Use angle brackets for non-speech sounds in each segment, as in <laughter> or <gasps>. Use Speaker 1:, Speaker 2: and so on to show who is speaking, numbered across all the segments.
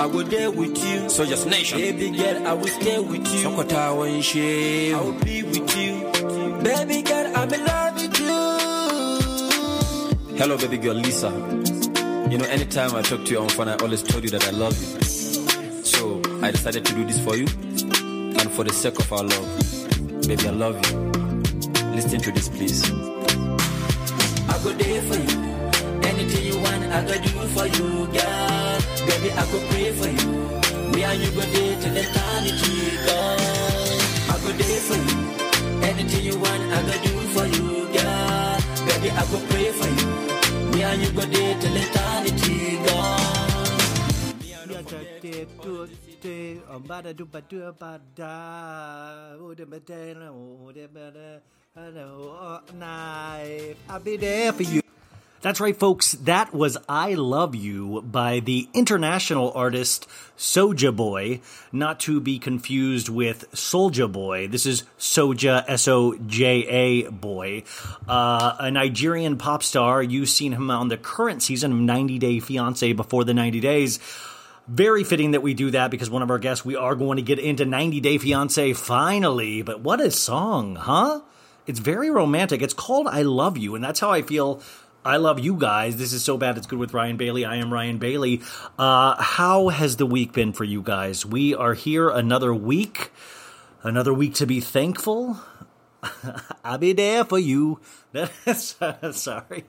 Speaker 1: I will there with you, Soja's Nation. Baby girl, I will stay with you. Sokota Wanshe, I will be with you. Baby girl, I'm in love with you. Hello, baby girl, Lisa. You know, anytime I talk to you on phone, I always told you that I love you. So I decided to do this for you and for the sake of our love. Baby, I love you. Listen to this, please. I go there for you. I go do for you, girl. Baby, I go pray for you. Me and you go there till eternity, girl. I go there for you. Anything you want, I go do for you, girl. Baby, I go pray for you. Me and you go there till eternity, oh, girl.
Speaker 2: I'll be there for you. That's right, folks. That was I Love You by the international artist Soja Boy, not to be confused with Soulja Boy. This is Soja, S O J A Boy, uh, a Nigerian pop star. You've seen him on the current season of 90 Day Fiance before the 90 days. Very fitting that we do that because one of our guests, we are going to get into 90 Day Fiance finally. But what a song, huh? It's very romantic. It's called I Love You, and that's how I feel I love you guys. This is so bad it's good with Ryan Bailey. I am Ryan Bailey. Uh, how has the week been for you guys? We are here another week, another week to be thankful. <laughs> I'll be there for you. <laughs> Sorry.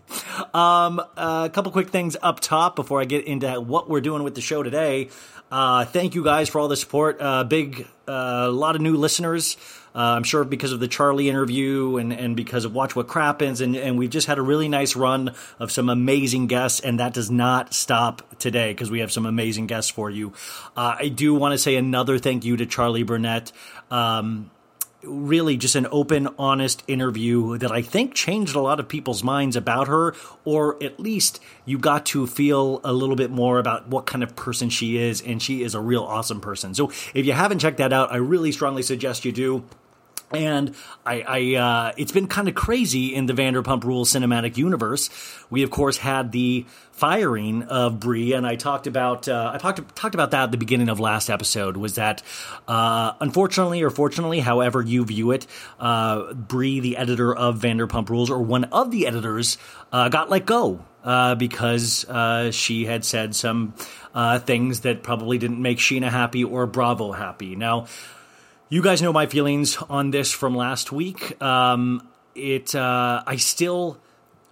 Speaker 2: Um, a couple quick things up top before I get into what we're doing with the show today. Uh, thank you guys for all the support. Uh, big, a uh, lot of new listeners. Uh, I'm sure because of the Charli interview and, and because of Watch What Crappens, and, and we've just had a really nice run of some amazing guests, and that does not stop today because we have some amazing guests for you. Uh, I do want to say another thank you to Charli Burnett. Um, really just an open, honest interview that I think changed a lot of people's minds about her, or at least you got to feel a little bit more about what kind of person she is, and she is a real awesome person. So if you haven't checked that out, I really strongly suggest you do. And I, I uh, it's been kind of crazy in the Vanderpump Rules cinematic universe. We of course had the firing of Brie, and I talked about uh, I talked talked about that at the beginning of last episode. Was that uh, unfortunately or fortunately, however you view it, uh, Brie, the editor of Vanderpump Rules, or one of the editors, uh, got let go uh, because uh, she had said some things that probably didn't make Scheana happy or Bravo happy. Now you guys know my feelings on this from last week. Um, it, uh, I still,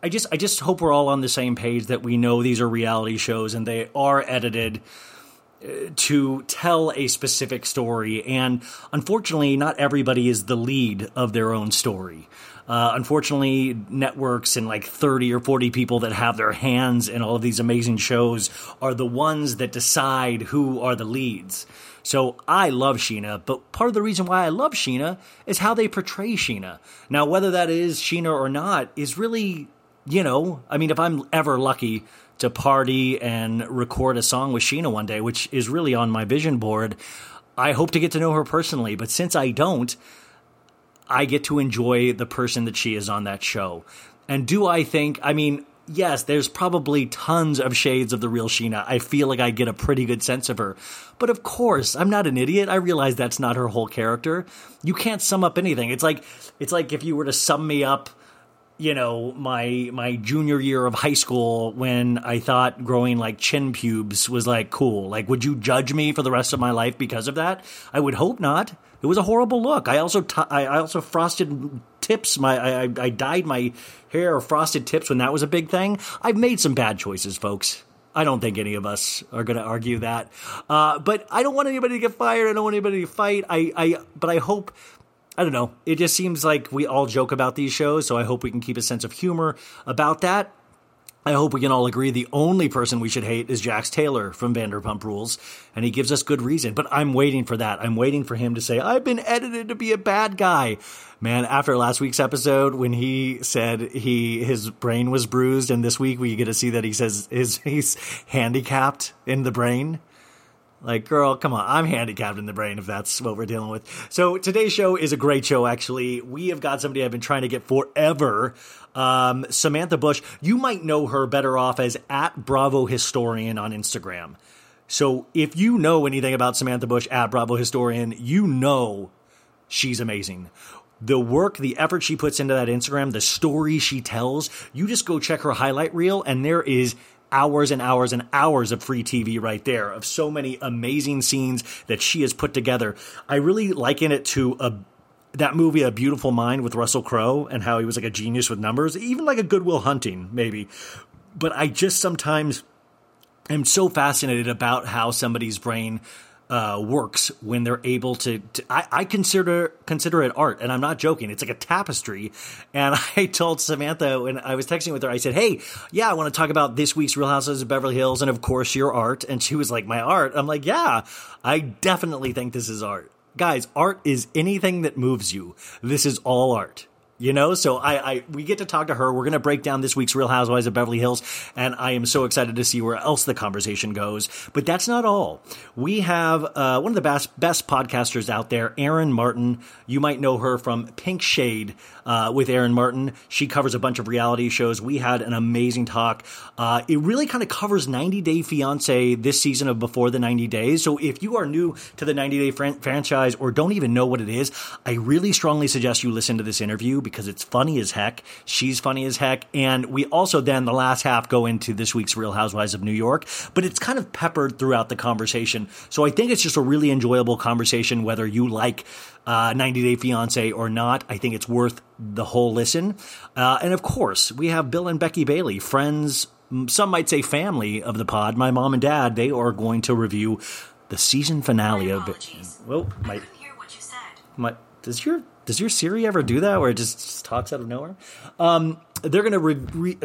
Speaker 2: I just, I just hope we're all on the same page that we know these are reality shows and they are edited uh, to tell a specific story. And unfortunately, not everybody is the lead of their own story. Uh, unfortunately, networks and like 30 or 40 people that have their hands in all of these amazing shows are the ones that decide who are the leads. So I love Scheana, but part of the reason why I love Scheana is how they portray Scheana. Now, whether that is Scheana or not is really, you know, I mean, if I'm ever lucky to party and record a song with Scheana one day, which is really on my vision board, I hope to get to know her personally. But since I don't, I get to enjoy the person that she is on that show. And do I think, I mean, yes, there's probably tons of shades of the real Scheana. I feel like I get a pretty good sense of her. But of course, I'm not an idiot. I realize that's not her whole character. You can't sum up anything. It's like it's like if you were to sum me up you know my my junior year of high school when I thought growing like chin pubes was like cool. Like, would you judge me for the rest of my life because of that? I would hope not. It was a horrible look. I also t- I also frosted tips. My I, I dyed my hair frosted tips when that was a big thing. I've made some bad choices, folks. I don't think any of us are going to argue that. Uh, but I don't want anybody to get fired. I don't want anybody to fight. I, I, but I hope. I don't know. It just seems like we all joke about these shows, so I hope we can keep a sense of humor about that. I hope we can all agree the only person we should hate is Jax Taylor from Vanderpump Rules, and he gives us good reason. But I'm waiting for that. I'm waiting for him to say, I've been edited to be a bad guy. Man, after last week's episode, when he said he his brain was bruised, and this week we get to see that he says his he's handicapped in the brain. Like, girl, come on. I'm handicapped in the brain if that's what we're dealing with. So today's show is a great show, actually. We have got somebody I've been trying to get forever. Um, Samantha Bush. You might know her better off as at Bravo Historian on Instagram. So if you know anything about Samantha Bush at Bravo Historian, you know she's amazing. The work, the effort she puts into that Instagram, the story she tells, you just go check her highlight reel and there is hours and hours and hours of free TV right there of so many amazing scenes that she has put together. I really liken it to a that movie A Beautiful Mind with Russell Crowe and how he was like a genius with numbers, even like a Good Will Hunting maybe. But I just sometimes am so fascinated about how somebody's brain uh, works when they're able to. to I, I, consider consider it art, and I'm not joking. It's like a tapestry. And <laughs> I told Samantha when I was texting with her, I said, "Hey, yeah, I want to talk about this week's Real Houses of Beverly Hills, and of course your art." And she was like, "My art." I'm like, "Yeah, I definitely think this is art." Guys, art is anything that moves you. This is all art. You know, so I, I we get to talk to her. We're going to break down this week's Real Housewives of Beverly Hills, and I am so excited to see where else the conversation goes. But that's not all. We have uh, one of the best best podcasters out there, Erin Martin. You might know her from Pink Shade uh, with Erin Martin. She covers a bunch of reality shows. We had an amazing talk. Uh, it really kind of covers 90 Day Fiance this season of Before the 90 Days. So if you are new to the 90 Day fran- franchise or don't even know what it is, I really strongly suggest you listen to this interview because it's funny as heck. She's funny as heck. And we also then, the last half, go into this week's Real Housewives of New York, but it's kind of peppered throughout the conversation. So I think it's just a really enjoyable conversation, whether you like uh, 90 Day Fiance or not. I think it's worth the whole listen. Uh, and of course, we have Bill and Becky Bailey, friends, some might say family of the pod. My mom and dad, they are going to review the season finale of it. Well, my, my, does your does your Siri ever do that where it just, just talks out of nowhere? Um, they're going to re- re-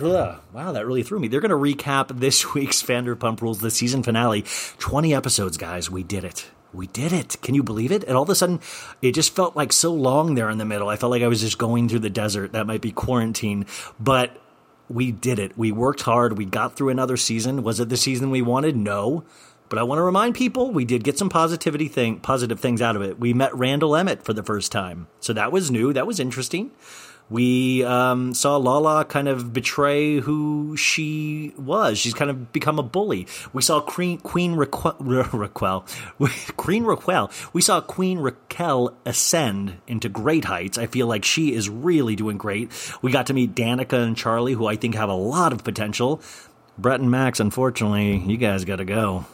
Speaker 2: wow, that really threw me. They're going to recap this <laughs> week's Vanderpump Rules, the season finale. Twenty episodes, guys. We did it. We did it. Can you believe it? And all of a sudden, it just felt like so long there in the middle. I felt like I was just going through the desert. That might be quarantine, but we did it. We worked hard. We got through another season. Was it the season we wanted? No. But I want to remind people we did get some positivity thing, positive things out of it. We met Randall Emmett for the first time, so that was new. That was interesting. We um, saw Lala kind of betray who she was. She's kind of become a bully. We saw Queen Queen Raquel, <laughs> Raquel <laughs> Queen Raquel. We saw Queen Raquel ascend into great heights. I feel like she is really doing great. We got to meet Danica and Charli, who I think have a lot of potential. Brett and Max, unfortunately, you guys got to go.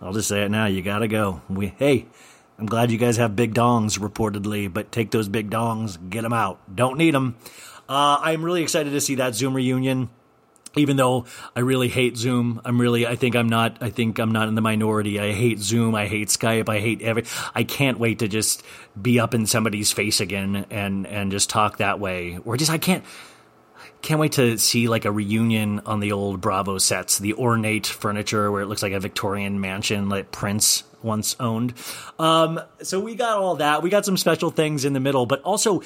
Speaker 2: I'll just say it now. You got to go. We hey. I'm glad you guys have big dongs, reportedly, but take those big dongs, get them out. Don't need them. Uh, I'm really excited to see that Zoom reunion. Even though I really hate Zoom, I'm really, I think I'm not, I think I'm not in the minority. I hate Zoom. I hate Skype. I hate every, I can't wait to just be up in somebody's face again and, and just talk that way. Or just, I can't, can't wait to see like a reunion on the old Bravo sets, the ornate furniture where it looks like a Victorian mansion like Prince once owned. Um, so we got all that. We got some special things in the middle, but also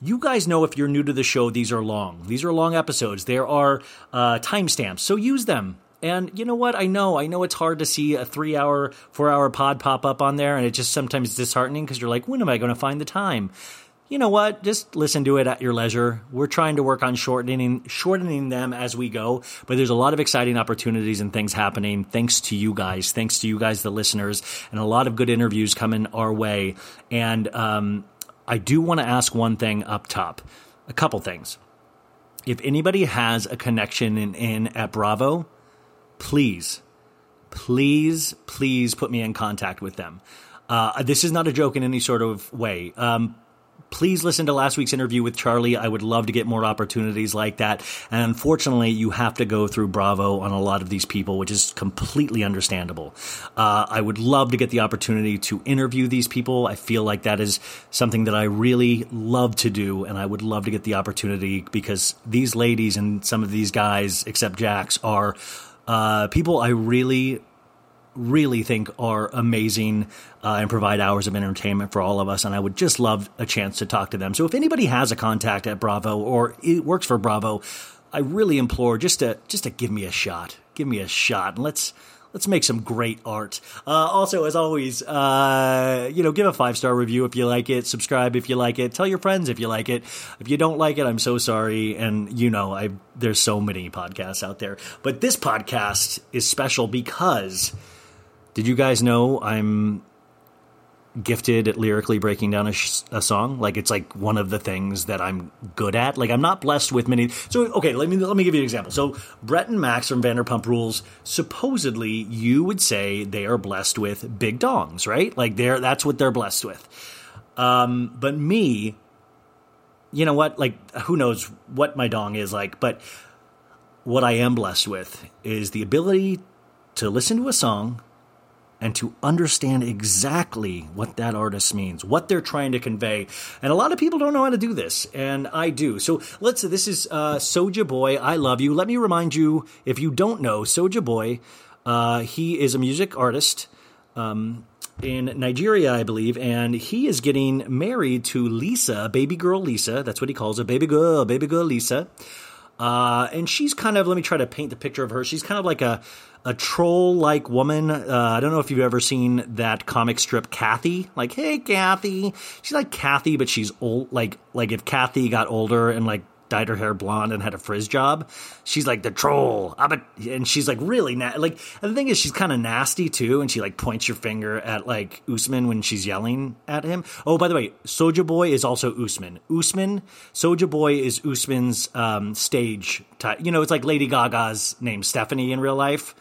Speaker 2: you guys know if you're new to the show, these are long. These are long episodes. There are uh, timestamps, so use them. And you know what? I know, I know it's hard to see a three hour, four hour pod pop up on there, and it just sometimes disheartening because you're like, when am I going to find the time? You know what? Just listen to it at your leisure. We're trying to work on shortening shortening them as we go, but there's a lot of exciting opportunities and things happening thanks to you guys, thanks to you guys, the listeners, and a lot of good interviews coming our way. And um, I do want to ask one thing up top, a couple things. If anybody has a connection in, in at Bravo, please, please, please put me in contact with them. Uh, this is not a joke in any sort of way. Um, please listen to last week's interview with Charli. I would love to get more opportunities like that. And unfortunately, you have to go through Bravo on a lot of these people, which is completely understandable. Uh, I would love to get the opportunity to interview these people. I feel like that is something that I really love to do, and I would love to get the opportunity because these ladies and some of these guys, except Jax, are uh, people I really really think are amazing uh, and provide hours of entertainment for all of us. And I would just love a chance to talk to them. So if anybody has a contact at Bravo or it works for Bravo, I really implore just to just to give me a shot. Give me a shot, and let's let's make some great art. Uh, also, as always, uh, you know, give a five star review if you like it. Subscribe if you like it. Tell your friends if you like it. If you don't like it, I'm so sorry. And you know, I there's so many podcasts out there, but this podcast is special because did you guys know I'm gifted at lyrically breaking down a, sh- a, song? Like it's like one of the things that I'm good at. Like I'm not blessed with many. So okay, let me let me give you an example. So Brett and Max from Vanderpump Rules, supposedly you would say they are blessed with big dongs, right? Like they're that's what they're blessed with. Um, but me, you know what? Like who knows what my dong is like, but what I am blessed with is the ability to listen to a song and to understand exactly what that artist means, what they're trying to convey. And a lot of people don't know how to do this, and I do. So let's say this is uh, Soja Boy, I Love You. Let me remind you, if you don't know, Soja Boy, uh, he is a music artist. Um, in Nigeria, I believe, and he is getting married to Lisa, baby girl Lisa. That's what he calls her, baby girl, baby girl Lisa. Uh, and she's kind of, let me try to paint the picture of her. She's kind of like a, a troll like woman. Uh, I don't know if you've ever seen that comic strip Kathy. Like, hey, Kathy. She's like Kathy, but she's old. Like, like if Kathy got older and like dyed her hair blonde and had a frizz job. She's like the troll. and she's like really na- like. And the thing is, she's kind of nasty too, and she like points your finger at like Usman when she's yelling at him. Oh, by the way, Soja Boy is also Usman. Usman, Soja Boy is Usman's um, stage. You know, it's like Lady Gaga's name Stephanie in real life.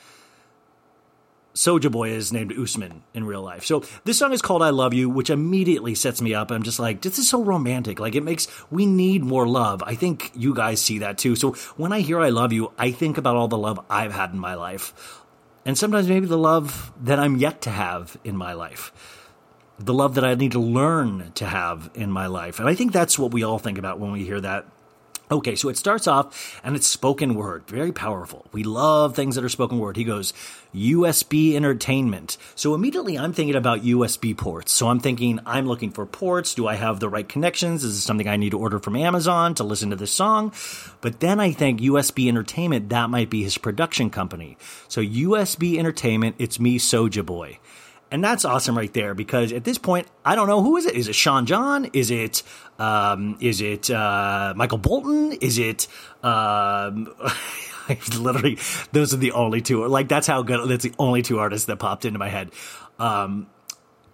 Speaker 2: Soja Boy is named Usman in real life. So this song is called I Love You, which immediately sets me up. I'm just like, this is so romantic. Like it makes, we need more love. I think you guys see that too. So when I hear I love you, I think about all the love I've had in my life. And sometimes maybe the love that I'm yet to have in my life. The love that I need to learn to have in my life. And I think that's what we all think about when we hear that Okay, so it starts off and it's spoken word, very powerful. We love things that are spoken word. He goes, USB entertainment. So immediately I'm thinking about USB ports. So I'm thinking, I'm looking for ports. Do I have the right connections? Is this something I need to order from Amazon to listen to this song? But then I think USB entertainment, that might be his production company. So USB entertainment, it's me, Soja Boy. And that's awesome right there because at this point, I don't know who is it. Is it Sean John? Is it um, is it uh, Michael Bolton? Is it um, <laughs> <laughs> literally those are the only two. Like that's how good. That's the only two artists that popped into my head. Um,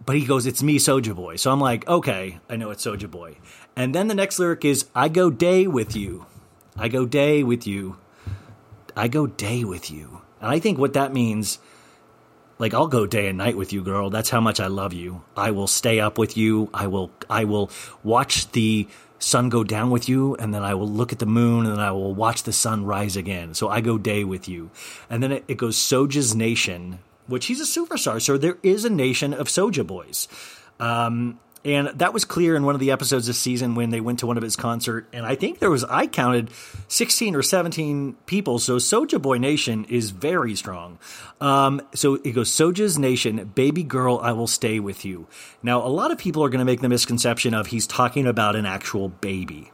Speaker 2: but he goes, "It's me, Soja Boy." So I'm like, okay, I know it's Soja Boy. And then the next lyric is, "I go day with you, I go day with you, I go day with you." And I think what that means like I'll go day and night with you, girl. That's how much I love you. I will stay up with you. I will I will watch the sun go down with you and then I will look at the moon and then I will watch the sun rise again. So I go day with you. And then it, it goes Soja's Nation, which he's a superstar. So there is a nation of Soja boys. Um, and that was clear in one of the episodes this season when they went to one of his concert. And I think there was, I counted 16 or 17 people. So Soja Boy Nation is very strong. Um, so it goes Soja's Nation, baby girl, I will stay with you. Now, a lot of people are going to make the misconception of he's talking about an actual baby.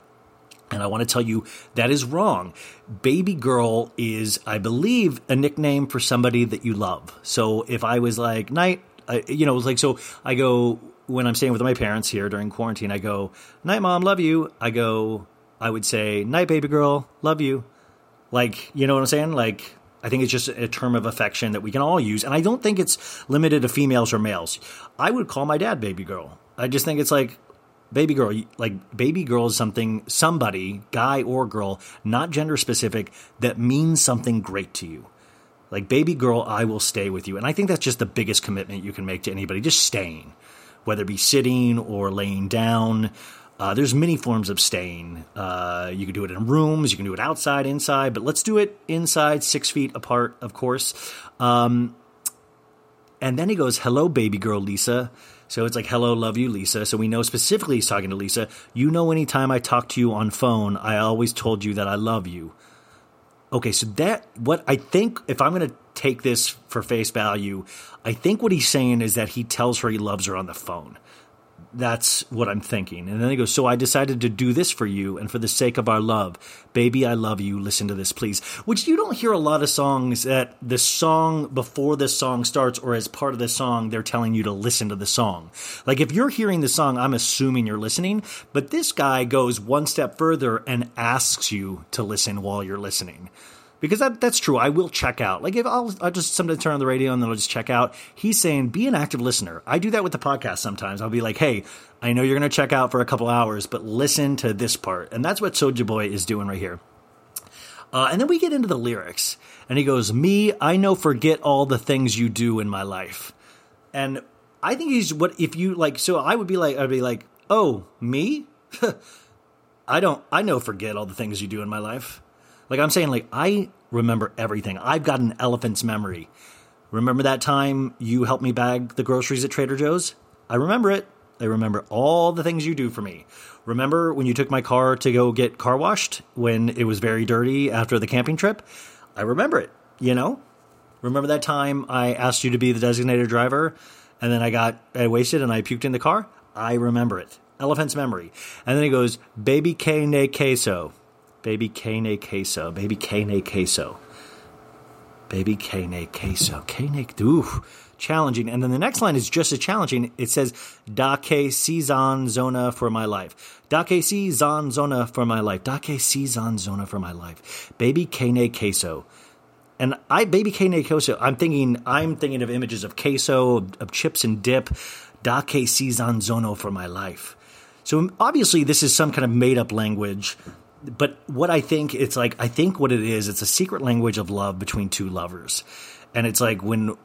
Speaker 2: And I want to tell you that is wrong. Baby girl is, I believe, a nickname for somebody that you love. So if I was like, night, uh, you know, like, so I go, when I'm staying with my parents here during quarantine, I go, night, mom, love you. I go, I would say, night, baby girl, love you. Like, you know what I'm saying? Like, I think it's just a term of affection that we can all use. And I don't think it's limited to females or males. I would call my dad baby girl. I just think it's like, baby girl, like, baby girl is something, somebody, guy or girl, not gender specific, that means something great to you. Like, baby girl, I will stay with you. And I think that's just the biggest commitment you can make to anybody, just staying whether it be sitting or laying down. Uh, there's many forms of staying. Uh, you can do it in rooms, you can do it outside, inside, but let's do it inside, six feet apart, of course. Um, and then he goes, Hello, baby girl Lisa. So it's like, Hello, love you, Lisa. So we know specifically he's talking to Lisa. You know, anytime I talk to you on phone, I always told you that I love you. Okay, so that, what I think, if I'm going to take this for face value, I think what he's saying is that he tells her he loves her on the phone. That's what I'm thinking. And then he goes, So I decided to do this for you and for the sake of our love. Baby, I love you. Listen to this, please. Which you don't hear a lot of songs that the song before the song starts or as part of the song, they're telling you to listen to the song. Like if you're hearing the song, I'm assuming you're listening. But this guy goes one step further and asks you to listen while you're listening because that that's true. I will check out. Like if I'll, I'll just sometimes turn on the radio and then I'll just check out. He's saying be an active listener. I do that with the podcast sometimes. I'll be like, hey, I know you're going to check out for a couple hours, but listen to this part, and that's what Soulja Boy is doing right here. Uh, and then we get into the lyrics, and he goes, "Me, I know, forget all the things you do in my life," and I think he's what if you like. So I would be like, I'd be like, "Oh, me." <laughs> I don't I know forget all the things you do in my life. Like I'm saying, like I remember everything. I've got an elephant's memory. Remember that time you helped me bag the groceries at Trader Joe's? I remember it. I remember all the things you do for me. Remember when you took my car to go get car washed when it was very dirty after the camping trip? I remember it, you know? Remember that time I asked you to be the designated driver and then I got I wasted and I puked in the car? I remember it. Elephant's memory. And then he goes, Baby K ne queso. Baby Kane queso. Baby Kane queso. Baby Kane queso. Kane, ooh, challenging. And then the next line is just as challenging. It says, Da que season zona for my life. Da que season zona for my life. Da que season zona for my life. Baby Kane queso. And I, baby Kane queso, I'm thinking, I'm thinking of images of queso, of, chips and dip. Da que season zono for my life. So obviously, this is some kind of made up language but what I think it's like, I think what it is, it's a secret language of love between two lovers. And it's like when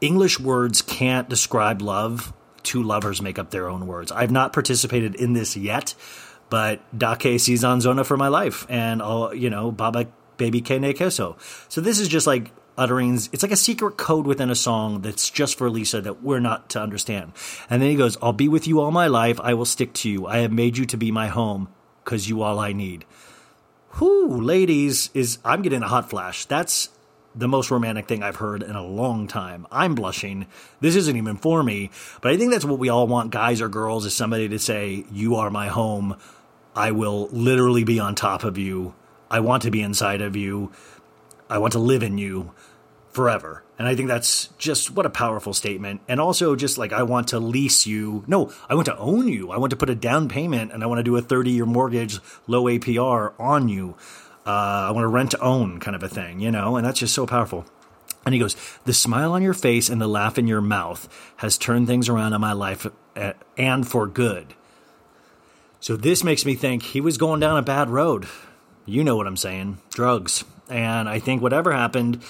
Speaker 2: English words can't describe love, two lovers make up their own words. I've not participated in this yet, but Dake Season Zona for my life. And, I'll, you know, Baba Baby Kene Queso. So this is just like utterings. It's like a secret code within a song that's just for Lisa that we're not to understand. And then he goes, I'll be with you all my life. I will stick to you. I have made you to be my home because you all I need. Whoo, ladies, is I'm getting a hot flash. That's the most romantic thing I've heard in a long time. I'm blushing. This isn't even for me, but I think that's what we all want, guys or girls, is somebody to say, You are my home. I will literally be on top of you. I want to be inside of you. I want to live in you forever. And I think that's just what a powerful statement. And also, just like I want to lease you. No, I want to own you. I want to put a down payment and I want to do a 30 year mortgage, low APR on you. Uh, I want to rent to own kind of a thing, you know? And that's just so powerful. And he goes, The smile on your face and the laugh in your mouth has turned things around in my life uh, and for good. So this makes me think he was going down a bad road. You know what I'm saying drugs. And I think whatever happened,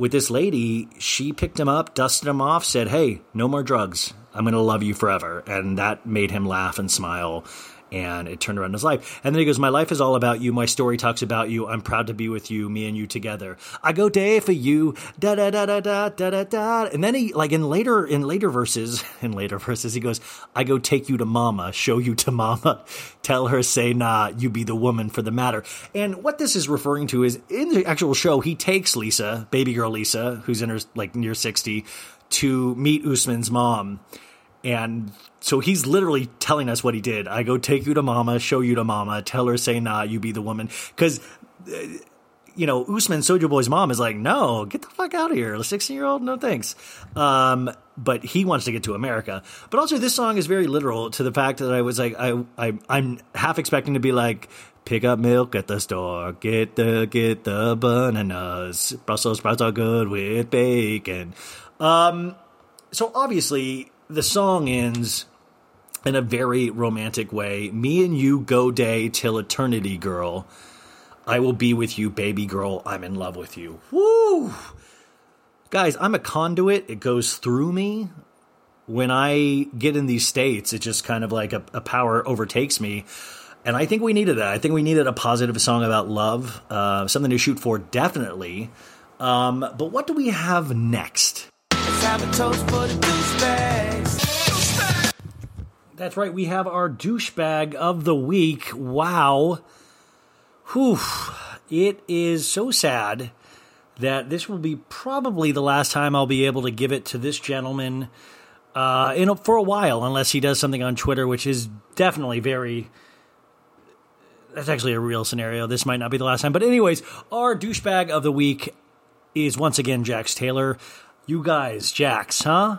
Speaker 2: with this lady, she picked him up, dusted him off, said, Hey, no more drugs. I'm going to love you forever. And that made him laugh and smile and it turned around his life. And then he goes, My life is all about you. My story talks about you. I'm proud to be with you, me and you together. I go day for you, da da da da da da da da. And then he like in later in later verses, <laughs> in later verses, he goes, I go take you to mama, show you to mama, <laughs> tell her, say nah, you be the woman for the matter. And what this is referring to is in the actual show, he takes Lisa, baby girl Lisa, who's in her like near 60, to meet Usman's mom. And so he's literally telling us what he did. I go take you to mama, show you to mama, tell her, say, nah, you be the woman. Because, uh, you know, Usman Soulja Boy's mom is like, no, get the fuck out of here. 16 year old, no thanks. Um, but he wants to get to America. But also, this song is very literal to the fact that I was like, I, I, I'm half expecting to be like, pick up milk at the store, get the, get the bananas. Brussels sprouts are good with bacon. Um, so obviously, the song ends in a very romantic way. Me and you go day till eternity, girl. I will be with you, baby girl. I'm in love with you. Woo! Guys, I'm a conduit. It goes through me. when I get in these states, it just kind of like a, a power overtakes me. And I think we needed that. I think we needed a positive song about love, uh, something to shoot for, definitely. Um, but what do we have next? That's right. We have our douchebag of the week. Wow. Whew. It is so sad that this will be probably the last time I'll be able to give it to this gentleman uh, in a, for a while, unless he does something on Twitter, which is definitely very. That's actually a real scenario. This might not be the last time, but anyways, our douchebag of the week is once again Jax Taylor. You guys, Jax, huh?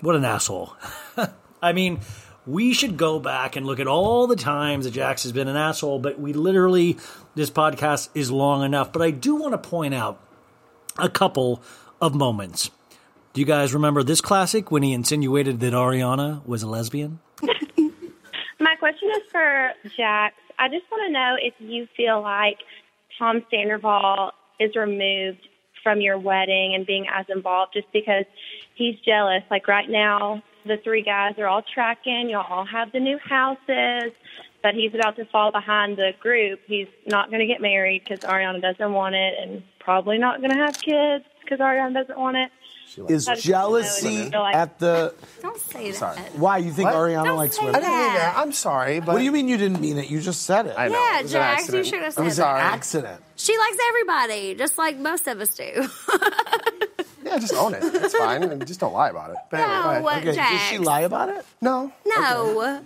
Speaker 2: What an asshole. <laughs> I mean, we should go back and look at all the times that Jax has been an asshole, but we literally, this podcast is long enough. But I do want to point out a couple of moments. Do you guys remember this classic when he insinuated that Ariana was a lesbian? <laughs>
Speaker 3: My question is for Jax. I just want to know if you feel like Tom Sandoval is removed from your wedding and being as involved just because he's jealous. Like right now, the three guys are all tracking. Y'all all have the new houses, but he's about to fall behind the group. He's not going to get married because Ariana doesn't want it, and probably not going to have kids because Ariana doesn't want it.
Speaker 4: Is jealousy
Speaker 3: wanna know if you feel like-
Speaker 4: at the.
Speaker 5: Don't say that.
Speaker 4: Sorry. Why? You think
Speaker 6: What?
Speaker 4: Ariana
Speaker 5: Don't
Speaker 4: likes women?
Speaker 6: I didn't mean
Speaker 5: that.
Speaker 6: that. I'm sorry, but
Speaker 4: What do you mean you didn't mean it? You just said it.
Speaker 6: I know.
Speaker 5: Yeah,
Speaker 6: it was
Speaker 5: Jax, you
Speaker 6: accident.
Speaker 5: should have said
Speaker 4: It
Speaker 5: said
Speaker 4: was
Speaker 5: that.
Speaker 4: an accident.
Speaker 5: She likes everybody, just like most of us do. <laughs>
Speaker 6: Yeah, just own it. It's fine. and <laughs> just don't lie about it. But anyway, go
Speaker 5: no,
Speaker 6: ahead.
Speaker 5: what,
Speaker 4: Okay,
Speaker 5: Jax?
Speaker 4: did she lie about it?
Speaker 6: No.
Speaker 5: No.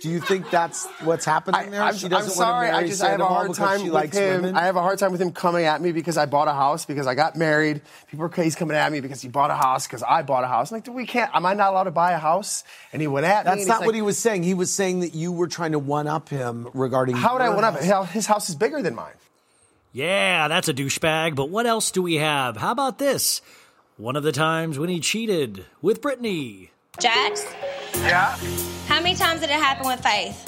Speaker 4: Do you think that's what's happening
Speaker 6: I,
Speaker 4: there?
Speaker 6: I'm,
Speaker 4: she
Speaker 6: I'm
Speaker 4: doesn't
Speaker 6: sorry.
Speaker 4: want to marry
Speaker 6: I just I have a hard time with
Speaker 4: likes
Speaker 6: him.
Speaker 4: women.
Speaker 6: I have a hard time with him coming at me because I bought a house because I got married. People are he's coming at me because he bought a house because I bought a house. I'm like, we can't. Am I not allowed to buy a house? And he went at me.
Speaker 4: That's not
Speaker 6: he's
Speaker 4: what
Speaker 6: like,
Speaker 4: he was saying. He was saying that you were trying to one up him regarding.
Speaker 6: How would I one up?
Speaker 4: him?
Speaker 6: His his house is bigger than mine.
Speaker 2: Yeah, that's a douchebag, but what else do we have? How about this? One of the times when he cheated with Brittany.
Speaker 7: Jax,
Speaker 6: Yeah.
Speaker 7: How many times did it happen with Faith?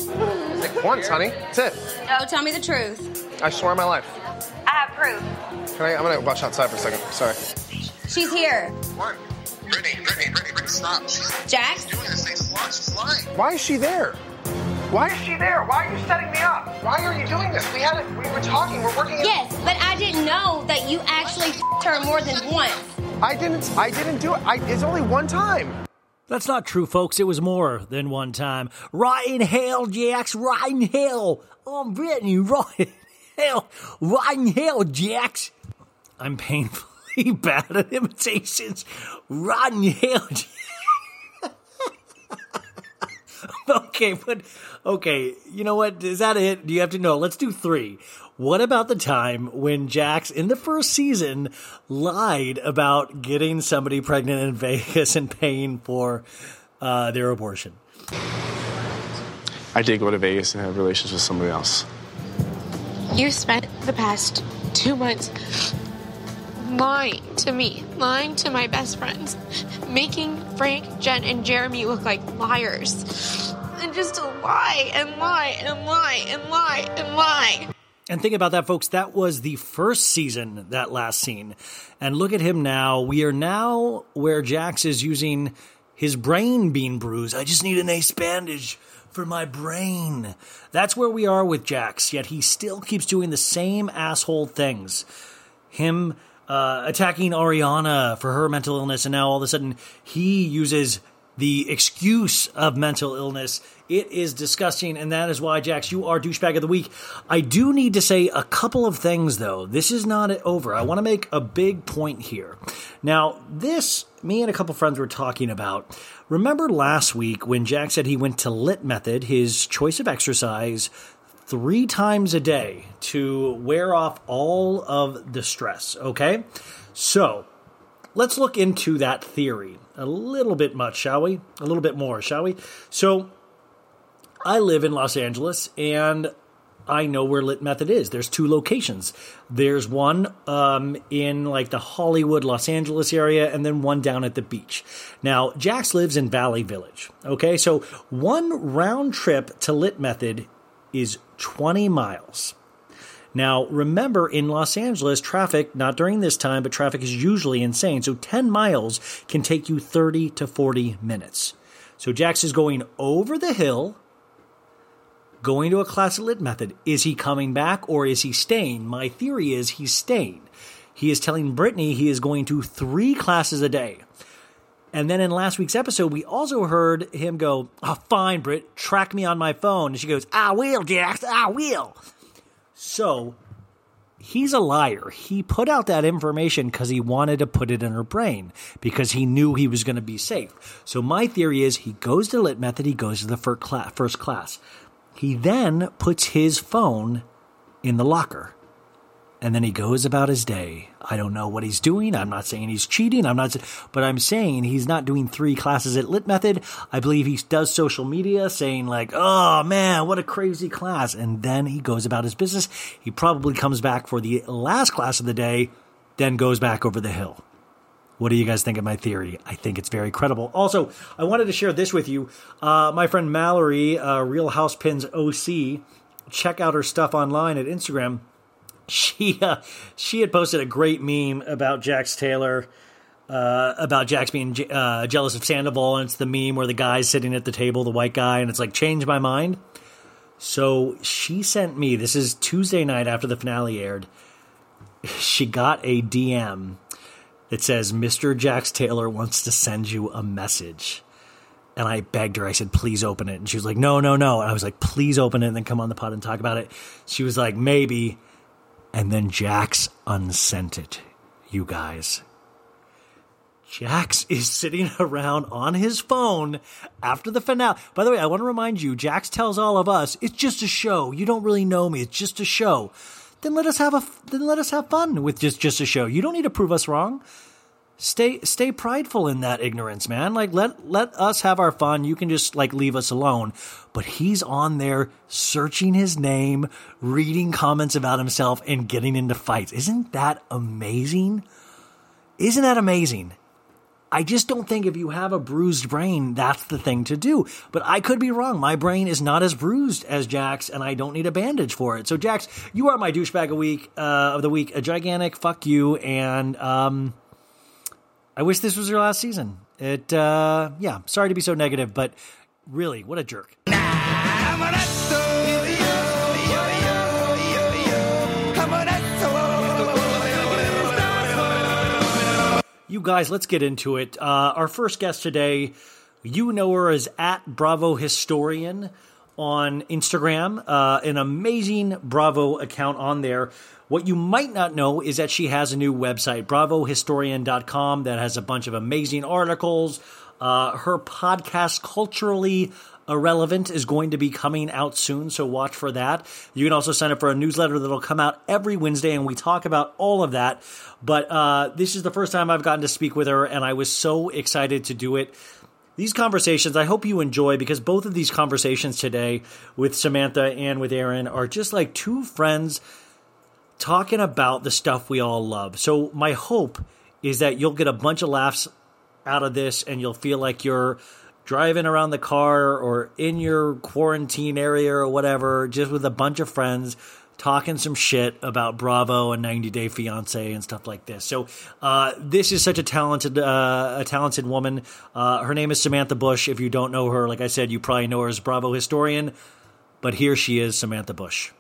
Speaker 6: Like once, honey. That's it.
Speaker 7: No, tell me the truth.
Speaker 6: I swear on my life.
Speaker 7: I have proof.
Speaker 6: Can I? I'm gonna watch outside for a second. Sorry.
Speaker 7: She's here.
Speaker 8: What? Brittany, Brittany, Brittany, Brittany, stop. She's
Speaker 7: Jax?
Speaker 8: doing this thing. She's lying. She's lying.
Speaker 6: Why is she there? Why is she there? Why are you setting me up? Why are you doing this? We had it. We were talking. We're working.
Speaker 7: Yes, but I didn't know that you actually f***ed her more than once.
Speaker 6: I didn't. I didn't do it. I, it's only one time.
Speaker 2: That's not true, folks. It was more than one time. Right in hell, Jax. Right in hell. I'm Brittany. Right in hell. Hell, Jax. I'm painfully <laughs> bad at imitations. Right in hell. Jax. <laughs> okay, but okay. You know what? Is that it? Do you have to know? Let's do three. What about the time when Jax in the first season lied about getting somebody pregnant in <laughs> Vegas and paying for uh, their abortion?
Speaker 9: I did go to Vegas and have relations with somebody else.
Speaker 10: You spent the past two months lying to me, lying to my best friends, making Frank, Jen, and Jeremy look like liars. And just to lie and lie and lie and lie and lie.
Speaker 2: And think about that, folks. That was the first season, that last scene. And look at him now. We are now where Jax is using his brain being bruised. I just need an ace bandage for my brain. That's where we are with Jax, yet he still keeps doing the same asshole things. Him uh, attacking Ariana for her mental illness, and now all of a sudden he uses the excuse of mental illness. It is disgusting, and that is why, Jax, you are douchebag of the week. I do need to say a couple of things, though. This is not over. I want to make a big point here. Now, this, me and a couple friends were talking about. Remember last week when Jack said he went to Lit Method, his choice of exercise, three times a day to wear off all of the stress, okay? So, let's look into that theory a little bit much, shall we? A little bit more, shall we? So, I live in Los Angeles and I know where Lit Method is. There's two locations. There's one um, in like the Hollywood, Los Angeles area, and then one down at the beach. Now, Jax lives in Valley Village. Okay, so one round trip to Lit Method is 20 miles. Now, remember in Los Angeles, traffic, not during this time, but traffic is usually insane. So 10 miles can take you 30 to 40 minutes. So Jax is going over the hill, going to a class at Lit Method. Is he coming back or is he staying? My theory is he's staying. He is telling Brittany he is going to three classes a day. And then in last week's episode, we also heard him go, oh, fine, Britt, track me on my phone. And she goes, I will, Jax, I will. So he's a liar. He put out that information because he wanted to put it in her brain because he knew he was going to be safe. So my theory is he goes to Lit Method, he goes to the first class. He then puts his phone in the locker and then he goes about his day. I don't know what he's doing. I'm not saying he's cheating. I'm not, but I'm saying he's not doing three classes at Lit Method. I believe he does social media saying like, "Oh man, what a crazy class," and then he goes about his business. He probably comes back for the last class of the day, then goes back over the hill. What do you guys think of my theory? I think it's very credible. Also, I wanted to share this with you. Uh, my friend Mallory, uh, Real House Pins OC, check out her stuff online at Instagram she uh, she had posted a great meme about Jax Taylor. Uh, about Jax being uh, jealous of Sandoval, and it's the meme where the guy's sitting at the table, the white guy, and it's like, change my mind. So she sent me, this is Tuesday night after the finale aired, she got a DM that says, Mr. Jax Taylor wants to send you a message. And I begged her, I said, please open it. And she was like, no, no, no. And I was like, please open it and then come on the pod and talk about it. She was like, maybe. And then Jax unsent it, you guys. Jax is sitting <laughs> around on his phone after the finale. By the way, I want to remind you, Jax tells all of us, it's just a show. You don't really know me. It's just a show. Then let us have a then let us have fun with just just a show. You don't need to prove us wrong. Stay stay prideful in that ignorance, man. Like let let us have our fun. You can just like leave us alone. But he's on there searching his name, reading comments about himself and getting into fights. Isn't that amazing? Isn't that amazing? I just don't think if you have a bruised brain, that's the thing to do. But I could be wrong. My brain is not as bruised as Jack's, and I don't need a bandage for it. So, Jax, you are my douchebag a week uh, of the week. A gigantic fuck you, and um, I wish this was your last season. It, uh, yeah, sorry to be so negative, but really, what a jerk. You guys, let's get into it. Uh, our first guest today, you know her as at Bravo Historian on Instagram, uh, an amazing Bravo account on there. What you might not know is that she has a new website, bravohistorian.com, that has a bunch of amazing articles. Uh, her podcast, Culturally Irrelevant, is going to be coming out soon, so watch for that. You can also sign up for a newsletter that'll come out every Wednesday, and we talk about all of that. But uh, this is the first time I've gotten to speak with her, and I was so excited to do it. These conversations, I hope you enjoy because both of these conversations today with Samantha and with Erin are just like two friends talking about the stuff we all love. So, my hope is that you'll get a bunch of laughs out of this and you'll feel like you're driving around the car or in your quarantine area or whatever, just with a bunch of friends talking some shit about Bravo and 90 Day Fiance and stuff like this. So uh, this is such a talented uh, a talented woman. Uh, her name is Samantha Bush. If you don't know her, like I said, you probably know her as Bravo historian. But here she is, Samantha Bush.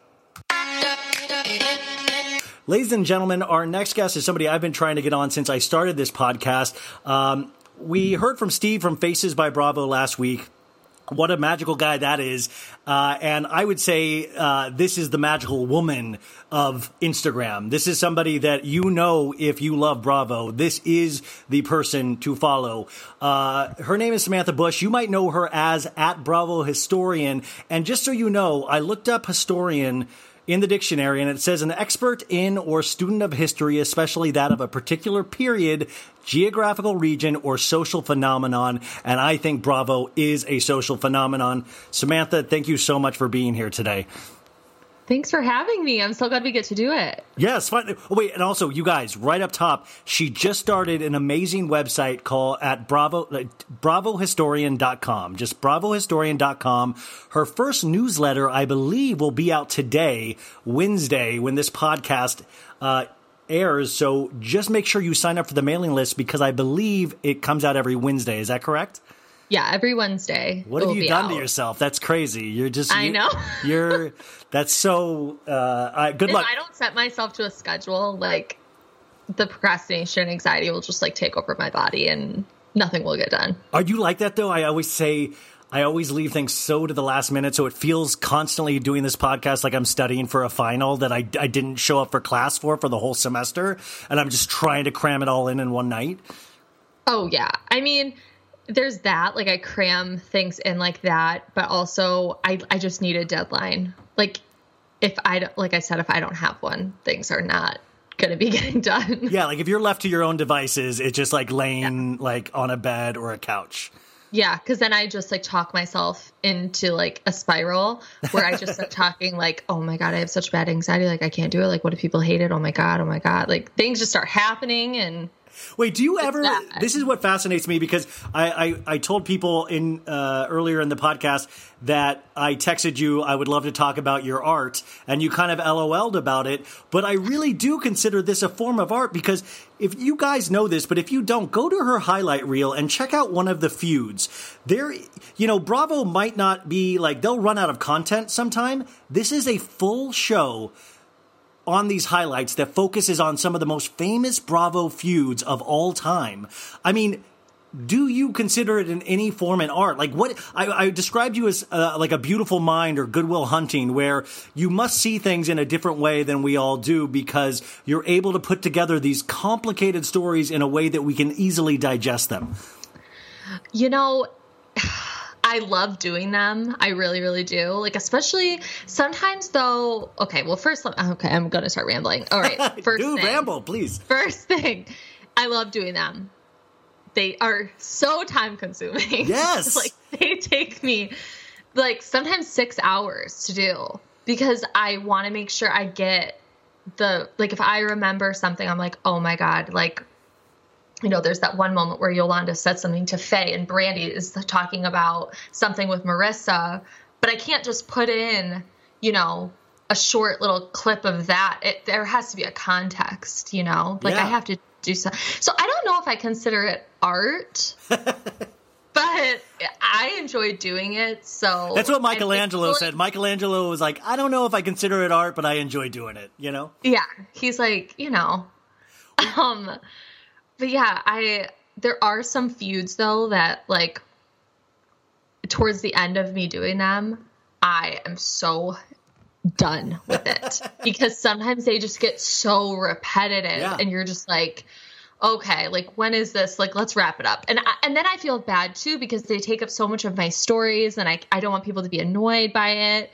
Speaker 2: Ladies and gentlemen, our next guest is somebody I've been trying to get on since I started this podcast. Um, we heard from Steve from Faces by Bravo last week. What a magical guy that is. Uh, and I would say uh, this is the magical woman of Instagram. This is somebody that you know if you love Bravo. This is the person to follow. Uh, her name is Samantha Bush. You might know her as at Bravo Historian. And just so you know, I looked up historian in the dictionary, and it says an expert in or student of history, especially that of a particular period, geographical region, or social phenomenon. And I think Bravo is a social phenomenon. Samantha, thank you so much for being here today.
Speaker 11: Thanks for having me. I'm so glad we get to do it.
Speaker 2: Yes, fine. Oh, wait, and also, you guys, right up top, she just started an amazing website called at Bravo, like, bravohistorian.com. Just bravohistorian.com. Her first newsletter, I believe, will be out today, Wednesday, when this podcast uh, airs. So just make sure you sign up for the mailing list because I believe it comes out every Wednesday. Is that correct?
Speaker 11: Yeah, every Wednesday.
Speaker 2: What have you done
Speaker 11: out.
Speaker 2: to yourself? That's crazy. You're just.
Speaker 11: I
Speaker 2: you-
Speaker 11: know. <laughs>
Speaker 2: You're. That's so. Uh, I, good
Speaker 11: if
Speaker 2: luck.
Speaker 11: I don't set myself to a schedule, like the procrastination, anxiety will just like take over my body, and nothing will get done.
Speaker 2: Are you like that though? I always say I always leave things so to the last minute, so it feels constantly doing this podcast like I'm studying for a final that I, I didn't show up for class for for the whole semester, and I'm just trying to cram it all in in one night.
Speaker 11: Oh yeah. I mean, there's that. Like I cram things in like that, but also I I just need a deadline. Like if I don't, like I said, if I don't have one, things are not gonna be <laughs> getting done.
Speaker 2: Yeah, like if you're left to your own devices, it's just like laying like on a bed or a couch.
Speaker 11: Yeah, because then I just like talk myself into like a spiral where I just start <laughs> talking like, oh my god, I have such bad anxiety, like I can't do it. Like, what if people hate it? Oh my god, oh my god, like things just start happening and.
Speaker 2: Wait, do you ever? This is what fascinates me because I, I, I told people in uh, earlier in the podcast that I texted you. I would love to talk about your art, and you kind of LOL'd about it. But I really do consider this a form of art because if you guys know this, but if you don't, go to her highlight reel and check out one of the feuds. There, you know, Bravo might not be like they'll run out of content sometime. This is a full show on these highlights that focuses on some of the most famous Bravo feuds of all time. I mean, do you consider it in any form an art? Like what I, I described you as uh, like a beautiful mind or Good Will Hunting, where you must see things in a different way than we all do because you're able to put together these complicated stories in a way that we can easily digest them.
Speaker 11: You know, I love doing them. I really, really do. Like, especially sometimes though. Okay, well, first, okay, I'm going to start rambling. All right, <laughs> first
Speaker 2: do
Speaker 11: thing.
Speaker 2: ramble, please.
Speaker 11: First thing, I love doing them. They are so time consuming.
Speaker 2: Yes. <laughs>
Speaker 11: like they take me like sometimes six hours to do because I want to make sure I get the like if I remember something, I'm like, oh my god, like you know, there's that one moment where Yolanda said something to Faye and Brandi is talking about something with Marissa, but I can't just put in, you know, a short little clip of that. It, there has to be a context, you know, like
Speaker 2: Yeah.
Speaker 11: I have to do so. So I don't know if I consider it art, <laughs> but I enjoy doing it. So
Speaker 2: That's what Michelangelo
Speaker 11: really-
Speaker 2: said. Michelangelo was like, I don't know if I consider it art, but I enjoy doing it. You know.
Speaker 11: Yeah, he's like, you know. <laughs> Um but yeah, I there are some feuds though that like towards the end of me doing them, I am so done with it. <laughs> Because sometimes they just get so repetitive
Speaker 12: Yeah.
Speaker 11: and you're just like okay like when is this? Like let's wrap it up. And I, and then i feel bad too because they take up so much of my stories and i, I don't want people to be annoyed by it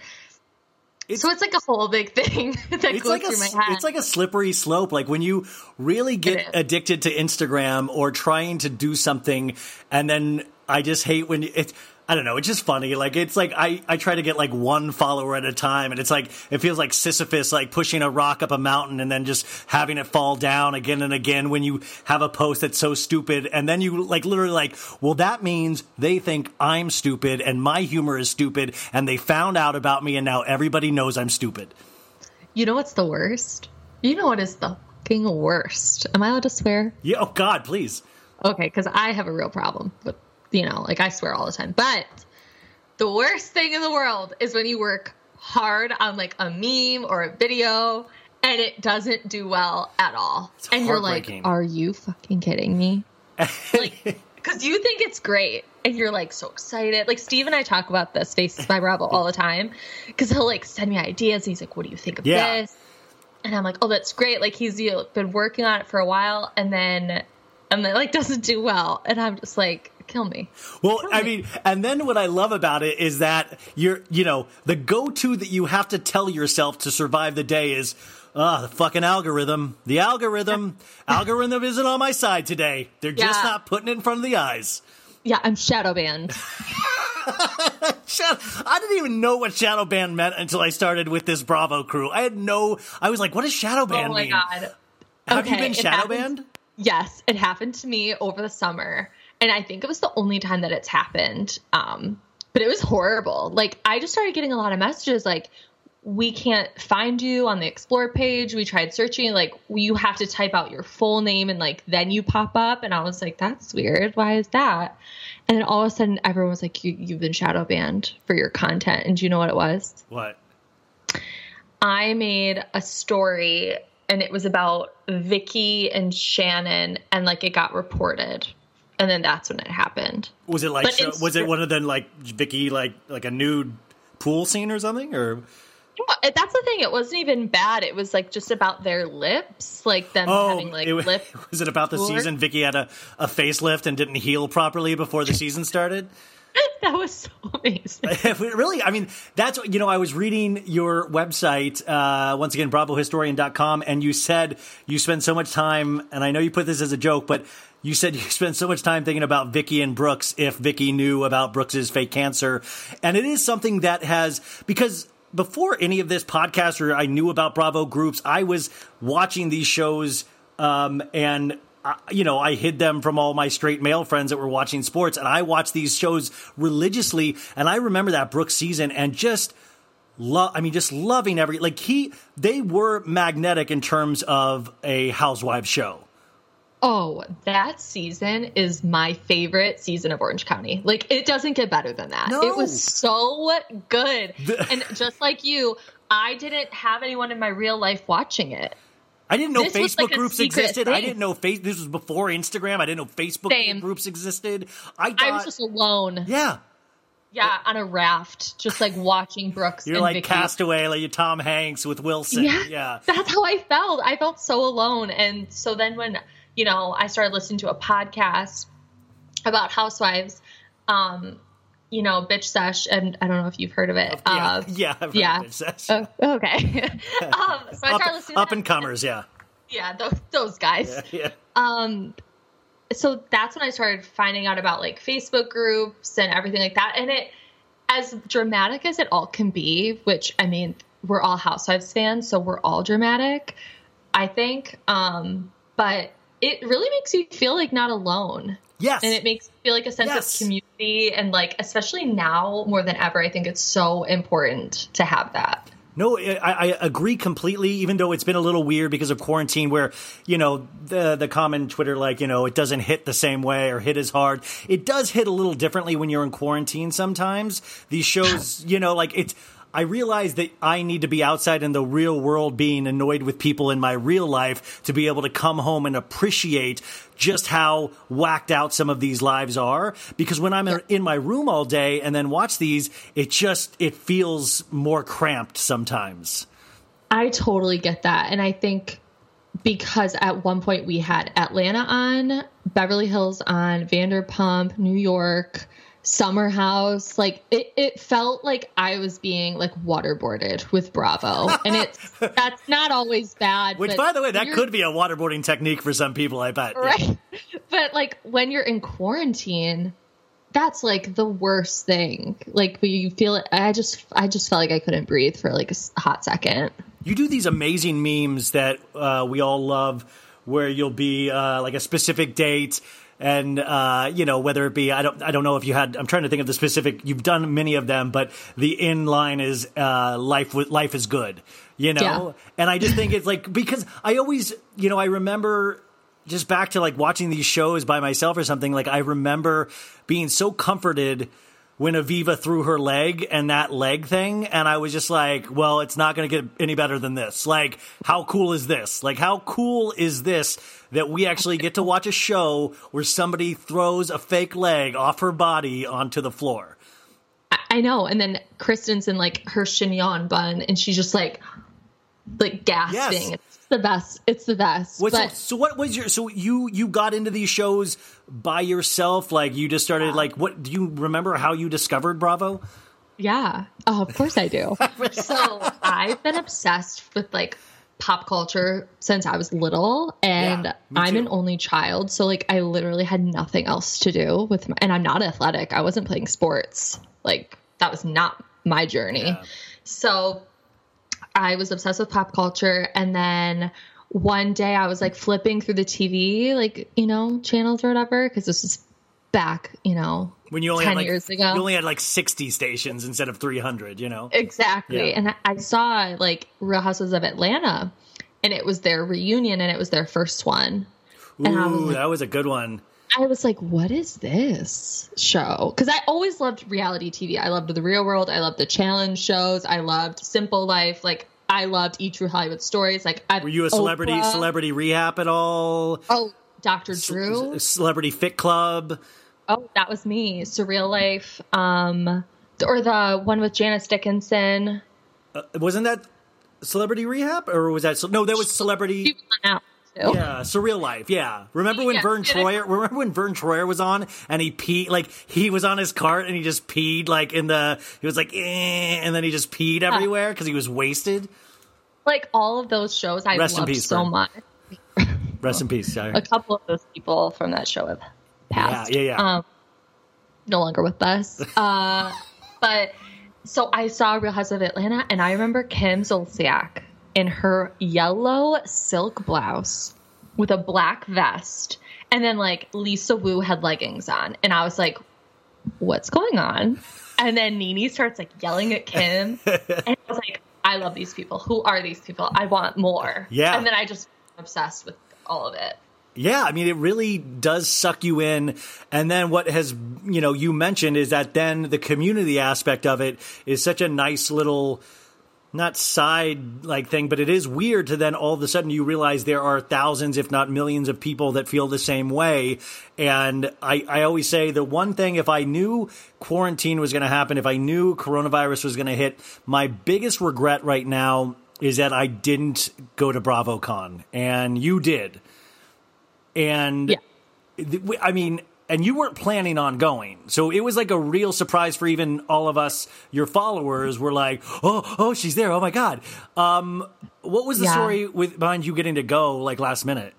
Speaker 11: so it's like a whole big thing <laughs> that goes
Speaker 2: like a
Speaker 11: through my head
Speaker 2: it's like a slippery slope. Like when you really get addicted to Instagram or trying to do something, and then I just hate when it. I don't know. It's just funny. Like it's like I, I try to get like one follower at a time, and it's like it feels like Sisyphus like pushing a rock up a mountain and then just having it fall down again and again. When you have a post that's so stupid, and then you like literally like, well, that means they think I'm stupid and my humor is stupid, and they found out about me, and now everybody knows I'm stupid.
Speaker 11: You know what's the worst? You know what is the fucking worst? Am I allowed to swear?
Speaker 2: Yeah. Oh God, please.
Speaker 11: Okay, because I have a real problem with, you know, like I swear all the time. But the worst thing in the world is when you work hard on like a meme or a video and it doesn't do well at all. and you're like, are you fucking kidding me? like, <laughs> because you think it's great and you're like so excited. Like Steve and I talk about this Faces by Bravo all the time because he'll like send me ideas. He's like, what do you think of
Speaker 2: Yeah.
Speaker 11: this? And I'm like, oh, that's great. Like he's you know, been working on it for a while, and then and then like <laughs> doesn't do well, and I'm just like, kill me.
Speaker 2: Well, I mean, and then what I love about it is that you're, you know, the go-to that you have to tell yourself to survive the day is, ah, the fucking algorithm. The algorithm, <laughs> algorithm isn't on my side today. They're just
Speaker 11: Yeah.
Speaker 2: not putting it in front of the eyes.
Speaker 11: Yeah, I'm shadow banned. <laughs>
Speaker 2: I didn't even know what shadow band meant until I started with this Bravo crew. I had no. I was like, "What does shadow band
Speaker 11: oh my
Speaker 2: mean?"
Speaker 11: god.
Speaker 2: Have you
Speaker 11: Okay,
Speaker 2: been shadow banned?
Speaker 11: Yes, it happened to me over the summer, and I think it was the only time that it's happened. Um, but it was horrible. Like I just started getting a lot of messages like we can't find you on the explore page. We tried searching like you have to type out your full name and like then you pop up and I was like that's weird. Why is that? And then all of a sudden everyone was like you you've been shadow banned for your content and do you know what it was?
Speaker 2: What?
Speaker 11: I made a story and it was about Vicky and Shannon and like it got reported. And then that's when it happened.
Speaker 2: Was it like? Was it one of them like Vicky like like a nude pool scene or something? Or
Speaker 11: That's the thing. It wasn't even bad. It was like just about their lips, like them having like
Speaker 2: Oh, it,
Speaker 11: lip. <laughs>
Speaker 2: was it about the
Speaker 11: tour.
Speaker 2: season? Vicky had a, a facelift and didn't heal properly before the season started. <laughs>
Speaker 11: that was so amazing. <laughs>
Speaker 2: really, I mean, that's what, you know, I was reading your website, uh, once again, bravohistorian.com, and you said you spend so much time, and I know you put this as a joke, but you said you <laughs> spent so much time thinking about Vicky and Brooks if Vicky knew about Brooks's fake cancer. And it is something that has, because before any of this podcast or I knew about Bravo groups, I was watching these shows, um, and uh, you know, I hid them from all my straight male friends that were watching sports, and I watched these shows religiously. And I remember that Brooks season and just love. I mean, just loving every like he. They were magnetic in terms of a housewife show.
Speaker 11: Oh, that season is my favorite season of Orange County. Like it doesn't get better than that.
Speaker 2: No.
Speaker 11: It was so good. <laughs> and just like you, I didn't have anyone in my real life watching it.
Speaker 2: I didn't know
Speaker 11: This
Speaker 2: Facebook
Speaker 11: like
Speaker 2: groups existed. I didn't know face. This was before Instagram. I didn't know Facebook
Speaker 11: Same.
Speaker 2: groups existed. I thought,
Speaker 11: I was just alone.
Speaker 2: yeah.
Speaker 11: Yeah, on a raft, just like watching Brooks.
Speaker 2: You're like
Speaker 11: Vicky.
Speaker 2: Castaway, like you Tom Hanks with Wilson.
Speaker 11: Yeah.
Speaker 2: yeah.
Speaker 11: That's how I felt. I felt so alone. And so then when, you know, I started listening to a podcast about housewives, um, you know, Bitch Sesh, and I don't know if you've heard of it.
Speaker 2: Yeah,
Speaker 11: Uh, <laughs>
Speaker 2: yeah,
Speaker 11: yeah.
Speaker 2: Bitch Sesh.
Speaker 11: Oh, okay. <laughs> um, so I started
Speaker 2: up,
Speaker 11: listening
Speaker 2: up and comers, yeah.
Speaker 11: yeah, those, those guys.
Speaker 2: Yeah.
Speaker 11: Um, so that's when I started finding out about like Facebook groups and everything like that. And it, as dramatic as it all can be, which I mean, we're all Housewives fans, so we're all dramatic, I think. Um, but it really makes you feel like not alone.
Speaker 2: Yes.
Speaker 11: And it makes you feel like a sense
Speaker 2: Yes.
Speaker 11: of community. And like, especially now more than ever, I think it's so important to have that.
Speaker 2: No, I, I agree completely. Even though it's been a little weird because of quarantine, where you know the the common Twitter like you know it doesn't hit the same way or hit as hard. It does hit a little differently when you're in quarantine. Sometimes these shows, <laughs> you know, like it's. I realize that I need to be outside in the real world, being annoyed with people in my real life, to be able to come home and appreciate just how whacked out some of these lives are. Because when I'm in my room all day and then watch these, it just it feels more cramped sometimes.
Speaker 11: I totally get that. And I think because at one point we had Atlanta on, Beverly Hills on, Vanderpump, New York, Summer House, like it, it felt like I was being like waterboarded with Bravo. And it's <laughs> that's not always bad.
Speaker 2: Which,
Speaker 11: but
Speaker 2: by the way, that could be a waterboarding technique for some people. I bet.
Speaker 11: right. <laughs> But like when you're in quarantine, that's like the worst thing. Like you feel it, I just I just felt like I couldn't breathe for like a hot second.
Speaker 2: You do these amazing memes that uh, we all love, where you'll be uh, like a specific date, and uh, you know whether it be I don't I don't know if you had I'm trying to think of the specific. You've done many of them, but the in line is uh, life with life is good. You know,
Speaker 11: Yeah.
Speaker 2: and I just think it's like because I always you know I remember just back to like watching these shows by myself or something. Like I remember being so comforted when Aviva threw her leg and that leg thing, and I was just like, well, it's not going to get any better than this. Like, how cool is this? Like, how cool is this that we actually get to watch a show where somebody throws a fake leg off her body onto the floor?
Speaker 11: I, know. And then Kristen's in like her chignon bun, and she's just like, like gasping.
Speaker 2: Yes.
Speaker 11: It's the best. It's the best.
Speaker 2: What's
Speaker 11: but
Speaker 2: so, so what was your so you you got into these shows by yourself like you just started like what do you remember how you discovered bravo
Speaker 11: yeah, oh, of course I do. <laughs> so I've been obsessed with like pop culture since I was little and
Speaker 2: Yeah,
Speaker 11: I'm an only child. So like I literally had nothing else to do with my, and I'm not athletic. I wasn't playing sports. Like that was not my journey. So I was obsessed with pop culture and then one day I was like flipping through the TV, like, you know, channels or whatever, because this is back, you know,
Speaker 2: When you only
Speaker 11: 10
Speaker 2: had like,
Speaker 11: years ago.
Speaker 2: you only had like 60 stations instead of 300, you know?
Speaker 11: Exactly.
Speaker 2: Yeah.
Speaker 11: And I- saw like Real Houses of Atlanta and it was their reunion and it was their first one. I was
Speaker 2: Ooh,
Speaker 11: like,
Speaker 2: that was a good one.
Speaker 11: I was like, what is this show? Because I always loved reality TV. I loved The Real World. I loved the challenge shows. I loved Simple Life. Like, I loved E True Hollywood Stories. Like, I
Speaker 2: Were you a celebrity
Speaker 11: Oprah.
Speaker 2: celebrity rehab at all?
Speaker 11: Oh, Dr. Drew.
Speaker 2: Celebrity Fit Club?
Speaker 11: Oh, that was me. Surreal Life. Um, or the one with Janice Dickinson.
Speaker 2: Uh, wasn't that Celebrity Rehab? Or was that. No, that was Celebrity.
Speaker 11: Out too.
Speaker 2: Yeah, Surreal Life. Yeah. Remember when
Speaker 11: Yeah,
Speaker 2: Vern. Troyer? Remember when Vern Troyer was on and he peed like he was on his cart and he just peed like in the he was like eh, and then he just peed everywhere because he was wasted.
Speaker 11: Like all of those shows, I
Speaker 2: Rest in
Speaker 11: loved
Speaker 2: peace,
Speaker 11: so
Speaker 2: Vern.
Speaker 11: much. <laughs>
Speaker 2: Rest in peace. Sorry.
Speaker 11: A couple of those people from that show have passed.
Speaker 2: Yeah, yeah, yeah.
Speaker 11: Um, no longer with us. <laughs> Uh, but so I saw Real House of Atlanta, and I remember Kim Zolciak in her yellow silk blouse with a black vest, and then like Lisa Wu had leggings on, and I was like, "What's going on?" And then NeNe starts like yelling at Kim, <laughs> and I was like, "I love these people. Who are these people? I want more."
Speaker 2: Yeah.
Speaker 11: and then I just obsessed with all of it.
Speaker 2: Yeah, I mean, it really does suck you in. And then what has, you know, you mentioned is that then the community aspect of it is such a nice little, not side like thing, but it is weird to then all of a sudden you realize there are thousands, if not millions of people that feel the same way. And I, I always say the one thing, if I knew quarantine was going to happen, if I knew coronavirus was going to hit, my biggest regret right now is that I didn't go to BravoCon and you did. And th- I mean, and you weren't planning on going. So it was like a real surprise for even all of us, your followers were like, oh, oh, she's there. Oh my God. Um, what was the
Speaker 11: Yeah.
Speaker 2: story with behind you getting to go like last minute?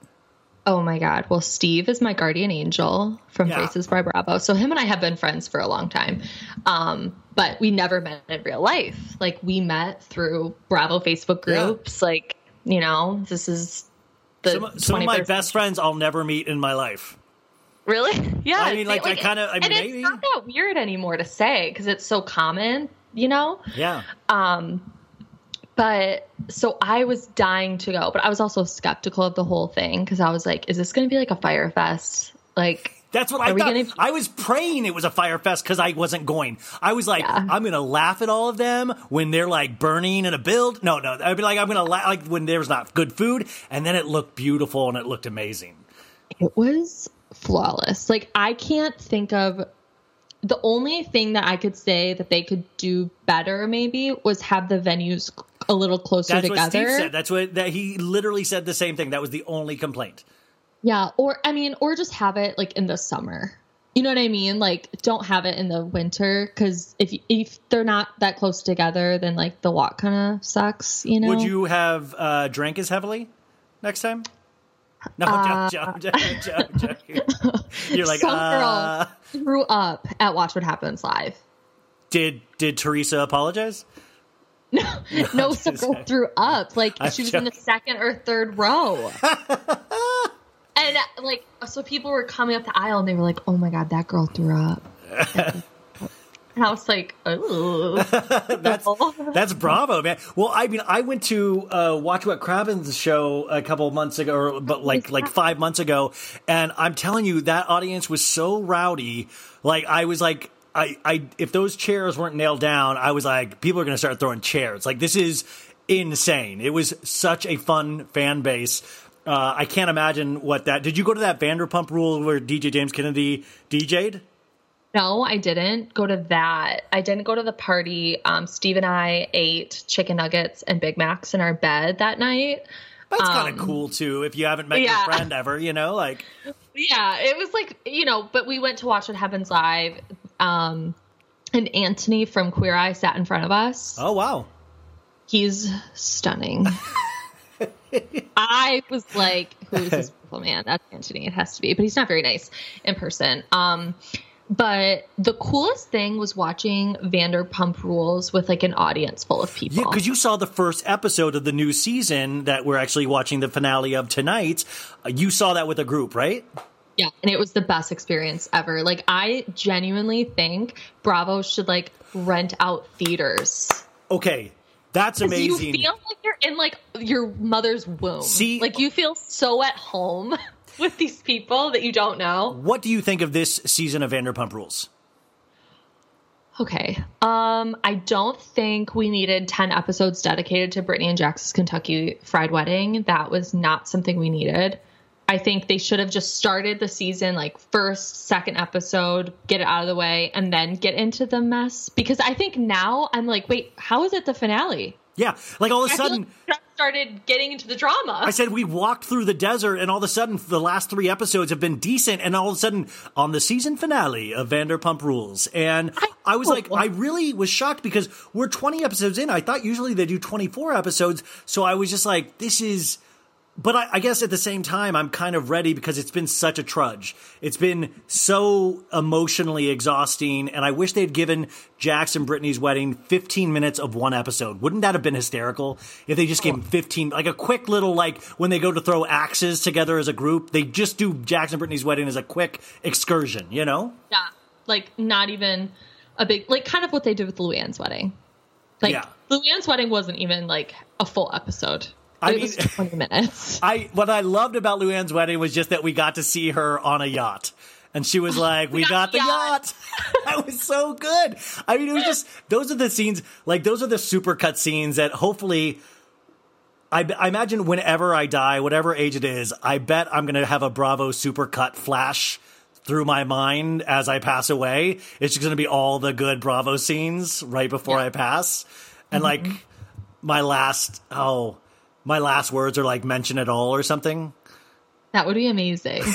Speaker 11: Oh my God. Well, Steve is my guardian angel from
Speaker 2: Yeah.
Speaker 11: Faces by Bravo. So him and I have been friends for a long time. Um, but we never met in real life. Like we met through Bravo Facebook
Speaker 2: Yeah.
Speaker 11: groups. Like, you know, this is the
Speaker 2: Some, some of my best friends I'll never meet in my life.
Speaker 11: Really? Yeah.
Speaker 2: I mean, like, I kinda- I mean,
Speaker 11: and
Speaker 2: maybe.
Speaker 11: it's not that weird anymore to say because it's so common, you know?
Speaker 2: Yeah.
Speaker 11: Um, but so I was dying to go, but I was also skeptical of the whole thing because I was like, is this going to be like a Fyre Fest? Like,
Speaker 2: That's what I
Speaker 11: Are we
Speaker 2: thought.
Speaker 11: gonna-
Speaker 2: I was praying it was a Fyre Fest because I wasn't going. I was like, I'm gonna laugh at all of them when they're like burning in a build. No, no, I'd be like, I'm gonna laugh like when there's not good food, and then it looked beautiful and it looked amazing.
Speaker 11: it was flawless. Like, I can't think of the only thing that I could say that they could do better, maybe, was have the venues a little closer
Speaker 2: That's
Speaker 11: together.
Speaker 2: what Steve said. That's what that he literally said the same thing. That was the only complaint.
Speaker 11: Yeah, or I mean, or just have it like in the summer. You know what I mean? Like, don't have it in the winter because if if they're not that close together, then like the walk kind of sucks. You know?
Speaker 2: Would you have uh, drank as heavily next time? No,
Speaker 11: Uh,
Speaker 2: joke, joke, joke, joke, joke. You're like,
Speaker 11: Some
Speaker 2: uh,
Speaker 11: girl grew up at Watch What Happens Live.
Speaker 2: did did Teresa apologize? <laughs>
Speaker 11: No, <laughs> no, some girl threw up. Like
Speaker 2: I'm
Speaker 11: she was in the second or third row. <laughs> and uh, like, so people were coming up the aisle and they were like, "Oh my god, that girl threw up." And I was like, "Oh, <laughs>
Speaker 2: that's that's Bravo, man. Well, I mean, I went to uh, watch what Crappens show a couple months ago, or but like like five months ago, and I'm telling you, that audience was so rowdy. Like I was like. I, I, if those chairs weren't nailed down, I was like, people are going to start throwing chairs. Like, this is insane. It was such a fun fan base. Uh, I can't imagine what that. Did you go to that Vanderpump Rule where DJ James Kennedy DJ'd?
Speaker 11: No, I didn't go to that. I didn't go to the party. Um, Steve and I ate chicken nuggets and Big Macs in our bed that night.
Speaker 2: That's kind
Speaker 11: Um,
Speaker 2: of cool too. If you haven't met
Speaker 11: yeah.
Speaker 2: your friend ever, you know, like <laughs>
Speaker 11: Yeah, it was like you know, but we went to watch What Happens Live. Um, and Antoni from Queer Eye sat in front of us.
Speaker 2: Oh wow,
Speaker 11: he's stunning. <laughs> I was like, who is this <laughs> beautiful man? That's Antoni. It has to be, but he's not very nice in person. Um, but the coolest thing was watching Vanderpump Rules with like an audience full of people.
Speaker 2: Yeah, because you saw the first episode of the new season that we're actually watching the finale of tonight. You saw that with a group, right?
Speaker 11: Yeah, and it was the best experience ever. Like I genuinely think Bravo should like rent out theaters.
Speaker 2: Okay, that's amazing.
Speaker 11: You feel like you're in like your mother's womb.
Speaker 2: See-
Speaker 11: like you feel so at home <laughs> <laughs> with these people that you don't know.
Speaker 2: what do you think of this season of Vanderpump Rules?
Speaker 11: Okay. Um, I don't think we needed 10 episodes dedicated to Brittany and Jax's Kentucky Fried Wedding. That was not something we needed. I think they should have just started the season like first, second episode, get it out of the way, and then get into the mess. Because I think now I'm like, wait, how is it the finale?
Speaker 2: Yeah, like all of a sudden,
Speaker 11: like started getting into the drama.
Speaker 2: I said we walked through the desert, and all of a sudden, the last three episodes have been decent, and all of a sudden, on the season finale of Vanderpump Rules, and I, was like, I really was shocked because we're 20 episodes in. I thought usually they do 24 episodes, so I was just like, this is. But I, I guess at the same time, I'm kind of ready because it's been such a trudge. It's been so emotionally exhausting, and I wish they'd given Jax and Brittany's wedding 15 minutes of one episode. Wouldn't that have been hysterical if they just gave them 15, like a quick little, like when they go to throw axes together as a group, they just do Jax and Brittany's wedding as a quick excursion, you know?
Speaker 11: Yeah. Like not even a big like kind of what they did with Luann's wedding. Like
Speaker 2: Yeah.
Speaker 11: Luann's wedding wasn't even like a full episode.
Speaker 2: I mean-
Speaker 11: twenty minutes. <laughs>
Speaker 2: I what I loved about Luann's wedding was just that we got to see her on a yacht. And she was like, "We <laughs> got the yacht." <laughs> that was so good. I mean, it was just those are the scenes, like those are the super cut scenes that hopefully. I, I imagine whenever I die, whatever age it is, I bet I'm going to have a Bravo super cut flash through my mind as I pass away. It's just going to be all the good Bravo scenes right before I pass. And mm-hmm. like my last, oh, my last words are like mention it all or something.
Speaker 11: That would be amazing. <laughs>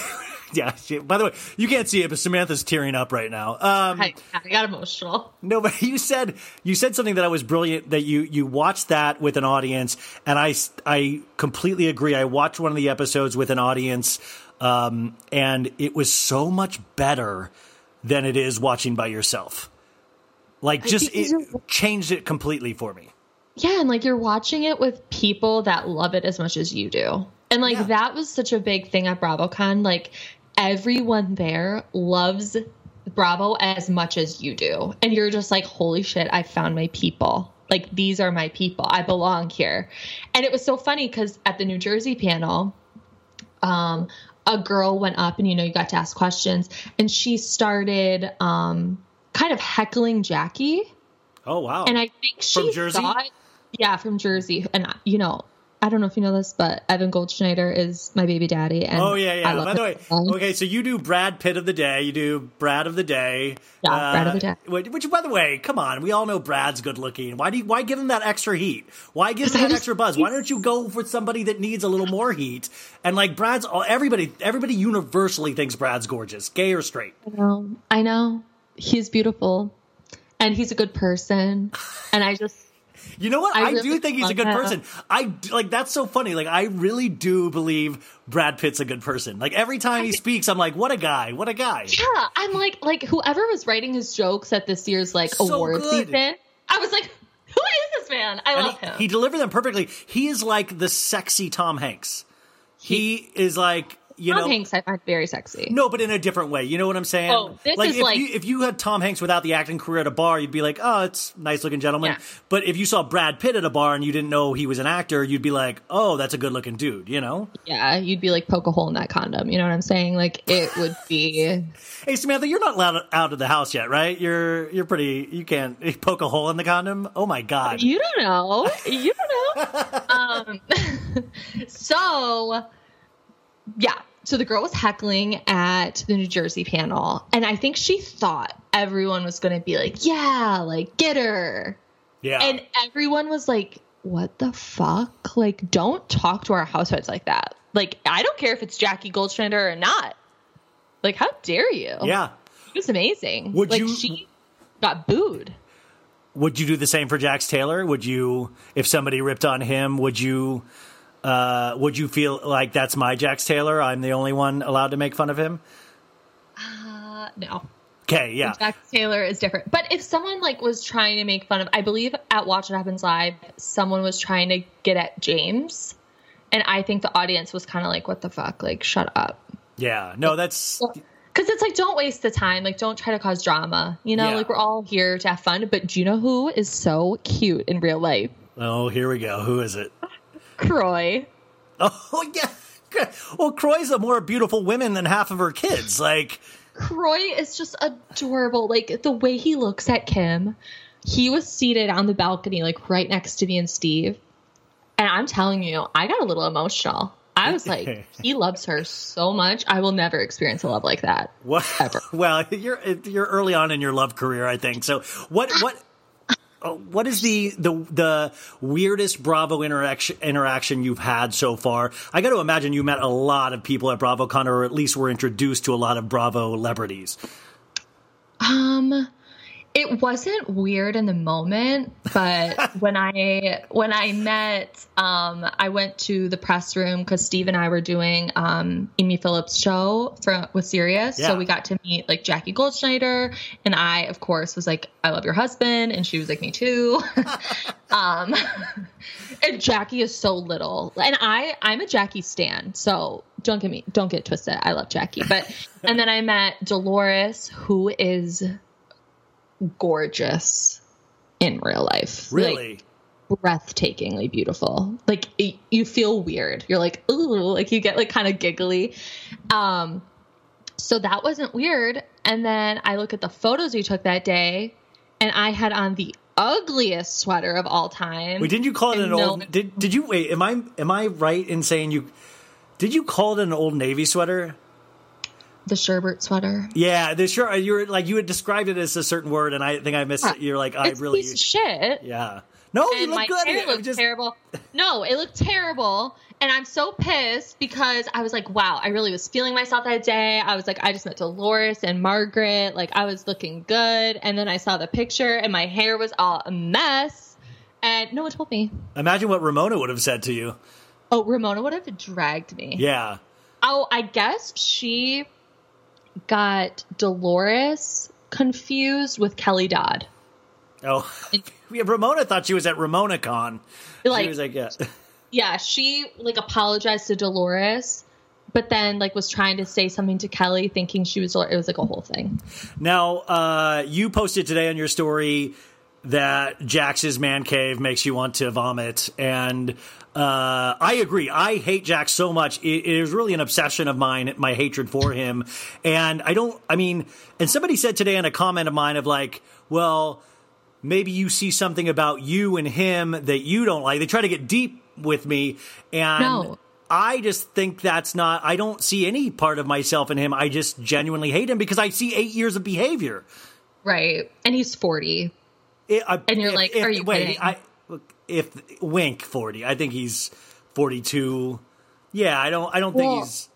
Speaker 2: Yeah. She, by the way, you can't see it, but Samantha's tearing up right now. Um,
Speaker 11: I, I got emotional.
Speaker 2: no, but <laughs> you said you said something that I was brilliant. That you you watched that with an audience, and I I completely agree. I watched one of the episodes with an audience, um, and it was so much better than it is watching by yourself. Like, just it changed it completely for me.
Speaker 11: Yeah, and like you're watching it with people that love it as much as you do. And like that was such a big thing at BravoCon. Like everyone there loves Bravo as much as you do. And you're just like, holy shit, I found my people. Like these are my people. I belong here. And it was so funny because at the New Jersey panel, um, a girl went up and you know you got to ask questions and she started um kind of heckling Jackie.
Speaker 2: Oh wow!
Speaker 11: And I think she
Speaker 2: From Jersey?
Speaker 11: thought, yeah, from Jersey. And you know, I don't know if you know this, but Evan Goldschneider is my baby daddy. And
Speaker 2: oh yeah,
Speaker 11: I
Speaker 2: yeah.
Speaker 11: love
Speaker 2: By the way, okay, so you do Brad Pitt of the day. You do Brad of the day.
Speaker 11: Yeah, Brad of the uh, day.
Speaker 2: Which, which, by the way, come on, we all know Brad's good looking. Why do you, why give him that extra heat? Why give <laughs> him that extra buzz? Why don't you go for somebody that needs a little more heat? And like Brad's, everybody, everybody universally thinks Brad's gorgeous, gay or straight.
Speaker 11: I know, I know, he's beautiful, and he's a good person, <laughs> and I just.
Speaker 2: You know what?
Speaker 11: I
Speaker 2: I, do think he's a good person. I like that's so funny. Like I really do believe Brad Pitt's a good person. Like every time he speaks, I'm like, what a guy, what a guy.
Speaker 11: Yeah, I'm like, like whoever was writing his jokes at this year's like
Speaker 2: So
Speaker 11: award
Speaker 2: good.
Speaker 11: season, I was like, who is this man? I
Speaker 2: And
Speaker 11: love
Speaker 2: he,
Speaker 11: him.
Speaker 2: he delivered them perfectly. He is like the sexy Tom Hanks. He, is like you
Speaker 11: Tom
Speaker 2: know.
Speaker 11: Hanks, I find very sexy.
Speaker 2: No, but in a different way. You know what I'm saying?
Speaker 11: Oh, this
Speaker 2: like
Speaker 11: is
Speaker 2: if
Speaker 11: like-
Speaker 2: you, if you had Tom Hanks without the acting career at a bar, you'd be like, oh, it's nice looking gentleman.
Speaker 11: Yeah.
Speaker 2: But if you saw Brad Pitt at a bar and you didn't know he was an actor, you'd be like, oh, that's a good looking dude. You know?
Speaker 11: Yeah, you'd be like poke a hole in that condom. You know what I'm saying? Like it would be. <laughs>
Speaker 2: Hey Samantha, you're not allowed out of the house yet, right? You're you're pretty. You can't <laughs> poke a hole in the condom. Oh my god!
Speaker 11: You don't know. You don't know. <laughs> um, so, yeah. So the girl was heckling at the New Jersey panel, and I think she thought everyone was going to be like, "Yeah, like get her,"
Speaker 2: Yeah.
Speaker 11: and everyone was like, "What the fuck? Like, don't talk to our housewives like that. Like, I don't care if it's Jackie Goldschneider or not. Like, how dare you?"
Speaker 2: yeah.
Speaker 11: it was amazing.
Speaker 2: Would
Speaker 11: like,
Speaker 2: you-
Speaker 11: she got booed.
Speaker 2: Would you do the same for Jax Taylor? Would you, if somebody ripped on him, would you uh, would you feel like that's my Jax Taylor? I'm the only one allowed to make fun of him.
Speaker 11: Uh, no.
Speaker 2: Okay, yeah.
Speaker 11: Jack Taylor is different. But if someone like was trying to make fun of, I believe at Watch What Happens Live, someone was trying to get at James, and I think the audience was kind of like, "What the fuck? Like, shut up."
Speaker 2: Yeah, no, that's
Speaker 11: Because it's like, don't waste the time. Like, don't try to cause drama. You know,
Speaker 2: Yeah.
Speaker 11: like we're all here to have fun. But do you know who is so cute in real life?
Speaker 2: oh, here we go. Who is it? <laughs>
Speaker 11: Kroy.
Speaker 2: Oh <laughs> yeah. Well, Kroy's a more beautiful woman than half of her kids. Like,
Speaker 11: Croy is just adorable. Like the way he looks at Kim. He was seated on the balcony, like right next to me and Steve. And I'm telling you, I got a little emotional. I was like, <laughs> he loves her so much. I will never experience a love like that.
Speaker 2: what? <laughs> Well, you're you're early on in your love career, I think. So, what what what is the the the weirdest Bravo interaction interaction you've had so far? I got to imagine you met a lot of people at BravoCon, or at least were introduced to a lot of Bravo celebrities.
Speaker 11: Um it wasn't weird in the moment, but <laughs> when I when I met um I went to the press room cuz Steve and I were doing um Amy Phillips show from with Sirius.
Speaker 12: Yeah.
Speaker 11: So we got to meet like Jackie Goldschneider and I of course was like I love your husband and she was like me too. <laughs> um and Jackie is so little. And I I'm a Jackie stan. So don't get me don't get twisted. I love Jackie. But and then I met Dolores who is gorgeous in real life.
Speaker 2: Really?
Speaker 11: Like, breathtakingly beautiful. Like it, you feel weird. You're like, ooh, like you get like kind of giggly. Um so that wasn't weird. And then I look at the photos we took that day and I had on the ugliest sweater of all time.
Speaker 2: Wait, didn't you call it an
Speaker 11: no-
Speaker 2: old? Did did you wait? Am I am I right in saying you? Did you call it an old navy sweater?
Speaker 11: The sherbert sweater.
Speaker 2: Yeah, the sure. You were like you had described it as a certain word, and I think I missed it. You're like I
Speaker 11: It's
Speaker 2: really.
Speaker 11: shit.
Speaker 2: Yeah. No, you look good.
Speaker 11: hair
Speaker 2: It
Speaker 11: looked
Speaker 2: just-
Speaker 11: terrible. No, it looked terrible, and I'm so pissed because I was like, "Wow, I really was feeling myself that day." I was like, "I just met Dolores and Margaret. Like, I was looking good." And then I saw the picture, and my hair was all a mess, and no one told me.
Speaker 2: Imagine what Ramona would have said to you.
Speaker 11: Oh, Ramona would have dragged me.
Speaker 2: Yeah.
Speaker 11: Oh, I guess she got Dolores confused with Kelly Dodd.
Speaker 2: Oh, <laughs> yeah, Ramona thought she was at RamonaCon.
Speaker 11: Like-
Speaker 2: she was like, <laughs> yeah.
Speaker 11: yeah, she like apologized to Dolores, but then like was trying to say something to Kelly, thinking she was. It was like a whole thing.
Speaker 2: Now, uh, you posted today on your story that Jax's man cave makes you want to vomit, and uh, I agree. I hate Jax so much. It, it is really an obsession of mine, my hatred for him. And I don't. I mean, and somebody said today in a comment of mine of like, well, maybe you see something about you and him that you don't like. They try to get deep with me, and.
Speaker 11: No.
Speaker 2: I just think that's not. I don't see any part of myself in him. I just genuinely hate him because I see eight years of behavior.
Speaker 11: Right, and he's forty. And you're like, are you
Speaker 2: wait?
Speaker 11: kidding?
Speaker 2: I if wink forty. I think he's forty two. Yeah, I don't. I don't think
Speaker 11: Well,
Speaker 2: he's.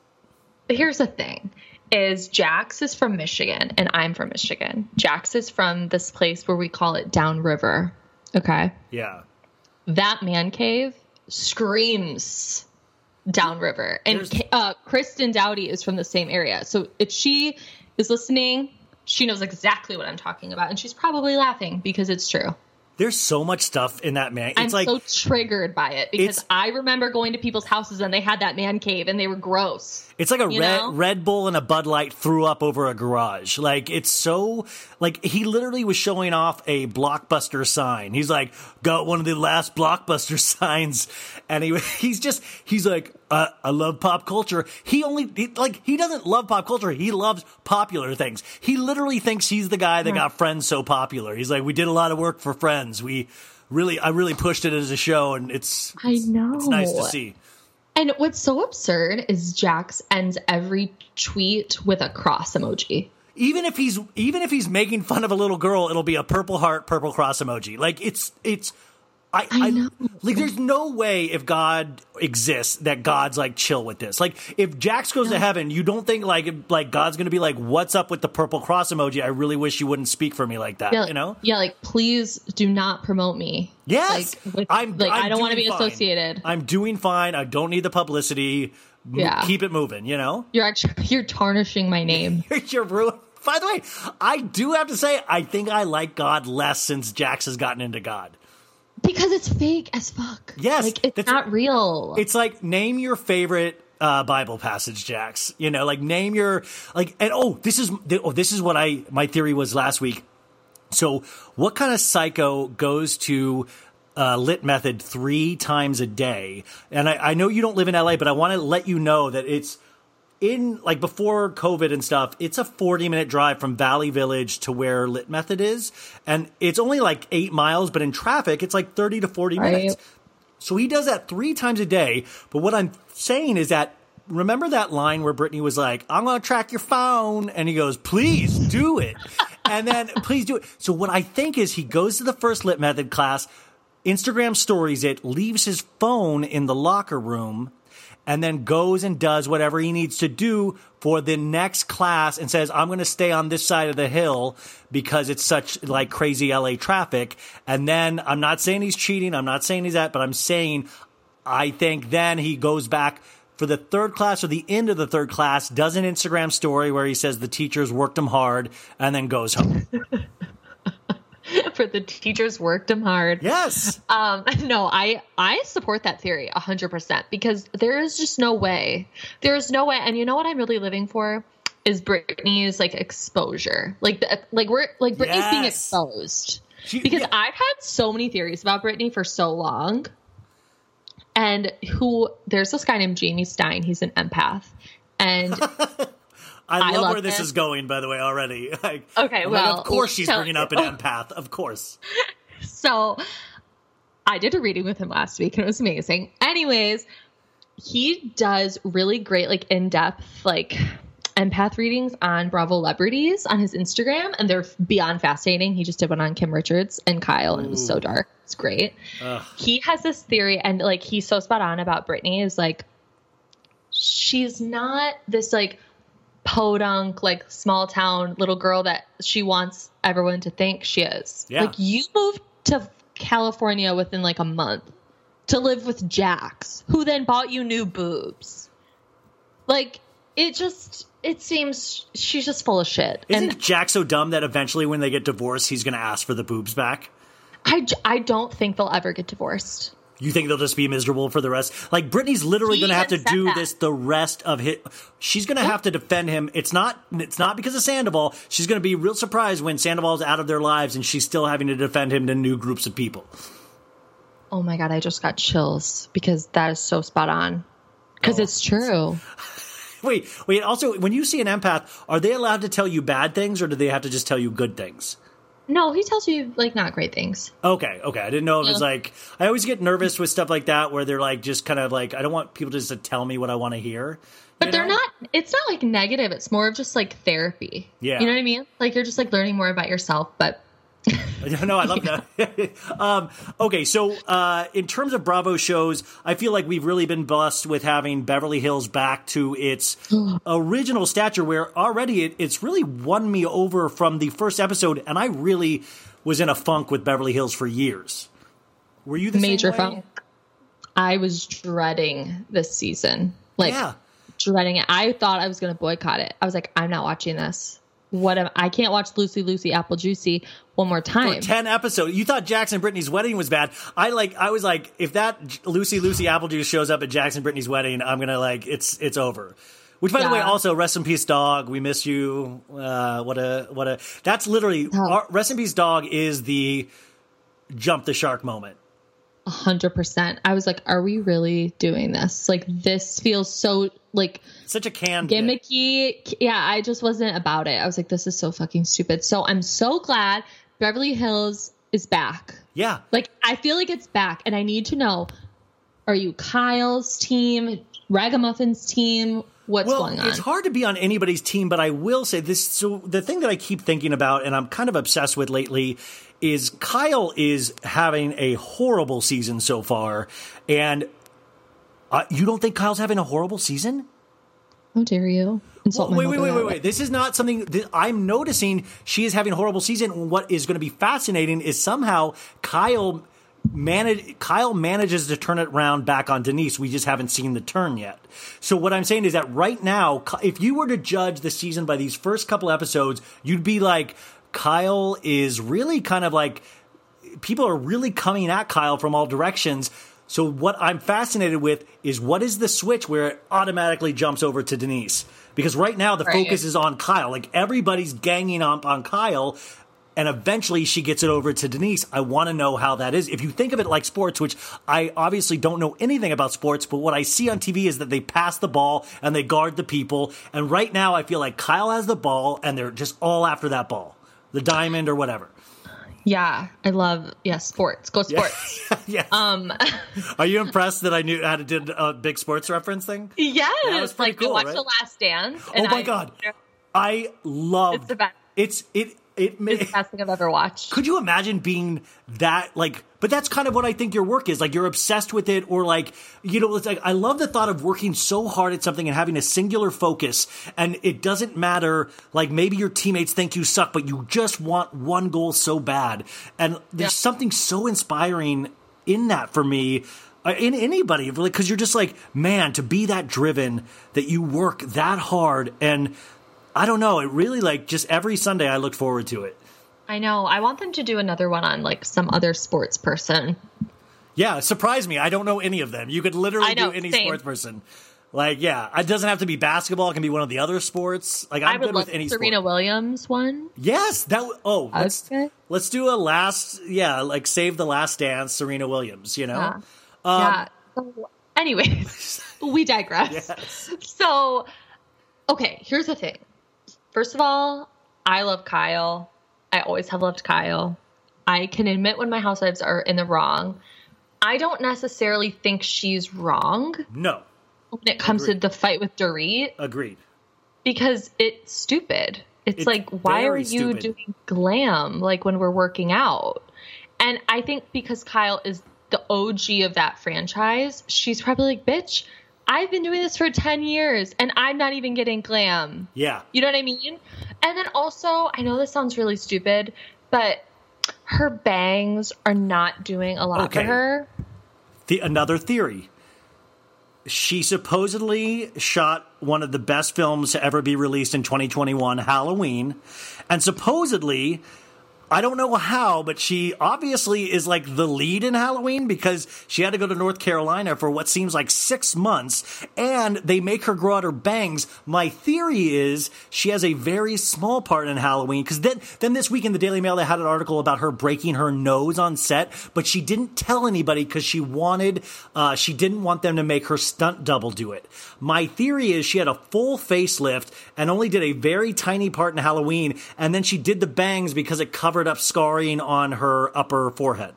Speaker 11: Here's the thing: is Jax is from Michigan, and I'm from Michigan. Jax is from this place where we call it Downriver. Okay,
Speaker 2: Yeah.
Speaker 11: that man cave screams downriver and uh, kristen doute is from the same area so if she is listening she knows exactly what i'm talking about and she's probably laughing because it's true
Speaker 2: There's so much stuff in that man. It's
Speaker 11: i'm
Speaker 2: like
Speaker 11: so triggered by it because i remember going to people's houses and they had that man cave and they were gross
Speaker 2: It's like a
Speaker 11: You
Speaker 2: red
Speaker 11: know?
Speaker 2: Red Bull and a Bud Light threw up over a garage. Like it's so like he literally was showing off a blockbuster sign. He's like got one of the last blockbuster <laughs> signs, and he <laughs> he's just he's like uh, I love pop culture. He only he, like he doesn't love pop culture. He loves popular things. He literally thinks he's the guy that got Friends so popular. He's like we did a lot of work for Friends. We really I really pushed it as a show, and it's
Speaker 11: i know
Speaker 2: it's nice to see.
Speaker 11: And what's so absurd is jax ends every tweet with a cross emoji
Speaker 2: even if he's even if he's making fun of a little girl, it'll be a purple heart, purple cross emoji. Like it's it's I, I, know. Like, there's no way if God exists that God's like chill with this. Like, if Jax goes to heaven, you don't think like like God's gonna be like, "What's up with the purple cross emoji?" I really wish you wouldn't speak for me like that.
Speaker 11: Yeah,
Speaker 2: you know?
Speaker 11: Yeah, like please do not promote me.
Speaker 2: Yes,
Speaker 11: like, with,
Speaker 2: I'm.
Speaker 11: like
Speaker 2: I'm
Speaker 11: I don't want to be
Speaker 2: fine.
Speaker 11: associated.
Speaker 2: I'm doing fine. I don't need the publicity. M-
Speaker 11: Yeah.
Speaker 2: keep it moving. You know.
Speaker 11: You're actually <laughs> you're tarnishing my name. <laughs>
Speaker 2: You're ruined. By the way, I do have to say, I think I like God less since Jax has gotten into God.
Speaker 11: Because it's fake as fuck.
Speaker 2: Yes,
Speaker 11: like it's not real.
Speaker 2: It's like name your favorite uh, Bible passage, Jax. You know, like name your like. And oh, this is oh, this is what I my theory was last week. So, what kind of psycho goes to uh, lit method three times a day? And I, I know you don't live in LA, but I want to let you know that it's in like before COVID and stuff, it's a 40 minute drive from Valley Village to where Lit Method is. And it's only like eight miles, but in traffic, it's like 30 to 40
Speaker 11: Right.
Speaker 2: minutes. So he does that three times a day. But what I'm saying is that remember that line where Brittany was like, I'm going to track your phone. And he goes, please do it. <laughs> and then please do it. So what I think is he goes to the first Lit Method class, Instagram stories it, leaves his phone in the locker room and then goes and does whatever he needs to do for the next class and says, I'm going to stay on this side of the hill because it's such like crazy LA traffic. And then I'm not saying he's cheating. I'm not saying he's that, but I'm saying I think then he goes back for the third class or the end of the third class, does an Instagram story where he says the teachers worked him hard and then goes home. <laughs> <laughs>
Speaker 11: for the teachers worked him hard.
Speaker 2: Yes.
Speaker 11: Um, <laughs> no, I I support that theory hundred percent because there is just no way. There is no way. And you know what I'm really living for is Brittany's like exposure. Like the, like we're like Brittany's being
Speaker 2: Yes.
Speaker 11: exposed. because I've had so many theories about Britney for so long. And who there's this guy named Jamie Stein. He's an empath. And <laughs>
Speaker 2: I
Speaker 11: I
Speaker 2: love,
Speaker 11: love
Speaker 2: where this is going, by the way, already. <laughs> Like,
Speaker 11: Okay, well,
Speaker 2: of course she's bringing up an <laughs> empath. Of course.
Speaker 11: So I did a reading with him last week and it was amazing. Anyways, he does really great, like in depth, like empath readings on Bravo Celebrities on his Instagram, and they're beyond fascinating. He just did one on Kim Richards and Kyle, and it was so dark. It's great.
Speaker 2: Ugh.
Speaker 11: He has this theory, and like he's so spot on about Brittany is like she's not this like podunk, like small town little girl that she wants everyone to think she is.
Speaker 12: Yeah.
Speaker 11: Like you moved to California within like a month to live with Jax, who then bought you new boobs. Like it just it seems she's just full of shit.
Speaker 2: Isn't Jack so dumb that eventually, when they get divorced, he's going to ask for the boobs back?
Speaker 11: I, I don't think they'll ever get divorced.
Speaker 2: You think they'll just be miserable for the rest? Like Brittany's literally going to have to do
Speaker 11: that.
Speaker 2: this the rest of his. She's going to have to defend him. It's not. It's not because of Sandoval. She's going to be real surprised when Sandoval's out of their lives and she's still having to defend him to new groups of people.
Speaker 11: Oh my god, I just got chills because that is so spot on. Because oh. it's true. <laughs>
Speaker 2: Wait, wait. Also, when you see an empath, are they allowed to tell you bad things or do they have to just tell you good things?
Speaker 11: No, he tells you like not great things.
Speaker 2: Okay, okay. I didn't know if it's
Speaker 11: Yeah.
Speaker 2: like I always get nervous with stuff like that where they're like just kind of like I don't want people just to tell me what I want to hear.
Speaker 11: But they're not it's not like negative, it's more of just like therapy.
Speaker 2: Yeah.
Speaker 11: You know what I mean? Like you're just like learning more about yourself, but <laughs>
Speaker 2: no, I love that. <laughs> um, okay, so uh, in terms of Bravo shows, I feel like we've really been blessed with having Beverly Hills back to its original stature, where already it, it's really won me over from the first episode, and I really was in a funk with Beverly Hills for years. Were you the
Speaker 11: major funk. I was dreading this season. Like
Speaker 2: Yeah.
Speaker 11: dreading it. I thought I was gonna boycott it. I was like, I'm not watching this. What am I can't watch Lucy Lucy Apple Juicy one more
Speaker 2: For
Speaker 11: time.
Speaker 2: ten episodes, you thought Jackson Brittany's wedding was bad. I like. I was like, if that Lucy Lucy Applejuice shows up at Jackson Brittany's wedding, I'm gonna like, it's it's over. Which, by the way, also rest in peace, dog. We miss you. Uh, what a what a. That's literally our, rest in peace, dog. Is the jump the shark moment.
Speaker 11: A hundred percent. I was like, are we really doing this? Like this feels so like
Speaker 2: such a canned
Speaker 11: gimmicky. Yeah, I just wasn't about it. I was like, this is so fucking stupid. So I'm so glad Beverly Hills is back.
Speaker 2: Yeah.
Speaker 11: Like I feel like it's back, and I need to know: Are you Kyle's team, Ragamuffins team? What's
Speaker 2: well,
Speaker 11: going on?
Speaker 2: it's hard to be on anybody's team, but I will say this. So the thing that I keep thinking about, and I'm kind of obsessed with lately, is Kyle is having a horrible season so far, and uh, you don't think Kyle's having a horrible season?
Speaker 11: How dare you insult
Speaker 2: Well, wait, wait, wait, wait, wait. This is not something that I'm noticing. She is having a horrible season. What is going to be fascinating is somehow Kyle manage Kyle manages to turn it around back on Denise. We just haven't seen the turn yet. So what I'm saying is that right now, if you were to judge the season by these first couple episodes, you'd be like, Kyle is really kind of like people are really coming at Kyle from all directions. So what I'm fascinated with is what is the switch where it automatically jumps over to Denise? Because right now the
Speaker 11: Right.
Speaker 2: focus is on Kyle. Like everybody's ganging up on Kyle and eventually she gets it over to Denise. I want to know how that is. If you think of it like sports, which I obviously don't know anything about sports, but what I see on TV is that they pass the ball and they guard the people. And right now I feel like Kyle has the ball and they're just all after that ball. The diamond or whatever.
Speaker 11: Yeah, I love yeah sports. Go sports. <laughs>
Speaker 2: yes.
Speaker 11: Um, <laughs>
Speaker 2: Are you impressed that I knew how to do a big sports reference thing?
Speaker 11: yes,
Speaker 2: That was pretty
Speaker 11: like
Speaker 2: cool,
Speaker 11: I watched
Speaker 2: right?
Speaker 11: The Last Dance.
Speaker 2: Oh my
Speaker 11: I-
Speaker 2: god, I love
Speaker 11: It's the best.
Speaker 2: It's it it. ma-
Speaker 11: It's the best thing I've ever watched.
Speaker 2: Could you imagine being that like? But that's kind of what I think your work is. Like you're obsessed with it, or like you know, it's like I love the thought of working so hard at something and having a singular focus, and it doesn't matter. Like maybe your teammates think you suck, but you just want one goal so bad, and there's something so inspiring in that for me. uh, In anybody, because you're just like, man, to be that driven, that you work that hard, and I don't know, it really like just every Sunday I look forward to it.
Speaker 11: I know. I want them to do another one on like some other sports person.
Speaker 2: Yeah, surprise me. I don't know any of them. You could literally
Speaker 11: know,
Speaker 2: do any
Speaker 11: same.
Speaker 2: sports person. Like, yeah, it doesn't have to be basketball. It can be one of the other sports. Like, I'm
Speaker 11: I would
Speaker 2: good
Speaker 11: love
Speaker 2: with any
Speaker 11: Serena
Speaker 2: sport.
Speaker 11: Williams one.
Speaker 2: Yes, that. w- Oh, let's
Speaker 11: Okay.
Speaker 2: let's do a last. Yeah, like save the last dance. Serena Williams. You know.
Speaker 11: Yeah.
Speaker 2: Um,
Speaker 11: yeah. So, anyways, <laughs> we digress. So, okay, here's the thing. First of all, I love Kyle. I always have loved Kyle. I can admit when my housewives are in the wrong. I don't necessarily think she's wrong
Speaker 2: No,
Speaker 11: when it comes to the fight with Dorit
Speaker 2: agreed.
Speaker 11: because it's stupid. It's,
Speaker 2: It's
Speaker 11: like, why are you
Speaker 2: stupid.
Speaker 11: doing glam like when we're working out? And I think because Kyle is the OG of that franchise, she's probably like, bitch, I've been doing this for 10 years and I'm not even getting glam.
Speaker 2: Yeah.
Speaker 11: You know what I mean? And then also, I know this sounds really stupid, but her bangs are not doing a lot
Speaker 2: Okay.
Speaker 11: for her.
Speaker 2: The, another theory. She supposedly shot one of the best films to ever be released in 2021, Halloween. And supposedly, I don't know how, but she obviously is like the lead in Halloween because she had to go to North Carolina for what seems like six months and they make her grow out her bangs. My theory is she has a very small part in Halloween because then, then this week in the Daily Mail, they had an article about her breaking her nose on set, but she didn't tell anybody because she wanted, uh, she didn't want them to make her stunt double do it. My theory is she had a full facelift and only did a very tiny part in Halloween, and then she did the bangs because it covered up scarring on her upper forehead.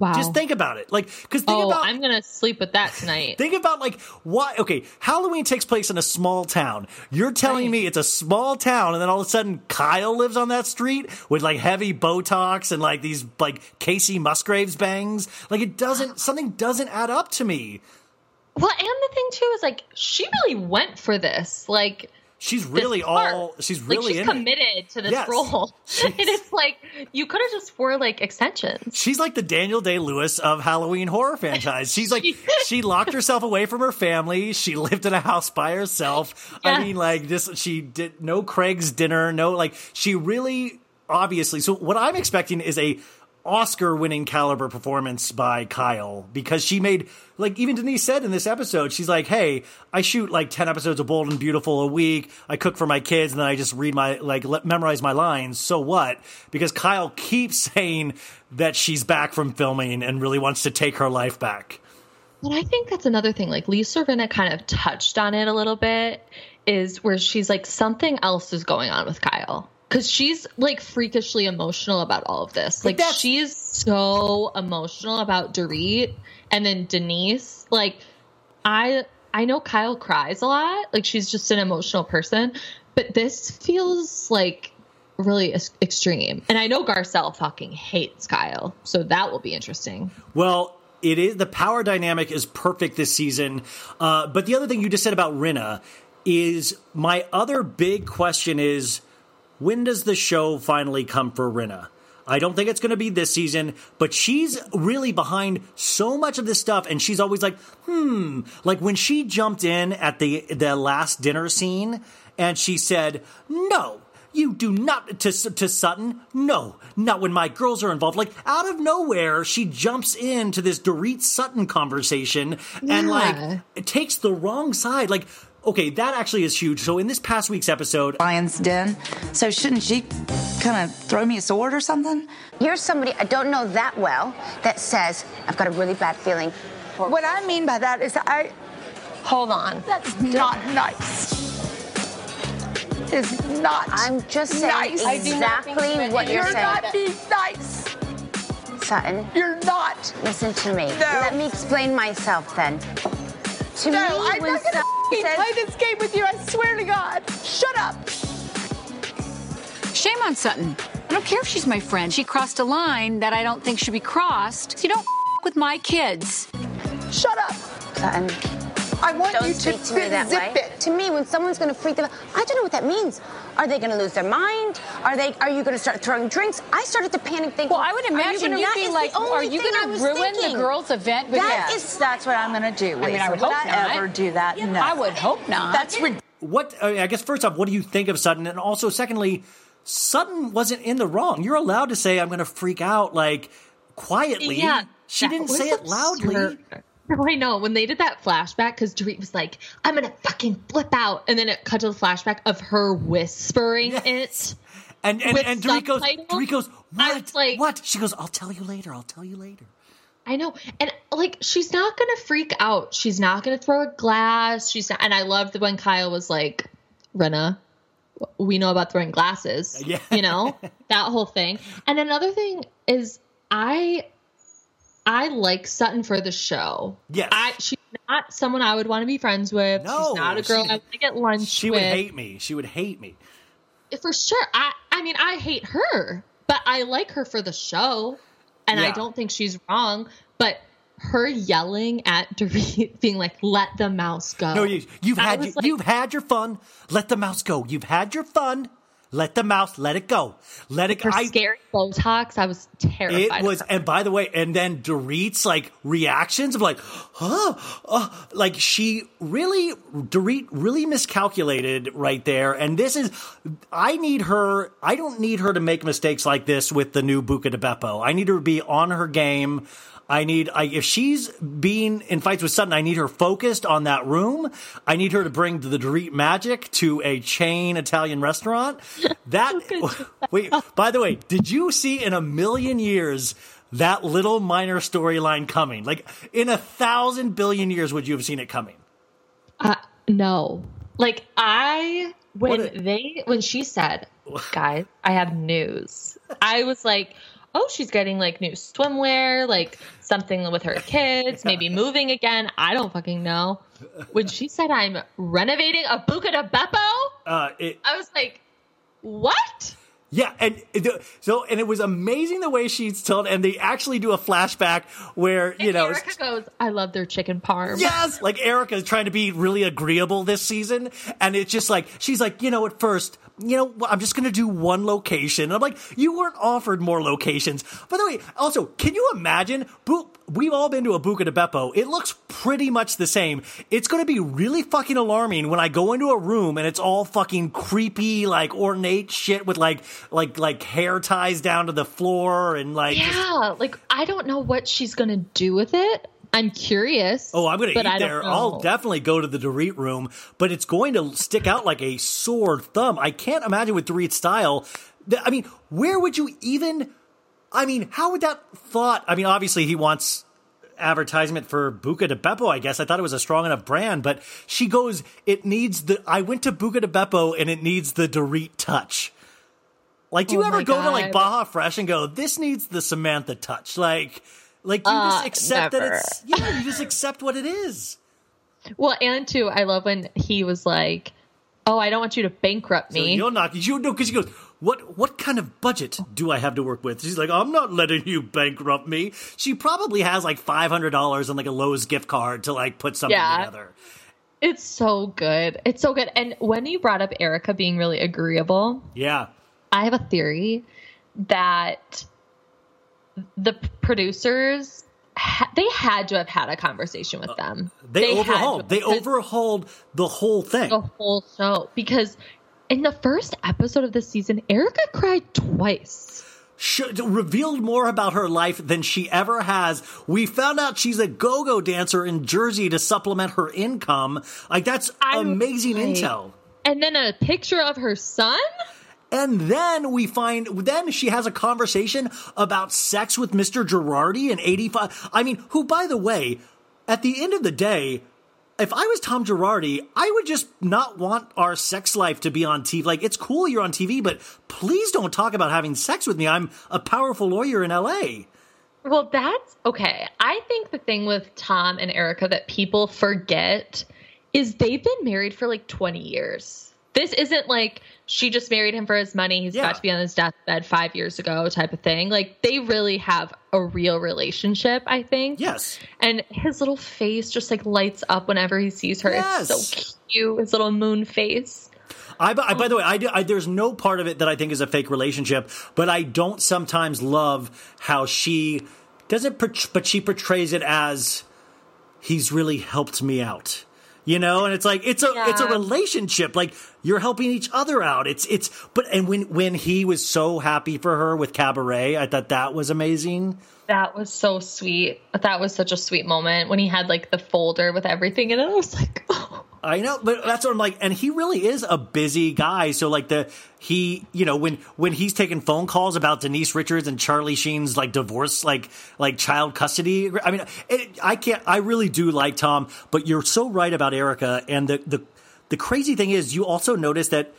Speaker 11: Wow.
Speaker 2: Just think about it. Like, because think
Speaker 11: oh,
Speaker 2: about.
Speaker 11: I'm going to sleep with that tonight. <laughs>
Speaker 2: Think about like why? Okay, Halloween takes place in a small town. You're telling me it's a small town, and then all of a sudden Kyle lives on that street with like heavy Botox and like these like Kacey Musgraves bangs. Like it doesn't. <gasps> Something doesn't add up to me.
Speaker 11: Well, and the thing too is like she really went for this. Like
Speaker 2: She's really all. She's
Speaker 11: like
Speaker 2: really
Speaker 11: she's
Speaker 2: in it.
Speaker 11: committed to this
Speaker 2: Yes.
Speaker 11: role. <laughs> and it's like you could have just wore like extensions.
Speaker 2: She's like the Daniel Day Lewis of Halloween horror franchise. She's like <laughs> she locked herself away from her family. She lived in a house by herself. I mean, like this. She did no Craig's dinner. No, like she really obviously. So what I'm expecting is a Oscar winning caliber performance by Kyle because she made like even Denise said in this episode she's like hey I shoot like 10 episodes of Bold and Beautiful a week I cook for my kids and then I just read my like le- memorize my lines so what because Kyle keeps <laughs> saying that she's back from filming and really wants to take her life back
Speaker 11: But I think that's another thing. Like Lisa Rinna kind of touched on it a little bit, is where she's like something else is going on with Kyle. Cause she's like freakishly emotional about all of this. Like she's so emotional about Dorit and then Denise. Like I I know Kyle cries a lot. Like she's just an emotional person. But this feels like really ex- extreme. And I know Garcelle fucking hates Kyle, so that will be interesting.
Speaker 2: Well, it is the power dynamic is perfect this season. Uh, but the other thing you just said about Rinna is my other big question is when does the show finally come for Rinna? I don't think it's going to be this season, but she's really behind so much of this stuff, and she's always like, hmm. Like when she jumped in at the the last dinner scene, and she said, "No, you do not to to Sutton. No, not when my girls are involved." Like out of nowhere, she jumps into this Dorit Sutton conversation, and
Speaker 12: Yeah.
Speaker 2: like it takes the wrong side. Like, okay, that actually is huge. So in this past week's episode,
Speaker 12: Lion's Den. So shouldn't she kind of throw me a sword or something?
Speaker 13: Here's somebody I don't know that well that says, I've got a really bad feeling.
Speaker 14: What I mean by that is I. Hold on. That's not nice. Is not.
Speaker 13: I'm just saying
Speaker 14: nice.
Speaker 13: exactly what you're,
Speaker 14: You're
Speaker 13: saying.
Speaker 14: not being nice.
Speaker 13: Sutton.
Speaker 14: You're not.
Speaker 13: Listen to me.
Speaker 14: No.
Speaker 13: Let me explain myself then. To
Speaker 14: no,
Speaker 13: me,
Speaker 14: I'm
Speaker 13: when
Speaker 14: not gonna
Speaker 13: Sutton
Speaker 14: f***ing play this game with you. I swear to God. Shut up.
Speaker 15: Shame on Sutton. I don't care if she's my friend. She crossed a line that I don't think should be crossed. So you don't f- with my kids.
Speaker 14: Shut up.
Speaker 13: Sutton.
Speaker 14: I want
Speaker 13: Don't
Speaker 14: you to
Speaker 13: speak to me that
Speaker 14: zip
Speaker 13: way.
Speaker 14: it.
Speaker 13: To me, when someone's going to freak them out, I don't know what that means. Are they going to lose their mind? Are they? Are you going to start throwing drinks? I started to panic, thinking.
Speaker 15: Well, I would imagine
Speaker 13: gonna-
Speaker 15: you'd be like,
Speaker 13: the
Speaker 15: are you gonna
Speaker 13: I was
Speaker 15: ruin the girls' event with
Speaker 13: That
Speaker 15: this?
Speaker 13: is-
Speaker 12: That's what I'm going to do.
Speaker 15: I mean, I
Speaker 12: Lisa.
Speaker 15: would hope
Speaker 12: I
Speaker 15: not.
Speaker 12: ever do that? No.
Speaker 15: I would hope not.
Speaker 12: That's ridiculous.
Speaker 2: what I, mean, I guess first off, what do you think of Sutton? And also, secondly, Sutton wasn't in the wrong. You're allowed to say, "I'm going to freak out," like quietly.
Speaker 11: Yeah,
Speaker 2: she
Speaker 11: that
Speaker 2: didn't
Speaker 11: was
Speaker 2: say it loudly.
Speaker 11: absurd. No, <laughs> oh, I know. When they did that flashback, because Dorit was like, I'm going to fucking flip out. And then it cut to the flashback of her whispering it.
Speaker 2: And and, and Dorit goes. Dorit goes, what?
Speaker 11: like,
Speaker 2: what? She goes, I'll tell you later. I'll tell you later.
Speaker 11: I know. And like, she's not going to freak out. She's not going to throw a glass. She's not. And I loved when Kyle was like, Rinna, we know about throwing glasses.
Speaker 2: Yeah.
Speaker 11: You know, <laughs> that whole thing. And another thing is, I. I like Sutton for the show.
Speaker 2: Yes.
Speaker 11: I she's not someone I would want to be friends with.
Speaker 2: No,
Speaker 11: she's not a girl
Speaker 2: she-
Speaker 11: I want to get lunch
Speaker 2: She
Speaker 11: with.
Speaker 2: would hate me. She would hate me.
Speaker 11: for sure. I I mean, I hate her, but I like her for the show, and I don't think she's wrong. But her yelling at <laughs> Dorit, being like, "Let the mouse go."
Speaker 2: No, you, you've had you,
Speaker 11: like-
Speaker 2: you've had your fun. Let the mouse go. You've had your fun. Let the mouse let it go. Let it.
Speaker 11: her
Speaker 2: I,
Speaker 11: scary Botox. I was terrified.
Speaker 2: It was, and by the way, and then Dorit's like reactions of like, huh, uh, like she really, Dorit really miscalculated right there. And this is, I need her, I don't need her to make mistakes like this with the new Buca di Beppo. I need her to be on her game. I need, I, if she's being in fights with Sutton, I need her focused on that room. I need her to bring the Dorit magic to a chain Italian restaurant. <laughs> That, <laughs> wait, by the way, did you see in a million years that little minor storyline coming? Like in a thousand billion years, would you have seen it coming?
Speaker 11: Uh, no. Like I when
Speaker 2: a-
Speaker 11: they when she said, <laughs> "Guys, I have news." I was like, "Oh, she's getting like new swimwear, like something with her kids, maybe moving again. I don't fucking know." When she said, "I'm renovating a Buca di Beppo,"
Speaker 2: Uh, it,
Speaker 11: I was like, "What?"
Speaker 2: Yeah, and it- so and it was amazing the way she's told, and they actually do a flashback where you know,
Speaker 11: Erika goes, "I love their chicken parm."
Speaker 2: yes, like Erika is trying to be really agreeable this season, and it's just like she's like, you know, at first, you know, I'm just gonna do one location. And I'm like, you weren't offered more locations. By the way, also, can you imagine? We've all been to a Buca di Beppo. It looks pretty much the same. It's going to be really fucking alarming when I go into a room and it's all fucking creepy, like ornate shit with like like like hair ties down to the floor and like just-
Speaker 11: Yeah, like I don't know what she's gonna do with it. I'm curious.
Speaker 2: Oh, I'm going to eat there. I'll definitely go to the Dorit room, but it's going to stick out like a sore thumb. I can't imagine with Dorit's style. th- I mean, where would you even? I mean, how would that thought? I mean, obviously he wants advertisement for Buca di Beppo. I guess I thought it was a strong enough brand, but she goes, "It needs the." I went to Buca di Beppo, and it needs the Dorit touch. Like, do you
Speaker 11: Oh
Speaker 2: ever
Speaker 11: my
Speaker 2: go to like Baja Fresh and go, "This needs the Samantha touch"? Like, like you
Speaker 11: Uh,
Speaker 2: just accept
Speaker 11: never.
Speaker 2: that it's yeah, you just accept what it is.
Speaker 11: Well, and too, I love when he was like, "Oh, I don't want you to bankrupt
Speaker 2: So
Speaker 11: me."
Speaker 2: you're not. you know because he goes, what what kind of budget do I have to work with? She's like, I'm not letting you bankrupt me. She probably has like five hundred dollars on like a Lowe's gift card to like put something
Speaker 11: Yeah.
Speaker 2: together.
Speaker 11: It's so good. It's so good. And when you brought up Erika being really agreeable,
Speaker 2: Yeah.
Speaker 11: I have a theory that the producers they had to have had a conversation with uh, them.
Speaker 2: They,
Speaker 11: had to
Speaker 2: overhauled. They overhauled the whole thing.
Speaker 11: the whole show because in the first episode of the season, Erika cried twice.
Speaker 2: Sh- revealed more about her life than she ever has. We found out she's a go-go dancer in Jersey to supplement her income. Like that's amazing
Speaker 11: like-
Speaker 2: intel.
Speaker 11: And then a picture of her son.
Speaker 2: And then we find, then she has a conversation about sex with Mr. Girardi in 85. I mean, who, by the way, at the end of the day, if I was Tom Girardi, I would just not want our sex life to be on TV. Like, it's cool you're on TV, but please don't talk about having sex with me. I'm a powerful lawyer in LA.
Speaker 11: Well, that's okay. I think the thing with Tom and Erika that people forget is they've been married for like 20 years. This isn't like she just married him for his money. He's about to be on his deathbed five years ago, type of thing. Like they really have a real relationship, I think.
Speaker 2: Yes.
Speaker 11: And his little face just like lights up whenever he sees her. It's so cute. His little moon face.
Speaker 2: I, I, by the way, I, do- I, there's no part of it that I think is a fake relationship, but I don't sometimes love how she doesn't, but she portrays it as he's really helped me out. You know, and it's like it's a it's a relationship. Like you're helping each other out. It's it's but and when when he was so happy for her with Cabaret, I thought that was amazing.
Speaker 11: That was so sweet. That was such a sweet moment when he had like the folder with everything in it. I was like,
Speaker 2: I know, but that's what I'm like. And he really is a busy guy. So like the he, you know, when when he's taking phone calls about Denise Richards and Charlie Sheen's like divorce, like like child custody. I mean, it, I can't. I really do like Tom, but you're so right about Erika. And the the the crazy thing is, you also notice that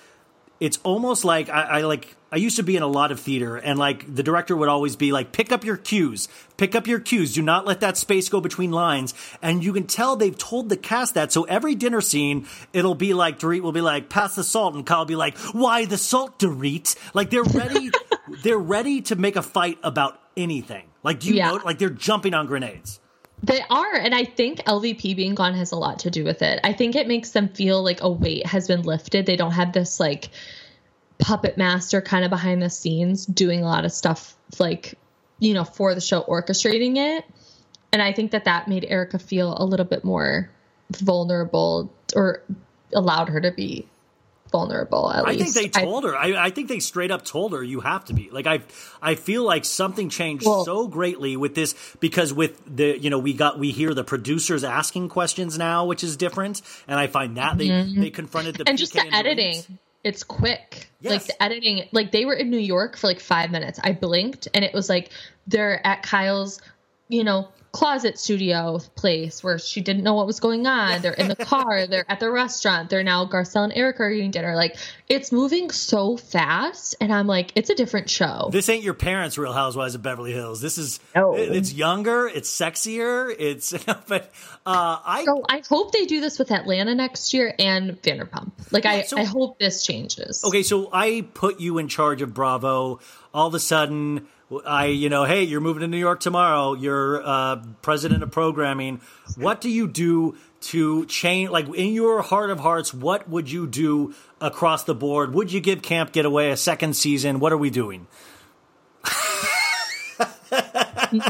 Speaker 2: it's almost like I, I like I used to be in a lot of theater and like the director would always be like pick up your cues pick up your cues do not let that space go between lines and you can tell they've told the cast that so every dinner scene it'll be like Dorit will be like pass the salt and Kyle will be like why the salt Dorit like they're ready <laughs> they're ready to make a fight about anything like do you
Speaker 11: Yeah.
Speaker 2: know like they're jumping on grenades
Speaker 11: They are, and I think LVP being gone has a lot to do with it. I think it makes them feel like a weight has been lifted. They don't have this like puppet master kind of behind the scenes doing a lot of stuff like, you know, for the show orchestrating it. And I think that that made Erika feel a little bit more vulnerable or allowed her to be vulnerable at
Speaker 2: I
Speaker 11: least.
Speaker 2: think they told her. I, I think they straight up told her you have to be. Like I, I feel like something changed so greatly with this because with the you know we got we hear the producers asking questions now, which is different, and I find that they
Speaker 11: Mhm.
Speaker 2: they confronted the
Speaker 11: and just the editing
Speaker 2: Dorit.
Speaker 11: It's quick. Like the editing like they were in new york for like five minutes. I blinked and it was like they're at kyle's you know closet studio place where she didn't know what was going on. They're in the <laughs> car they're at the restaurant they're now garcelle and erika are eating dinner. Like it's moving so fast and i'm like it's a different show.
Speaker 2: This ain't your parents' Real Housewives of Beverly Hills. This is it- it's younger, it's sexier, it's <laughs> but uh, I
Speaker 11: so i hope they do this with atlanta next year and vanderpump. Like i
Speaker 2: so-
Speaker 11: i hope this changes.
Speaker 2: Okay, so I put you in charge of Bravo. All of a sudden, I, you know, hey, you're moving to New York tomorrow. You're uh, president of programming. What do you do to change? Like in your heart of hearts, what would you do across the board? Would you give Camp Getaway a second season? What are we doing? <laughs>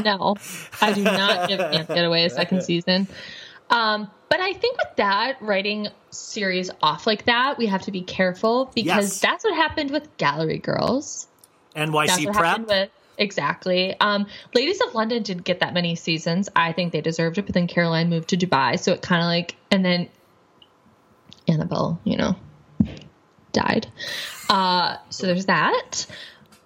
Speaker 11: no, I do not give Camp Getaway a second season. Um, but I think with that writing series off like that, we have to be careful because
Speaker 2: Yes.
Speaker 11: that's what happened with Gallery Girls.
Speaker 2: NYC prep.
Speaker 11: happened with exactly. Um, Ladies of London didn't get that many seasons. I think they deserved it, but then Caroline moved to Dubai, so it kind of like, and then Annabelle, you know, died. Uh, so there's that.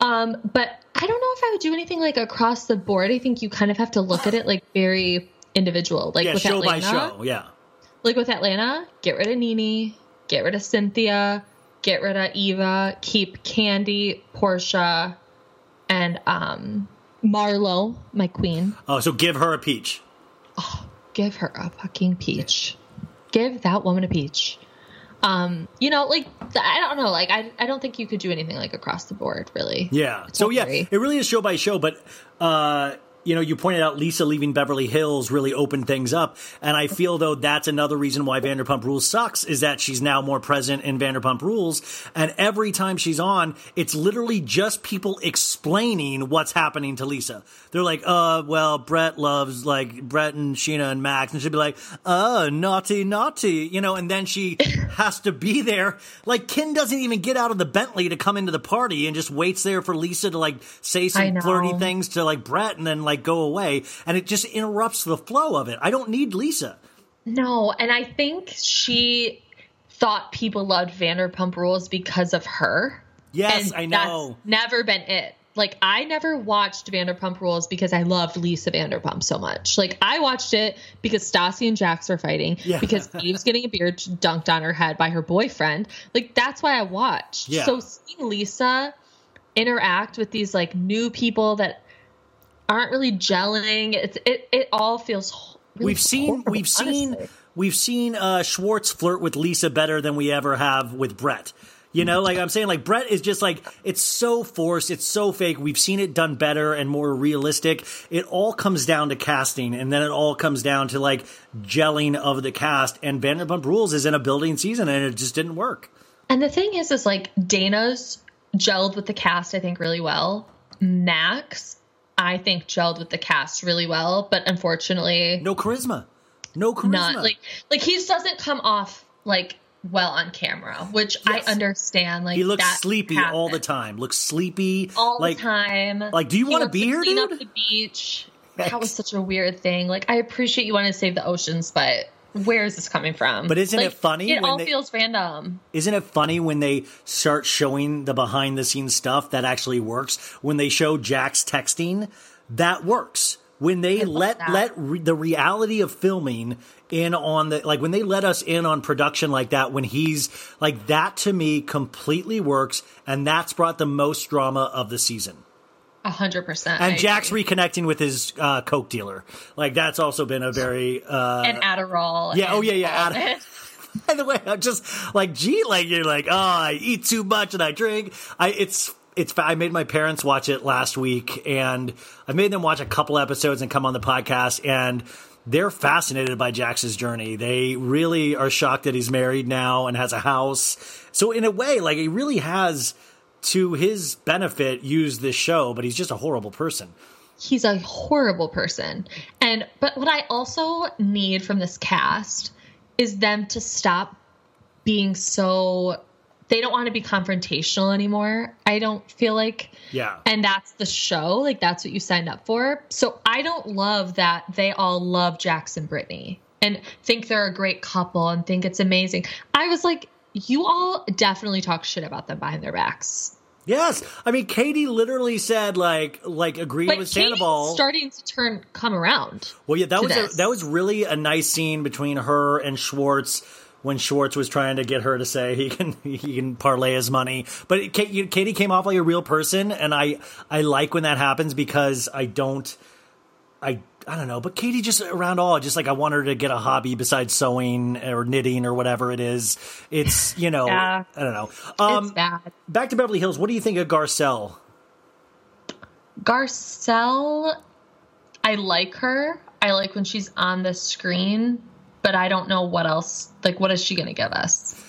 Speaker 11: Um, but I don't know if I would do anything like across the board. I think you kind of have to look at it like very individual, like
Speaker 2: yeah,
Speaker 11: with
Speaker 2: show by
Speaker 11: Atlanta.
Speaker 2: show. Yeah.
Speaker 11: Like with Atlanta, get rid of NeNe, get rid of Cynthia, get rid of Eva, keep Kandi, Porsha, and um Marlo, my queen.
Speaker 2: Oh, so give her a peach.
Speaker 11: Give her a fucking peach. Give that woman a peach. Um, you know, like I don't know, like I I don't think you could do anything like across the board, really.
Speaker 2: Yeah. So yeah, it really is show by show, but uh you know, you pointed out Lisa leaving Beverly Hills really opened things up. And I feel though that's another reason why Vanderpump Rules sucks is that she's now more present in Vanderpump Rules. And every time she's on, it's literally just people explaining what's happening to Lisa. They're like, uh, well, Brett loves like Brett and Scheana and Max. And she'd be like, oh, naughty, naughty, you know, and then she has to be there. Like Ken doesn't even get out of the Bentley to come into the party and just waits there for Lisa to like say some flirty things to like Brett and then like go away. And it just interrupts the flow of it. I don't need Lisa.
Speaker 11: No, and I think she thought people loved Vanderpump Rules because of her.
Speaker 2: Yes,
Speaker 11: And
Speaker 2: I know.
Speaker 11: That's never been it. Like I never watched Vanderpump Rules because I loved Lisa Vanderpump so much. Like I watched it because Stassi and Jax were fighting.
Speaker 2: Yeah.
Speaker 11: Because <laughs> Eve's getting a beer dunked on her head by her boyfriend. Like that's why I watched.
Speaker 2: Yeah.
Speaker 11: So seeing Lisa interact with these like new people that aren't really gelling, it's it it all feels. Really
Speaker 2: we've seen
Speaker 11: horrible,
Speaker 2: we've seen
Speaker 11: honestly.
Speaker 2: we've seen uh, Schwartz flirt with Lisa better than we ever have with Brett. You know, like I'm saying, like Brett is just like it's so forced, it's so fake. We've seen it done better and more realistic. It all comes down to casting, and then it all comes down to like gelling of the cast. And Vanderpump Rules is in a building season, and it just didn't work.
Speaker 11: And the thing is, is like Dayna's gelled with the cast, I think, really well. Max, I think, gelled with the cast really well, but unfortunately,
Speaker 2: no charisma, no charisma.
Speaker 11: Not like like he just doesn't come off like well on camera, which I understand. Like
Speaker 2: he looks sleepy all the time. Looks sleepy
Speaker 11: all
Speaker 2: like,
Speaker 11: the time.
Speaker 2: Like, do you
Speaker 11: He
Speaker 2: want to be here,
Speaker 11: clean
Speaker 2: dude?
Speaker 11: up the beach. That was <laughs> such a weird thing. Like, I appreciate you want to save the oceans, but where is this coming from?
Speaker 2: But isn't
Speaker 11: Like,
Speaker 2: it funny
Speaker 11: It
Speaker 2: when
Speaker 11: all
Speaker 2: they-
Speaker 11: feels random.
Speaker 2: Isn't it funny when they start showing the behind the scenes stuff that actually works? When they show Jax's texting, that works. When they let
Speaker 11: that.
Speaker 2: let re- the reality of filming in on the like when they let us in on production like that when he's like that to me completely works and that's brought the most drama of the season.
Speaker 11: A hundred percent.
Speaker 2: And
Speaker 11: I
Speaker 2: Jax's
Speaker 11: agree.
Speaker 2: reconnecting with his uh, coke dealer. Like that's also been a very uh
Speaker 11: and Adderall.
Speaker 2: yeah, oh yeah, yeah, Adderall. <laughs> By the way, I'm just like, gee, like you're like, oh, I eat too much and I drink. I it's it's. I made my parents watch it last week, and I made them watch a couple episodes and come on the podcast, and they're fascinated by Jax's journey. They really are shocked that he's married now and has a house. So in a way, like he really has, to his benefit, use this show, but he's just a horrible person.
Speaker 11: he's a horrible person. And but what I also need from this cast is them to stop being so they don't want to be confrontational anymore. I don't feel like
Speaker 2: Yeah.
Speaker 11: and that's the show, like that's what you signed up for. So I don't love that they all love Jax and Brittany and think they're a great couple and think it's amazing. I was like you all definitely talk shit about them behind their backs.
Speaker 2: Yes, I mean Katie literally said like like agreed
Speaker 11: But
Speaker 2: with
Speaker 11: Katie's
Speaker 2: Sandoval.
Speaker 11: starting to turn come around.
Speaker 2: Well, yeah, that was a, that was really a nice scene between her and Schwartz when Schwartz was trying to get her to say he can <laughs> he can parlay his money. But it, Katie came off like a real person, and I I like when that happens because I don't I I don't know. But Katie just around all just like I want her to get a hobby besides sewing or knitting or whatever it is. It's you know
Speaker 11: Yeah.
Speaker 2: I don't know. Um,
Speaker 11: it's bad.
Speaker 2: Back to Beverly Hills. What do you think of Garcelle?
Speaker 11: Garcelle, I like her. I like when she's on the screen, but I don't know what else. Like, what is she going to give us?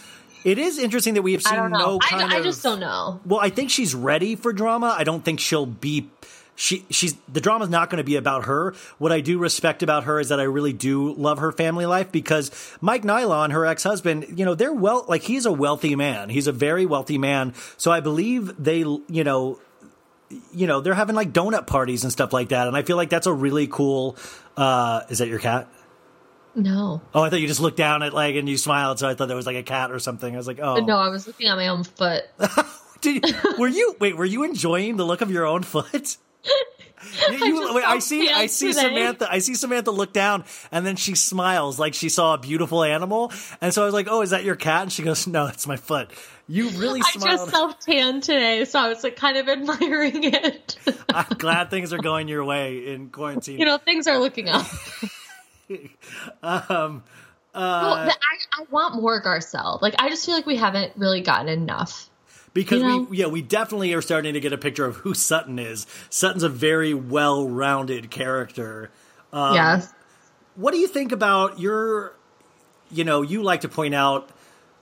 Speaker 2: It is interesting that we have
Speaker 11: I
Speaker 2: seen no
Speaker 11: I-
Speaker 2: kind
Speaker 11: I
Speaker 2: of.
Speaker 11: just don't know.
Speaker 2: Well, I think she's ready for drama. I don't think she'll be. She she's the drama's not going to be about her. What I do respect about her is that I really do love her family life because Mike Nilon, her ex husband, you know, they're well like he's a wealthy man. He's a very wealthy man. So I believe they, you know, you know, they're having like donut parties and stuff like that. And I feel like that's a really cool. uh Is that your cat?
Speaker 11: No.
Speaker 2: Oh, I thought you just looked down at like and you smiled, so I thought there was like a cat or something. I was like, oh,
Speaker 11: No, I was looking at my own foot. <laughs>
Speaker 2: Did were you wait? Were you enjoying the look of your own foot? You- you-
Speaker 11: just
Speaker 2: wait, I see. I see
Speaker 11: today.
Speaker 2: Samantha. I see Samantha look down, and then she smiles like she saw a beautiful animal. And so I was like, "Oh, is that your cat?" And she goes, "No, it's my foot." You really
Speaker 11: I
Speaker 2: smiled.
Speaker 11: just self tanned today, so I was like kind of admiring it. <laughs>
Speaker 2: I'm glad things are going your way in quarantine.
Speaker 11: you know, things are looking up. <laughs>
Speaker 2: um,
Speaker 11: well, I, I want more Garcelle. Like I just feel like we haven't really gotten enough.
Speaker 2: Because
Speaker 11: You know?
Speaker 2: we yeah we definitely are starting to get a picture of who Sutton is. Sutton's a very well-rounded character. Um,
Speaker 11: Yes.
Speaker 2: What do you think about your? You know, you like to point out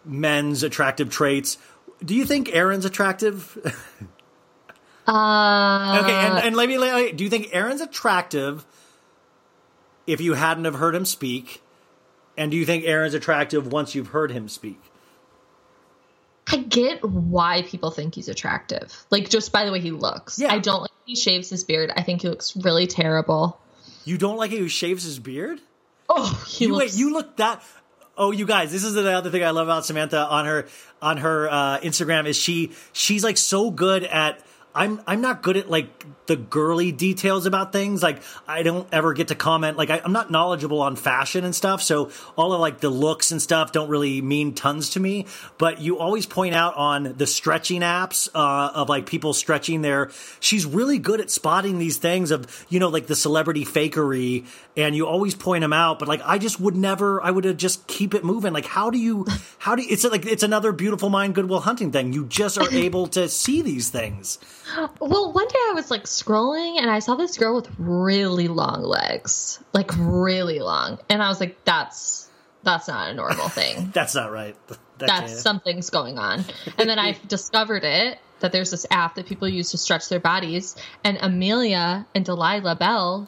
Speaker 2: men's attractive traits. Do you think Aaron's attractive? <laughs>
Speaker 11: Uh,
Speaker 2: okay, and, and let me. Let me- do you think Aaron's attractive? If you hadn't have heard him speak, and do you think Aaron's attractive once you've heard him speak?
Speaker 11: I get why people think he's attractive. Like just by the way he looks. I don't like he shaves his beard. I think he looks really terrible.
Speaker 2: You don't like it who shaves his beard?
Speaker 11: Oh, he
Speaker 2: you,
Speaker 11: looks
Speaker 2: wait, you look that. Oh, you guys, this is the other thing I love about Samantha on her on her uh, Instagram is she she's like so good at. I'm I'm not good at like the girly details about things. Like I don't ever get to comment. Like I, I'm not knowledgeable on fashion and stuff. So all of like the looks and stuff don't really mean tons to me. But you always point out on the stretching apps uh, of like people stretching their. She's really good at spotting these things of you know like the celebrity fakery, and you always point them out. But like I just would never. I would have just keep it moving. Like how do you? How do you, it's like it's another beautiful mind Good Will Hunting thing. You just are <laughs> able to see these things.
Speaker 11: Well, one day I was like scrolling and I saw this girl with really long legs, like really long, and I was like, "That's that's not a normal thing. <laughs>
Speaker 2: That's not right. That
Speaker 11: that's
Speaker 2: can't-
Speaker 11: something's going on." And then I <laughs> discovered it that there's this app that people use to stretch their bodies, and Amelia and Delilah Belle.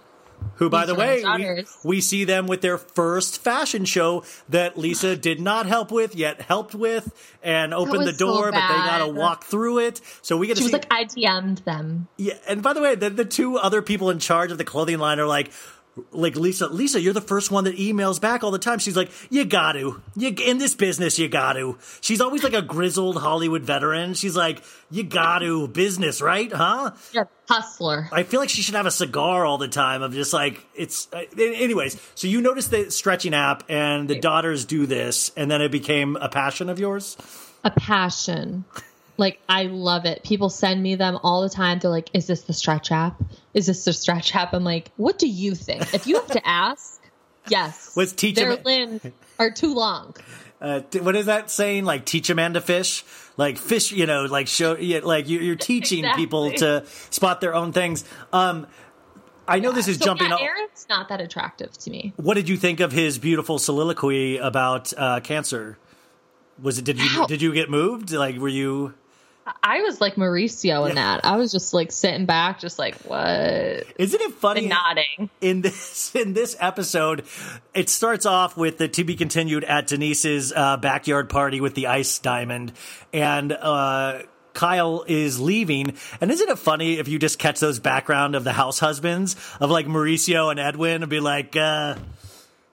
Speaker 2: Who, by the way, we, we see them with their first fashion show that Lisa <sighs> did not help with, yet helped with, and opened the
Speaker 11: was so
Speaker 2: door, but they got to walk through it. So we get to
Speaker 11: She was
Speaker 2: see.
Speaker 11: like, "I DM'd them."
Speaker 2: yeah, and by the way, the, the two other people in charge of the clothing line are like, like Lisa, Lisa, you're the first one that emails back all the time. She's like, you got to, you in this business, you got to. She's always like a grizzled Hollywood veteran. She's like, you got to business, right? Huh?
Speaker 11: Yeah, hustler.
Speaker 2: I feel like she should have a cigar all the time of just like it's. Uh, anyways, so you noticed the stretching app, and the daughters do this, and then it became a passion of yours.
Speaker 11: a passion. Like I love it. People send me them all the time. They're like, "Is this the stretch app? Is this the stretch app?" I'm like, "What do you think?" If you have to <laughs> ask, yes.
Speaker 2: Let's teach
Speaker 11: Their
Speaker 2: them-
Speaker 11: limbs are too long.
Speaker 2: Uh, what is that saying? Like teach a man to fish. Like fish, you know, like show, yeah, like you, you're teaching
Speaker 11: Exactly.
Speaker 2: people to spot their own things. Um, I know this is
Speaker 11: So,
Speaker 2: jumping.
Speaker 11: yeah,
Speaker 2: all-
Speaker 11: Aaron's not that attractive to me.
Speaker 2: what did you think of his beautiful soliloquy about uh, cancer? Was it? Did you
Speaker 11: Ow.
Speaker 2: did you get moved? Like, were you?
Speaker 11: I was like Mauricio in that. I was just like sitting back, just like what?
Speaker 2: Isn't it funny?
Speaker 11: And nodding.
Speaker 2: in this <laughs> in this episode, it starts off with the to be continued at Denise's uh, backyard party with the ice diamond, and uh, Kyle is leaving. And isn't it funny if you just catch those background of the house husbands of like Mauricio and Edwin and be like. Uh,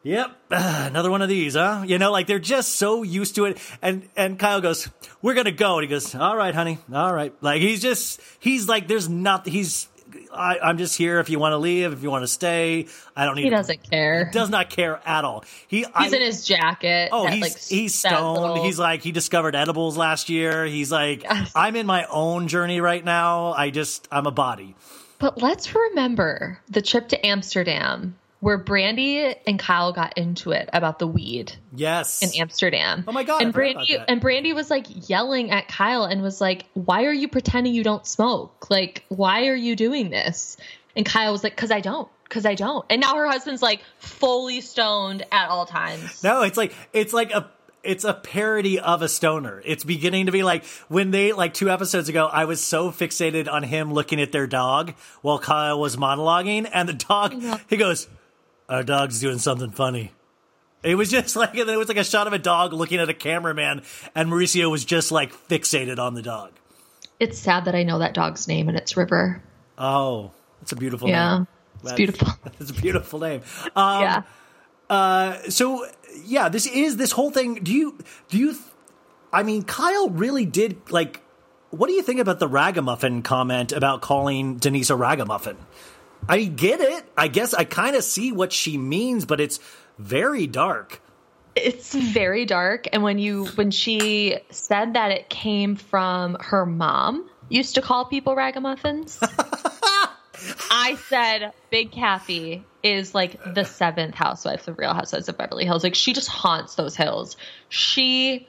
Speaker 2: Yep, <sighs> another one of these, huh? You know, like they're just so used to it. And and Kyle goes, "We're gonna go," and he goes, "All right, honey, all right." Like he's just he's like, there's not he's. I, I'm just here if you want to leave, if you want to stay. I don't need.
Speaker 11: He doesn't care.
Speaker 2: Does not care at all. He
Speaker 11: He's
Speaker 2: I,
Speaker 11: in his jacket.
Speaker 2: Oh, he's
Speaker 11: like,
Speaker 2: he's stoned.
Speaker 11: little-
Speaker 2: He's like he discovered edibles last year. He's like, I'm in my own journey right now. I just I'm a body.
Speaker 11: But let's remember the trip to Amsterdam where Brandi and Kyle got into it about the weed
Speaker 2: Yes.
Speaker 11: in Amsterdam.
Speaker 2: Oh my God,
Speaker 11: And
Speaker 2: Brandi
Speaker 11: and Brandi was like yelling at Kyle and was like, "Why are you pretending you don't smoke? Like, why are you doing this?" And Kyle was like, "Cause I don't. Cause I don't." And now her husband's like fully stoned at all times.
Speaker 2: No, it's like it's like a it's a parody of a stoner. It's beginning to be like when they like two episodes ago, I was so fixated on him looking at their dog while Kyle was monologuing, and the dog he goes, "Our dog's doing something funny." It was just <laughs> like it was like a shot of a dog looking at a cameraman, and Mauricio was just like fixated on the dog.
Speaker 11: It's sad that I know that dog's name and it's River.
Speaker 2: Oh, that's a beautiful name.
Speaker 11: Yeah,
Speaker 2: name.
Speaker 11: it's
Speaker 2: That's-
Speaker 11: beautiful. <laughs>
Speaker 2: That's a beautiful name. Um,
Speaker 11: Yeah.
Speaker 2: Uh, so yeah, this is this whole thing. Do you do you? I mean, Kyle really did like. What do you think about the ragamuffin comment about calling Denise a ragamuffin? I get it. I guess I kind of see what she means, but it's very dark.
Speaker 11: It's very dark. And when you when she said that it came from her mom used to call people ragamuffins. <laughs> I said Big Kathy is like the seventh housewife of Real Housewives of Beverly Hills. Like she just haunts those hills. She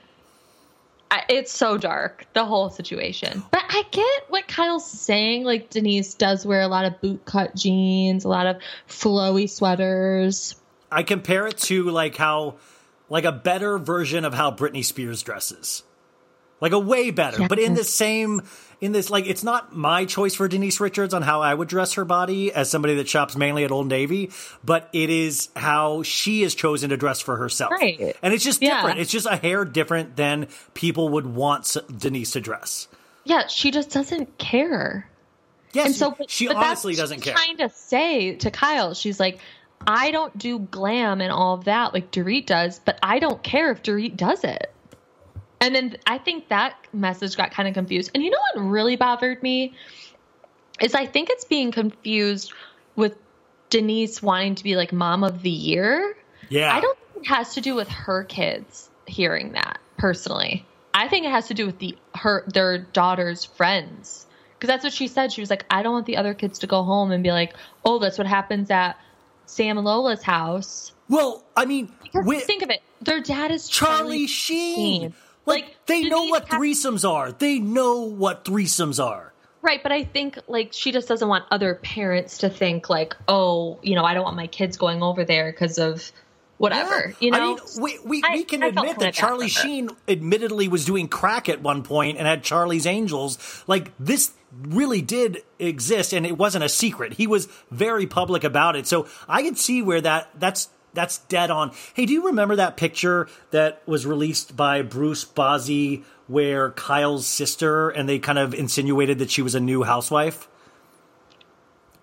Speaker 11: it's so dark the whole situation. But i get what kyle's saying. Like denise does wear a lot of boot cut jeans a lot of flowy sweaters.
Speaker 2: I compare it to like how, like a better version of how Britney Spears dresses, like a way better. But in the same, in this like, it's not my choice for Denise Richards on how I would dress her body as somebody that shops mainly at Old Navy, but it is how she has chosen to dress for herself,
Speaker 11: Right.
Speaker 2: And it's just
Speaker 11: Yeah.
Speaker 2: different. It's just a hair different than people would want Denise to dress.
Speaker 11: yeah she just doesn't care
Speaker 2: Yes,
Speaker 11: and so but,
Speaker 2: she
Speaker 11: but
Speaker 2: honestly doesn't care.
Speaker 11: trying to say to kyle she's like i don't do glam and all of that like dorit does but i don't care if dorit does it and then i think that message got kind of confused. And you know what really bothered me? Is i think it's being confused with denise wanting to be like mom of the year.
Speaker 2: Yeah.
Speaker 11: i don't think it has to do with her kids hearing that personally. I think it has to do with the her their daughter's friends. Because that's what she said. She was like i don't want the other kids to go home and be like oh that's what happens at sam and lola's house.
Speaker 2: Well i mean
Speaker 11: think of it. Their dad is
Speaker 2: Charlie Sheen. Like, they know what threesomes are. They know what threesomes are.
Speaker 11: Right, but I think like she just doesn't want other parents to think like, oh, you know, I don't want my kids going over there because of whatever. You know,
Speaker 2: I mean, we we, we can
Speaker 11: I
Speaker 2: admit that Charlie. Sheen admittedly was doing crack at one point and had Charlie's Angels. Like this really did exist, and it wasn't a secret. He was very public about it, so I can see where that that's. That's dead on. Hey, do you remember that picture that was released by Bruce Bozzi where Kyle's sister and they kind of insinuated that she was a new housewife?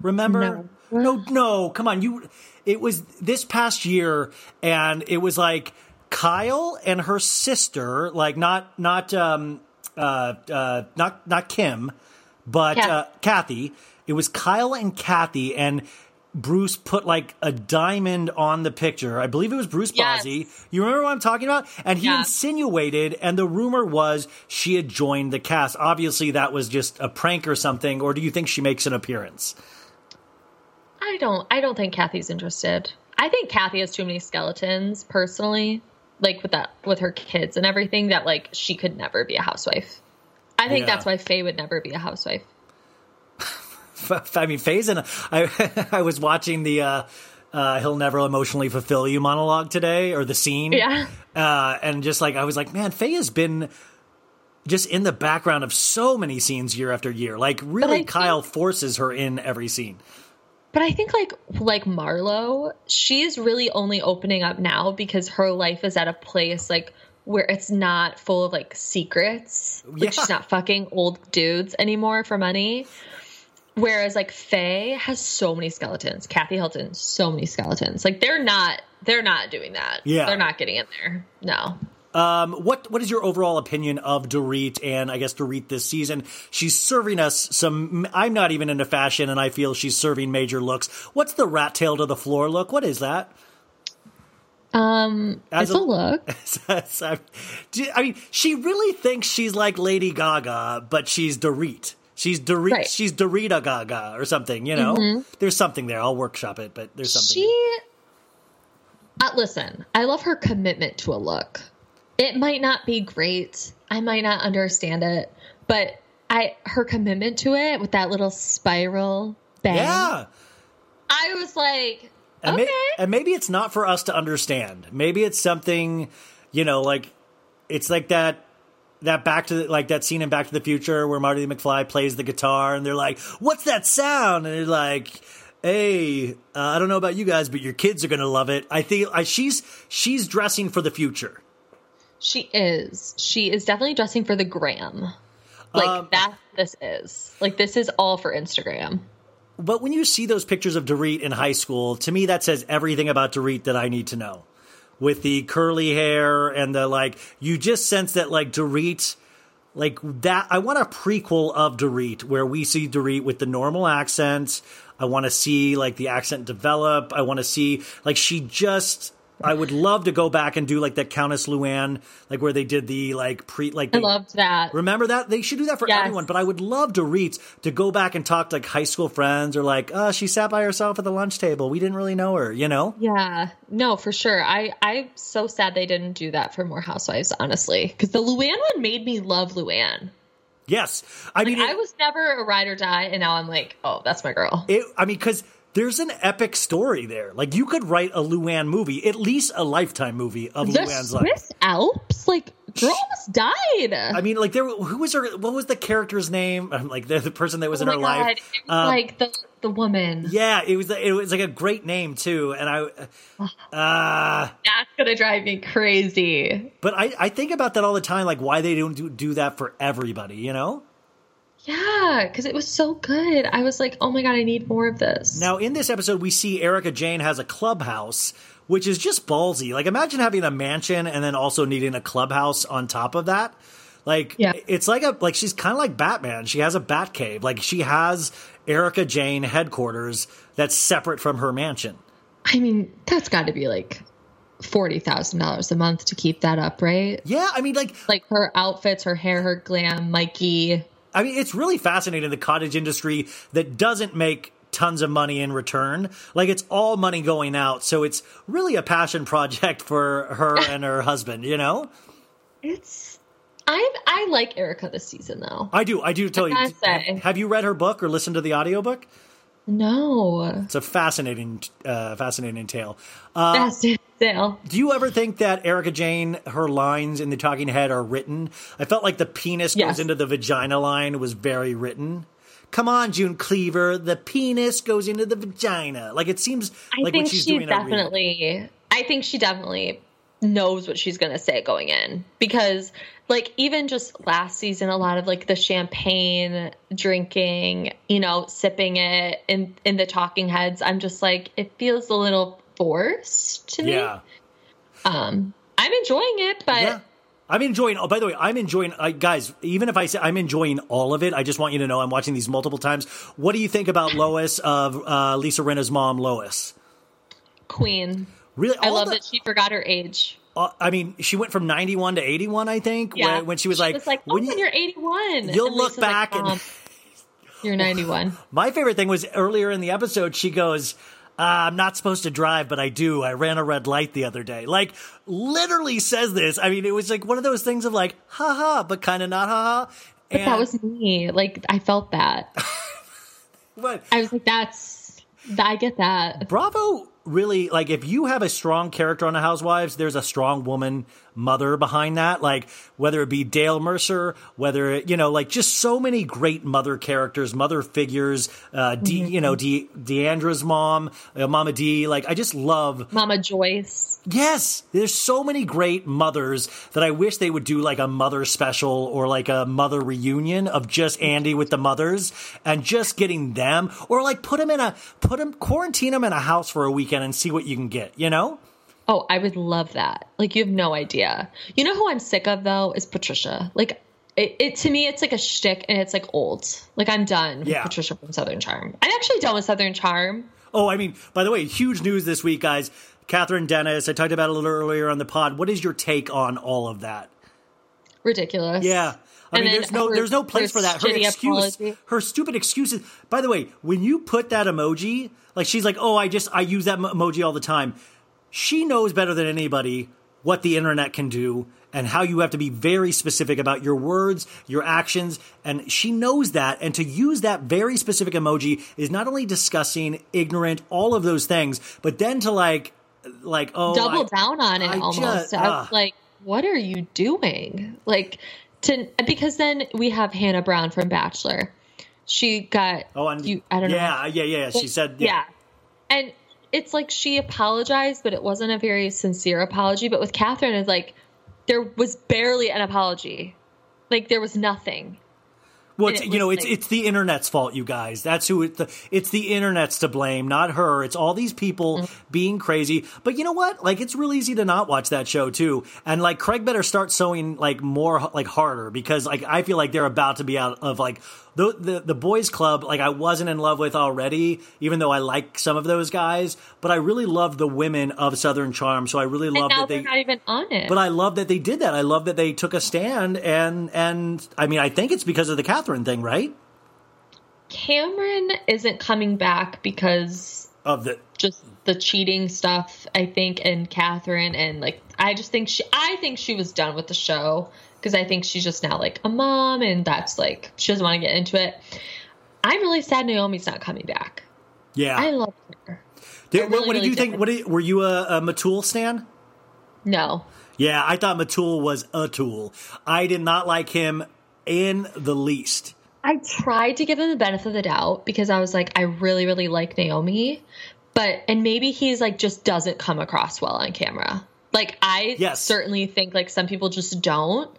Speaker 2: Remember? No. no, come on. You it was this past year and it was like Kyle and her sister, like not not um uh uh not not Kim, but
Speaker 11: Kathy.
Speaker 2: uh Kathy. It was Kyle and Kathy and Bruce put like a diamond on the picture. I believe it was Bruce
Speaker 11: Yes.
Speaker 2: Bozzi. You remember what I'm talking about? And he
Speaker 11: Yeah.
Speaker 2: insinuated, and the rumor was she had joined the cast. Obviously, that was just a prank or something. Or do you think she makes an appearance?
Speaker 11: I don't. I don't think Kathy's interested. I think Kathy has too many skeletons personally, like with that with her kids and everything. That like she could never be a housewife. I think
Speaker 2: Yeah.
Speaker 11: that's why Faye would never be a housewife. <laughs>
Speaker 2: I mean, Faye's and I. <laughs> I was watching the uh, uh, "He'll Never Emotionally Fulfill You" monologue today, or the scene.
Speaker 11: Yeah.
Speaker 2: Uh, and just like I was like, man, Faye has been just in the background of so many scenes year after year. Like, really, Kyle forces her in every scene.
Speaker 11: But I think like like Marlo, she's really only opening up now because her life is at a place like where it's not full of like secrets. Like
Speaker 2: Yeah.
Speaker 11: she's not fucking old dudes anymore for money. Whereas like Faye has so many skeletons. Kathy Hilton, so many skeletons. Like they're not they're not doing that.
Speaker 2: Yeah.
Speaker 11: They're not getting in there. No.
Speaker 2: Um, what what is your overall opinion of Dorit and I guess Dorit this season? She's serving us some. I'm not even into fashion, and I feel she's serving major looks. What's the rat tail to the floor look? What is that?
Speaker 11: Um
Speaker 2: As
Speaker 11: it's
Speaker 2: a-
Speaker 11: a look. <laughs>
Speaker 2: Do- I mean, she really thinks she's like Lady Gaga, but she's Dorit. She's Dorit.
Speaker 11: Right.
Speaker 2: She's Dorita Gaga or something. You know,
Speaker 11: Mhm.
Speaker 2: there's something there. I'll workshop it, but there's something.
Speaker 11: She uh, listen, I love her commitment to a look. It might not be great. I might not understand it, but I her commitment to it with that little spiral bang.
Speaker 2: yeah.
Speaker 11: I was like,
Speaker 2: And,
Speaker 11: okay.
Speaker 2: may- and maybe it's not for us to understand. Maybe it's something, you know, like it's like that that back to the, like that scene in Back to the Future where Marty McFly plays the guitar and they're like, "What's that sound?" And they're like, "Hey, uh, I don't know about you guys, but your kids are gonna love it." I think I, she's she's dressing for the future.
Speaker 11: she is. She is definitely dressing for the gram. Like
Speaker 2: Um,
Speaker 11: that this is. Like this is all for Instagram.
Speaker 2: But when you see those pictures of Dorit in high school, to me that says everything about Dorit that I need to know. With the curly hair and the like, you just sense that like Dorit, like that. I want a prequel of Dorit where we see Dorit with the normal accent. I want to see like the accent develop. I want to see like she just I would love to go back and do like that Countess Luann, like where they did the like pre like
Speaker 11: I loved that.
Speaker 2: Remember that? They should do that for
Speaker 11: Yes.
Speaker 2: everyone, but I would love to reach to go back and talk to like high school friends or like, uh, she sat by herself at the lunch table. We didn't really know her, you know?
Speaker 11: Yeah, no, for sure. I I'm so sad they didn't do that for more Housewives, honestly, because the Luann one made me love Luann.
Speaker 2: Yes. I mean,
Speaker 11: Like, I was never a ride or die, and now I'm like, oh, that's my girl.
Speaker 2: It, I mean, because there's an epic story there. Like, you could write a Luann movie, at least a lifetime movie of
Speaker 11: the
Speaker 2: Luann's life.
Speaker 11: Swiss Alps, like, girl almost died.
Speaker 2: I mean, like, there. Who was her? What was the character's name? I'm like the, the person that was
Speaker 11: oh
Speaker 2: in her
Speaker 11: god,
Speaker 2: life.
Speaker 11: it was
Speaker 2: Um,
Speaker 11: like the the woman.
Speaker 2: yeah, it was. It was like a great name too, and I. Uh,
Speaker 11: That's gonna drive me crazy.
Speaker 2: but I, I think about that all the time, like why they don't do, do that for everybody, you know?
Speaker 11: Yeah, because it was so good. I was like, oh my god, I need more of this.
Speaker 2: Now, in this episode, we see Erika Jayne has a clubhouse, which is just ballsy. Like, imagine having a mansion and then also needing a clubhouse on top of that. Like, yeah. it's like a like she's kind of like Batman. She has a bat cave. Like, she has Erika Jayne headquarters that's separate from her mansion.
Speaker 11: I mean, that's got to be like forty thousand dollars a month to keep that up, right?
Speaker 2: Yeah, I mean, like
Speaker 11: like her outfits, her hair, her glam, Mikey.
Speaker 2: I mean, it's really fascinating the cottage industry that doesn't make tons of money in return. Like it's all money going out, so it's really a passion project <laughs> for her <laughs> and her husband. You know,
Speaker 11: It's I I like Erika this season though.
Speaker 2: I do, I do tell you.
Speaker 11: say.
Speaker 2: Have you read her book or listened to the audiobook?
Speaker 11: No,
Speaker 2: It's a fascinating, uh, fascinating tale. Uh,
Speaker 11: Fascinating tale.
Speaker 2: Do you ever think that Erika Jayne, her lines in the talking head are written? I felt like the penis
Speaker 11: Yes.
Speaker 2: goes into the vagina line was very written. Come on, June Cleaver, the penis goes into the vagina. Like it seems
Speaker 11: I
Speaker 2: like
Speaker 11: think
Speaker 2: what she's
Speaker 11: she
Speaker 2: doing.
Speaker 11: definitely. I think she definitely knows what she's going to say going in because like even just last season a lot of like the champagne drinking you know sipping it in in the talking heads i'm just like it feels a little forced to me
Speaker 2: Yeah.
Speaker 11: um i'm enjoying it but
Speaker 2: Yeah. I'm enjoying. Oh, by the way, I'm enjoying. Uh, guys, even if I say I'm enjoying all of it, I just want you to know I'm watching these multiple times. What do you think about Lois of uh, Lisa Rinna's mom, Lois?
Speaker 11: queen
Speaker 2: Really,
Speaker 11: i love
Speaker 2: the-
Speaker 11: that she forgot her age
Speaker 2: Uh, I mean, she went from 91 to 81, I think,
Speaker 11: yeah
Speaker 2: when, when she was like,
Speaker 11: was like oh,
Speaker 2: when you-
Speaker 11: you're 81
Speaker 2: you'll
Speaker 11: And
Speaker 2: look
Speaker 11: Lisa's like,
Speaker 2: back and- <laughs>
Speaker 11: you're 91
Speaker 2: My favorite thing was earlier in the episode, she goes, uh, I'm not supposed to drive, but I do. I ran a red light the other day. Like, literally says this. I mean, it was like one of those things of like, haha, but kind of not haha.
Speaker 11: But
Speaker 2: And
Speaker 11: that was me. Like I felt that. <laughs>
Speaker 2: What?
Speaker 11: I was like, that's I get that.
Speaker 2: Bravo really like if you have a strong character on the Housewives, there's a strong woman mother behind that. Like whether it be Dale Mercer, whether it, you know, like just so many great mother characters, mother figures. Uh, D, you know, De, Deandra's mom, uh, Mama D. Like I just love
Speaker 11: Mama Joyce.
Speaker 2: Yes, there's so many great mothers that I wish they would do like a mother special or like a mother reunion of just Andy with the mothers and just getting them or like put them in a put them quarantine them in a house for a weekend and see what you can get, you know?
Speaker 11: Oh, I would love that. Like you have no idea. You know who I'm sick of though is Patricia. Like it, it to me, it's like a shtick and it's like old. Like I'm done.
Speaker 2: Yeah.
Speaker 11: Patricia from Southern Charm. I'm actually done with Southern Charm.
Speaker 2: Oh, I mean, by the way, huge news this week, guys. Kathryn Dennis, I talked about it a little earlier on the pod. What is your take on all of that?
Speaker 11: Ridiculous.
Speaker 2: Yeah. I
Speaker 11: And
Speaker 2: mean, there's no
Speaker 11: her-
Speaker 2: there's no place for that. Her excuse,
Speaker 11: apology.
Speaker 2: her stupid excuses. By the way, when you put that emoji, like she's like, "Oh, I just I use that emoji all the time." She knows better than anybody what the internet can do and how you have to be very specific about your words, your actions, and she knows that. And to use that very specific emoji is not only disgusting, ignorant, all of those things, but then to like, like, oh,
Speaker 11: double
Speaker 2: I-
Speaker 11: down on it
Speaker 2: I
Speaker 11: almost.
Speaker 2: just- ah.
Speaker 11: like, what are you doing? Like to because then we have Hannah Brown from Bachelor. She got
Speaker 2: Oh, and
Speaker 11: you. I don't know.
Speaker 2: yeah, yeah, yeah. She said,
Speaker 11: yeah. And it's like she apologized, but it wasn't a very sincere apology. But with Kathryn, it's like there was barely an apology. Like there was nothing.
Speaker 2: Well, it's, you know, it's
Speaker 11: like-
Speaker 2: it's the internet's fault, you guys. That's who it, the, it's the internet's to blame, not her. It's all these people
Speaker 11: Mm.
Speaker 2: being crazy. But you know what? Like, it's real easy to not watch that show too. And like, Craig better start sewing like more like harder because like I feel like they're about to be out of like the the, the boys club. Like I wasn't in love with already, even though I like some of those guys. But I really love the women of Southern Charm. So I really love that
Speaker 11: they're
Speaker 2: they.
Speaker 11: not even on it.
Speaker 2: But I love that they did that. I love that they took a stand, and and I mean, I think it's because of the Kathryn thing, right?
Speaker 11: Cameron isn't coming back because
Speaker 2: of the
Speaker 11: just the cheating stuff. I think, and Kathryn, and like I just think she, I think she was done with the show because I think she's just now like a mom, and that's like she doesn't want to get into it. I'm really sad Naomie's not coming back.
Speaker 2: Yeah.
Speaker 11: I love her.
Speaker 2: Did, what,
Speaker 11: really,
Speaker 2: what did
Speaker 11: really
Speaker 2: you think? What did, were you a, a Metul stan?
Speaker 11: No.
Speaker 2: Yeah, I thought Metul was a tool. I did not like him in the least.
Speaker 11: I tried to give him the benefit of the doubt because I was like, I really, really like Naomie, but and maybe he's like just doesn't come across well on camera. Like I certainly think like some people just don't,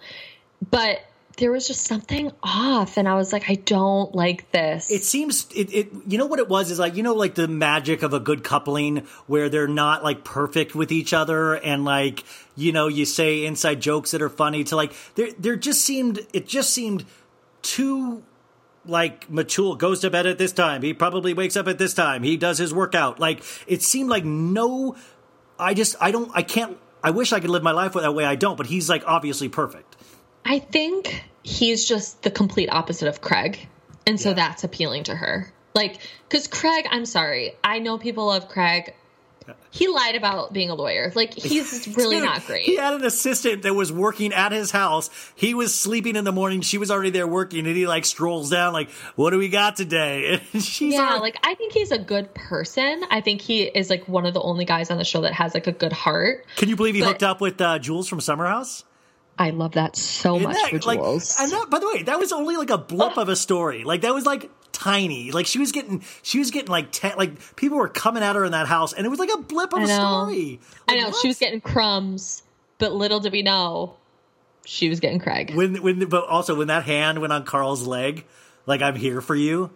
Speaker 11: but there was just something off, and I was like, I don't like this.
Speaker 2: It seems it, it you know what it was is like you know like the magic of a good coupling where they're not like perfect with each other and like you know you say inside jokes that are funny to like there there just seemed it just seemed too like Metul goes to bed at this time. He probably wakes up at this time. He does his workout. Like it seemed like no I just I don't I can't I wish I could live my life that way. I don't, but he's like obviously perfect.
Speaker 11: I think he's just the complete opposite of Craig. And so that's appealing to her. Like, because Craig, I'm sorry, I know people love Craig. He lied about being a lawyer. Like, he's <laughs> really
Speaker 2: Dude,
Speaker 11: not great.
Speaker 2: He had an assistant that was working at his house. He was sleeping in the morning. She was already there working, and he like strolls down, like, "What do we got today?" <laughs> And she's
Speaker 11: yeah,
Speaker 2: already-
Speaker 11: like I think he's a good person. I think he is like one of the only guys on the show that has like a good heart.
Speaker 2: Can you believe he
Speaker 11: But-
Speaker 2: hooked up with uh, Jules from Summer House?
Speaker 11: I love that so much
Speaker 2: that,
Speaker 11: for
Speaker 2: like,
Speaker 11: Jules.
Speaker 2: and that, by the way, that was only like a blip of a story. Like that was like tiny. Like she was getting, she was getting like ten, like people were coming at her in that house, and it was like a blip of a story.
Speaker 11: I know she was getting crumbs, but little did we know she was getting Craig.
Speaker 2: When when but also when that hand went on Carl's leg, like I'm here for you.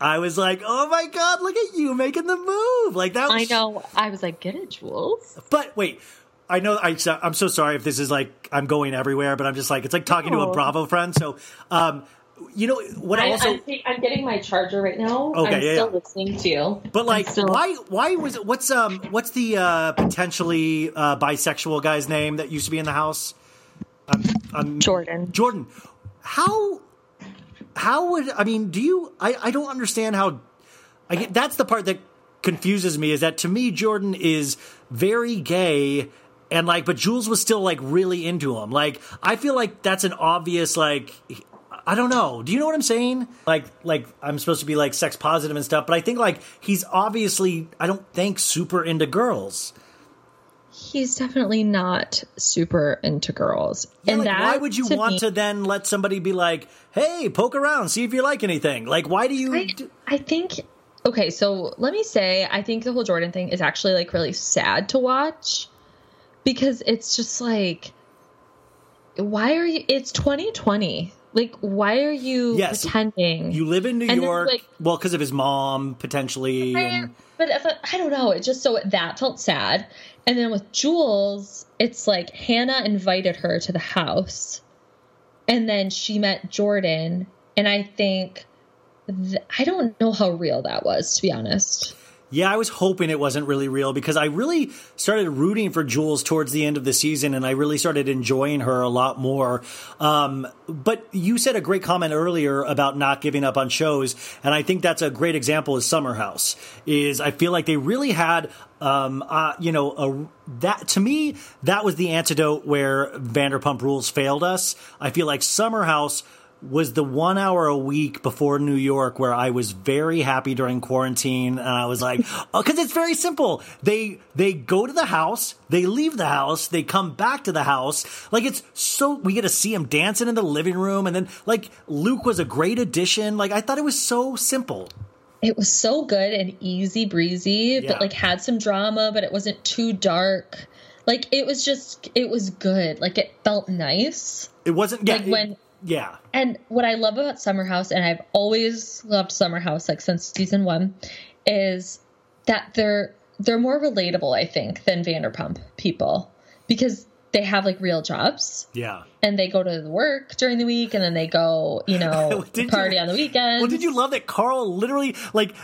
Speaker 2: I was like, oh my god, look at you making the move. Like that.
Speaker 11: I know. I was like, get it, Jules.
Speaker 2: But wait, I know I, I'm so sorry if this is like I'm going everywhere, but I'm just like it's like talking to a Bravo friend. So, um, you know what?
Speaker 11: I,
Speaker 2: also,
Speaker 11: I'm, I'm getting my charger right now.
Speaker 2: Okay,
Speaker 11: I'm
Speaker 2: yeah,
Speaker 11: still
Speaker 2: yeah.
Speaker 11: listening to you.
Speaker 2: but like,
Speaker 11: still-
Speaker 2: why? Why was it? What's um? What's the uh, potentially uh, bisexual guy's name that used to be in the house? Um, um,
Speaker 11: Jordan.
Speaker 2: Jordan. How? How would I mean? Do you? I I don't understand how. I get, that's the part that confuses me. Is that to me Jordan is very gay. And like, but Jules was still like really into him. Like, I feel like that's an obvious like, I don't know. Do you know what I'm saying? Like, like I'm supposed to be like sex positive and stuff, but I think like he's obviously, I don't think super into girls.
Speaker 11: He's definitely not super into girls.
Speaker 2: Yeah,
Speaker 11: and
Speaker 2: like,
Speaker 11: that
Speaker 2: why would you
Speaker 11: to
Speaker 2: want
Speaker 11: me-
Speaker 2: to then let somebody be like, "Hey, poke around, see if you like anything"? Like, why do you?
Speaker 11: I, I think okay, so let me say I think the whole Jordan thing is actually like really sad to watch because it's just like why are you it's 2020. Like why are you
Speaker 2: Yes.
Speaker 11: pretending?
Speaker 2: you live in New
Speaker 11: And
Speaker 2: York,
Speaker 11: like-
Speaker 2: well, because of his mom potentially, and
Speaker 11: but if I, I don't know, it just so that felt sad. And then with Jules, it's like Hannah invited her to the house, and then she met Jordan, and I think th- I don't know how real that was to be honest.
Speaker 2: Yeah, I was hoping it wasn't really real because I really started rooting for Jules towards the end of the season and I really started enjoying her a lot more. Um, but you said a great comment earlier about not giving up on shows. And I think that's a great example of Summer House is I feel like they really had, um, uh, you know, a, that to me, that was the antidote where Vanderpump Rules failed us. I feel like Summer House was the one hour a week before New York where I was very happy during quarantine and I was like, <laughs> oh, cause it's very simple. They, they go to the house, they leave the house, they come back to the house. Like it's so, we get to see him dancing in the living room and then like Luke was a great addition. Like I thought it was so simple.
Speaker 11: It was so good and easy breezy,
Speaker 2: Yeah.
Speaker 11: but like had some drama, but it wasn't too dark. Like it was just, it was good. Like it felt nice.
Speaker 2: It wasn't, yeah,
Speaker 11: like
Speaker 2: it-
Speaker 11: when
Speaker 2: Yeah.
Speaker 11: And what I love about Summer House, and I've always loved Summer House, like since season one, is that they're they're more relatable, I think, than Vanderpump people because they have like real jobs
Speaker 2: Yeah.
Speaker 11: and they go to the work during the week and then they go, you <laughs> know, party
Speaker 2: you-
Speaker 11: on the weekend.
Speaker 2: Well, did you love that Carl literally like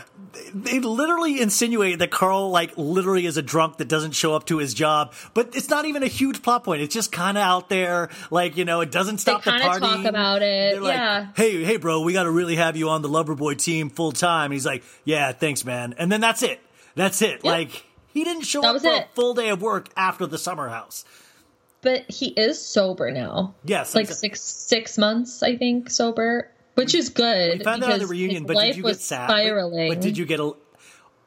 Speaker 2: they literally insinuate that Carl like literally is a drunk that doesn't show up to his job, but it's not even a huge plot point. It's just kind of out there, like you know, it doesn't
Speaker 11: They
Speaker 2: stop the party.
Speaker 11: talk about it.
Speaker 2: Like,
Speaker 11: yeah.
Speaker 2: Hey, hey, bro, we got to really have you on the Loverboy team full time. And he's like, Yeah, thanks, man. And then that's it. That's it.
Speaker 11: Yeah.
Speaker 2: Like he didn't show
Speaker 11: That
Speaker 2: up for
Speaker 11: it.
Speaker 2: a full day of work after the summer house.
Speaker 11: But he is sober now.
Speaker 2: Yes,
Speaker 11: Like
Speaker 2: exa-
Speaker 11: six six months, I think, sober. Which is good.
Speaker 2: We found out at the reunion, but did you get sad?
Speaker 11: Spiraling.
Speaker 2: But, did you get a?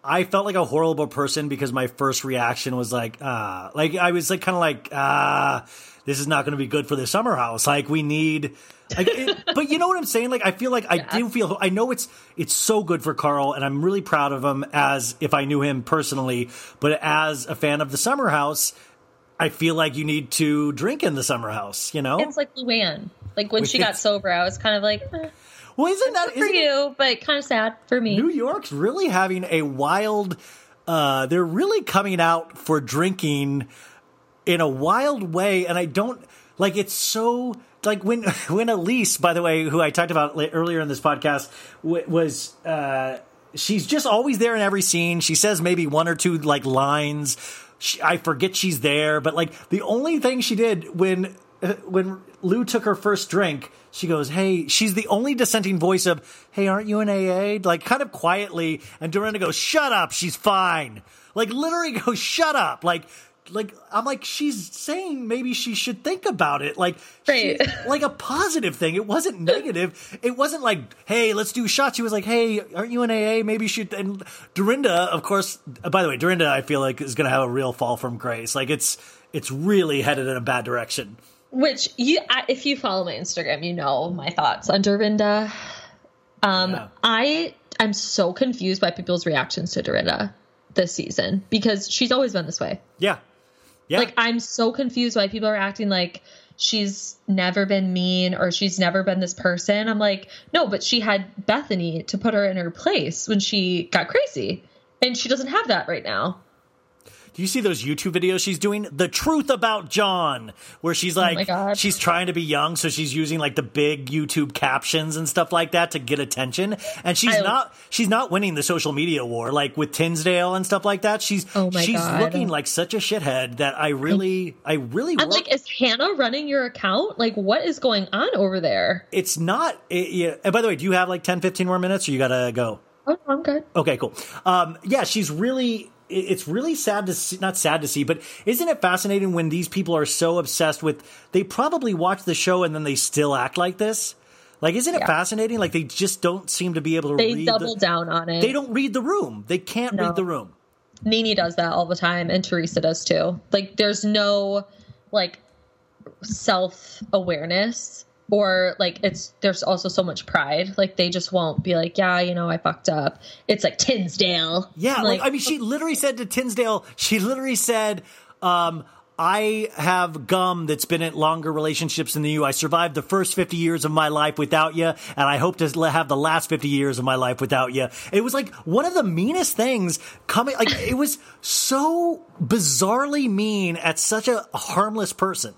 Speaker 2: I felt like a horrible person because my first reaction was like, ah, like I was like kind of like, ah, this is not going to be good for the summer house. Like we need. Like, it, <laughs> but you know what I'm saying? Like I feel like I do feel I know it's it's so good for Carl, and I'm really proud of him as if I knew him personally. But as a fan of the summer house, I feel like you need to drink in the summer house. You know,
Speaker 11: It's like Luann. Like when
Speaker 2: Which
Speaker 11: she got sober, I was kind of like, eh,
Speaker 2: well, isn't that
Speaker 11: for you, but kind of sad for me.
Speaker 2: New York's really having a wild. Uh, they're really coming out for drinking in a wild way, and I don't like. It's so like when <laughs> when Elise, by the way, who I talked about earlier in this podcast, w- was. Uh, she's just always there in every scene. She says maybe one or two like lines. She, I forget she's there, but like the only thing she did when Uh, when Lou took her first drink, she goes, "Hey," she's the only dissenting voice of, "Hey, aren't you an AA?" Like kind of quietly, and Dorinda goes, "Shut up, she's fine." Like literally <laughs> goes, "Shut up!" Like. Like I'm like she's saying maybe she should think about it like she- <laughs> like a positive thing. It wasn't negative. It wasn't like hey let's do shots. She was like hey aren't you an AA? Maybe you should. And Dorinda of course. Uh, by the way, Dorinda I feel like is gonna have a real fall from grace. Like it's it's really headed in a bad direction.
Speaker 11: Which you, I, if you follow my Instagram, you know my thoughts on Dorinda. Um, I I'm so confused by people's reactions to Dorinda this season because she's always been this way.
Speaker 2: Yeah. Yeah.
Speaker 11: Like I'm so confused why people are acting like she's never been mean or she's never been this person. I'm like, no, but she had Bethenny to put her in her place when she got crazy. And she doesn't have that right now.
Speaker 2: Do you see those YouTube videos she's doing? The truth about John, where she's
Speaker 11: Oh
Speaker 2: like,
Speaker 11: God.
Speaker 2: she's trying to be young, so she's using like the big YouTube captions and stuff like that to get attention. And she's
Speaker 11: I-
Speaker 2: not, she's not winning the social media war like with Tinsdale and stuff like that. She's,
Speaker 11: Oh
Speaker 2: she's
Speaker 11: God.
Speaker 2: looking like such a shithead that I really, I really.
Speaker 11: I'm like, is Hannah running your account? Like, what is going on over there?
Speaker 2: it's not. It, yeah. And by the way, do you have like 10, 15 more minutes, or you gotta go?
Speaker 11: Oh, I'm good.
Speaker 2: Okay, cool. Um, yeah, she's really. It- It's really sad to see, not sad to see, but isn't it fascinating when these people are so obsessed with? They probably watch the show and then they still act like this. Like, isn't it
Speaker 11: Yeah.
Speaker 2: fascinating? Like, they just don't seem to be able to
Speaker 11: They
Speaker 2: read.
Speaker 11: double
Speaker 2: the,
Speaker 11: down on it.
Speaker 2: They don't read the room. They can't
Speaker 11: No.
Speaker 2: read the room.
Speaker 11: NeNe does that all the time, and Teresa does too. Like, there's no like self awareness, or like it's there's also so much pride. Like they just won't be like, yeah, you know, I fucked up. It's like Tinsdale.
Speaker 2: Yeah, like, I mean, she literally said to Tinsdale, she literally said, um, I have gum that's been in longer relationships than you. I survived the first 50 years of my life without you, and I hope to have the last 50 years of my life without you. It was like one of the meanest things coming, like, it was so bizarrely mean at such a harmless person.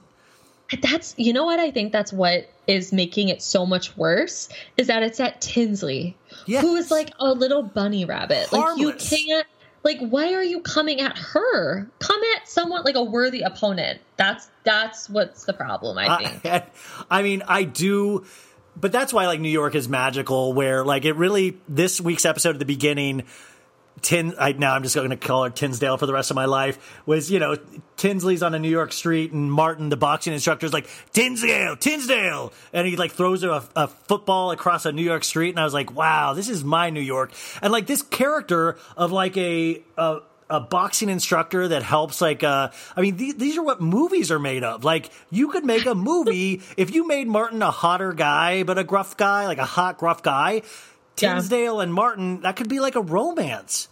Speaker 11: That's you know what I think that's what is making it so much worse is that it's at Tinsley, who is like a little bunny rabbit. Like you can't. Like, why are you coming at her? Come at someone like a worthy opponent. That's that's what's the problem. I think.
Speaker 2: I, <laughs> I mean, I do, but that's why like New York is magical. Where like it really this week's episode at the beginning. Tin, I, now I'm just going to call her Tinsdale for the rest of my life. Was you know Tinsley's on a New York street and Martin, the boxing instructor, is like Tinsdale, Tinsdale, and he like throws a, a football across a New York street, and I was like, wow, this is my New York, and like this character of like a. a a boxing instructor that helps like uh I mean th- these are what movies are made of. Like you could make a movie <laughs> if you made Martin a hotter guy but a gruff guy, like a hot gruff guy.
Speaker 11: Yeah.
Speaker 2: Tinsdale and Martin, that could be like a romance.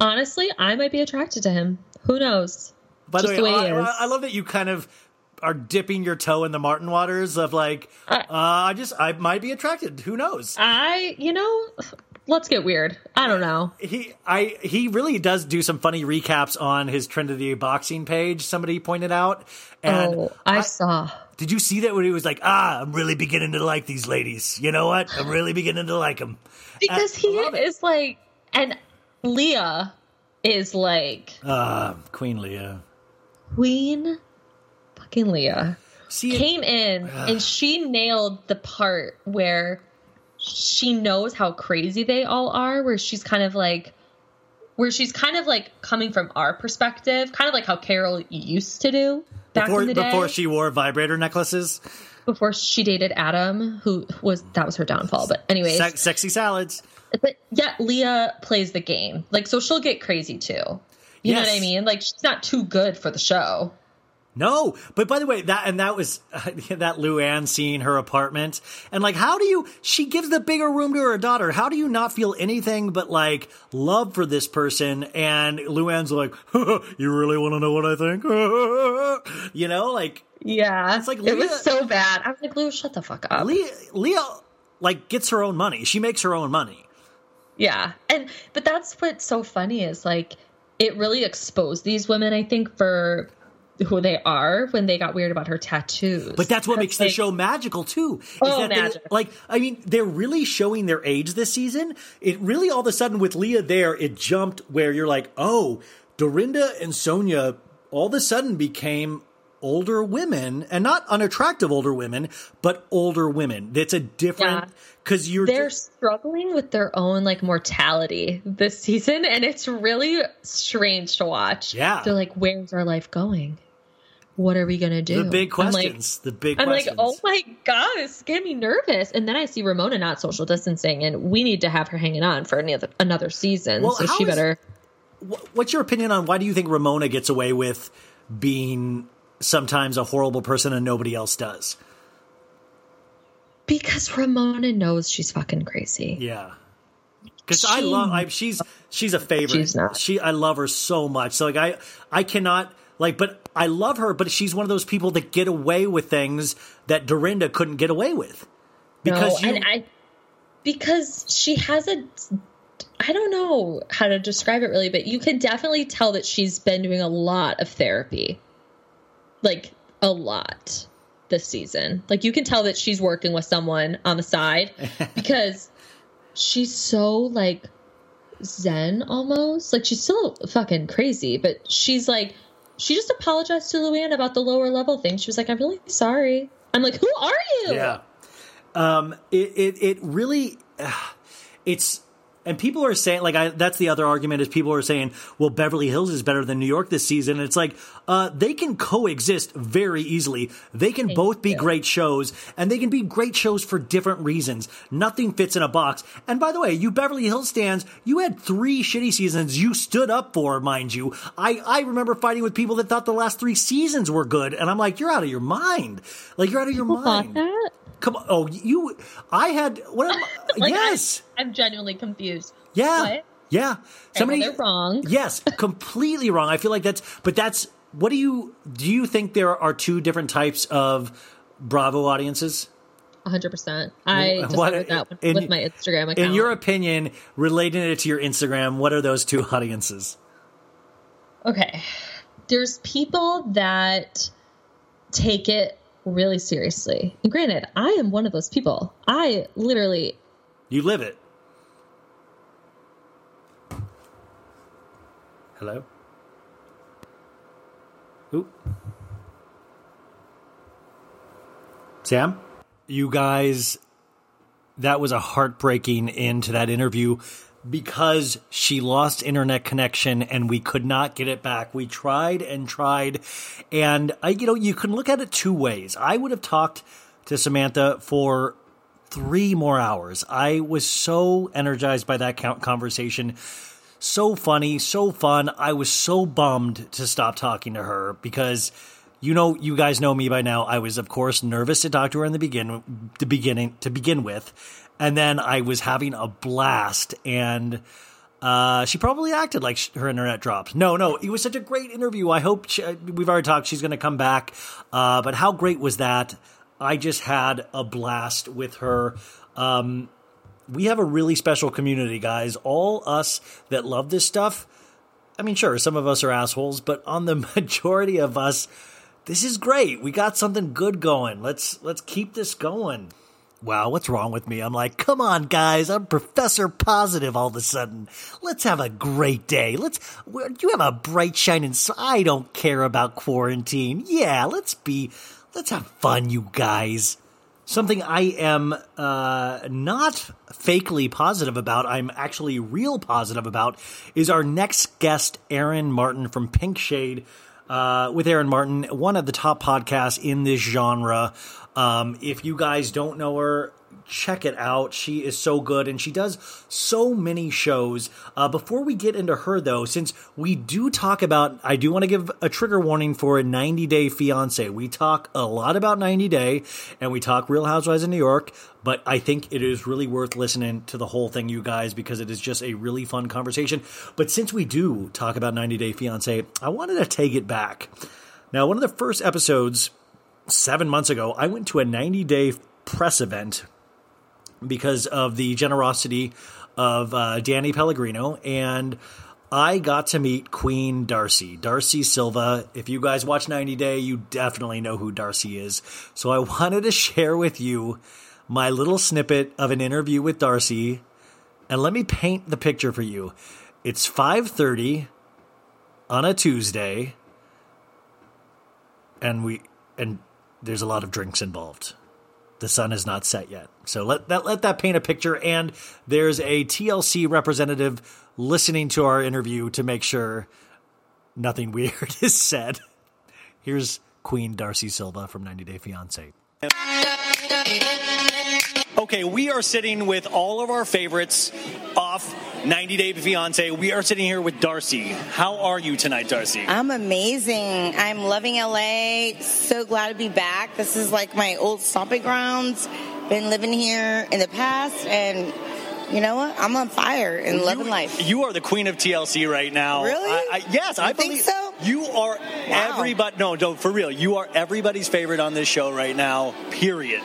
Speaker 11: Honestly, I might be attracted to him. Who knows?
Speaker 2: By
Speaker 11: Just
Speaker 2: the
Speaker 11: the
Speaker 2: way,
Speaker 11: way
Speaker 2: I,
Speaker 11: is.
Speaker 2: I- I love that you kind of are dipping your toe in the Martin waters of like, uh, I just I might be attracted. Who knows?
Speaker 11: I, you know, let's get weird. I don't know.
Speaker 2: He I he really does do some funny recaps on his Trinity boxing page. Somebody pointed out, and
Speaker 11: oh, I, saw.
Speaker 2: Did you see that when he was like, "Ah, I'm really beginning to like these ladies. You know what? I'm really beginning to like them." <laughs>
Speaker 11: Because he is like, and Leah is like
Speaker 2: uh, Queen Leah.
Speaker 11: Queen fucking Leah
Speaker 2: See,
Speaker 11: came in and she nailed the part where she knows how crazy they all are, where she's kind of like where she's kind of like coming from our perspective, kind of like how Carole used to do back
Speaker 2: before,
Speaker 11: day.
Speaker 2: Before she wore vibrator necklaces.
Speaker 11: Before she dated Adam, who was that was her downfall. But anyways,
Speaker 2: Se- sexy salads.
Speaker 11: But yet Leah plays the game, like so she'll get crazy too. You
Speaker 2: Yes.
Speaker 11: know what I mean? Like she's not too good for the show.
Speaker 2: No, but by the way, that and that was <laughs> that Luann seeing her apartment, and like, how do you? She gives the bigger room to her daughter. How do you not feel anything but like love for this person? And Luann's like, <laughs> "You really want to know what I think?" <laughs> you know, like,
Speaker 11: yeah,
Speaker 2: it's like
Speaker 11: it was so bad. I was like, Lou, shut the fuck up.
Speaker 2: Leah, Leah, like gets her own money. She makes her own money.
Speaker 11: Yeah. And but that's what's so funny is like it really exposed these women, I think, for who they are when they got weird about her tattoos.
Speaker 2: But that's what makes the show magical too. Is
Speaker 11: Oh,
Speaker 2: that they-
Speaker 11: magic.
Speaker 2: like, I mean, they're really showing their age this season. It really all of a sudden with Leah there, it jumped where you're like, oh, Dorinda and Sonja all of a sudden became older women and not unattractive older women, but older women. It's a different because you're
Speaker 11: they're struggling with their own like mortality this season <laughs> and it's really strange to watch.
Speaker 2: Yeah.
Speaker 11: They're like, Where's our life going? What are we gonna do?
Speaker 2: the big
Speaker 11: I'm like-
Speaker 2: questions. the big
Speaker 11: I'm
Speaker 2: questions.
Speaker 11: like, oh my god, it's getting me nervous. And then I see Ramona not social distancing, and we need to have her hanging on for another another season.
Speaker 2: Well,
Speaker 11: so she
Speaker 2: is-
Speaker 11: better.
Speaker 2: What's your opinion on why do you think Ramona gets away with being sometimes a horrible person and nobody else does?
Speaker 11: Because Ramona knows she's fucking crazy.
Speaker 2: Yeah. Because I love, I, she's she's a favorite.
Speaker 11: She's not.
Speaker 2: She, I love her so much. So like I, I cannot like, but I love her. But she's one of those people that get away with things that Dorinda couldn't get away with. Because
Speaker 11: no,
Speaker 2: you,
Speaker 11: and I because she has a I don't know how to describe it really, but you can definitely tell that she's been doing a lot of therapy. Like a lot this season. Like you can tell that she's working with someone on the side <laughs> because she's so like zen almost. Like she's still fucking crazy, but she's like she just apologized to Luann about the lower level thing. She was like, I'm really sorry. I'm like, who are you?
Speaker 2: yeah. Um, it, it, it really, it's, and people are saying, like, I, that's the other argument is people are saying, well, Beverly Hills is better than New York this season. And it's like, uh, they can coexist very easily. They can both be great shows and they can be great shows for different reasons. Nothing fits in a box. And by the way, you Beverly Hills stands, you had three shitty seasons you stood up for, mind you. I, I remember fighting with people that thought the last three seasons were good. And I'm like, you're out of your mind. Like, you're out of your mind. Come on. Oh, you. I had. What am I? <laughs>
Speaker 11: Like,
Speaker 2: yes.
Speaker 11: I'm, I'm genuinely confused.
Speaker 2: yeah.
Speaker 11: What?
Speaker 2: Yeah. Somebody.
Speaker 11: they're wrong.
Speaker 2: Yes. Completely wrong. I feel like that's. But that's. What do you. Do you think there are two different types of Bravo audiences?
Speaker 11: 100%. I
Speaker 2: What-
Speaker 11: that with,
Speaker 2: in-
Speaker 11: my Instagram account.
Speaker 2: In your opinion, relating it to your Instagram, what are those two <laughs> audiences?
Speaker 11: okay. There's people that take it really seriously. And granted, I am one of those people. I literally
Speaker 2: You live it. Hello? Ooh. Sam? You guys, that was a heartbreaking end to that interview because she lost internet connection and we could not get it back. We tried and tried. And I, you know, you can look at it two ways. I would have talked to Samantha for three more hours. I was so energized by that conversation. So funny, so fun. I was so bummed to stop talking to her because you know, you guys know me by now. I was, of course, nervous to talk to her in the begin, the beginning, to begin with, and then I was having a blast, and Uh, she probably acted like her internet dropped. No, no, it was such a great interview. I hope she, uh, we've already talked. She's going to come back. Uh, but how great was that? I just had a blast with her. Um, we have a really special community, guys. All us that love this stuff. I mean, sure, some of us are assholes, but on the <laughs> majority of us, this is great. We got something good going. Let's let's keep this going. Wow, what's wrong with me? I'm like, come on, guys. I'm Professor Positive all of a sudden. Let's have a great day. Let's, you have a bright shining, I don't care about quarantine. Yeah, let's be, let's have fun, you guys. Something I am uh, not fakely positive about, I'm actually real positive about, is our next guest, Erin Martin from Pink Shade. Uh, with Erin Martin, one of the top podcasts in this genre. Um, if you guys don't know her, check it out. She is so good and she does so many shows. Uh, before we get into her, though, since we do talk about, I do want to give a trigger warning for a 90 Day Fiance. We talk a lot about 90 Day and we talk Real Housewives of New York, but I think it is really worth listening to the whole thing, you guys, because it is just a really fun conversation. But since we do talk about 90 Day Fiance, I wanted to take it back. Now, one of the first episodes seven months ago, I went to a 90 day press event because of the generosity of uh, Danny Pellegrino, and I got to meet Queen Darcy, Darcy Silva. If you guys watch 90 Day, you definitely know who Darcy is. So I <laughs> wanted to share with you my little snippet of an interview with Darcy, and let me paint the picture for you. It's 5:30 on a Tuesday, and we and there's a lot of drinks involved the sun is not set yet. So let that let that paint a picture. And there's a TLC representative listening to our interview to make sure nothing <laughs> weird is said. Here's Queen Darcy Silva from 90 Day Fiance. Okay, we are sitting with all of our favorites off 90 Day Fiance. We are sitting here with Darcy. How are you tonight, Darcy?
Speaker 16: I'm amazing. I'm loving LA. So glad to be back. This is like my old stomping grounds. Been living here in the past, and you know what? I'm on fire and loving life.
Speaker 2: You are the queen of TLC right now.
Speaker 16: Really?
Speaker 2: I, I, yes,
Speaker 16: You
Speaker 2: I
Speaker 16: think
Speaker 2: believe
Speaker 16: so?
Speaker 2: You are everybody. No, no, for real. You are everybody's favorite on this show right now. Period.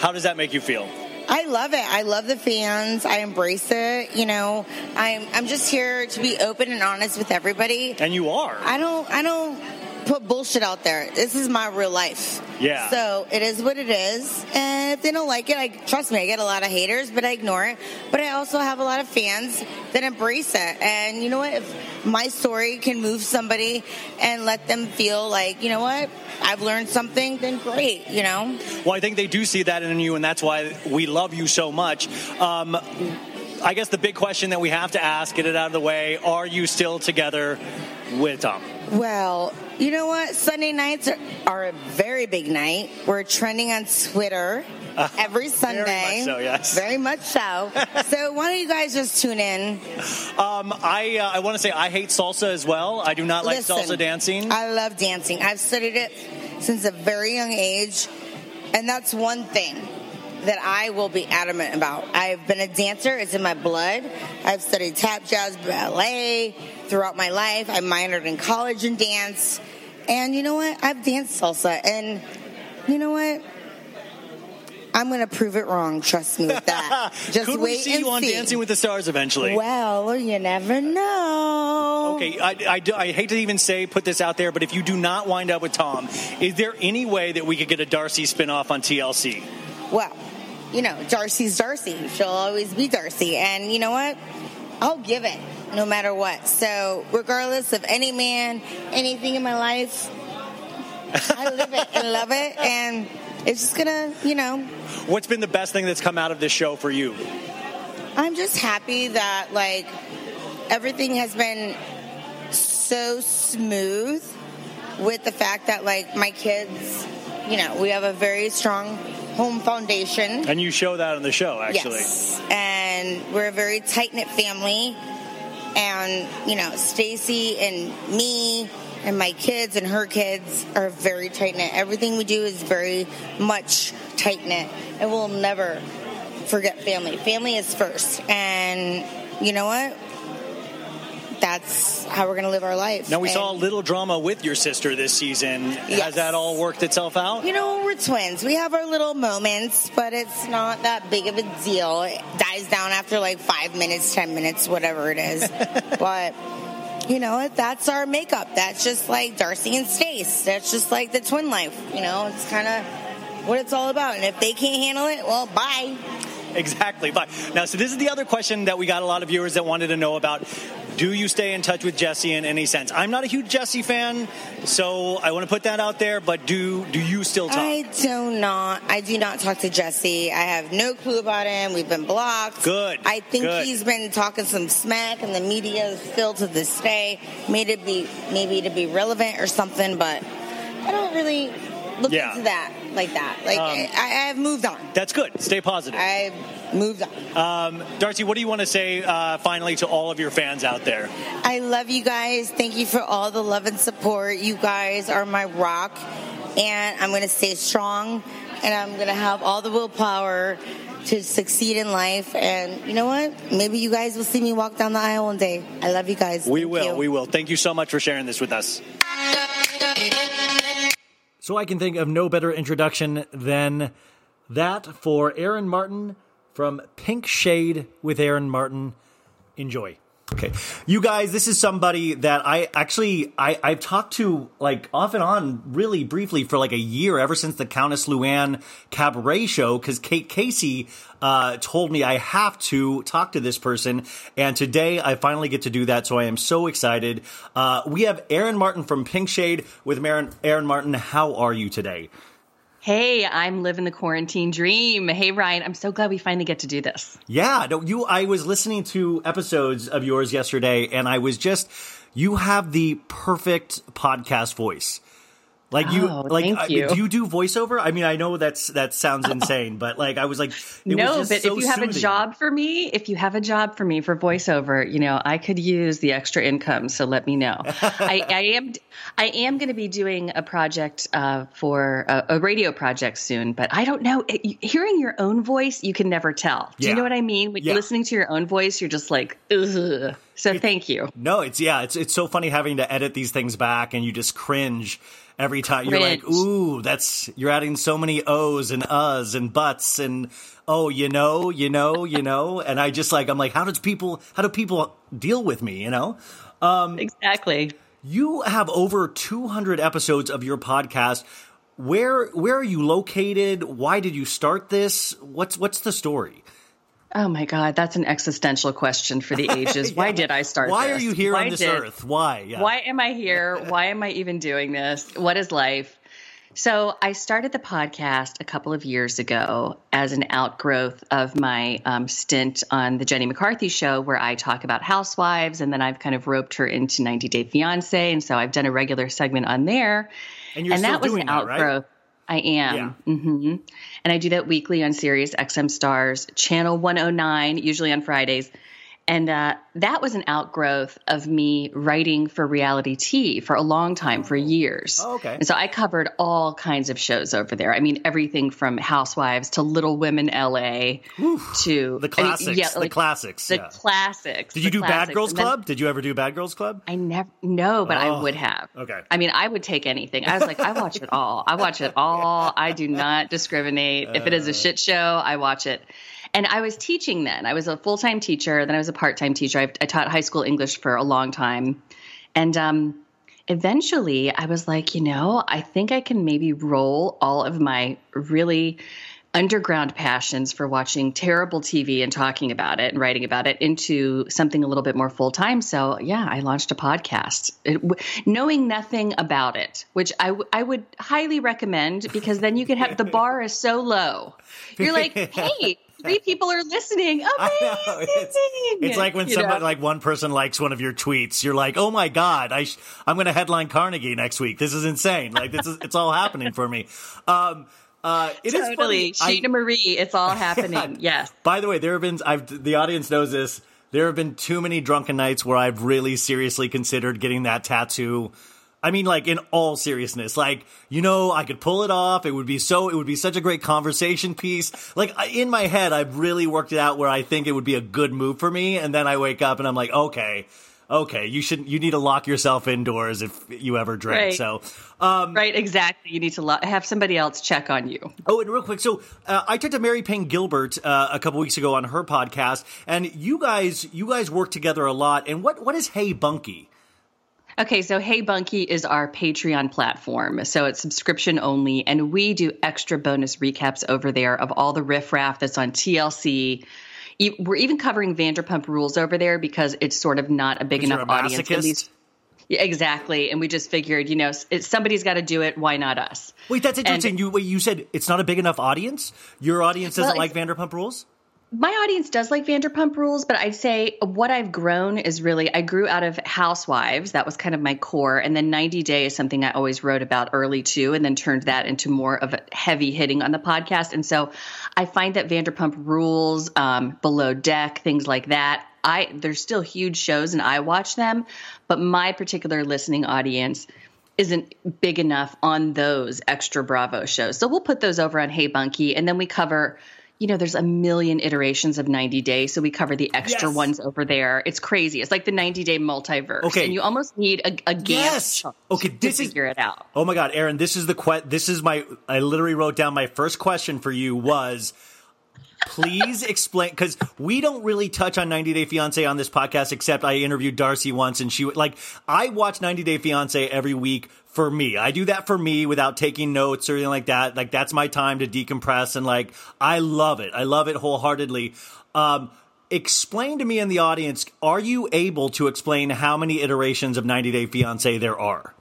Speaker 2: How does that make you feel?
Speaker 16: I love it. I love the fans. I embrace it. You know, I'm I'm just here to be open and honest with everybody.
Speaker 2: And you are.
Speaker 16: I don't I don't put bullshit out there. This is my real life.
Speaker 2: Yeah.
Speaker 16: So it is what it is. And if they don't like it, I trust me, I get a lot of haters, but I ignore it. But I also have a lot of fans that embrace it. And you know what? If my story can move somebody and let them feel like, you know what? I've learned something, then great, you know?
Speaker 2: Well, I think they do see that in you, and that's why we love you so much. Um, I guess the big question that we have to ask, get it out of the way: Are you still together with Tom?
Speaker 16: Well, you know what? Sunday nights are, are a very big night. We're trending on Twitter <laughs> every Sunday.
Speaker 2: Very much so, yes.
Speaker 16: Very much so. <laughs> so why don't you guys just tune in?
Speaker 2: Um, I uh, I want to say I hate salsa as well. I do not like
Speaker 16: Listen,
Speaker 2: salsa dancing.
Speaker 16: I love dancing. I've studied it since a very young age, and that's one thing that I will be adamant about. I've been a dancer, it's in my blood. I've studied tap, jazz, ballet throughout my life. I minored in college in dance. And you know what? I've danced salsa. And you know what? I'm going to prove it wrong. Trust me with that. <laughs> Just
Speaker 2: Could
Speaker 16: wait
Speaker 2: we see
Speaker 16: and
Speaker 2: you on
Speaker 16: see.
Speaker 2: Dancing with the Stars eventually?
Speaker 16: Well, you never know.
Speaker 2: Okay, I, I, do- I hate to even say put this out there, but if you do not wind up with Tom, is there any way that we could get a Darcy spinoff on TLC?
Speaker 16: Well, you know, Darcy's Darcy. She'll always be Darcy. And you know what? I'll give it no matter what. So, regardless of any man, anything in my life, I live it and love it. And it's just gonna, you know,
Speaker 2: What's been the best thing that's come out of this show for you?
Speaker 16: I'm just happy that, like, everything has been so smooth with the fact that, like, my kids, you know, we have a very strong home foundation.
Speaker 2: And you show that on the show, actually.
Speaker 16: Yes. And we're a very tight knit family. And, you know, Stacey and me and my kids and her kids are very tight knit. Everything we do is very much tight knit. And we'll never forget family. Family is first. And you know what? That's how we're going to live our life.
Speaker 2: Now we
Speaker 16: And,
Speaker 2: saw a little drama with your sister this season. Has that all worked itself out?
Speaker 16: You know, we're twins. We have our little moments, but it's not that big of a deal. It dies down after like five minutes, ten minutes, whatever it is. <laughs> but you know, that's our makeup. That's just like Darcy and Stace. That's just like the twin life. You know, it's kind of what it's all about. And if they can't handle it, well, bye. <laughs>
Speaker 2: Exactly. But now, so this is the other question that we got a lot of viewers that wanted to know about. Do you stay in touch with Jesse in any sense? I'm not a huge Jesse fan, so I want to put that out there. But do do you still talk?
Speaker 16: I do not. I do not talk to Jesse. I have no clue about him. We've been blocked.
Speaker 2: Good.
Speaker 16: I think
Speaker 2: Good.
Speaker 16: he's been talking some smack, and the media still to this day made it be maybe to be relevant or something. But I don't really look
Speaker 2: Yeah.
Speaker 16: into that like that. Like
Speaker 2: Um,
Speaker 16: I, I have moved on.
Speaker 2: That's good. Stay positive.
Speaker 16: I've moved on.
Speaker 2: Um, Darcy, what do you want to say uh, finally to all of your fans out there?
Speaker 16: I love you guys. Thank you for all the love and support. You guys are my rock, and I'm going to stay strong, and I'm going to have all the willpower to succeed in life. And you know what? Maybe you guys will see me walk down the aisle one day. I love you guys.
Speaker 2: We
Speaker 16: Thank
Speaker 2: will.
Speaker 16: you.
Speaker 2: We will. Thank you so much for sharing this with us. So I can think of no better introduction than that for Erin Martin from Pink Shade with Erin Martin. Enjoy. Okay. You guys, this is somebody that I actually I, I've talked to like off and on really briefly for like a year, ever since the Countess Luann cabaret show, because Kate Casey uh, told me I have to talk to this person, and today I finally get to do that, so I am so excited. Uh, we have Erin Martin from Pink Shade with Erin, Erin Martin. How are you today?
Speaker 17: Hey, I'm living the quarantine dream. Hey, Ryan, I'm so glad we finally get to do this.
Speaker 2: Yeah, no, you. I was listening to episodes of yours yesterday, and I was just. You have the perfect podcast voice. Like you,
Speaker 17: Oh,
Speaker 2: like I-
Speaker 17: you.
Speaker 2: do you do voiceover? I mean, I know that's that sounds <laughs> insane, but like I was like, it
Speaker 17: no,
Speaker 2: was
Speaker 17: but
Speaker 2: so
Speaker 17: if you have a job for me, if you have a job for me for voiceover, you know, I could use the extra income. So let me know. I, <laughs> I am, I am going to be doing a project uh, for a, a radio project soon, but I don't know. It, hearing your own voice, you can never tell. Do
Speaker 2: Yeah.
Speaker 17: you know what I mean? When
Speaker 2: Yeah.
Speaker 17: you're listening to your own voice, you're just like, ugh. So thank you.
Speaker 2: No, it's yeah, it's it's so funny having to edit these things back, and you just cringe every time. You're like, ooh, that's you're adding so many O's and uhs and buts and oh, you know, you know, you <laughs> know, and I just like I'm like, how does people how do people deal with me? You know, um,
Speaker 17: exactly.
Speaker 2: You have over 200 episodes of your podcast. Where where are you located? Why did you start this? What's what's the story?
Speaker 17: Oh my God, that's an existential question for the ages. <laughs> Why did I start
Speaker 2: Why are you here
Speaker 17: Why
Speaker 2: on this
Speaker 17: did-
Speaker 2: earth? Why? Yeah.
Speaker 17: Why am I here? <laughs> Why am I even doing this? What is life? So, I started the podcast a couple of years ago as an outgrowth of my um, stint on the Jenny McCarthy show, where I talk about housewives, and then I've kind of roped her into 90 Day Fiance, and so I've done a regular segment on there.
Speaker 2: And you're still
Speaker 17: that was
Speaker 2: doing
Speaker 17: an
Speaker 2: that, right?
Speaker 17: I am. mm-hmm And I do that weekly on Sirius XM Stars, channel 109, usually on Fridays. And uh, that was an outgrowth of me writing for Reality Tea for a long time, for years.
Speaker 2: Oh, okay.
Speaker 17: And so I covered all kinds of shows over there. I mean, everything from Housewives to Little Women LA to
Speaker 2: The classics. yeah, the classics.
Speaker 17: The
Speaker 2: yeah.
Speaker 17: classics.
Speaker 2: Did you do Bad. Girls
Speaker 17: then-
Speaker 2: Club? Did you ever do Bad Girls Club?
Speaker 17: I never, no, but
Speaker 2: Oh,
Speaker 17: I would have.
Speaker 2: Okay.
Speaker 17: I mean, I would take anything. I was like, I watch it all. I watch it <laughs> all. I do not discriminate. If it is a shit show, I watch it. And I was teaching then. I was a full time teacher. Then I was a part time teacher. I, I taught high school English for a long time. And um, eventually I was like, you know, I think I can maybe roll all of my really underground passions for watching terrible TV and talking about it and writing about it into something a little bit more full time. So, yeah, I launched a podcast, it, w- knowing nothing about it, which I, w- I would highly recommend because then you can have the bar is so low. You're like, <laughs> hey, three people are listening. <laughs> Amazing.
Speaker 2: It's like when
Speaker 17: You
Speaker 2: somebody,
Speaker 17: know?
Speaker 2: like one person likes one of your tweets, you're like, "Oh my god, I sh- I'm going to headline Carnegie next week. This is insane. Like this is it's all happening for me." Um, uh, it is
Speaker 17: totally.
Speaker 2: funny. I-
Speaker 17: Scheana Marie, it's all happening. <laughs> yes.
Speaker 2: By the way, there have been I've the audience knows this. There have been too many drunken nights where I've really seriously considered getting that tattoo. I mean, like in all seriousness, like you know, I could pull it off. It would be so. It would be such a great conversation piece. Like in my head, I've really worked it out where I think it would be a good move for me, and then I wake up and I'm like, okay, Okay, you should you need to lock yourself indoors if you ever drink.
Speaker 17: Right.
Speaker 2: So, um,
Speaker 17: right, exactly. You need to lo- have somebody else check on you.
Speaker 2: Oh, and real quick, so uh, I talked to Mary Payne Gilbert uh, a couple weeks ago on her podcast, and you guys you guys work together a lot. And what what is Hey Bunky?
Speaker 17: Okay, so Hey Bunky is our Patreon platform. So it's subscription only, and we do extra bonus recaps over there of all the riffraff that's on TLC. We're even covering Vanderpump Rules over there because it's sort of not a big enough
Speaker 2: a
Speaker 17: audience. At least, yeah, exactly. And we just figured, you know, it, somebody's got to do it. Why not us?
Speaker 2: Wait, that's
Speaker 17: And-
Speaker 2: interesting. you wait, you said it's not a big enough audience. Your audience doesn't
Speaker 17: Well,
Speaker 2: like Vanderpump Rules.
Speaker 17: My audience does like Vanderpump Rules, but I'd say what I've grown is really I grew out of Housewives. That was kind of my core, and then 90 Day is something I always wrote about early too, and then turned that into more of a heavy hitting on the podcast. And so I find that Vanderpump Rules, um, Below Deck, things like that. I there's still huge shows, and I watch them, but my particular listening audience isn't big enough on those extra Bravo shows. So we'll put those over on Hey Bunky, and then we cover. You know, there's a million iterations of 90 Days, so we cover the extra
Speaker 2: Yes.
Speaker 17: ones over there. It's crazy. It's like the 90 Day multiverse,
Speaker 2: Okay.
Speaker 17: and you almost need a, a
Speaker 2: Yes. Okay,
Speaker 17: to
Speaker 2: this is
Speaker 17: figure it out.
Speaker 2: Oh my God, Erin, this is the que- This is my. I literally wrote down my first question for you was. Please explain because we don't really touch on 90 Day Fiance on this podcast. Except I interviewed Darcy once, and she like I watch 90 Day Fiance every week for me. I do that for me without taking notes or anything like that. Like that's my time to decompress, and like I love it. I love it wholeheartedly. Um, explain to me in the audience: Are you able to explain how many iterations of 90 Day Fiance there are?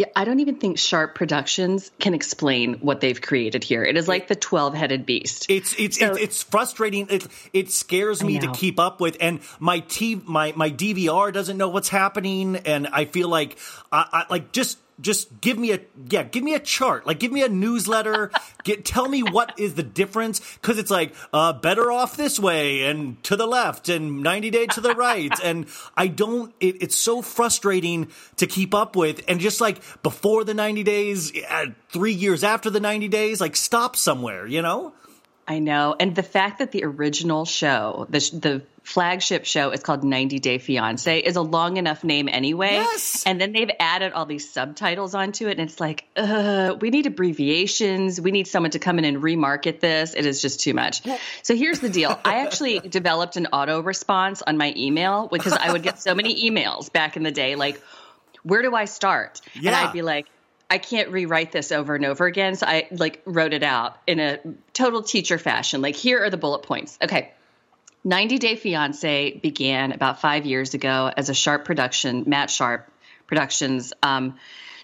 Speaker 17: Yeah, I don't even think Sharp Productions can explain what they've created here. It is like the 12 headed beast.
Speaker 2: It's it's it's, it's frustrating. It it scares me to keep up with, and my T my my DVR doesn't know what's happening, and I feel like I, I like just just give me a yeah give me a chart. Like give me a newsletter. <laughs> Get tell me what is the difference. Because it's like uh better off this way and to the left and 90 day to the right. <laughs> And i don't it, it's so frustrating to keep up with. And just like before the 90 days uh, three years after the 90 days like stop somewhere you know
Speaker 17: I know. And the fact that the original show, the, the flagship show is called 90 Day Fiance is a long enough name anyway.
Speaker 2: Yes.
Speaker 17: And then they've added all these subtitles onto it. And it's like, uh, we need abbreviations. We need someone to come in and remarket this. It is just too much. So here's the deal. I actually <laughs> developed an auto response on my email because I would get so many emails back in the day, like, where do I start?
Speaker 2: Yeah.
Speaker 17: And I'd be like, I can't rewrite this over and over again. So I like wrote it out in a total teacher fashion. Like, here are the bullet points. Okay. 90 Day Fiance began about five years ago as a Sharp production, Matt Sharp Productions. Um,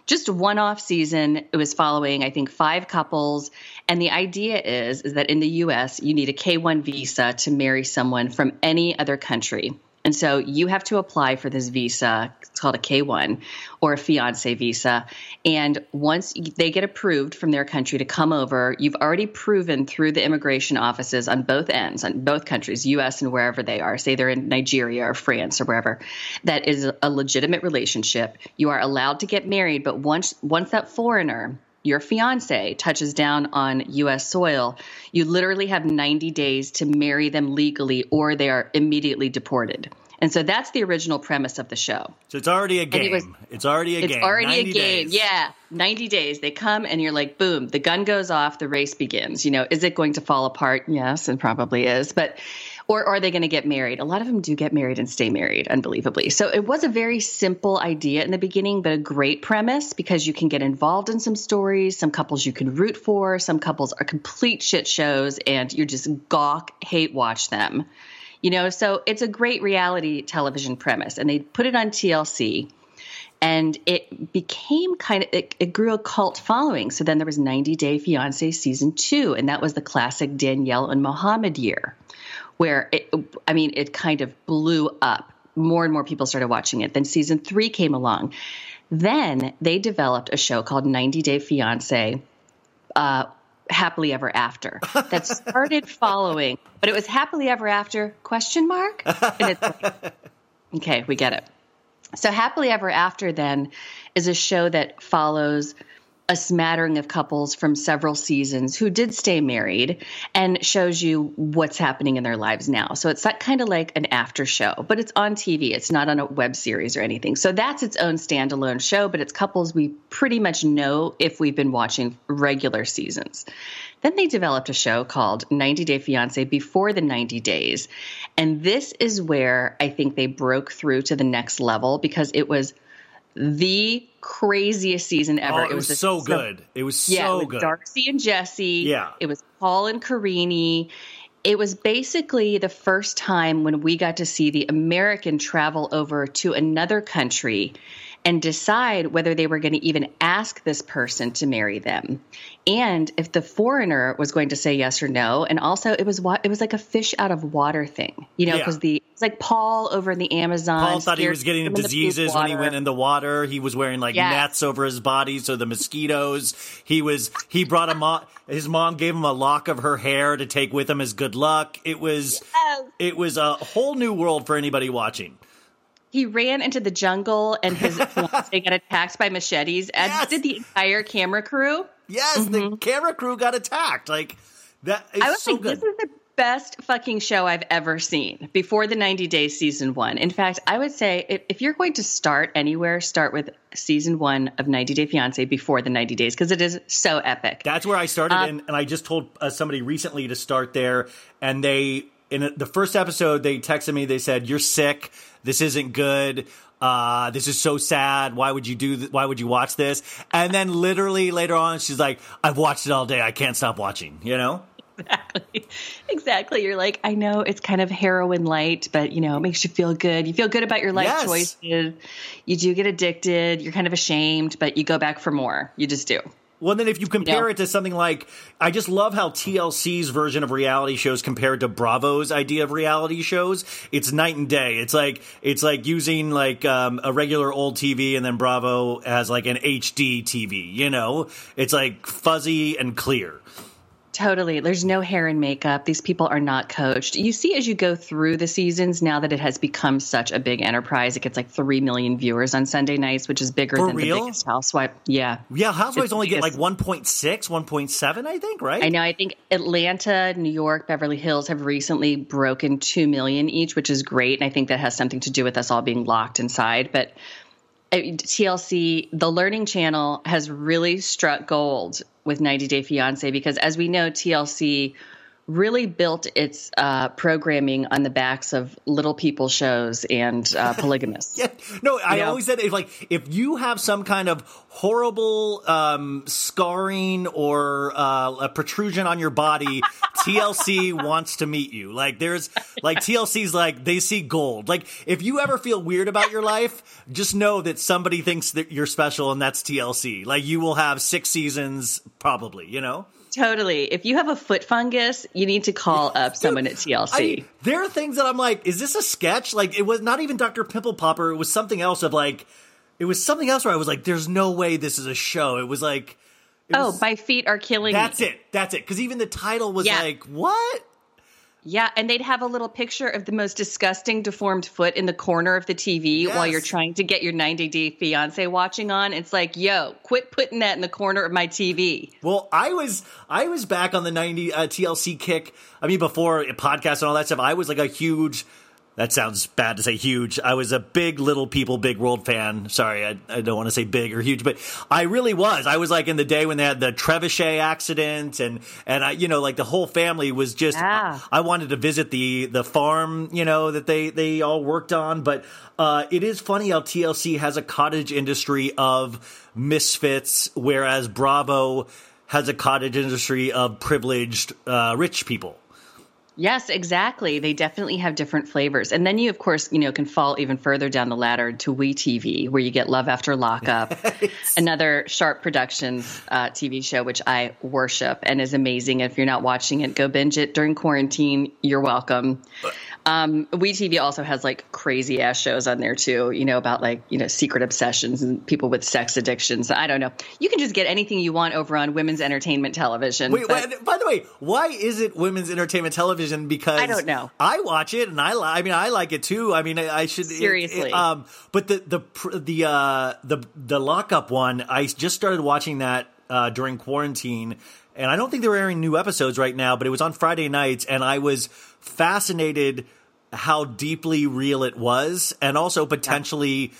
Speaker 17: just one-off season. It was following, I think, five couples, and the idea is is that in the U.S. you need a K-1 visa to marry someone from any other country, and so you have to apply for this visa. It's called a K-1 or a fiance visa, and once they get approved from their country to come over, you've already proven through the immigration offices on both ends, on both countries, U.S. and wherever they are. Say they're in Nigeria or France or wherever, that is a legitimate relationship. You are allowed to get married, but once once that foreigner your fiance touches down on US soil, you literally have 90 days to marry them legally or they are immediately deported. And so that's the original premise of the show.
Speaker 2: so it's already a game
Speaker 17: it was-
Speaker 2: it's already a
Speaker 17: it's
Speaker 2: game It's
Speaker 17: already a game.
Speaker 2: days.
Speaker 17: Yeah. 90 days. They come and you're like, boom, the gun goes off, the race begins. You know, is it going to fall apart? Yes, it probably is. But, or are they going to get married? A lot of them do get married and stay married, unbelievably. So it was a very simple idea in the beginning, but a great premise because you can get involved in some stories. Some couples you can root for, some couples are complete shit shows and you just gawk, hate watch them. You know, so it's a great reality television premise. And they put it on TLC and it became kind of it, it grew a cult following. So then there was 90 day fiance season two and that was the classic danielle and mohammed year where it i mean it kind of blew up. More and more people started watching it. Then season three came along. Then they developed a show called 90 day fiance uh, happily ever after that <laughs> started following but it was happily ever after question mark? And it's like, <laughs> okay we get it. So happily ever after then is a show that follows a smattering of couples from several seasons who did stay married and shows you what's happening in their lives now. So it's that kind of like an after show, but it's on TV. It's not on a web series or anything. So that's its own standalone show, but it's couples we pretty much know if we've been watching regular seasons. Then they developed a show called 90 Day Fiance before the 90 days. And this is where I think they broke through to the next level because it was the craziest season ever.
Speaker 2: Oh, it was
Speaker 17: a-
Speaker 2: so good. It was
Speaker 17: yeah,
Speaker 2: so
Speaker 17: it was
Speaker 2: good.
Speaker 17: Darcy and Jesse.
Speaker 2: Yeah.
Speaker 17: It was Paul and Karine. It was basically the first time when we got to see the American travel over to another country and decide whether they were going to even ask this person to marry them and if the foreigner was going to say yes or no and also it was wa- it was like a fish out of water thing you know
Speaker 2: Yeah.
Speaker 17: because the it's like Paul over in the Amazon
Speaker 2: Paul thought he was getting
Speaker 17: him in the poop
Speaker 2: diseases when he went in the water. He was wearing like
Speaker 17: Yes.
Speaker 2: nets over his body, so the mosquitoes. He was he brought a mom. His mom gave him a lock of her hair to take with him as good luck. It was it was a whole new world for anybody watching.
Speaker 17: He ran into the jungle and his fiance got attacked by machetes as did the entire camera crew
Speaker 2: Yes, the camera crew got attacked. Like that.
Speaker 17: Mm-hmm. I was
Speaker 2: so
Speaker 17: like,
Speaker 2: good.
Speaker 17: this is the best fucking show I've ever seen before the 90 Days season one. In fact, I would say if, if you're going to start anywhere, start with season one of 90 Day Fiance before the 90 Days because it is so epic.
Speaker 2: That's where I started,
Speaker 17: Uh,
Speaker 2: and, and I just told uh, somebody recently to start there, and they in the first episode they texted me. They said, "You're sick. This isn't good. Uh, this is so sad. Why would you do? Th- why would you watch this?" And then literally later on, she's like, "I've watched it all day. I can't stop watching." You know.
Speaker 17: Exactly. <laughs> You're like, I know it's kind of heroin light, but you know, it makes you feel good. You feel good about your life
Speaker 2: Yes.
Speaker 17: choices. You do get addicted. You're kind of ashamed, but you go back for more. You just do.
Speaker 2: Well, then if you compare it to something like, I just love how TLC's version of reality shows compared to Bravo's idea of reality shows. It's night and day. It's like it's like using like um, a regular old TV, and then Bravo has like an HD TV. You know, it's like fuzzy and clear.
Speaker 17: Totally. There's no hair and makeup. These people are not coached. You see, as you go through the seasons, now that it has become such a big enterprise, it gets like 3 million viewers on Sunday nights, which is bigger
Speaker 2: For
Speaker 17: than
Speaker 2: real?
Speaker 17: the biggest housewife. Yeah.
Speaker 2: Yeah, Housewives
Speaker 17: It's
Speaker 2: only get like
Speaker 17: biggest.
Speaker 2: 1.6, 1.7, I think, right?
Speaker 17: I know. I think Atlanta, New York, Beverly Hills have recently broken 2 million each, which is great. And I think that has something to do with us all being locked inside. But TLC, the Learning Channel, has really struck gold with 90 Day Fiance because, as we know, TLC really built its uh, programming on the backs of little people shows and uh, <laughs> polygamists.
Speaker 2: Yeah, no, I always said if like if you have some kind of horrible um, scarring or uh, a protrusion on your body, <laughs> TLC wants to meet you. Like there's like TLC's like they see gold. Like if you ever feel weird about your life, just know that somebody thinks that you're special, and that's TLC. Like you will have six seasons probably. You know.
Speaker 17: Totally. If you have a foot fungus, you need to call up <laughs> someone at TLC.
Speaker 2: I, there are things that I'm like, is this a sketch? Like, it was not even Dr. Pimple Popper. It was something else of like, it was something else where I was like, there's no way this is a show. It was like, it
Speaker 17: oh,
Speaker 2: was-
Speaker 17: my feet are killing me.
Speaker 2: that's
Speaker 17: me.
Speaker 2: it. That's it. Because even the title was
Speaker 17: Yeah.
Speaker 2: like, what?
Speaker 17: Yeah, and they'd have a little picture of the most disgusting deformed foot in the corner of the TV while you're trying to get your 90 Day Fiance watching on. It's like, yo, quit putting that in the corner of my TV.
Speaker 2: Well, I was I was back on the 90 uh, TLC kick. I mean, before podcasts and all that stuff, I was like a huge. That sounds bad to say huge. I was a big Little People, Big World fan. Sorry, I, I don't want to say big or huge, but I really was. I was like in the day when they had the Trebuchet accident, and and I, you know, like the whole family was just.
Speaker 17: Yeah.
Speaker 2: I wanted to visit the the farm, you know, that they they all worked on. But uh, it is funny how TLC has a cottage industry of misfits, whereas Bravo has a cottage industry of privileged uh, rich people.
Speaker 17: Yes, exactly. They definitely have different flavors. And then you, of course, you know, can fall even further down the ladder to We TV, where you get Love After Lockup, <laughs> another Sharp Productions uh, TV show, which I worship and is amazing. If you're not watching it, go binge it during quarantine. You're welcome. Um, We TV also has like crazy ass shows on there too, you know, about like, you know, secret obsessions and people with sex addictions. I don't know. You can just get anything you want over on women's entertainment television.
Speaker 2: Wait,
Speaker 17: but-
Speaker 2: wait, by the way, why is it women's entertainment television? Because
Speaker 17: I don't know.
Speaker 2: I watch it and I, li- I mean, I like it too. I mean, I, I should
Speaker 17: Seriously.
Speaker 2: it- um, but the the the uh, the the lockup one, I just started watching that uh, during quarantine, and I don't think they're airing new episodes right now, but it was on Friday nights, and I was fascinated how deeply real it was, and also potentially.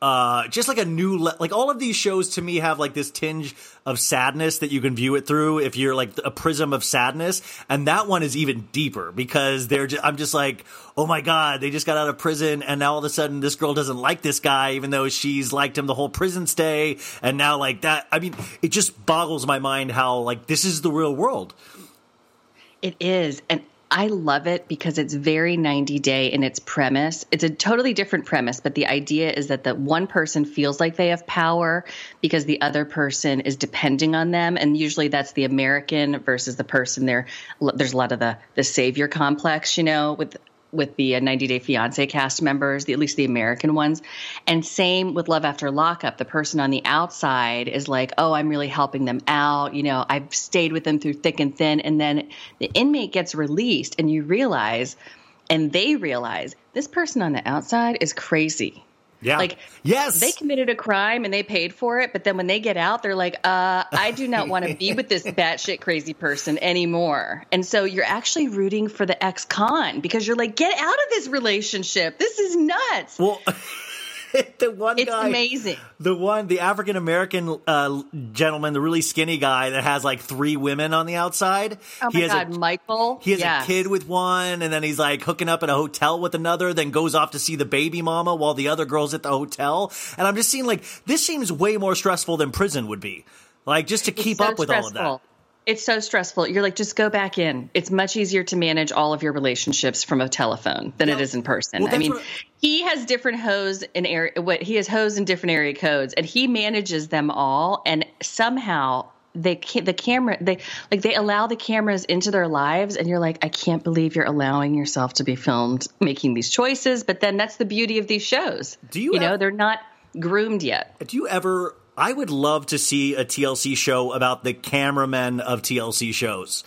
Speaker 2: Uh, just like a new, le- like all of these shows to me have like this tinge of sadness that you can view it through if you're like a prism of sadness. And that one is even deeper because they're just, I'm just like, oh my God, they just got out of prison and now all of a sudden this girl doesn't like this guy, even though she's liked him the whole prison stay. And now like that, I mean, it just boggles my mind how like this is the real world.
Speaker 17: It is. And I love it because it's very 90 day in its premise. It's a totally different premise, but the idea is that the one person feels like they have power because the other person is depending on them. And usually that's the American versus the person there. There's a lot of the, the savior complex, you know, with with the uh, 90 Day Fiance cast members, the, at least the American ones. And same with Love After Lockup. The person on the outside is like, oh, I'm really helping them out. You know, I've stayed with them through thick and thin. And then the inmate gets released, and you realize, and they realize, this person on the outside is crazy.
Speaker 2: Yeah.
Speaker 17: Like,
Speaker 2: yes,
Speaker 17: they committed a crime and they paid for it, but then when they get out, they're like, uh, I do not want to be with this batshit crazy person anymore. And so you're actually rooting for the ex con because you're like, get out of this relationship. This is nuts.
Speaker 2: Well, <laughs> the one
Speaker 17: it's
Speaker 2: guy,
Speaker 17: amazing.
Speaker 2: The one, the African American uh, gentleman, the really skinny guy that has like three women on the outside.
Speaker 17: Oh
Speaker 2: he
Speaker 17: my
Speaker 2: has
Speaker 17: God,
Speaker 2: a,
Speaker 17: Michael.
Speaker 2: He has
Speaker 17: Yes.
Speaker 2: a kid with one, and then he's like hooking up at a hotel with another, then goes off to see the baby mama while the other girl's at the hotel. And I'm just seeing like this seems way more stressful than prison would be. Like just to keep
Speaker 17: so
Speaker 2: up with all of that.
Speaker 17: It's so stressful. You're like, just go back in. It's much easier to manage all of your relationships from a telephone than it is in person.
Speaker 2: Well,
Speaker 17: I mean, he has different hoes in area. What he has hoes in different area codes, and he manages them all. And somehow they the camera they like they allow the cameras into their lives, and you're like, I can't believe you're allowing yourself to be filmed making these choices. But then that's the beauty of these shows.
Speaker 2: Do you
Speaker 17: You know, they're not groomed yet.
Speaker 2: Do you ever? I would love to see a TLC show about the cameramen of TLC shows.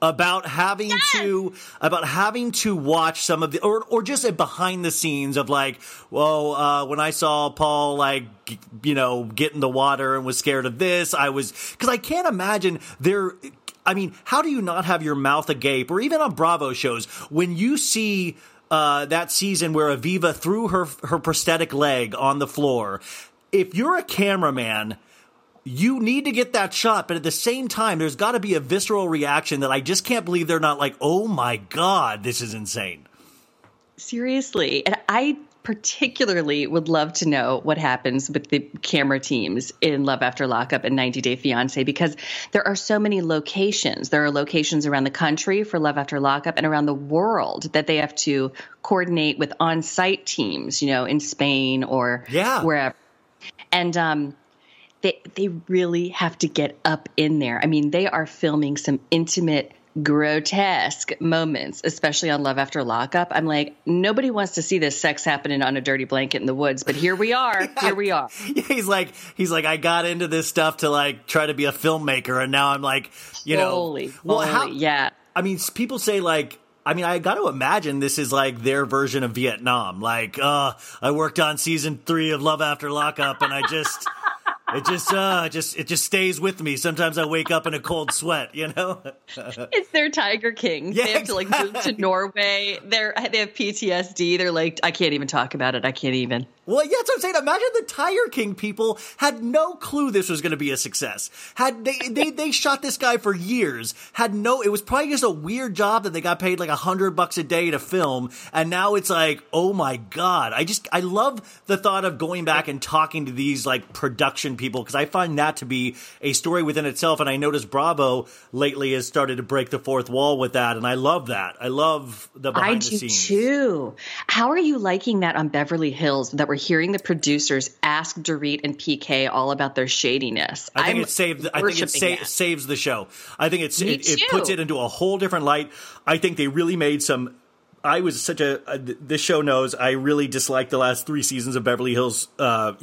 Speaker 2: About having to about having to watch some of the or or just a behind the scenes of like, well, uh, when I saw Paul like you know get in the water and was scared of this, I was because I can't imagine there. I mean, how do you not have your mouth agape, or even on Bravo shows when you see uh, that season where Aviva threw her her prosthetic leg on the floor? If you're a cameraman, you need to get that shot, but at the same time, there's got to be a visceral reaction that I just can't believe they're not like, oh my god, this is insane.
Speaker 17: Seriously. And I particularly would love to know what happens with the camera teams in Love After Lockup and 90 Day Fiance because there are so many locations. There are locations around the country for Love After Lockup and around the world that they have to coordinate with on site teams, you know, in Spain or
Speaker 2: Yeah.
Speaker 17: wherever. And um, they they really have to get up in there. I mean, they are filming some intimate, grotesque moments, especially on Love After Lockup. I'm like, nobody wants to see this sex happening on a dirty blanket in the woods, but here we are. <laughs> Here we are.
Speaker 2: he's like, he's like, I got into this stuff to like try to be a filmmaker, and now I'm like, you know,
Speaker 17: Holy,
Speaker 2: well,
Speaker 17: holy,
Speaker 2: how?
Speaker 17: yeah.
Speaker 2: I mean, people say like. I mean, I got to imagine this is like their version of Vietnam. Like, uh, I worked on season three of Love After Lockup, and I just, <laughs> it just, uh, just, it just stays with me. Sometimes I wake up in a cold sweat, you know. <laughs>
Speaker 17: It's their Tiger King.
Speaker 2: Yeah,
Speaker 17: they have to like move to Norway. They're they have PTSD. They're like, I can't even talk about it. I can't even.
Speaker 2: Well, yeah, that's what I'm saying. Imagine the Tiger King people had no clue this was going to be a success. Had they, they, they shot this guy for years, had no, it was probably just a weird job that they got paid like a hundred bucks a day to film. And now it's like, oh my God. I just, I love the thought of going back and talking to these like production people because I find that to be a story within itself. And I noticed Bravo lately has started to break the fourth wall with that. And I love that. I love the behind
Speaker 17: I
Speaker 2: the
Speaker 17: do
Speaker 2: scenes.
Speaker 17: too. How are you liking that on Beverly Hills that we're hearing the producers ask Dorit and PK all about their shadiness?
Speaker 2: I think
Speaker 17: I'm
Speaker 2: it saved. I think it sa- saves the show. I think it's
Speaker 17: Me
Speaker 2: it, it puts it into a whole different light. I think they really made some. I was such a. Uh, this show knows I really disliked the last three seasons of Beverly Hills, uh,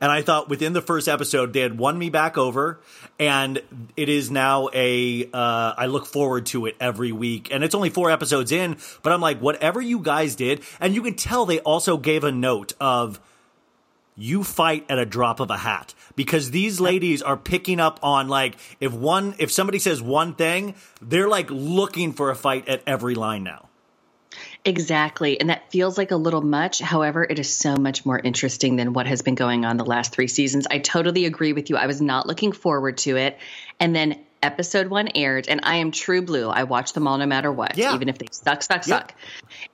Speaker 2: and I thought within the first episode they had won me back over, and it is now a. Uh, I look forward to it every week, and it's only four episodes in, but I'm like, whatever you guys did, and you can tell they also gave a note of you fight at a drop of a hat because these ladies are picking up on like if one if somebody says one thing, they're like looking for a fight at every line now.
Speaker 17: Exactly. And that feels like a little much. However, it is so much more interesting than what has been going on the last three seasons. I totally agree with you. I was not looking forward to it. And then episode one aired, and I am true blue. I watch them all no matter what,
Speaker 2: Yeah.
Speaker 17: even if they suck, suck, suck.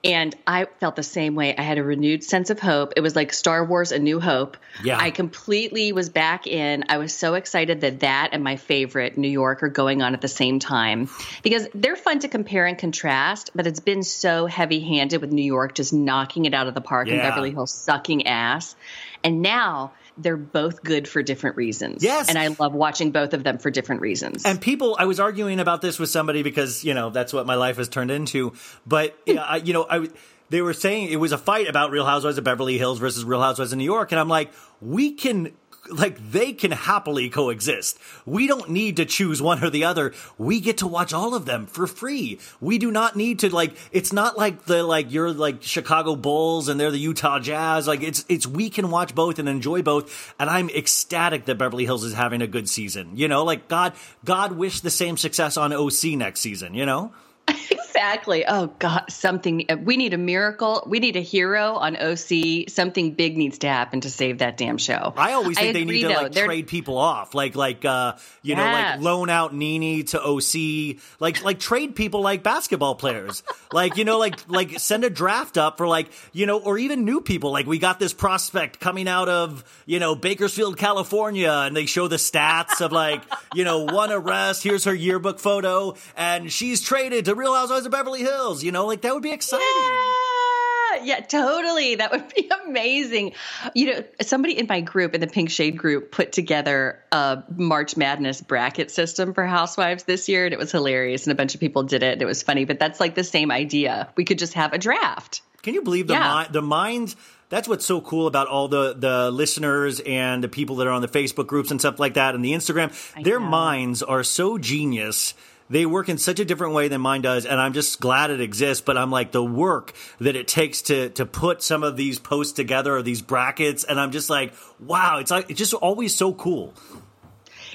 Speaker 17: And I felt the same way. I had a renewed sense of hope. It was like Star Wars: A New Hope.
Speaker 2: Yeah.
Speaker 17: I completely was back in. I was so excited that that and my favorite New York are going on at the same time because they're fun to compare and contrast. But it's been so heavy-handed with New York just knocking it out of the park and Beverly Hills sucking ass. And now. They're both good for different reasons.
Speaker 2: Yes.
Speaker 17: And I love watching both of them for different reasons.
Speaker 2: And people, I was arguing about this with somebody because you know that's what my life has turned into. But I, you know, I they were saying it was a fight about Real Housewives of Beverly Hills versus Real Housewives of New York, and I'm like, we can. Like they can happily coexist. We don't need to choose one or the other. We get to watch all of them for free. We do not need to like. It's not like the like you're like Chicago Bulls and they're the Utah Jazz. Like it's it's we can watch both and enjoy both. And I'm ecstatic that Beverly Hills is having a good season. You know, like God God wish the same success on OC next season. You know. <laughs>
Speaker 17: Exactly. Oh God, something. We need a miracle. We need a hero on OC. Something big needs to happen to save that damn show.
Speaker 2: I always think they need to
Speaker 17: though.
Speaker 2: like
Speaker 17: They're-
Speaker 2: trade people off, like like uh you know like loan out NeNe to OC, like like trade people like basketball players, like you know like like send a draft up for like you know or even new people. Like we got this prospect coming out of you know Bakersfield, California, and they show the stats of like you know one arrest. Here's her yearbook photo, and she's traded to Real Housewives of Beverly Hills. You know, like that would be exciting.
Speaker 17: Yeah, yeah, totally. That would <laughs> be amazing. You know, somebody in my group, in the Pink Shade group, put together a March Madness bracket system for Housewives this year, and it was hilarious. And a bunch of people did it, and it was funny. But that's like the same idea. We could just have a draft.
Speaker 2: Can you believe the
Speaker 17: Yeah.
Speaker 2: mi- the minds? That's what's so cool about all the the listeners and the people that are on the Facebook groups and stuff like that, and the Instagram. Their minds are so genius. They work in such a different way than mine does, and I'm just glad it exists. But I'm like the work that it takes to to put some of these posts together or these brackets, and I'm just like, wow, it's like it's just always so cool.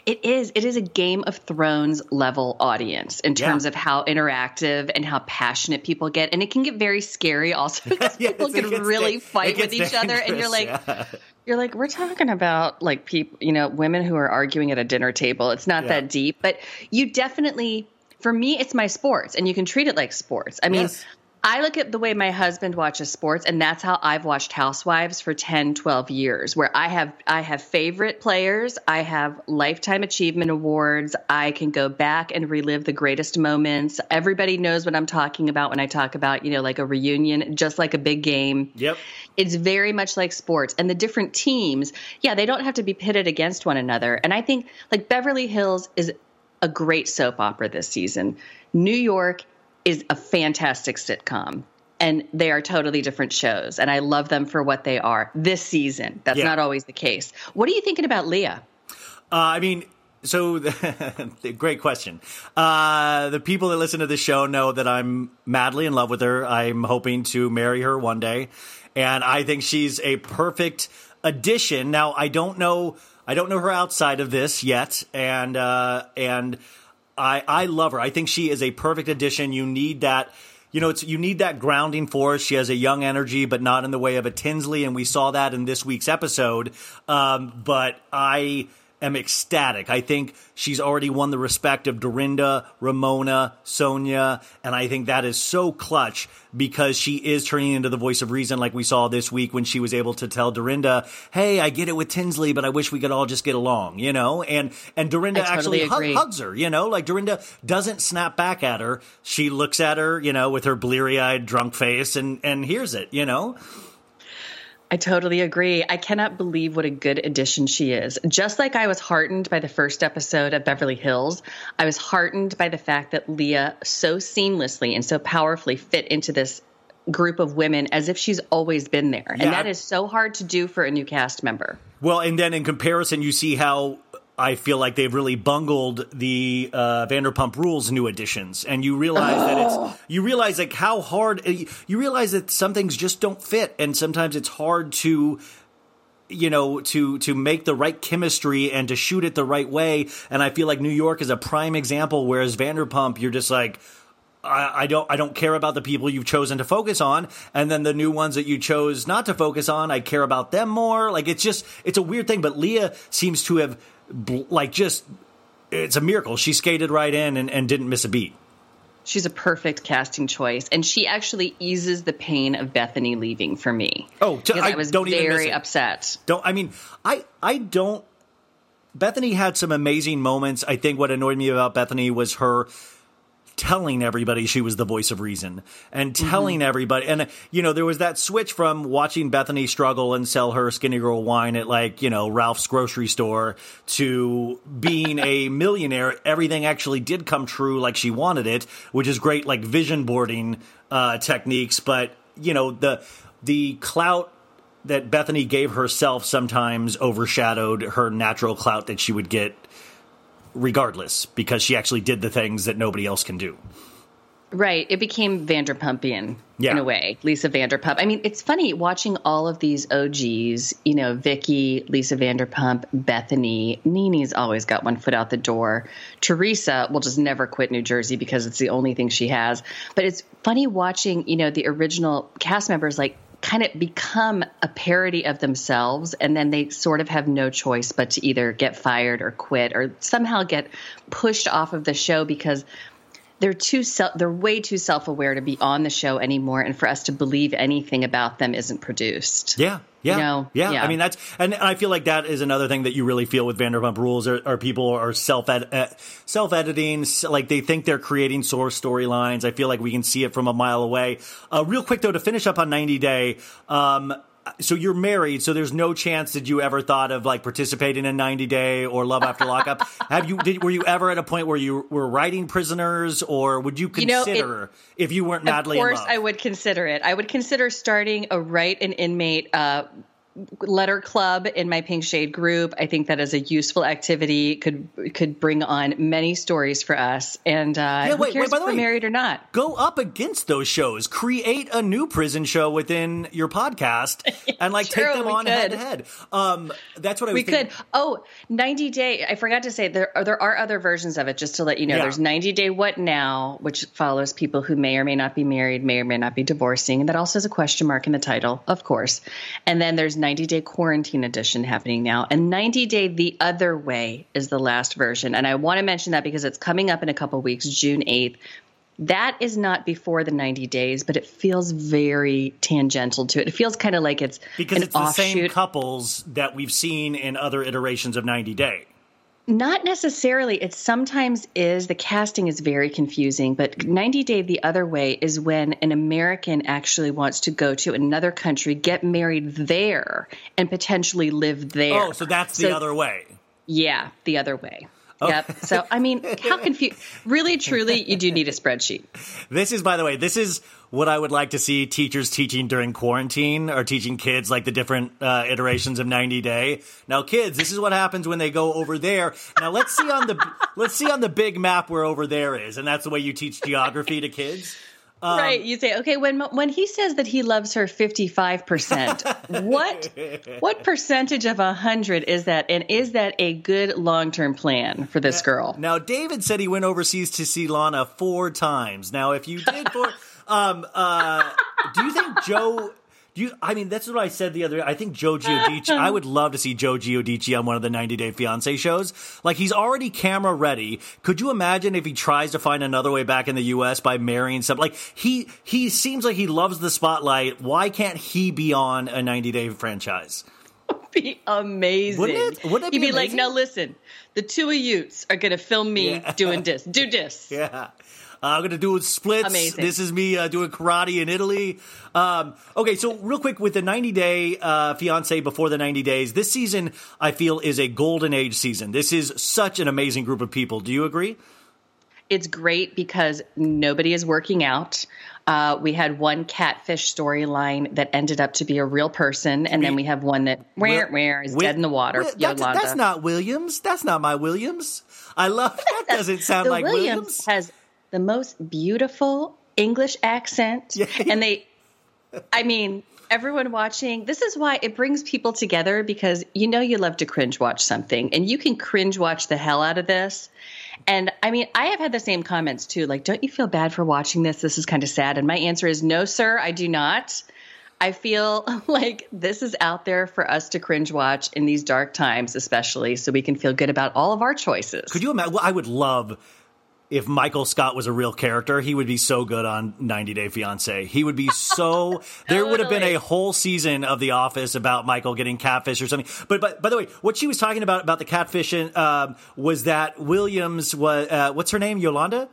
Speaker 17: It is. It is a Game of Thrones level audience in terms of how interactive and how passionate people get, and it can get very scary also <laughs> because people can really fight with each other, and you're like,
Speaker 2: yeah.
Speaker 17: you're like, we're talking about like people, you know, women who are arguing at a dinner table. It's not
Speaker 2: Yeah.
Speaker 17: that deep, but you definitely, for me, it's my sports, and you can treat it like sports. I mean.
Speaker 2: Yes.
Speaker 17: I look at the way my husband watches sports and that's how I've watched Housewives for 10, 12 years where I have I have favorite players, I have lifetime achievement awards, I can go back and relive the greatest moments. Everybody knows what I'm talking about when I talk about, you know, like a reunion, just like a big game.
Speaker 2: Yep.
Speaker 17: It's very much like sports and the different teams, yeah, they don't have to be pitted against one another. And I think like Beverly Hills is a great soap opera this season. New York is a fantastic sitcom. And they are totally different shows. And I love them for what they are this season. That's
Speaker 2: Yeah.
Speaker 17: not always the case. What are you thinking about Leah?
Speaker 2: Uh, I mean, so <laughs> great question. Uh, the people that listen to the show know that I'm madly in love with her. I'm hoping to marry her one day, and I think she's a perfect addition. Now, I don't know. I don't know her outside of this yet, and uh, and I I love her. I think she is a perfect addition. You need that. You know, it's you need that grounding force. She has a young energy, but not in the way of a Tinsley, and we saw that in this week's episode. Um, but I am ecstatic. I think she's already won the respect of Dorinda, Ramona, Sonja, and I think that is so clutch because she is turning into the voice of reason, like we saw this week when she was able to tell Dorinda, "Hey, I get it with Tinsley, but I wish we could all just get along," you know. And and Dorinda
Speaker 17: totally
Speaker 2: actually hu- hugs her, you know, like Dorinda doesn't snap back at her. She looks at her, you know, with her bleary eyed, drunk face, and and hears it, you know.
Speaker 17: I totally agree. I cannot believe what a good addition she is. Just like I was heartened by the first episode of Beverly Hills, I was heartened by the fact that Leah so seamlessly and so powerfully fit into this group of women as if she's always been there.
Speaker 2: Yeah.
Speaker 17: And that is so hard to do for a new cast member.
Speaker 2: Well, and then in comparison, you see how I feel like they've really bungled the uh, Vanderpump Rules new additions, and you realize that it's you realize like how hard you realize that some things just don't fit, and sometimes it's hard to you know to to make the right chemistry and to shoot it the right way. And i feel like new york is a prime example whereas vanderpump you're just like I, I don't I don't care about the people you've chosen to focus on, and then the new ones that you chose not to focus on, I care about them more. Like it's just it's a weird thing, but Leah seems to have like just it's a miracle. She skated right in and, and didn't miss a beat.
Speaker 17: She's a perfect casting choice, and she actually eases the pain of Bethenny leaving for me.
Speaker 2: Oh, t-
Speaker 17: I,
Speaker 2: I
Speaker 17: was
Speaker 2: don't
Speaker 17: very upset.
Speaker 2: Don't I mean I I don't Bethenny had some amazing moments. I think what annoyed me about Bethenny was her telling everybody she was the voice of reason and telling everybody and you know there was that switch from watching Bethenny struggle and sell her skinny girl wine at like you know Ralph's grocery store to being a millionaire. Everything actually did come true like she wanted it which is great like vision boarding uh techniques. But you know the the clout that Bethenny gave herself sometimes overshadowed her natural clout that she would get regardless because she actually did the things that nobody else can do.
Speaker 17: Right. It became Vanderpumpian
Speaker 2: Yeah.
Speaker 17: in a way. Lisa Vanderpump. I mean, it's funny watching all of these OGs, you know, Vicki, Lisa Vanderpump, Bethenny, NeNe's always got one foot out the door. Teresa will just never quit New Jersey because it's the only thing she has. But it's funny watching, you know, the original cast members like kind of become a parody of themselves and then they sort of have no choice but to either get fired or quit or somehow get pushed off of the show because they're too self, they're way too self-aware to be on the show anymore and for us to believe anything about them isn't produced
Speaker 2: Yeah. Yeah.
Speaker 17: You know,
Speaker 2: yeah.
Speaker 17: yeah.
Speaker 2: I mean, that's, and I feel like that is another thing that you really feel with Vanderpump Rules are, are people are self uh, self editing, like they think they're creating source storylines. I feel like we can see it from a mile away. Uh, real quick though, to finish up on 90 Day, um, so you're married, so there's no chance that you ever thought of like participating in 90 Day or Love After Lockup. <laughs> Have you? Did, were you ever at a point where you were writing prisoners, or would you
Speaker 17: You know, it-
Speaker 2: consider if you weren't madly
Speaker 17: of course i would consider it i would consider starting a write an inmate uh, letter club in my pink shade group i think that is a useful activity could could bring on many stories for us and uh
Speaker 2: Yeah,
Speaker 17: who
Speaker 2: wait,
Speaker 17: cares
Speaker 2: wait, by
Speaker 17: if we're
Speaker 2: way-
Speaker 17: married or not
Speaker 2: go up against those shows. Create a new prison show within your podcast <laughs> and like take them on head to head. Um, that's what I
Speaker 17: we
Speaker 2: thinking.
Speaker 17: could. Oh, 90 day. I forgot to say there are, there are other versions of it. Just to let you know,
Speaker 2: Yeah.
Speaker 17: there's 90 day what now, which follows people who may or may not be married, may or may not be divorcing, and that also has a question mark in the title, of course. And then there's 90 day quarantine edition happening now, and 90 day the other way is the last version. And I want to mention that because it's coming up in a couple weeks, June 8th. That is not before the 90 days, but it feels very tangential to it. It feels kind of like it's
Speaker 2: because
Speaker 17: an
Speaker 2: it's the
Speaker 17: offshoot.
Speaker 2: same couples that we've seen in other iterations of 90 Day.
Speaker 17: Not necessarily. It sometimes is. The casting is very confusing, but 90 Day the other way is when an American actually wants to go to another country, get married there, and potentially live there.
Speaker 2: Oh, so that's the
Speaker 17: So-
Speaker 2: other way.
Speaker 17: Yeah, the other way. Yep. So, I mean, how confused. Really, truly, you do need a spreadsheet.
Speaker 2: This is, by the way, this is what I would like to see teachers teaching during quarantine or teaching kids like the different uh, iterations of 90 Day. Now, kids, this is what happens when they go over there. Now, let's see on the let's see on the big map where over there is, and that's the way you teach geography to kids. Um,
Speaker 17: right. You say, okay, when when he says that he loves her 55%, <laughs> what what percentage of 100 is that and is that a good long-term plan for this girl?
Speaker 2: Now, David said he went overseas to see Lana four times. Now, if you did four, <laughs> um, uh, do you think Joe? Do you? I mean, that's what I said the other. day. I think Joe Giudice. I would love to see Joe Giudice on one of the 90 Day Fiance shows. Like he's already camera ready. Could you imagine if he tries to find another way back in the U.S. by marrying some? Like he he seems like he loves the spotlight. Why can't he be on a 90 Day franchise? <laughs>
Speaker 17: be amazing.
Speaker 2: Wouldn't it- wouldn't it
Speaker 17: He'd
Speaker 2: be
Speaker 17: be, like, now listen, the two of yous are going to film me doing this. Do this. <laughs>
Speaker 2: Yeah. Uh, I'm gonna do splits.
Speaker 17: Amazing.
Speaker 2: This is me uh, doing karate in Italy. Um, okay, so real quick with the 90 day uh, fiance before the 90 days, this season I feel is a golden age season. This is such an amazing group of people. Do you agree?
Speaker 17: It's great because nobody is working out. Uh, we had one catfish storyline that ended up to be a real person, and then we have one that where where is dead in the water.
Speaker 2: That's, that's not Williams. That's not my Williams. I love that. <laughs> Doesn't sound like
Speaker 17: Williams,
Speaker 2: Williams.
Speaker 17: has the most beautiful English accent, and they I mean, everyone watching, this is why it brings people together because you know you love to cringe watch something and you can cringe watch the hell out of this. And I mean, I have had the same comments too. Like, don't you feel bad for watching this? This is kind of sad. And my answer is no, sir, I do not. I feel <laughs> like this is out there for us to cringe watch in these dark times, especially so we can feel good about all of our choices.
Speaker 2: Could you imagine? Well, I would love if Michael Scott was a real character. He would be so good on 90 Day Fiance. He would be so. <laughs> there would have been a whole season of The Office about Michael getting catfish or something. But but by the way, what she was talking about about the catfishing um, was that Williams was uh, what's her name? Yolanda.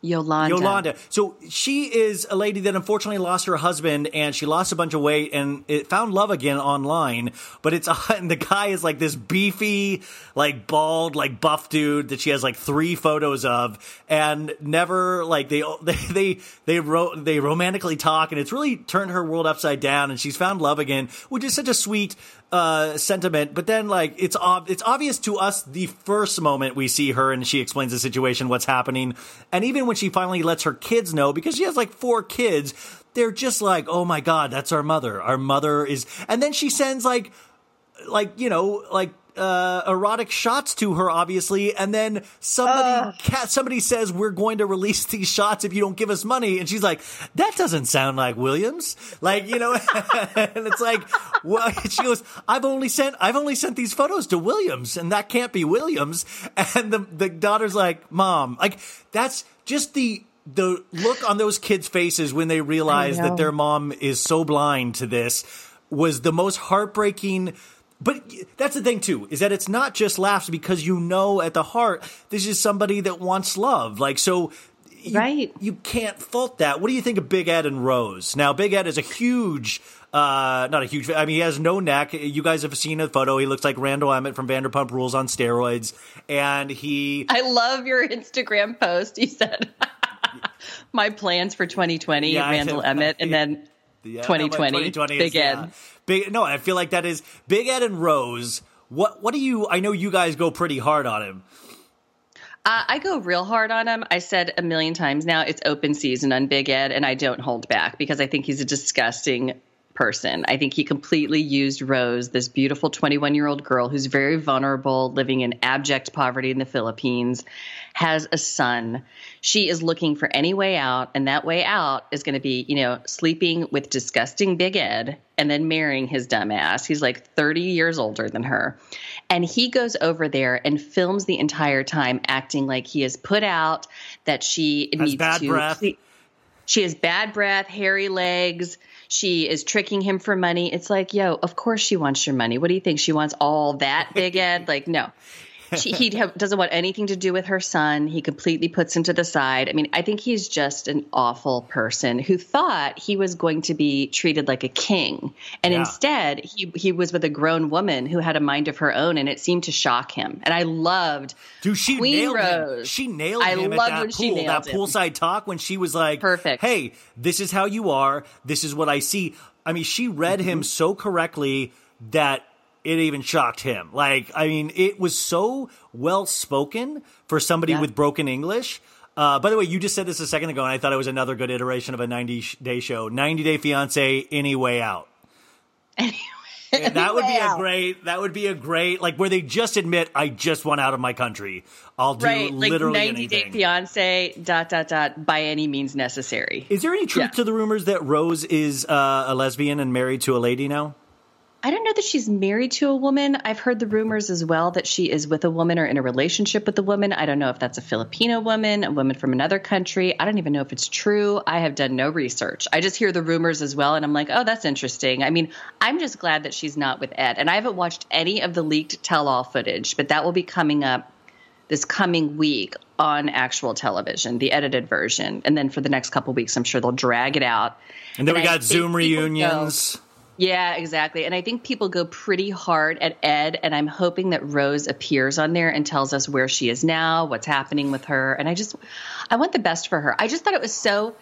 Speaker 17: Yolanda.
Speaker 2: Yolanda. So she is a lady that unfortunately lost her husband and she lost a bunch of weight and it found love again online. But it's <laughs> and the guy is like this beefy, like bald, like buff dude that she has like three photos of and never like they <laughs> they they they, ro- they romantically talk and it's really turned her world upside down and she's found love again, which is such a sweet uh, sentiment, but then like it's ob- it's obvious to us the first moment we see her and she explains the situation, what's happening, and even when she finally lets her kids know because she has like four kids, they're just like, oh my god, that's our mother. Our mother is, and then she sends like like you know like uh, erotic shots to her, obviously, and then somebody ca- somebody says we're going to release these shots if you don't give us money, and she's like, that doesn't sound like Williams, like you know, <laughs> and it's like, well, she goes, I've only sent I've only sent these photos to Williams, and that can't be Williams, <laughs> and the the daughter's like, mom, like that's just the the look on those kids' faces when they realize that their mom is so blind to this was the most heartbreaking. But that's the thing too, is that it's not just laughs because you know at the heart this is somebody that wants love. Like so you,
Speaker 17: right.
Speaker 2: you can't fault that. What do you think of Big Ed and Rose? Now Big Ed is a huge uh not a huge I mean he has no neck. You guys have seen a photo. He looks like Randall Emmett from Vanderpump Rules on steroids and he
Speaker 17: I love your Instagram post. You said <laughs> my plans for 2020,
Speaker 2: Yeah,
Speaker 17: Randall
Speaker 2: said-
Speaker 17: Emmett, and then
Speaker 2: Yeah,
Speaker 17: 2020,
Speaker 2: 2020
Speaker 17: Big
Speaker 2: is,
Speaker 17: Ed.
Speaker 2: yeah. Big no, I feel like that is Big Ed and Rose. What what do you I know you guys go pretty hard on him.
Speaker 17: Uh, I go real hard on him. I said a million times now it's open season on Big Ed, and I don't hold back because I think he's a disgusting person. I think he completely used Rose, this beautiful 21 year old girl who's very vulnerable, living in abject poverty in the Philippines, has a son. She is looking for any way out, and that way out is going to be, you know, sleeping with disgusting Big Ed and then marrying his dumb ass. He's like 30 years older than her. And he goes over there and films the entire time acting like he is put out, that she
Speaker 2: Has
Speaker 17: needs
Speaker 2: bad
Speaker 17: to
Speaker 2: breath.
Speaker 17: she has bad breath, hairy legs. She is tricking him for money. It's like, yo, of course she wants your money. What do you think? She wants all that, Big Ed? Like, no. She, he ha- doesn't want anything to do with her son. He completely puts him to the side. I mean, I think he's just an awful person who thought he was going to be treated like a king, and
Speaker 2: Yeah.
Speaker 17: instead he he was with a grown woman who had a mind of her own, and it seemed to shock him. And I loved
Speaker 2: Dude, she
Speaker 17: Queen
Speaker 2: nailed
Speaker 17: Rose.
Speaker 2: him. She nailed
Speaker 17: I
Speaker 2: him
Speaker 17: loved
Speaker 2: at that
Speaker 17: when she
Speaker 2: pool, that
Speaker 17: him.
Speaker 2: poolside talk when she was like, "Perfect. Hey, this is how you are. This is what I see." I mean, she read
Speaker 17: Mm-hmm.
Speaker 2: him so correctly that it even shocked him. Like, I mean, it was so well spoken for somebody
Speaker 17: Yeah.
Speaker 2: with broken English. Uh, by the way, you just said this a second ago, and I thought it was another good iteration of a 90 day show. 90 Day Fiance, Any Way Out. <laughs> That would be a great. That would be a great like where they just admit I just want out of my country. I'll do
Speaker 17: right, like
Speaker 2: literally
Speaker 17: 90
Speaker 2: anything.
Speaker 17: Day Fiance, dot, dot, dot, by any means necessary.
Speaker 2: Is there any truth to the rumors that Rose is uh, a lesbian and married to a lady now?
Speaker 17: I don't know that she's married to a woman. I've heard the rumors as well that she is with a woman or in a relationship with a woman. I don't know if that's a Filipino woman, a woman from another country. I don't even know if it's true. I have done no research. I just hear the rumors as well, and I'm like, oh, that's interesting. I mean, I'm just glad that she's not with Ed. And I haven't watched any of the leaked tell all footage, but that will be coming up this coming week on actual television, the edited version. And then for the next couple weeks, I'm sure they'll drag it out.
Speaker 2: And then we
Speaker 17: I
Speaker 2: got Zoom
Speaker 17: people go-
Speaker 2: reunions.
Speaker 17: Yeah, exactly. And I think people go pretty hard at Ed, and I'm hoping that Rose appears on there and tells us where she is now, what's happening with her. And I just, I want the best for her. I just thought it was so,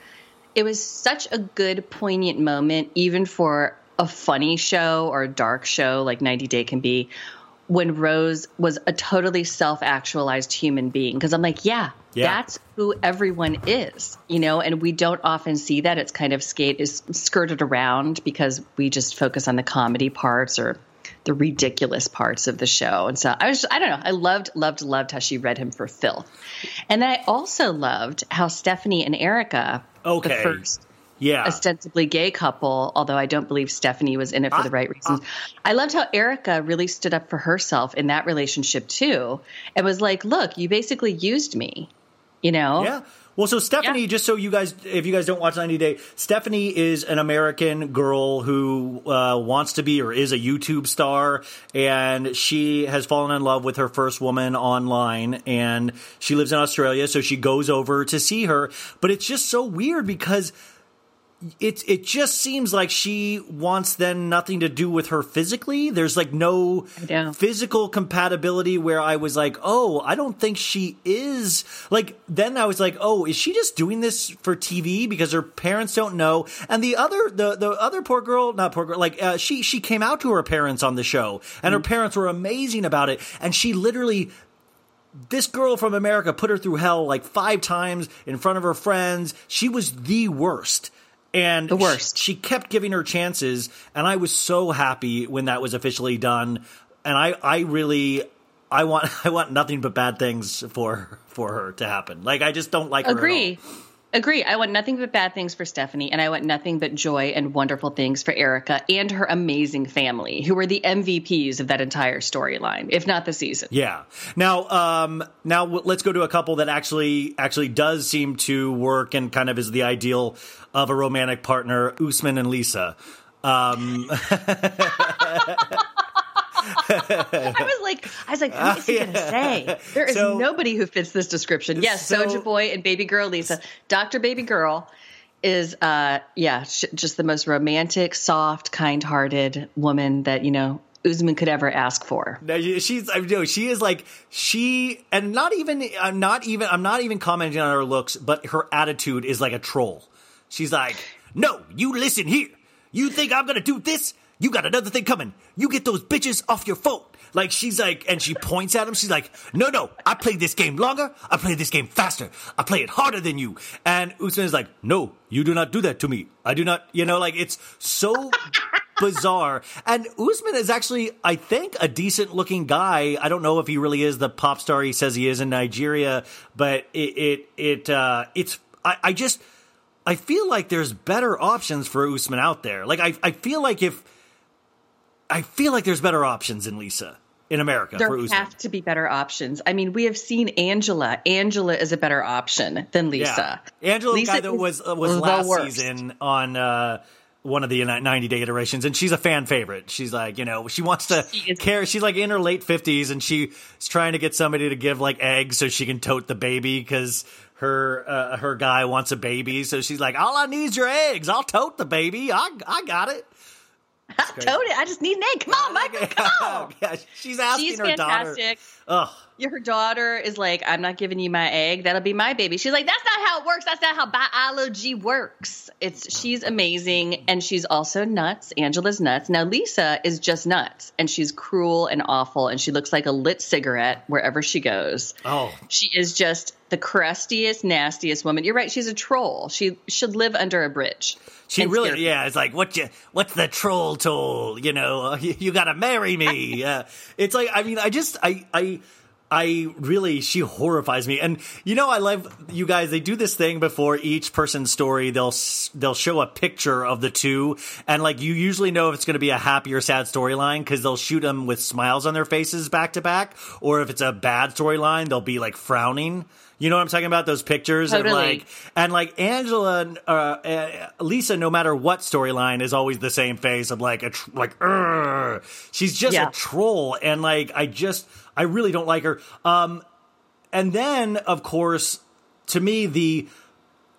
Speaker 17: it was such a good, poignant moment, even for a funny show or a dark show like 90 Day can be, when Rose was a totally self actualized human being. Because I'm like, yeah,
Speaker 2: Yeah.
Speaker 17: That's who everyone is, you know, and we don't often see that. It's kind of skate is skirted around because we just focus on the comedy parts or the ridiculous parts of the show. And so I was, I don't know, I loved, loved, loved how she read him for filth. And then I also loved how Stephanie and Erika,
Speaker 2: Okay.
Speaker 17: the first
Speaker 2: Yeah.
Speaker 17: ostensibly gay couple, although I don't believe Stephanie was in it for the ah, right reasons. Ah. I loved how Erika really stood up for herself in that relationship too. and was like, look, you basically used me, you know?
Speaker 2: Yeah. Well, so Stephanie, just so you guys, if you guys don't watch 90 Day, Stephanie is an American girl who uh, wants to be or is a YouTube star, and she has fallen in love with her first woman online, and she lives in Australia, so she goes over to see her. But it's just so weird because it it just seems like she wants then nothing to do with her physically. There's like no physical compatibility where I was like, oh, I don't think she is. Like then I was like, oh, is she just doing this for TV because her parents don't know? And the other the the other poor girl, not poor girl, like uh, she she came out to her parents on the show, and her parents were amazing about it, and she literally this girl from America put her through hell like five times in front of her friends. She was the worst. And the worst. She, she kept giving her chances, and I was so happy when that was officially done. And I, I really, I want, <laughs> I want nothing but bad things for for her to happen. Like I just don't like her. at all.
Speaker 17: Agree. Agree. I want nothing but bad things for Stephanie, and I want nothing but joy and wonderful things for Erika and her amazing family, who were the MVPs of that entire storyline, if not the season.
Speaker 2: Yeah. Now, um, now w- let's go to a couple that actually actually does seem to work and kind of is the ideal of a romantic partner: Usman and Lisa. Um, <laughs> <laughs>
Speaker 17: I was like, I was like, what is he gonna <laughs> say? There is
Speaker 2: So-
Speaker 17: nobody who fits this description. Yes,
Speaker 2: So-
Speaker 17: Soja Boy and Baby Girl Lisa. Doctor Baby Girl is, uh, yeah, sh- just the most romantic, soft, kind-hearted woman that you know Usman could ever ask for.
Speaker 2: No, she's I know she is like she and not even I'm not even I'm not even commenting on her looks, but her attitude is like a troll. She's like, "No, you listen here. You think I'm gonna do this? You got another thing coming. You get those bitches off your phone." Like she's like, and she points at him. She's like, "No, no, I played this game longer. I played this game faster. I play it harder than you." And Usman is like, "No, you do not do that to me. I do not." You know, like it's so <laughs> bizarre. And Usman is actually, I think, a decent looking guy. I don't know if he really is the pop star he says he is in Nigeria, but it it it uh, it's I, I just I feel like there's better options for Usman out there. Like I I feel like if I feel like there's better options in Lisa in America
Speaker 17: There have to be better options. I mean, we have seen Angela. Angela is a better option than Lisa.
Speaker 2: Yeah. Angela, the
Speaker 17: Lisa
Speaker 2: guy that was uh, was last
Speaker 17: worst.
Speaker 2: season on uh, one of the 90 day iterations, and she's a fan favorite. She's like, you know, she wants to care. She's like in her late 50s, and she's trying to get somebody to give like eggs so she can tote the baby because her uh, her guy wants a baby. So she's like, all I need is your eggs. I'll tote the baby. I I got it.
Speaker 17: I told it. I just need an egg. Come on, Michael. Come on. <laughs>
Speaker 2: yeah, she's asking
Speaker 17: She's
Speaker 2: her daughter.
Speaker 17: fantastic.
Speaker 2: Ugh.
Speaker 17: Her daughter is like, I'm not giving you my egg. That'll be my baby. She's like, that's not how it works. That's not how biology works. It's she's amazing and she's also nuts. Angela's nuts. Now Lisa is just nuts and she's cruel and awful and she looks like a lit cigarette wherever she goes.
Speaker 2: Oh,
Speaker 17: She is just the crustiest, nastiest woman. You're right. She's a troll. She should live under a bridge.
Speaker 2: She really, yeah. It's like, what you, what's the troll toll? You know, <laughs> you, you got to marry me. <laughs> uh, it's like, I mean, I just, I, I, I really, she horrifies me. And you know, I love you guys. They do this thing before each person's story. They'll they'll show a picture of the two, and like you usually know if it's going to be a happy or sad storyline because they'll shoot them with smiles on their faces back to back, or if it's a bad storyline, they'll be like frowning. You know what I'm talking about? Those pictures and like and like Angela, uh, uh, Lisa, no matter what storyline, is always the same face of like a tr- like, "Urgh." she's just
Speaker 17: Yeah.
Speaker 2: a troll, and like I just, I really don't like her. Um, and then of course, to me, the,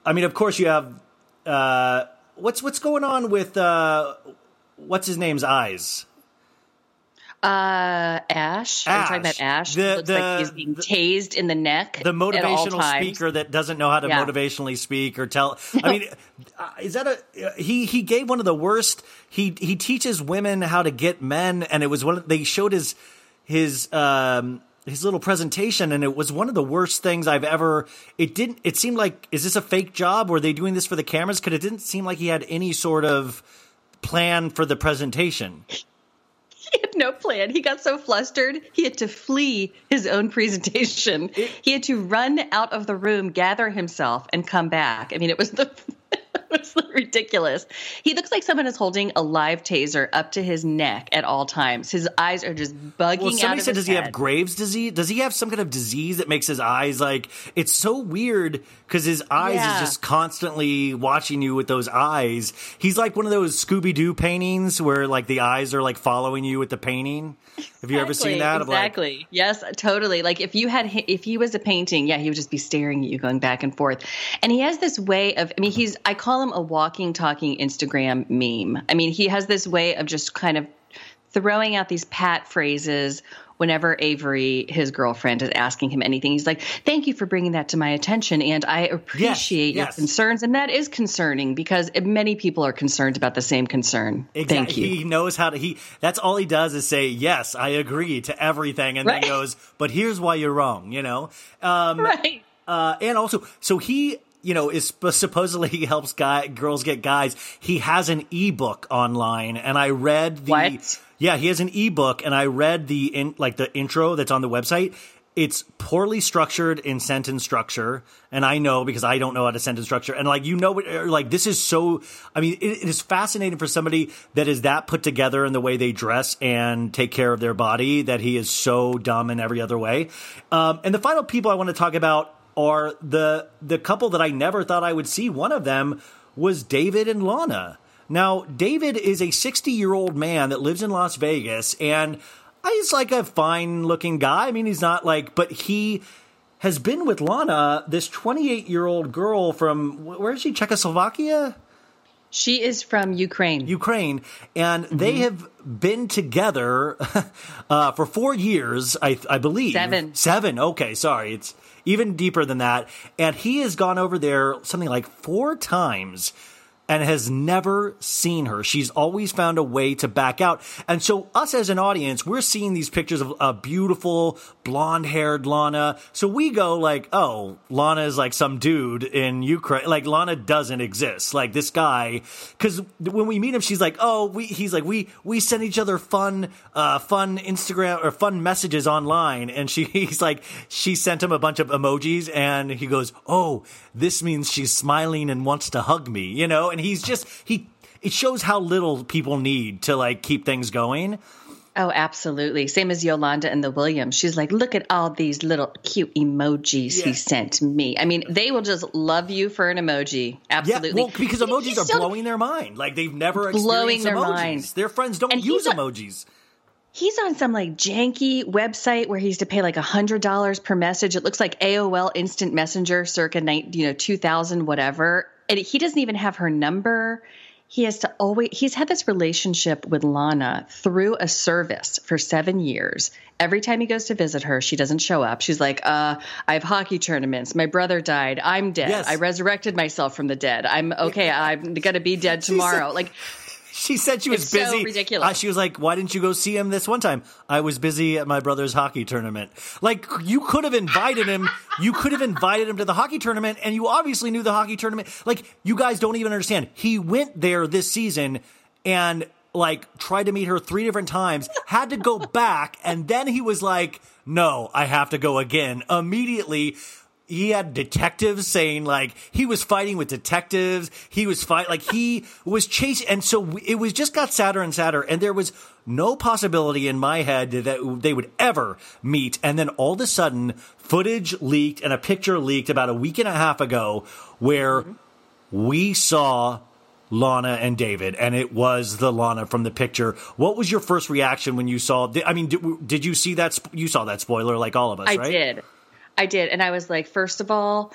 Speaker 2: I mean, of course, you have, uh, what's what's going on with uh, what's his name's eyes.
Speaker 17: Uh, Ash. Are you talking about Ash?
Speaker 2: The-
Speaker 17: Looks
Speaker 2: the-
Speaker 17: like he's being tased in the neck.
Speaker 2: the motivational speaker that doesn't know how to
Speaker 17: Yeah.
Speaker 2: motivationally speak or tell. I mean, uh, is that a he? He gave one of the worst. He he teaches women how to get men, and it was one. Of, they showed his his um his little presentation, and it was one of the worst things I've ever. It didn't. It seemed like is this a fake job? Were they doing this for the cameras? Because it didn't seem like he had any sort of plan for the presentation. <laughs>
Speaker 17: He had no plan. He got so flustered, he had to flee his own presentation. he had to run out of the room, gather himself, and come back. I mean, it was the <laughs> it was ridiculous. He looks like someone is holding a live taser up to his neck at all times. His eyes are just bugging
Speaker 2: Well,
Speaker 17: out
Speaker 2: somebody said, does he have. Graves' disease? Does he have some kind of disease that makes his eyes like? It's so weird because his eyes
Speaker 17: Yeah.
Speaker 2: is just constantly watching you with those eyes. He's like one of those Scooby Doo paintings where like the eyes are like following you with the painting. Have you ever seen that? Of, like,
Speaker 17: Exactly. yes, totally. Like if you had, if he was a painting, yeah, he would just be staring at you, going back and forth. And he has this way of, I mean, he's, I call him a walking, talking Instagram meme. I mean, he has this way of just kind of throwing out these pat phrases whenever Avery, his girlfriend, is asking him anything. He's like, "Thank you for bringing that to my attention, and I appreciate your
Speaker 2: yes.
Speaker 17: concerns." And that is concerning because many people are concerned about the same concern. Thank
Speaker 2: Exactly.
Speaker 17: you.
Speaker 2: He knows how to. He that's all he does is say yes, I agree to everything, and
Speaker 17: Right.
Speaker 2: then goes, but here's why you're wrong. You know, um, <laughs>
Speaker 17: right?
Speaker 2: Uh, and also, so he. You know, is supposedly <laughs> he helps guy girls get guys. He has an ebook online, and I read the
Speaker 17: What?
Speaker 2: yeah, he has an ebook, and I read the in like the intro that's on the website. It's poorly structured in sentence structure, and I know because I don't know how to sentence structure. And like you know, like this is so. I mean, it, it is fascinating for somebody that is that put together in the way they dress and take care of their body that he is so dumb in every other way. Um, and the final people I want to talk about are the the couple that I never thought I would see. One of them was David and Lana. Now, David is a 60 year old man that lives in Las Vegas, and he's like a fine looking guy. I mean, he's not like, but he has been with Lana, this 28 year old girl from, where is she? Czechoslovakia?
Speaker 17: She is from Ukraine.
Speaker 2: Ukraine, and they have been together <laughs> uh, for four years, I, I believe.
Speaker 17: Seven.
Speaker 2: Seven. Okay, sorry, it's even deeper than that. And he has gone over there something like four times and has never seen her. She's always found a way to back out. And so, us as an audience, we're seeing these pictures of a beautiful blonde haired Lana. So we go like, oh, Lana is like some dude in Ukraine. Like Lana doesn't exist. Like this guy, because when we meet him, she's like, oh, we. He's like, we we send each other fun, uh, fun Instagram or fun messages online, and she <laughs> he's like, she sent him a bunch of emojis, and he goes, oh, this means she's smiling and wants to hug me, you know. He's just he. It shows how little people need to like keep things going.
Speaker 17: Oh, absolutely. Same as Yolanda and the Williams. She's like, look at all these little cute emojis he sent me. I mean, they will just love you for an emoji. Absolutely.
Speaker 2: Yeah, well, because emojis
Speaker 17: he's
Speaker 2: are blowing their mind. Like they've never
Speaker 17: Blowing
Speaker 2: experienced
Speaker 17: their
Speaker 2: emojis.
Speaker 17: mind.
Speaker 2: Their friends don't
Speaker 17: And
Speaker 2: use emojis.
Speaker 17: He's on some like janky website where he's to pay like a hundred dollars per message. It looks like AOL Instant Messenger, circa nine, you know two thousand whatever. And he doesn't even have her number. He has to always. He's had this relationship with Lana through a service for seven years. Every time he goes to visit her, she doesn't show up. She's like, uh, "I have hockey tournaments. My brother died. I'm dead.
Speaker 2: Yes.
Speaker 17: I resurrected myself from the dead. I'm okay. I'm gonna be dead <laughs> tomorrow." like
Speaker 2: She said she was
Speaker 17: It's so
Speaker 2: busy.
Speaker 17: ridiculous.
Speaker 2: Uh, she was like, "Why didn't you go see him this one time?" I was busy at my brother's hockey tournament. Like you could have invited him. You could have invited him to the hockey tournament, and you obviously knew the hockey tournament. Like you guys don't even understand. He went there this season and like tried to meet her three different times. Had to go back, and then he was like, "No, I have to go again." Immediately he had detectives saying like he was fighting with detectives he was fight like he <laughs> was chasing and so it was just got sadder and sadder and there was no possibility in my head that they would ever meet and then all of a sudden footage leaked and a picture leaked about a week and a half ago where mm-hmm. we saw Lana and David, and it was the Lana from the picture. What was your first reaction when you saw? I mean, did, did you see that? You saw that spoiler, like all of us,
Speaker 17: I
Speaker 2: right?
Speaker 17: did. I did. And I was like, first of all,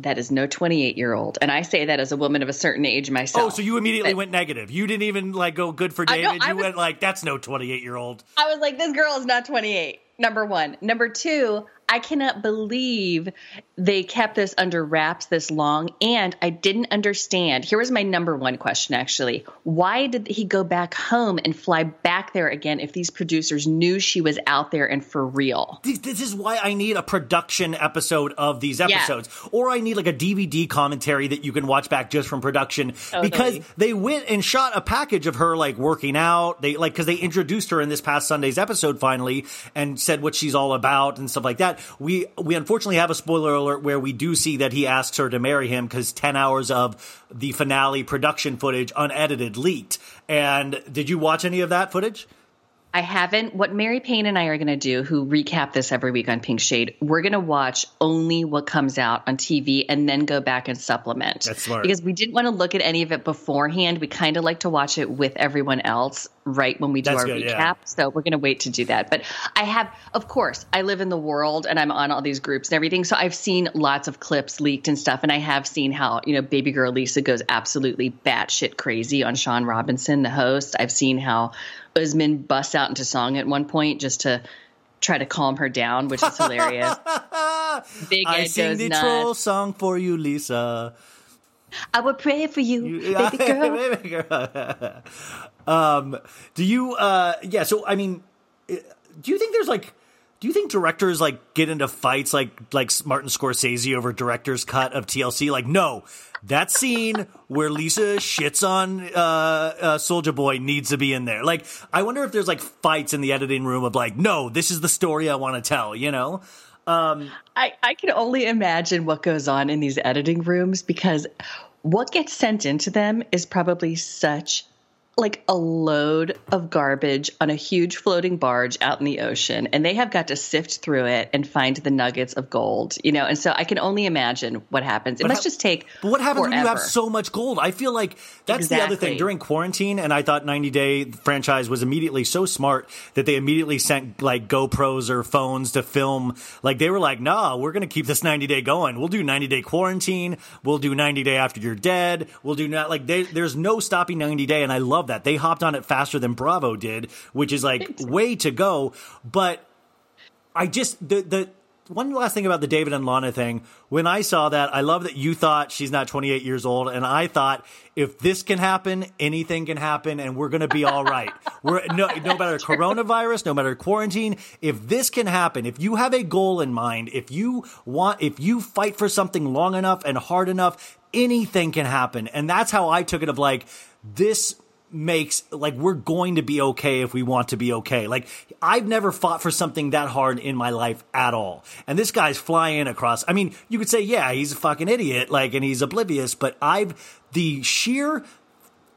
Speaker 17: that is no 28 year old. And I say that as a woman of a certain age myself.
Speaker 2: Oh, so you immediately
Speaker 17: But
Speaker 2: went negative. You didn't even like go good for
Speaker 17: I know,
Speaker 2: David.
Speaker 17: I
Speaker 2: you
Speaker 17: was-
Speaker 2: went like that's no 28 year old.
Speaker 17: I was like, this girl is not 28. Number one. Number two, I cannot believe they kept this under wraps this long. And I didn't understand. Here was my number one question actually. Why did he go back home and fly back there again if these producers knew she was out there and for real?
Speaker 2: This, this is why I need a production episode of these
Speaker 17: Yeah.
Speaker 2: episodes, or I need like a DVD commentary that you can watch back just from production
Speaker 17: Totally.
Speaker 2: because they went and shot a package of her like working out. They like because they introduced her in this past Sunday's episode finally and said what she's all about and stuff like that. We we unfortunately have a spoiler alert where we do see that he asks her to marry him because ten hours of the finale production footage unedited leaked. And did you watch any of that footage?
Speaker 17: I haven't. What Mary Payne and I are going to do, who recap this every week on Pink Shade, we're going to watch only what comes out on TV and then go back and supplement.
Speaker 2: That's smart.
Speaker 17: Because we didn't want to look at any of it beforehand. We kind of like to watch it with everyone else right when we do
Speaker 2: That's
Speaker 17: our
Speaker 2: good,
Speaker 17: recap.
Speaker 2: yeah.
Speaker 17: So we're going to wait to do that. But I have, of course, I live in the world and I'm on all these groups and everything. So I've seen lots of clips leaked and stuff. And I have seen how, you know, baby girl Lisa goes absolutely batshit crazy on Shaun Robinson, the host. I've seen how Usman busts out into song at one point just to try to calm her down, which is hilarious. <laughs> Big
Speaker 2: I sing the
Speaker 17: nuts.
Speaker 2: troll song for you, Lisa.
Speaker 17: I would pray for you, <laughs> baby girl.
Speaker 2: Baby girl. <laughs> um, do you? Uh, yeah. So I mean, do you think there's like? Do you think directors like get into fights like like Martin Scorsese over director's cut of TLC? Like, no, that scene where Lisa shits on uh, uh, Soja Boy needs to be in there. Like, I wonder if there's like fights in the editing room of like, no, this is the story I want to tell. You know? Um,
Speaker 17: I, I can only imagine what goes on in these editing rooms because what gets sent into them is probably such like a load of garbage on a huge floating barge out in the ocean and they have got to sift through it and find the nuggets of gold you know and so i can only imagine what happens it
Speaker 2: But
Speaker 17: must
Speaker 2: how-
Speaker 17: just take
Speaker 2: But what happens when you have so much gold? I feel like that's the other thing. During quarantine, and I thought 90 Day franchise was immediately so smart that they immediately sent like GoPros or phones to film. Like they were like, nah, we're going to keep this 90 day going. We'll do 90 day quarantine. We'll do 90 day after you're dead. We'll do not like they, there's no stopping 90 day. And I love that. They hopped on it faster than Bravo did, which is like way to go. But I just the the one last thing about the David and Lana thing. When I saw that, I love that you thought she's not 28 years old, and I thought if this can happen, anything can happen, and we're gonna be all right. <laughs> we're no no matter coronavirus, no matter quarantine. If this can happen, if you have a goal in mind, if you want, if you fight for something long enough and hard enough, anything can happen. And that's how I took it. Of like this makes like we're going to be okay if we want to be okay. Like I've never fought for something that hard in my life at all. And this guy's flying across. I mean, you could say, yeah, he's a fucking idiot, like, and he's oblivious, but I've the sheer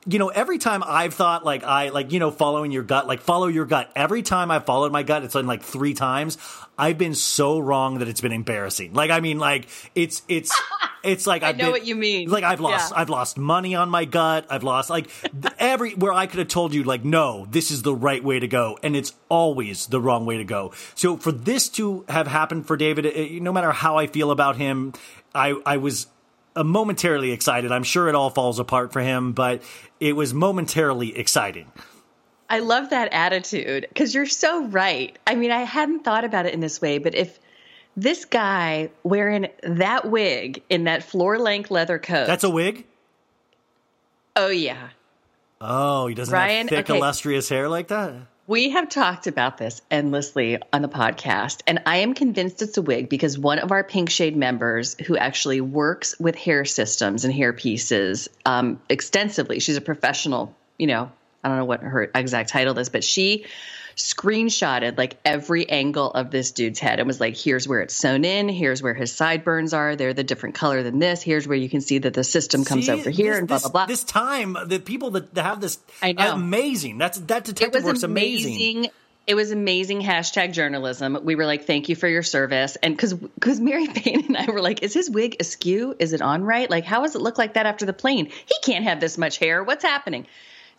Speaker 2: you know, every time I've thought like I like, you know, following your gut, like follow your gut. Every time I've followed my gut, it's been like three times. I've been so wrong that it's been embarrassing. Like, I mean, like it's, it's, <laughs> it's like
Speaker 17: I
Speaker 2: I've
Speaker 17: know
Speaker 2: been-
Speaker 17: what you mean.
Speaker 2: Like I've lost,
Speaker 17: Yeah.
Speaker 2: I've lost money on my gut. I've lost like every where I could have told you like, no, this is the right way to go, and it's always the wrong way to go. So for this to have happened for David, eh, no matter how I feel about him, I I was momentarily excited. I'm sure it all falls apart for him, but it was momentarily exciting.
Speaker 17: I love that attitude because you're so right. I mean, I hadn't thought about it in this way, but if this guy wearing that wig in that floor length leather coat.
Speaker 2: That's a wig.
Speaker 17: Oh, yeah.
Speaker 2: Oh, he doesn't
Speaker 17: Ryan,
Speaker 2: have thick,
Speaker 17: okay.
Speaker 2: illustrious hair like that.
Speaker 17: We have talked about this endlessly on the podcast, and I am convinced it's a wig because one of our Pink Shade members, who actually works with hair systems and hair pieces um, extensively, she's a professional, you know, I don't know what her exact title is, but she screenshotted like every angle of this dude's head and was like, here's where it's sewn in, here's where his sideburns are, they're the different color than this, here's where you can see that the system comes
Speaker 2: See,
Speaker 17: over here,
Speaker 2: this,
Speaker 17: and blah, blah, blah.
Speaker 2: This time, the people that have this,
Speaker 17: I know.
Speaker 2: amazing. That's that detective
Speaker 17: was
Speaker 2: work's
Speaker 17: amazing. It was amazing hashtag journalism. We were like, thank you for your service. And because because Mary Payne and I were like, is his wig askew? Is it on right? Like, how does it look like that after the plane? He can't have this much hair. What's happening?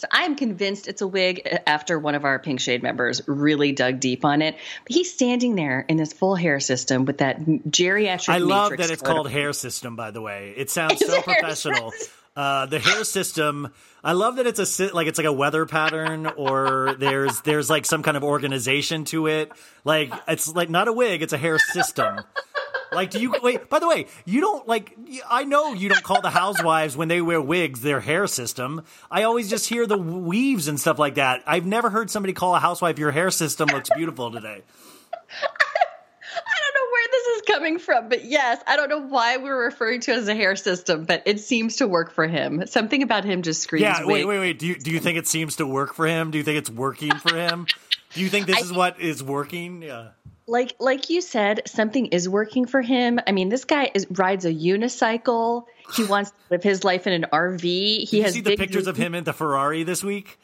Speaker 17: So I am convinced it's a wig after one of our Pink Shade members really dug deep on it. But he's standing there in his full hair system with that geriatric
Speaker 2: I love that it's called. Hair System. By the way, it sounds
Speaker 17: It's <laughs>
Speaker 2: so professional. Uh, the hair system. I love that it's a like it's like a weather pattern, or there's there's like some kind of organization to it. Like it's like not a wig; it's a hair system. Like, do you wait? By the way, you don't like. I know you don't call the housewives when they wear wigs their hair system. I always just hear the weaves and stuff like that. I've never heard somebody call a housewife your hair system looks beautiful today.
Speaker 17: I don't know where this is coming from, but yes, I don't know why we're referring to it as a hair system, but it seems to work for him. Something about him just screams.
Speaker 2: Yeah, wait,
Speaker 17: wig.
Speaker 2: wait, wait. Do you do you think it seems to work for him? Do you think it's working for him? Do you think this is what is working? Yeah.
Speaker 17: Like like you said, something is working for him. I mean, this guy is rides a unicycle. He <sighs> wants to live his life in an RV. He
Speaker 2: Did you
Speaker 17: has
Speaker 2: see the pictures of him in the Ferrari this week?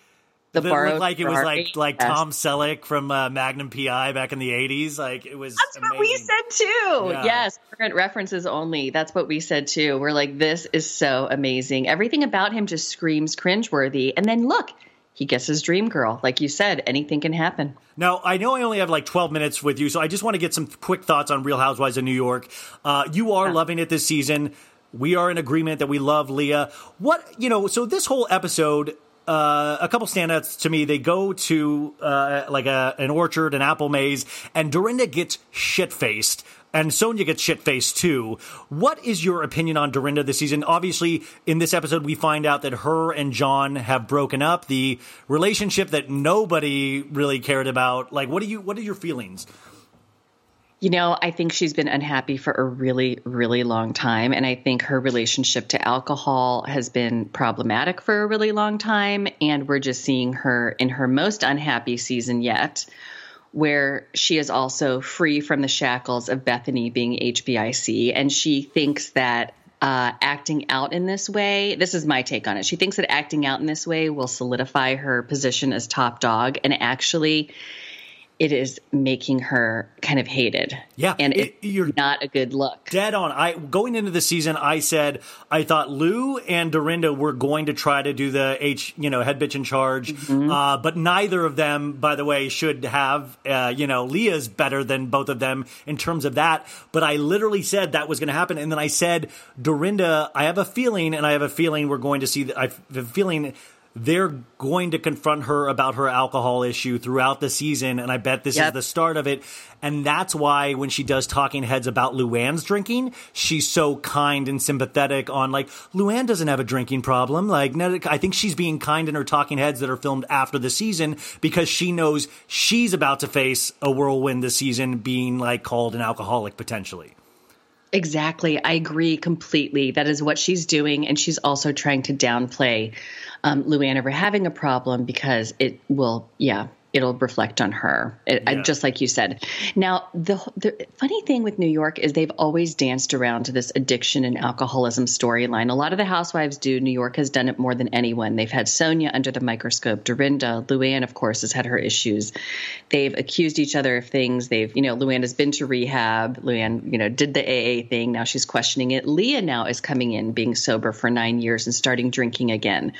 Speaker 17: The
Speaker 2: That looked like it was like like
Speaker 17: Yes.
Speaker 2: Tom Selleck from uh, Magnum PI back in the '80s. Like it was.
Speaker 17: That's what we said too.
Speaker 2: Yeah.
Speaker 17: Yes, current references only. That's what we said too. We're like, this is so amazing. Everything about him just screams cringeworthy. And then look, he gets his dream girl. Like you said, anything can happen.
Speaker 2: Now, I know I only have like 12 minutes with you, so I just want to get some quick thoughts on Real Housewives of New York. Uh, you are loving it this season. We are in agreement that we love Leah. What, you know, so this whole episode, uh, a couple standouts to me. They go to uh, like a, an orchard, an apple maze, and Dorinda gets shit faced. And Sonja gets shit faced too. What is your opinion on Dorinda this season? Obviously, in this episode, we find out that her and John have broken up. The relationship that nobody really cared about. Like, what do you? What are your feelings?
Speaker 17: You know, I think she's been unhappy for a really, really long time. And I think her relationship to alcohol has been problematic for a really long time. And we're just seeing her in her most unhappy season yet, where she is also free from the shackles of Bethenny being HBIC. And she thinks that uh, acting out in this way, this is my take on it. She thinks that acting out in this way will solidify her position as top dog. And actually, it is making her kind of hated.
Speaker 2: Yeah,
Speaker 17: and it, it's not a good look.
Speaker 2: Dead on. I going into the season, I said I thought Lou and Dorinda were going to try to do the H, you know, head bitch in charge,
Speaker 17: Mm-hmm.
Speaker 2: uh, but neither of them, by the way, should have. Uh, you know, Leah's better than both of them in terms of that. But I literally said that was going to happen, and then I said Dorinda. I have a feeling, and I have a feeling we're going to see. The, I have a feeling they're going to confront her about her alcohol issue throughout the season, and I bet this is the start of it. And that's why when she does talking heads about Luann's drinking, she's so kind and sympathetic on like Luann doesn't have a drinking problem. Like I think she's being kind in her talking heads that are filmed after the season because she knows she's about to face a whirlwind this season, being like called an alcoholic potentially.
Speaker 17: Exactly. I agree completely. That is what she's doing. And she's also trying to downplay um, Luann ever having a problem because it will, yeah, it'll reflect on her, It- I- just like you said. Now, the, the funny thing with New York is they've always danced around to this addiction and alcoholism storyline. A lot of the housewives do. New York has done it more than anyone. They've had Sonja under the microscope, Dorinda, Luann, of course, has had her issues. They've accused each other of things. They've, you know, Luann has been to rehab. Luann, you know, did the AA thing. Now she's questioning it. Leah now is coming in being sober for nine years and starting drinking again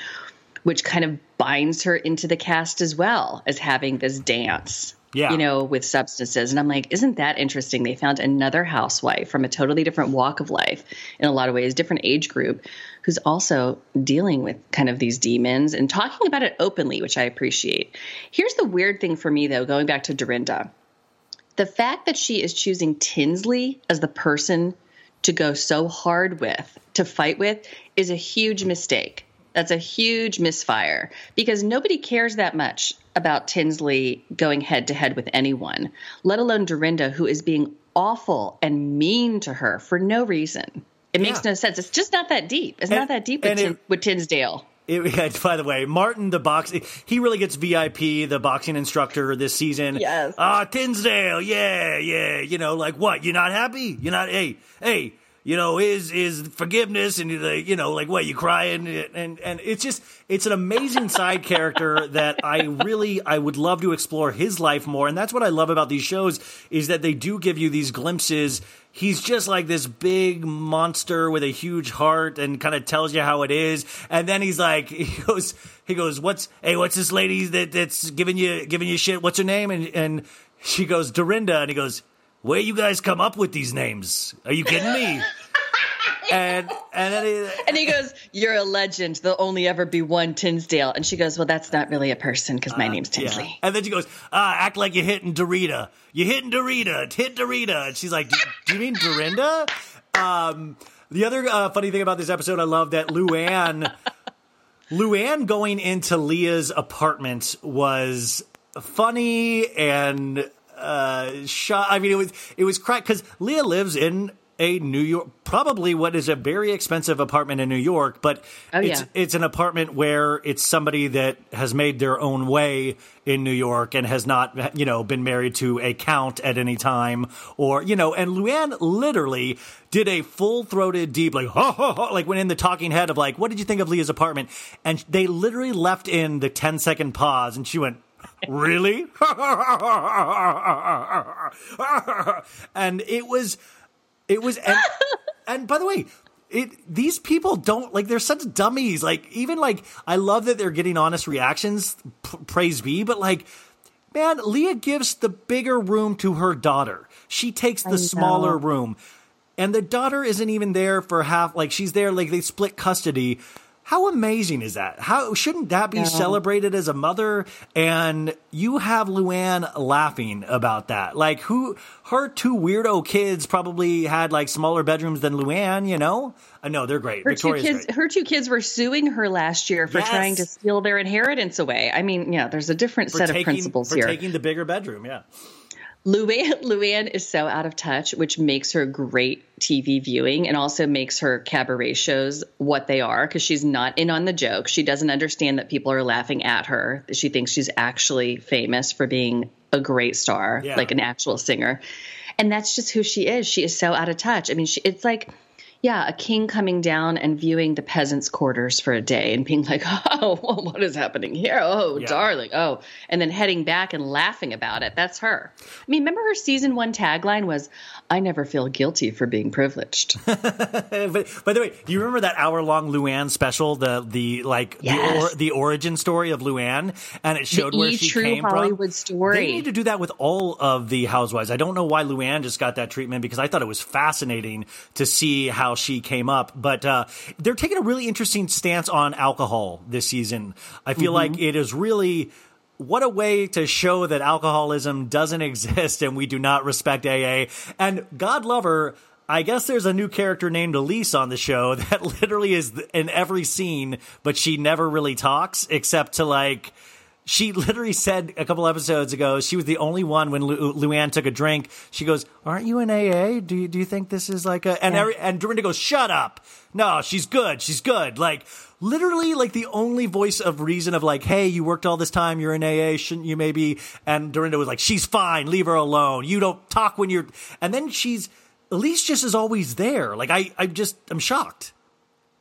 Speaker 17: which kind of binds her into the cast as well as having this dance.
Speaker 2: Yeah.
Speaker 17: You know, with substances. And I'm like, isn't that interesting? They found another housewife from a totally different walk of life, in a lot of ways, different age group, who's also dealing with kind of these demons and talking about it openly, which I appreciate. Here's the weird thing for me, though, going back to Dorinda. The fact that she is choosing Tinsley as the person to go so hard with, to fight with, is a huge mistake. That's a huge misfire because nobody cares that much about Tinsley going head to head with anyone, let alone Dorinda, who is being awful and mean to her for no reason. It makes no sense. It's just not that deep. It's not that deep with,
Speaker 2: it-
Speaker 17: Tin- with Tinsdale.
Speaker 2: It, <laughs> by the way, Martin, the box, he really gets VIP, the boxing instructor this season.
Speaker 17: Yes.
Speaker 2: Ah, Tinsdale, yeah, yeah. You know, like what? You're not happy? You're not, hey, hey, you know, is, is forgiveness and you're like, you know, like what, you crying? And, and it's just, it's an amazing side character <laughs> that I really, I would love to explore his life more. And that's what I love about these shows is that they do give you these glimpses. He's just like this big monster with a huge heart and kind of tells you how it is. And then he's like <laughs> he goes he goes what's hey what's this lady that that's giving you giving you shit? What's her name? And and she goes Dorinda. And he goes where you guys come up with these names are you kidding me <laughs> and and then he,
Speaker 17: And he goes, "You're a legend. There'll only ever be one Tinsdale." And she goes, "Well, that's not really a person because my name's
Speaker 2: Uh, yeah.
Speaker 17: Tinsley."
Speaker 2: And then she goes, ah, act like you're hitting Dorita. You're hitting Dorita. Hit Dorita. And she's like, do, do you mean Dorinda? Um, the other uh, funny thing about this episode, I love that Luann, Luann going into Leah's apartment was funny and uh, shot. I mean, it was it was crack because Leah lives in a New York, probably what is a very expensive apartment in New York, but
Speaker 17: Oh,
Speaker 2: it's
Speaker 17: yeah.
Speaker 2: it's an apartment where it's somebody that has made their own way in New York and has not, you know, been married to a count at any time or, you know, and Luann literally did a full throated deep, like, ha, ha, ha, like went in the talking head of like, what did you think of Leah's apartment? And they literally left in the 10 second pause and she went, really? and it was, it was, and, and by the way, it these people don't like they're such dummies. Like even like I love that they're getting honest reactions. P- praise be, but like. Man, Leah gives the bigger room to her daughter. She takes the smaller room. And the daughter isn't even there for half like she's there like they split custody. How amazing is that? How shouldn't that be
Speaker 17: Yeah.
Speaker 2: celebrated as a mother? And you have Luann laughing about that. Like who her two weirdo kids probably had like smaller bedrooms than Luann, you know? Uh, I know they're great.
Speaker 17: Her two
Speaker 2: Victoria's
Speaker 17: kids,
Speaker 2: great.
Speaker 17: her two kids were suing her last year for
Speaker 2: Yes.
Speaker 17: trying to steal their inheritance away. I mean, yeah, there's a different
Speaker 2: For
Speaker 17: set
Speaker 2: taking,
Speaker 17: of principles
Speaker 2: for
Speaker 17: here.
Speaker 2: taking the bigger bedroom, yeah.
Speaker 17: Luann, <laughs> Luann is so out of touch, which makes her great TV viewing and also makes her cabaret shows what they are because she's not in on the joke. She doesn't understand that people are laughing at her. She thinks she's actually famous for being a great star,
Speaker 18: Yeah.
Speaker 17: like an actual singer. And that's just who she is. She is so out of touch. I mean, she, it's like, yeah, a king coming down and viewing the peasants' quarters for a day and being like, <laughs> oh, what is happening here? Oh,
Speaker 2: Yeah.
Speaker 17: darling. Oh, and then heading back and laughing about it. That's her. I mean, remember her season one tagline was, I never feel guilty for being privileged. <laughs>
Speaker 2: but by the way, do you remember that hour long Luann special? The the like the, or, the origin story of Luann, and it showed
Speaker 17: The
Speaker 2: where
Speaker 17: E!
Speaker 2: she
Speaker 17: True
Speaker 2: came
Speaker 17: Hollywood
Speaker 2: from.
Speaker 17: story.
Speaker 2: They need to do that with all of the housewives. I don't know why Luann just got that treatment because I thought it was fascinating to see how she came up. But uh, they're taking a really interesting stance on alcohol this season. I feel
Speaker 17: Mhm.
Speaker 2: like it is really what a way to show that alcoholism doesn't <laughs> exist and we do not respect AA. And God love her. I guess there's a new character named Elise on the show <laughs> that literally is in every scene, but she never really talks except to like. She literally said a couple episodes ago she was the only one when Lu- Luann took a drink. She goes, "Aren't you an AA? Do you do you think this is like a?" And
Speaker 17: Yeah.
Speaker 2: every, and Dorinda goes, "Shut up! No, she's good. She's good." Like literally, like the only voice of reason of like, "Hey, you worked all this time. You're in AA. Shouldn't you maybe?" And Dorinda was like, "She's fine. Leave her alone. You don't talk when you're." And then she's Elise just is always there. Like I, I just I'm shocked.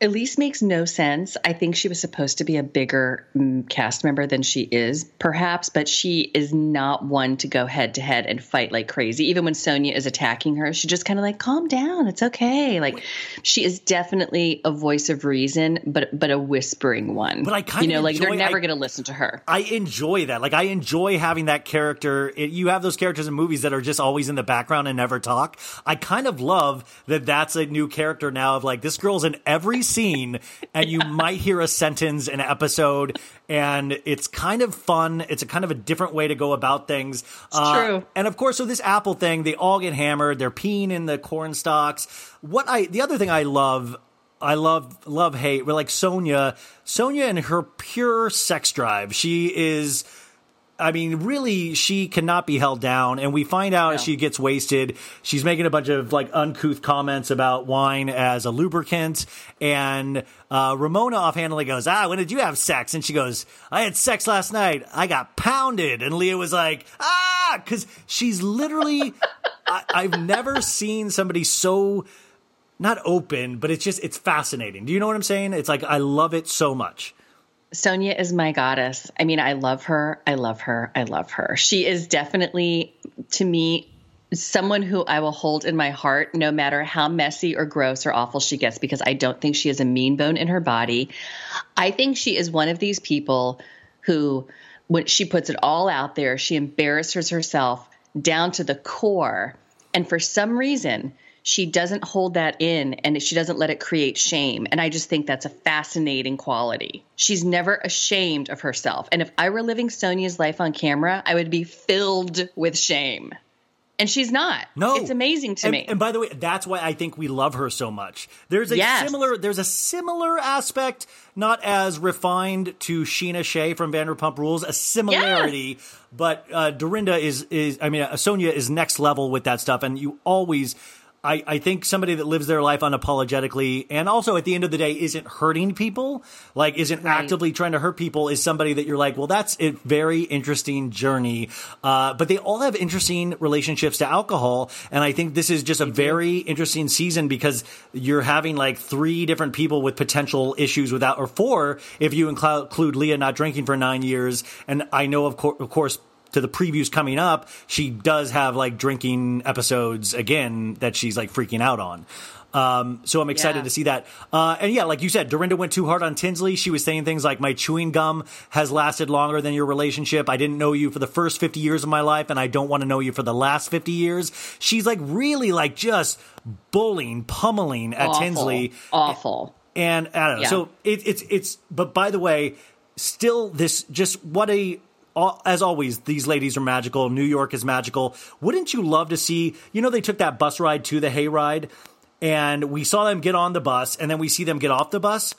Speaker 17: Elise makes no sense. I think she was supposed to be a bigger mm, cast member than she is, perhaps, but she is not one to go head to head and fight like crazy. Even when Sonja is attacking her, she just kind of like, calm down, it's okay. Like she is definitely a voice of reason, but but a whispering one.
Speaker 2: But I kind
Speaker 17: you
Speaker 2: of
Speaker 17: know, like they're never going to listen to her.
Speaker 2: I enjoy that. Like I enjoy having that character. It, you have those characters in movies that are just always in the background and never talk. I kind of love that that's a new character now of like this girl's in every scene and you might hear a sentence in an episode and it's kind of fun. It's a kind of a different way to go about things. It's uh,
Speaker 17: true.
Speaker 2: And of course, so this Apple thing, they all get hammered. They're peeing in the corn stalks. What I, the other thing I love I love love hate. We're like Sonja, Sonja and her pure sex drive. She is. I mean, really, she cannot be held down. And we find out as she gets wasted, she's making a bunch of like uncouth comments about wine as a lubricant. And uh, Ramona offhandedly goes, Ah, when did you have sex? And she goes, I had sex last night. I got pounded. And Leah was like, Ah, because she's literally, <laughs> I, I've never seen somebody so not open, but it's just, it's fascinating. Do you know what I'm saying? It's like, I love it so much.
Speaker 17: Sonja is my goddess. I mean, I love her. I love her. I love her. She is definitely, to me, someone who I will hold in my heart no matter how messy or gross or awful she gets because I don't think she has a mean bone in her body. I think she is one of these people who, when she puts it all out there, she embarrasses herself down to the core. And for some reason, she doesn't hold that in and she doesn't let it create shame. And I just think that's a fascinating quality. She's never ashamed of herself. And if I were living Sonja's life on camera, I would be filled with shame. And she's not.
Speaker 2: No,
Speaker 17: it's amazing to
Speaker 2: and,
Speaker 17: me.
Speaker 2: And by the way, that's why I think we love her so much. There's a
Speaker 17: Yes.
Speaker 2: similar, there's a similar aspect, not as refined to Scheana Shay from Vanderpump Rules, a similarity, but uh, Dorinda is is, I mean, uh, Sonja is next level with that stuff, and you always. I, I think somebody that lives their life unapologetically and also at the end of the day isn't hurting people, like isn't actively trying to hurt people, is somebody that you're like, well, that's a very interesting journey. Uh, but they all have interesting relationships to alcohol. And I think this is just a very interesting season because you're having like three different people with potential issues without, or four if you inclu- include Leah not drinking for nine years. And I know, of, cour- of course, to the previews coming up, she does have like drinking episodes again that she's like freaking out on. Um, so I'm excited
Speaker 17: Yeah.
Speaker 2: to see that. Uh, and yeah, like you said, Dorinda went too hard on Tinsley. She was saying things like, my chewing gum has lasted longer than your relationship. I didn't know you for the first 50 years of my life and I don't want to know you for the last 50 years. She's like really like just bullying, pummeling at
Speaker 17: Awful.
Speaker 2: Tinsley.
Speaker 17: Awful.
Speaker 2: And I don't know.
Speaker 17: Yeah.
Speaker 2: So it, it's it's. But by the way, still this just what a. As always, these ladies are magical. New York is magical. Wouldn't you love to see? You know, they took that bus ride to the hayride, and we saw them get on the bus, and then we see them get off the bus.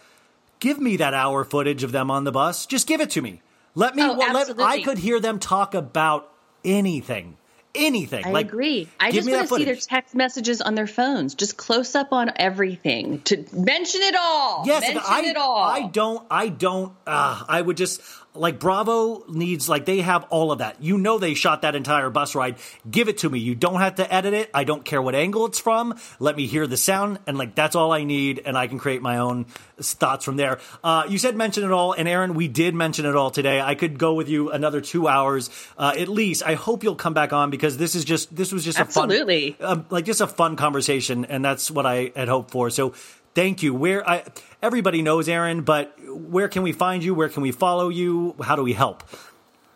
Speaker 2: Give me that hour footage of them on the bus. Just give it to me. Let me.
Speaker 17: Oh,
Speaker 2: let, I could hear them talk about anything, anything.
Speaker 17: I
Speaker 2: like,
Speaker 17: agree. I just want to see their text messages on their phones, just close up on everything to mention it all.
Speaker 2: Yes,
Speaker 17: mention
Speaker 2: I,
Speaker 17: it all.
Speaker 2: I don't. I don't. Uh, I would just like Bravo needs like they have all of that. You know they shot that entire bus ride. Give it to me. You don't have to edit it. I don't care what angle it's from. Let me hear the sound, and like that's all I need, and I can create my own thoughts from there. Uh, you said mention it all, and Erin, we did mention it all today. I could go with you another two hours uh, at least. I hope you'll come back on because this is just this was just
Speaker 17: Absolutely.
Speaker 2: a fun, um, like just a fun conversation, and that's what I had hoped for. So thank you. Where I everybody knows Erin, but where can we find you? Where can we follow you? How do we help?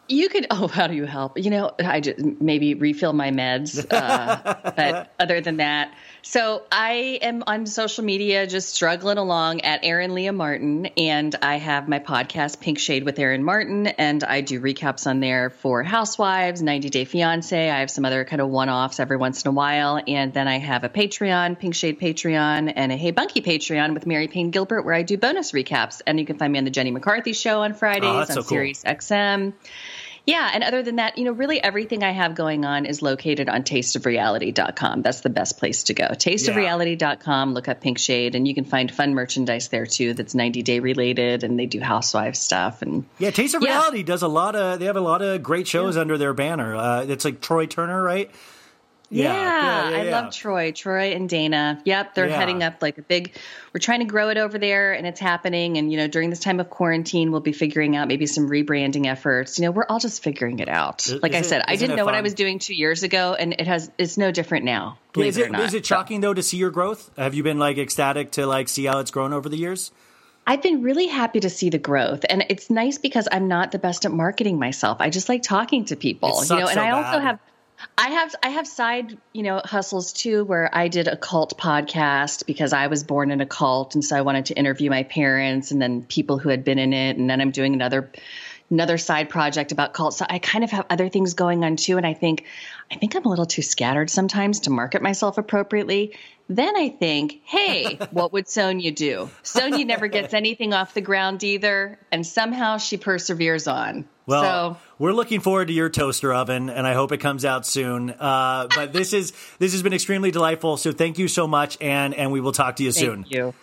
Speaker 17: You could. Oh, how do you help? You know, I just maybe refill my meds. Uh, <laughs> but other than that, so I am on social media, just struggling along at Erin Leah Martin, and I have my podcast Pink Shade with Erin Martin, and I do recaps on there for Housewives, 90 Day Fiance. I have some other kind of one-offs every once in a while, and then I have a Patreon, Pink Shade Patreon, and a Hey Bunky Patreon with Mary Payne Gilbert, where I do bonus recaps, and you can find me on the Jenny McCarthy Show on Fridays
Speaker 2: Oh,
Speaker 17: on
Speaker 2: so cool.
Speaker 17: Sirius XM. Yeah, and other than that, you know, really everything I have going on is located on tasteofreality.com. That's the best place to go. Tasteofreality.com, look up Pink Shade, and you can find fun merchandise there too that's 90 day related, and they do housewife stuff. And
Speaker 2: Yeah, Taste of
Speaker 17: Yeah.
Speaker 2: Reality does a lot of. They have a lot of great shows under their banner. Uh, it's like Troy Turner, right?
Speaker 17: Yeah,
Speaker 2: yeah, yeah,
Speaker 17: I
Speaker 2: yeah.
Speaker 17: love Troy, Troy and Dana. Yep, they're heading up like a big. We're trying to grow it over there, and it's happening. And you know, during this time of quarantine, we'll be figuring out maybe some rebranding efforts. You know, we're all just figuring it out.
Speaker 2: Is-
Speaker 17: like I
Speaker 2: is it-
Speaker 17: said, I didn't
Speaker 2: it
Speaker 17: know what I was doing two years ago, and it has. It's no different now.
Speaker 2: Is
Speaker 17: it,
Speaker 2: it is it shocking though to see your growth? Have you been like ecstatic to like see how it's grown over the years?
Speaker 17: I've been really happy to see the growth, and it's nice because I'm not the best at marketing myself. I just like talking to people,
Speaker 2: It
Speaker 17: you know. And
Speaker 2: so
Speaker 17: I also
Speaker 2: bad.
Speaker 17: have, I have, I have side, you know, hustles too, where I did a cult podcast because I was born in a cult, and so I wanted to interview my parents and then people who had been in it, and then I'm doing another another side project about cults. So I kind of have other things going on too. And I think, I think I'm a little too scattered sometimes to market myself appropriately. Then I think, hey, <laughs> what would Sonja do? Sonja never gets anything off the ground either. And somehow she perseveres on.
Speaker 2: Well,
Speaker 17: so
Speaker 2: we're looking forward to your toaster oven, and I hope it comes out soon. Uh, but this is this has been extremely delightful. So thank you so much, and and we will talk to you soon.
Speaker 17: thank you.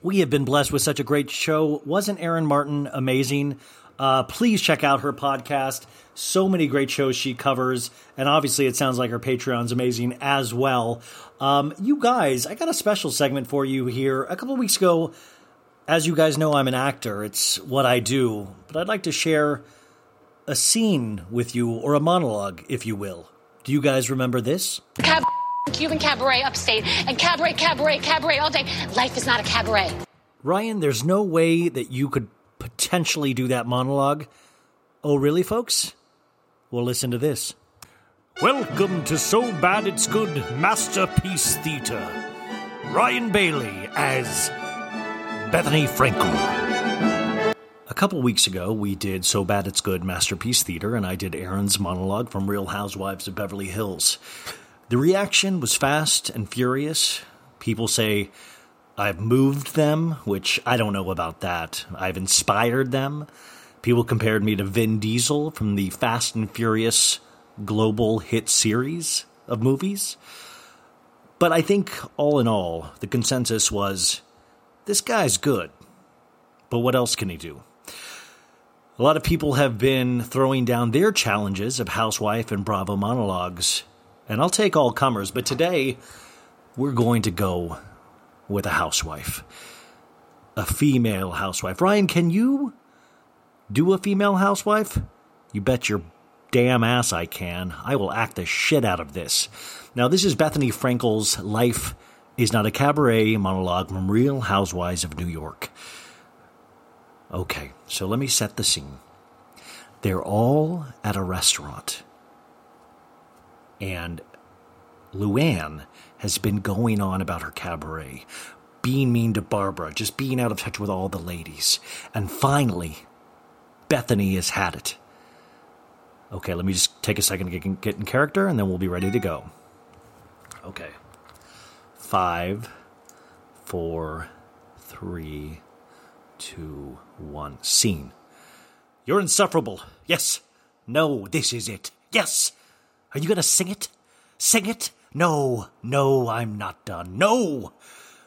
Speaker 2: We have been blessed with such a great show. Wasn't Erin Martin amazing? Uh, please check out her podcast. So many great shows she covers, and obviously, it sounds like her Patreon's amazing as well. Um, you guys, I got a special segment for you here. A couple of weeks ago, as you guys know, I'm an actor. It's what I do, but I'd like to share a scene with you, or a monologue, if you will. Do you guys remember this?
Speaker 18: Cab- Cuban cabaret upstate and cabaret, cabaret, cabaret all day. Life is not a cabaret.
Speaker 2: Ryan, there's no way that you could potentially do that monologue. Oh, really, folks? Well, listen to this. Welcome to So Bad It's Good Masterpiece Theater. Ryan Bailey as Bethenny Frankel. A couple weeks ago, we did So Bad It's Good Masterpiece Theater, and I did Aaron's monologue from Real Housewives of Beverly Hills. The reaction was fast and furious. People say I've moved them, which I don't know about that. I've inspired them. People compared me to Vin Diesel from the Fast and Furious global hit series of movies. But I think, all in all, the consensus was this guy's good. But what else can he do? A lot of people have been throwing down their challenges of Housewife and Bravo monologues, and I'll take all comers, but today we're going to go with a housewife. A female housewife. Ryan, can you do a female housewife? You bet your damn ass I can. I will act the shit out of this. Now, this is Bethenny Frankel's Life is Not a Cabaret monologue from Real Housewives of New York. Okay, so let me set the scene. They're all at a restaurant. And Luann has been going on about her cabaret, being mean to Barbara, just being out of touch with all the ladies. And finally, Bethenny has had it. Okay, let me just take a second to get, in character, and then we'll be ready to go. Okay. Five, four, three, two, one. Scene. You're insufferable. Yes. No, this is it. Yes. Are you going to sing it? Sing it? No, no, I'm not done. No.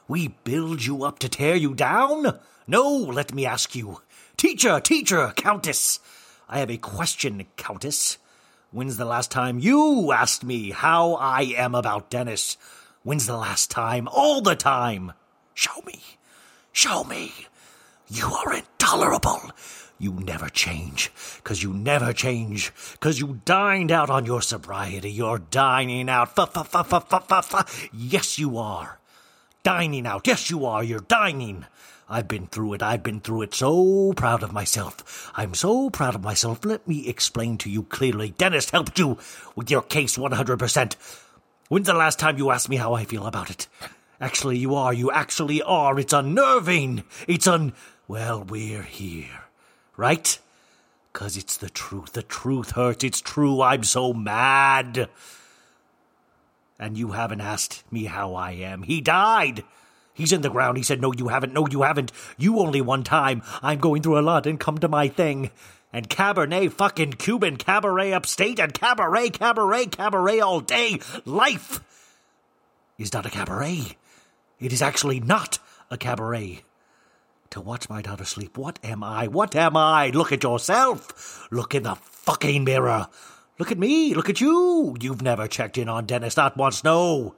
Speaker 2: We build you up to tear you down? No, let me ask you. Teacher, teacher, countess. I have a question, countess. When's the last time you asked me how I am about Dennis? When's the last time? All the time. Show me. Show me. You are intolerable. You never change, 'cause you never change, 'cause you dined out on your sobriety. You're dining out. Fa fa fa fa fa fa fa. Yes, you are. Dining out. Yes, you are. You're dining. I've been through it. I've been through it. So proud of myself. I'm so proud of myself. Let me explain to you clearly. Dennis helped you with your case 100%. When's the last time you asked me how I feel about it? Actually, you are. You actually are. It's unnerving. It's un. Well, we're here. Right? 'Cause it's the truth. The truth hurts. It's true. I'm so mad. And you haven't asked me how I am. He died. He's in the ground. He said, No, you haven't. No, you haven't. You only one time. I'm going through a lot and come to my thing. And Cabernet fucking Cuban cabaret upstate and cabaret, cabaret, cabaret all day. Life is not a cabaret. It is actually not a cabaret. To watch my daughter sleep, what am I? What am I? Look at yourself. Look in the fucking mirror. Look at me. Look at you. You've never checked in on Dennis, not once. No.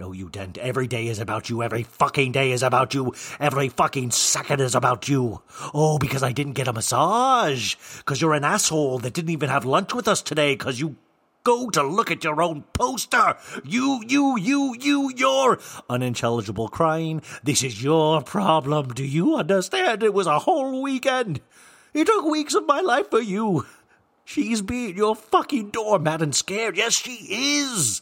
Speaker 2: No, you didn't. Every day is about you. Every fucking day is about you. Every fucking second is about you. Oh, because I didn't get a massage. Because you're an asshole that didn't even have lunch with us today. Because you go to look at your own poster. You, you, you, you, you're unintelligible crying. This is your problem. Do you understand? It was a whole weekend. It took weeks of my life for you. She's being your fucking doormat and scared. Yes, she is.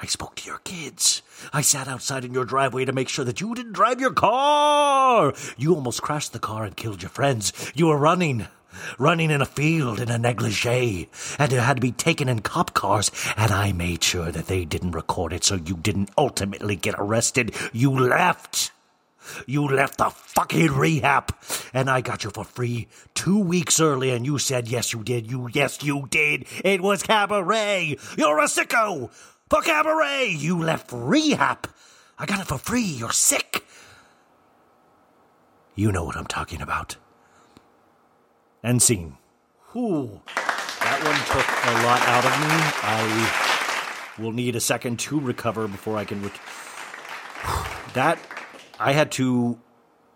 Speaker 2: I spoke to your kids. I sat outside in your driveway to make sure that you didn't drive your car. You almost crashed the car and killed your friends. You were running. Running in a field in a negligee, and it had to be taken in cop cars, and I made sure that they didn't record it so you didn't ultimately get arrested. You left. You left the fucking rehab, and I got you for free two weeks early, and you said, yes, you did. You, yes, you did. It was cabaret. You're a sicko. For cabaret, you left rehab. I got it for free. You're sick. You know what I'm talking about. End scene. Whew. That one took a lot out of me. I will need a second to recover before I can. That I had to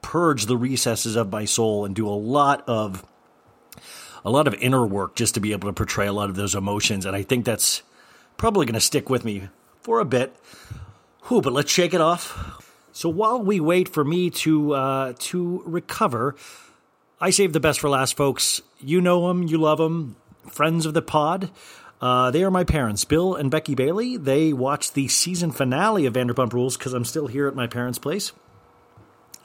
Speaker 2: purge the recesses of my soul and do a lot of a lot of inner work just to be able to portray a lot of those emotions. And I think that's probably going to stick with me for a bit. Whew, but let's shake it off. So while we wait for me to uh, to recover, I saved the best for last, folks. You know them, you love them, friends of the pod. Uh, they are my parents, Bill and Becky Bailey. They watched the season finale of Vanderpump Rules because I'm still here at my parents' place.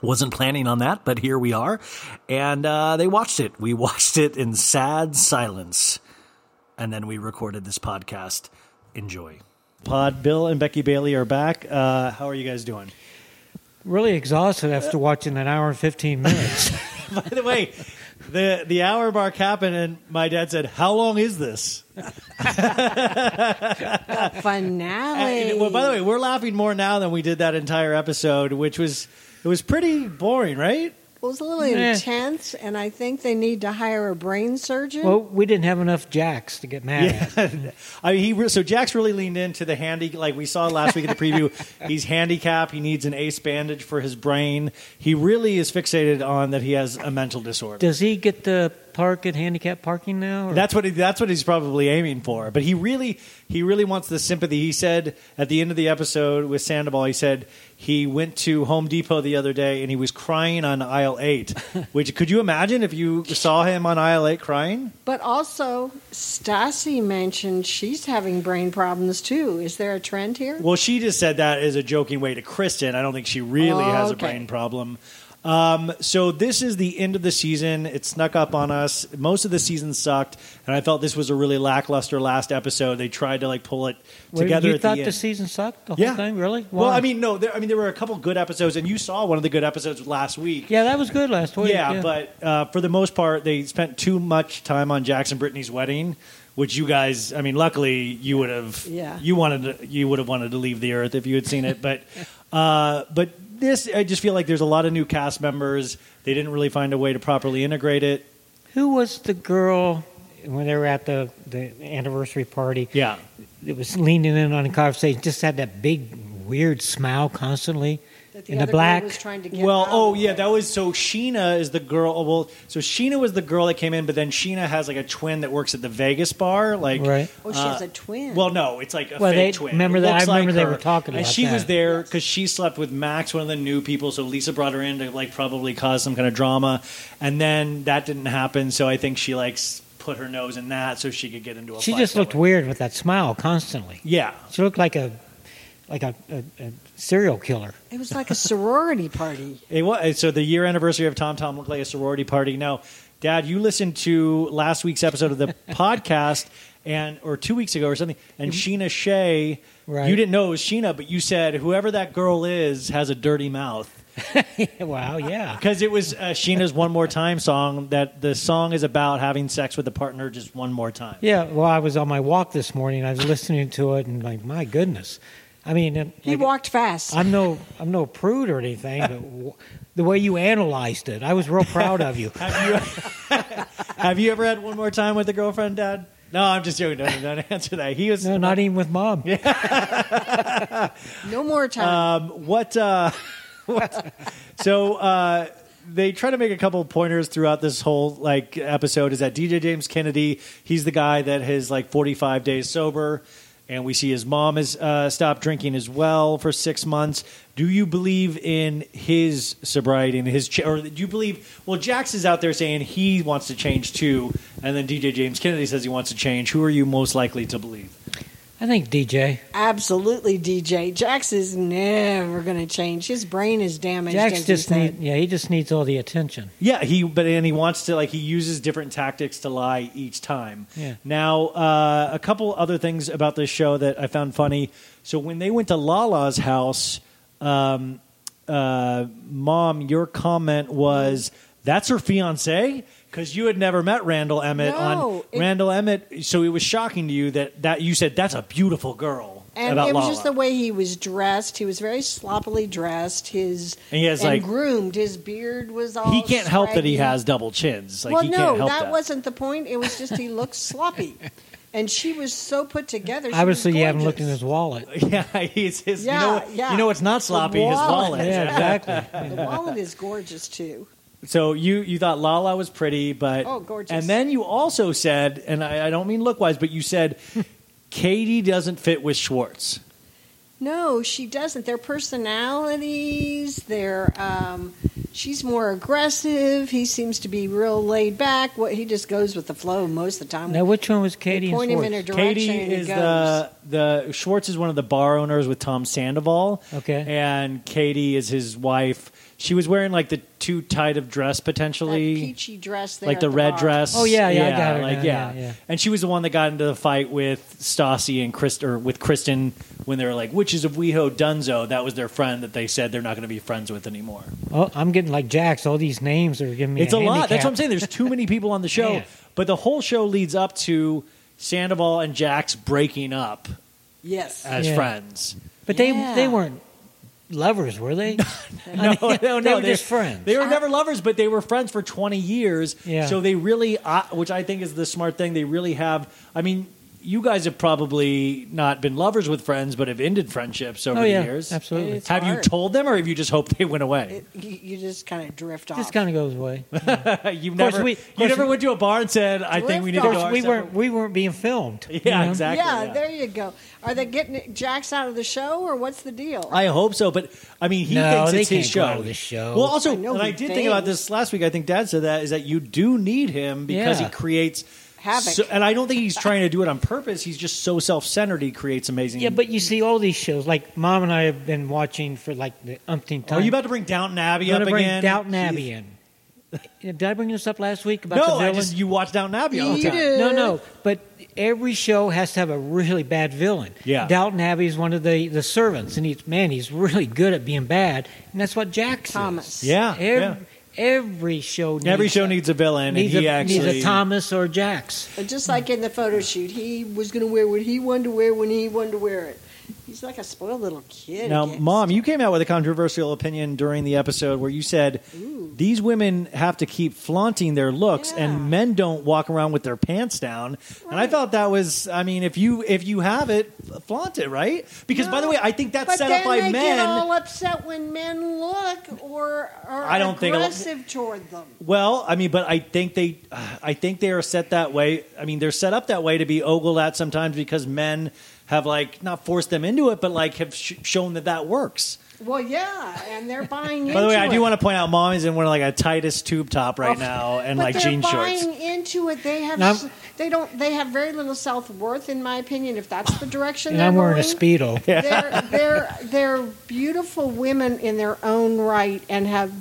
Speaker 2: Wasn't planning on that, but here we are. And uh, they watched it. We <laughs> watched it in sad silence. And then we recorded this podcast. Enjoy. Pod, Bill and Becky Bailey are back. Uh, how are you guys doing?
Speaker 19: Really exhausted after watching an hour and 15 minutes. <laughs>
Speaker 2: By the way, the the hour mark happened, and my dad said, "How long is this?" <laughs>
Speaker 20: Finale.
Speaker 2: And, well, by the way, we're laughing more now than we did that entire episode, which was it was pretty boring, right?
Speaker 20: It was a little
Speaker 19: Eh.
Speaker 20: intense, and I think they need to hire a brain surgeon.
Speaker 19: well, we didn't have enough Jax to get mad at.
Speaker 2: Yeah, <laughs> I mean, he re- so Jax's really leaned into the handy, like we saw last week in the preview. <laughs> he's handicapped. He needs an ace bandage for his brain. He really is fixated on that he has a mental disorder.
Speaker 19: Does he get to park at handicap parking now? or-
Speaker 2: That's what he, that's what he's probably aiming for. But he really he really wants the sympathy. He said at the end of the episode with Sandoval, he said he went to Home Depot the other day and he was crying on aisle eight. <laughs> which could you imagine if you saw him on aisle eight crying?
Speaker 20: But also, Stassi mentioned she's having brain problems too. Is there a trend here?
Speaker 2: Well, she just said that as a joking way to Kristen. I don't think she really
Speaker 20: Oh,
Speaker 2: has a brain problem. Um, so this is the end of the season. It snuck up on us. Most of the season sucked, and I felt this was a really lackluster last episode. They tried to like pull it together.
Speaker 19: You
Speaker 2: at
Speaker 19: thought
Speaker 2: the
Speaker 19: the, season sucked? The whole
Speaker 2: Yeah.
Speaker 19: thing? Really?
Speaker 2: Well, I mean, no. There, I mean, there were a couple good episodes, and you saw one of the good episodes last week.
Speaker 19: Yeah, that was good last week.
Speaker 2: Yeah,
Speaker 19: yeah.
Speaker 2: but uh, for the most part, they spent too much time on Jax and Brittany's wedding, which you guys, I mean, luckily you would have,
Speaker 20: Yeah.
Speaker 2: you wanted, to, you would have wanted to leave the earth if you had seen it, but, <laughs> uh, but this, I just feel like there's a lot of new cast members. They didn't really find a way to properly integrate it.
Speaker 19: Who was the girl when they were at the, the anniversary party?
Speaker 2: Yeah.
Speaker 19: It was leaning in on the conversation, just had that big, weird smile constantly.
Speaker 20: That the
Speaker 19: in the black.
Speaker 20: was trying to get
Speaker 2: Well,
Speaker 20: out
Speaker 2: oh yeah,
Speaker 20: it.
Speaker 2: that was so. Scheana is the girl. oh, Well, so Scheana was the girl that came in, but then Scheana has like a twin that works at the Vegas bar. Like,
Speaker 19: Right.
Speaker 20: Oh, she
Speaker 2: uh,
Speaker 20: has a twin.
Speaker 2: Well, no, it's like a
Speaker 19: Well,
Speaker 2: fake
Speaker 19: they-
Speaker 2: twin.
Speaker 19: remember that- I
Speaker 2: looks like
Speaker 19: remember they
Speaker 2: her.
Speaker 19: were talking
Speaker 2: And
Speaker 19: about
Speaker 2: she was there because she slept with Max, one of the new people. So Lisa brought her in to like probably cause some kind of drama, and then that didn't happen. So I think she likes put her nose in that so she could get into a.
Speaker 19: She just looked
Speaker 2: way.
Speaker 19: weird with that smile constantly.
Speaker 2: Yeah.
Speaker 19: She looked like a like a, a, a serial killer.
Speaker 20: It was like a sorority party. <laughs>
Speaker 2: It was so the year anniversary of Tom Tom looked like a sorority party. Now, Dad, you listened to last week's episode of the <laughs> podcast, and or two weeks ago or something, and Scheana Shay.
Speaker 19: Right.
Speaker 2: You didn't know it was Scheana, but you said whoever that girl is has a dirty mouth. <laughs>
Speaker 19: wow, yeah.
Speaker 2: Because it was uh, Scheana's "One More Time" song. That the song is about having sex with a partner just one more time.
Speaker 19: Yeah, well, I was on my walk this morning. I was listening to it, and like, my goodness. I mean, it-
Speaker 20: He
Speaker 19: like,
Speaker 20: walked fast.
Speaker 19: I'm no, I'm no prude or anything, but <laughs> w- the way you analyzed it, I was real proud of you. <laughs> <laughs>
Speaker 2: Have you ever had one more time with a girlfriend, Dad? No, I'm just joking. Don't, don't answer that. He was
Speaker 19: No, not even with mom. Yeah.
Speaker 20: No more time.
Speaker 2: Um, what? Uh, what? So uh, they try to make a couple of pointers throughout this whole like episode. Is that DJ James Kennedy? He's the guy that has like 45 days sober, and we see his mom has uh, stopped drinking as well for six months. Do you believe in his sobriety and his, ch- or do you believe? Well, Jax is out there saying he wants to change too, and then DJ James Kennedy says he wants to change. Who are you most likely to believe?
Speaker 19: I think DJ.
Speaker 20: Absolutely, DJ. Jax is never going to change. His brain is damaged.
Speaker 19: Jax just need, yeah, he just needs all the attention.
Speaker 2: Yeah, he but and he wants to like he uses different tactics to lie each time.
Speaker 19: Yeah.
Speaker 2: Now, uh, a couple other things about this show that I found funny. So when they went to Lala's house, um, uh, mom, your comment was that's her fiance because you had never met Randall Emmett
Speaker 20: No,
Speaker 2: on
Speaker 20: it-
Speaker 2: Randall Emmett. So it was shocking to you that that you said that's a beautiful girl
Speaker 20: And
Speaker 2: about
Speaker 20: it was
Speaker 2: Lala.
Speaker 20: just the way he was dressed. He was very sloppily dressed. His
Speaker 2: And he has, like-
Speaker 20: groomed. His beard was all.
Speaker 2: he can't help that he has double chins. Like
Speaker 20: well,
Speaker 2: he
Speaker 20: no,
Speaker 2: can't help
Speaker 20: that,
Speaker 2: that.
Speaker 20: wasn't the point. It was just he <laughs> looked sloppy, and she was so put together. She
Speaker 19: Obviously, you haven't looked in his wallet. <laughs>
Speaker 2: Yeah, he's his.
Speaker 20: Yeah,
Speaker 2: you know, what-
Speaker 20: yeah.
Speaker 2: you know what's not
Speaker 20: The
Speaker 2: sloppy? His wallet.
Speaker 19: Yeah, exactly.
Speaker 20: The wallet is gorgeous too.
Speaker 2: So you you thought Lala was pretty, but
Speaker 20: Oh, gorgeous.
Speaker 2: And then you also said, and I, I don't mean look wise, but you said <laughs> Katie doesn't fit with Schwartz.
Speaker 20: No, she doesn't. Their personalities, their um, she's more aggressive. He seems to be real laid back. What he just goes with the flow most of the time.
Speaker 19: Now, which one was Katie and
Speaker 20: point him in a direction
Speaker 2: Katie is the the Schwartz is one of the bar owners with Tom Sandoval.
Speaker 19: Okay.
Speaker 2: and Katie is his wife. She was wearing like the too tight of dress potentially.
Speaker 20: peachy dress there
Speaker 2: like the
Speaker 20: at
Speaker 2: red
Speaker 20: bar.
Speaker 2: dress.
Speaker 19: Oh, yeah, yeah, I got her
Speaker 2: like
Speaker 19: now,
Speaker 2: yeah.
Speaker 19: yeah, yeah.
Speaker 2: And she was the one that got into the fight with Stassi and Chris or with Kristen when they were like witches of WeHo Dunzo. That was their friend that they said they're not going to be friends with anymore.
Speaker 19: Oh, I'm getting like Jax. All these names are giving me.
Speaker 2: It's a, lot.
Speaker 19: handicap.
Speaker 2: That's what I'm saying. There's too many people on the <laughs> show,
Speaker 19: Man.
Speaker 2: but the whole show leads up to Sandoval and Jax breaking up
Speaker 20: Yes.
Speaker 2: as
Speaker 19: Yeah.
Speaker 2: friends.
Speaker 19: But they
Speaker 20: Yeah.
Speaker 19: they weren't lovers, were they? <laughs>
Speaker 2: No, no, <laughs> no.
Speaker 19: they were
Speaker 2: they-
Speaker 19: just friends.
Speaker 2: They were never lovers, but they were friends for 20 years.
Speaker 19: Yeah.
Speaker 2: So they really, uh, which I think is the smart thing, they really have. I mean, you guys have probably not been lovers with friends, but have ended friendships over
Speaker 19: Oh,
Speaker 2: the years.
Speaker 19: absolutely.
Speaker 20: It's
Speaker 2: have you told them, or have you just hoped they went away?
Speaker 20: You, you just kind of drift off.
Speaker 19: Just kind of goes away. <laughs>
Speaker 2: you never,
Speaker 19: we-
Speaker 2: you never
Speaker 19: we-
Speaker 2: went to a bar and said, "I think we need
Speaker 19: Of
Speaker 2: to go." our
Speaker 19: we
Speaker 2: separate
Speaker 19: weren't we weren't being filmed. you
Speaker 2: Yeah,
Speaker 19: know?
Speaker 2: exactly.
Speaker 20: yeah,
Speaker 2: yeah.
Speaker 20: there you go. Are they getting Jax out of the show, or what's the deal?
Speaker 2: I hope so, but I mean, he
Speaker 19: No,
Speaker 2: thinks
Speaker 19: they
Speaker 2: it's his
Speaker 19: can't
Speaker 2: show.
Speaker 19: go out of the show.
Speaker 2: Well, also,
Speaker 20: I know
Speaker 2: and I
Speaker 20: he
Speaker 2: did think about
Speaker 20: thinks.
Speaker 2: this last week. I think Dad said that is that you do need him because
Speaker 19: Yeah.
Speaker 2: he creates
Speaker 20: Havoc.
Speaker 2: so- and I don't think he's trying to do it on purpose. He's just so self-centered. He creates amazing.
Speaker 19: Yeah, but you see all these shows. Like Mom and I have been watching for like the umpteenth time.
Speaker 2: are you about to bring Downton Abbey
Speaker 19: I'm
Speaker 2: up
Speaker 19: gonna bring
Speaker 2: again?
Speaker 19: Downton
Speaker 2: Jeez.
Speaker 19: Abbey in? Did I bring this up last week about
Speaker 2: No,
Speaker 19: the
Speaker 2: I
Speaker 19: villain?
Speaker 2: just you watch Downton Abbey all the
Speaker 20: You
Speaker 2: time.
Speaker 20: do.
Speaker 19: No, no, but every show has to have a really bad villain.
Speaker 2: Yeah.
Speaker 19: Downton Abbey is one of the, the servants, and he's man, he's really good at being bad, and that's what Jax
Speaker 20: Thomas.
Speaker 19: is.
Speaker 2: Yeah,
Speaker 19: every,
Speaker 2: yeah.
Speaker 19: every show needs
Speaker 2: Every show
Speaker 19: a,
Speaker 2: needs a villain,
Speaker 19: needs,
Speaker 2: and he
Speaker 19: a,
Speaker 2: actually
Speaker 19: needs a Thomas or Jax.
Speaker 20: But just like in the photo shoot, he was going to wear what he wanted to wear when he wanted to wear it. He's like a spoiled little kid.
Speaker 2: Now. Mom, you came out with a controversial opinion during the episode where you said these women have to keep flaunting their looks, and men don't walk around with their pants down. And I thought that was, I mean, if you if you have it, flaunt it, right? Because by the way, I think that's set up by men.
Speaker 20: get all upset when men look or are
Speaker 2: I don't think
Speaker 20: aggressive toward them.
Speaker 2: Well, I mean, but I think they, I think they are set that way. I mean, they're set up that way to be ogled at sometimes because men have like not forced them into it, but like have sh- shown that that works.
Speaker 20: Well, yeah, and they're buying.
Speaker 2: By the way, I do
Speaker 20: it.
Speaker 2: want to point out, mommy's in one of like a tightest tube top right oh, now and
Speaker 20: but
Speaker 2: like
Speaker 20: they're
Speaker 2: jean
Speaker 20: buying
Speaker 2: shorts.
Speaker 20: into it. They have.
Speaker 19: Now-
Speaker 20: s- they don't. They have very little self worth, in my opinion. If that's the direction
Speaker 19: And
Speaker 20: they're
Speaker 19: I'm wearing a
Speaker 20: going.
Speaker 19: speedo.
Speaker 20: They're they're they're beautiful women in their own right, and have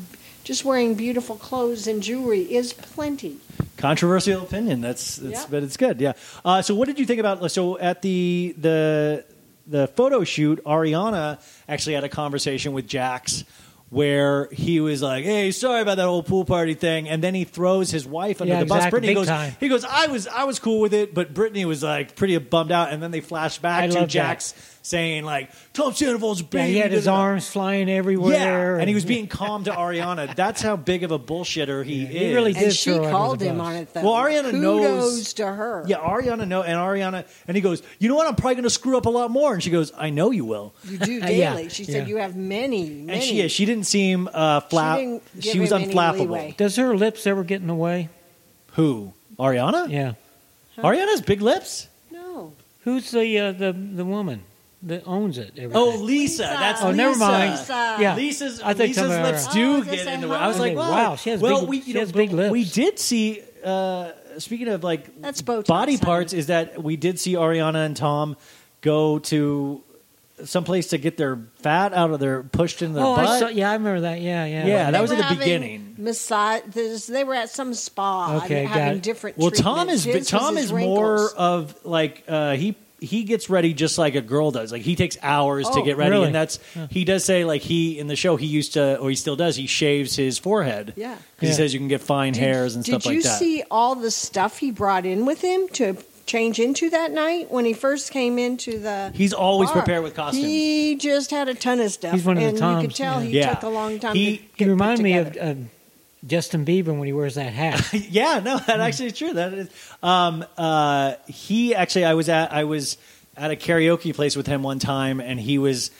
Speaker 20: just wearing beautiful clothes and jewelry is plenty.
Speaker 2: Controversial opinion. That's, that's
Speaker 20: Yeah.
Speaker 2: but it's good. Yeah. Uh, so what did you think about? So at the the the photo shoot, Ariana actually had a conversation with Jax. Where he was like, "Hey, sorry about that whole pool party thing," and then he throws his wife under
Speaker 19: Yeah,
Speaker 2: the bus. Brittany
Speaker 19: big
Speaker 2: goes,
Speaker 19: time.
Speaker 2: "He goes, I was, I was cool with it, but Brittany was like pretty bummed out." And then they flash back
Speaker 19: I
Speaker 2: to
Speaker 19: love
Speaker 2: Jax saying, "Like Tom Sandoval's
Speaker 19: Yeah,
Speaker 2: baby."
Speaker 19: he had his arms flying everywhere.
Speaker 2: Yeah, and he was <laughs> being calm to Ariana. That's how big of a bullshitter he is.
Speaker 19: he really did
Speaker 20: And she
Speaker 19: throw her under
Speaker 20: called him on it though.
Speaker 2: Well, Ariana
Speaker 20: Kudos
Speaker 2: knows-
Speaker 20: to her.
Speaker 2: Yeah, Ariana know, and Ariana, and he goes, "You know what? I'm probably going to screw up a lot more." And she goes, "I know you will."
Speaker 20: You do <laughs>
Speaker 19: Yeah,
Speaker 20: daily. She said
Speaker 19: yeah.
Speaker 20: you have many, many.
Speaker 2: And she, yeah, she didn't seem uh, flap.
Speaker 20: didn't
Speaker 2: She, was
Speaker 20: him
Speaker 2: unflappable.
Speaker 20: leeway.
Speaker 19: Does her lips ever get in the way?
Speaker 2: Who? Ariana?
Speaker 19: Yeah.
Speaker 2: Ariana's big lips.
Speaker 20: no.
Speaker 19: Who's the uh, the the woman that owns it? everything?
Speaker 2: Oh, Lisa. That's
Speaker 19: Oh,
Speaker 2: Lisa.
Speaker 19: never mind.
Speaker 20: Lisa.
Speaker 19: Yeah.
Speaker 2: Lisa's
Speaker 19: I think
Speaker 2: Lisa's
Speaker 19: some of
Speaker 2: lips
Speaker 20: Oh,
Speaker 2: do
Speaker 20: is this
Speaker 2: get in the way. I was like,
Speaker 19: Wow,
Speaker 2: wow,
Speaker 19: she has
Speaker 2: well,
Speaker 19: big-
Speaker 2: we,
Speaker 19: she
Speaker 2: know,
Speaker 19: has big
Speaker 2: but We did see. Uh, speaking of like
Speaker 20: That's Botox,
Speaker 2: body
Speaker 20: honey.
Speaker 2: parts, is that we did see Ariana and Tom go to someplace to get their fat out of their pushed in their
Speaker 19: oh,
Speaker 2: butt.
Speaker 19: I saw, yeah, I remember that. Yeah, yeah.
Speaker 2: Yeah,
Speaker 20: They
Speaker 2: that was
Speaker 20: were
Speaker 2: at the beginning.
Speaker 20: Massage. there's- They were at some spa.
Speaker 19: Okay,
Speaker 20: and
Speaker 19: got
Speaker 20: having
Speaker 19: it.
Speaker 20: different.
Speaker 2: Well, Tom is
Speaker 20: His
Speaker 2: Tom
Speaker 20: his
Speaker 2: is more of like uh, he he gets ready just like a girl does. Like he takes hours to
Speaker 20: Oh,
Speaker 2: get ready,
Speaker 19: really?
Speaker 2: and that's he does say like he in the show he used to or he still does. He shaves his forehead.
Speaker 20: Yeah.
Speaker 2: 'Cause he
Speaker 19: Yeah.
Speaker 2: says you can get fine hairs and
Speaker 20: Did
Speaker 2: stuff
Speaker 20: you
Speaker 2: like that.
Speaker 20: Did you see all the stuff he brought in with him to change into that night when he first came into the?
Speaker 2: He's always
Speaker 20: bar?
Speaker 2: prepared with costumes.
Speaker 20: He just had a ton of stuff.
Speaker 19: He's one of the
Speaker 20: and you
Speaker 19: Toms,
Speaker 20: could tell
Speaker 19: yeah.
Speaker 20: he
Speaker 2: Yeah.
Speaker 20: took a long time.
Speaker 2: He-
Speaker 20: to
Speaker 19: He
Speaker 20: get
Speaker 19: reminded me of
Speaker 20: together.
Speaker 19: uh, Justin Bieber when he wears that hat. <laughs>
Speaker 2: yeah, no, that actually is true. That is. Um, uh, he actually, I was at, I was at a karaoke place with him one time, and he was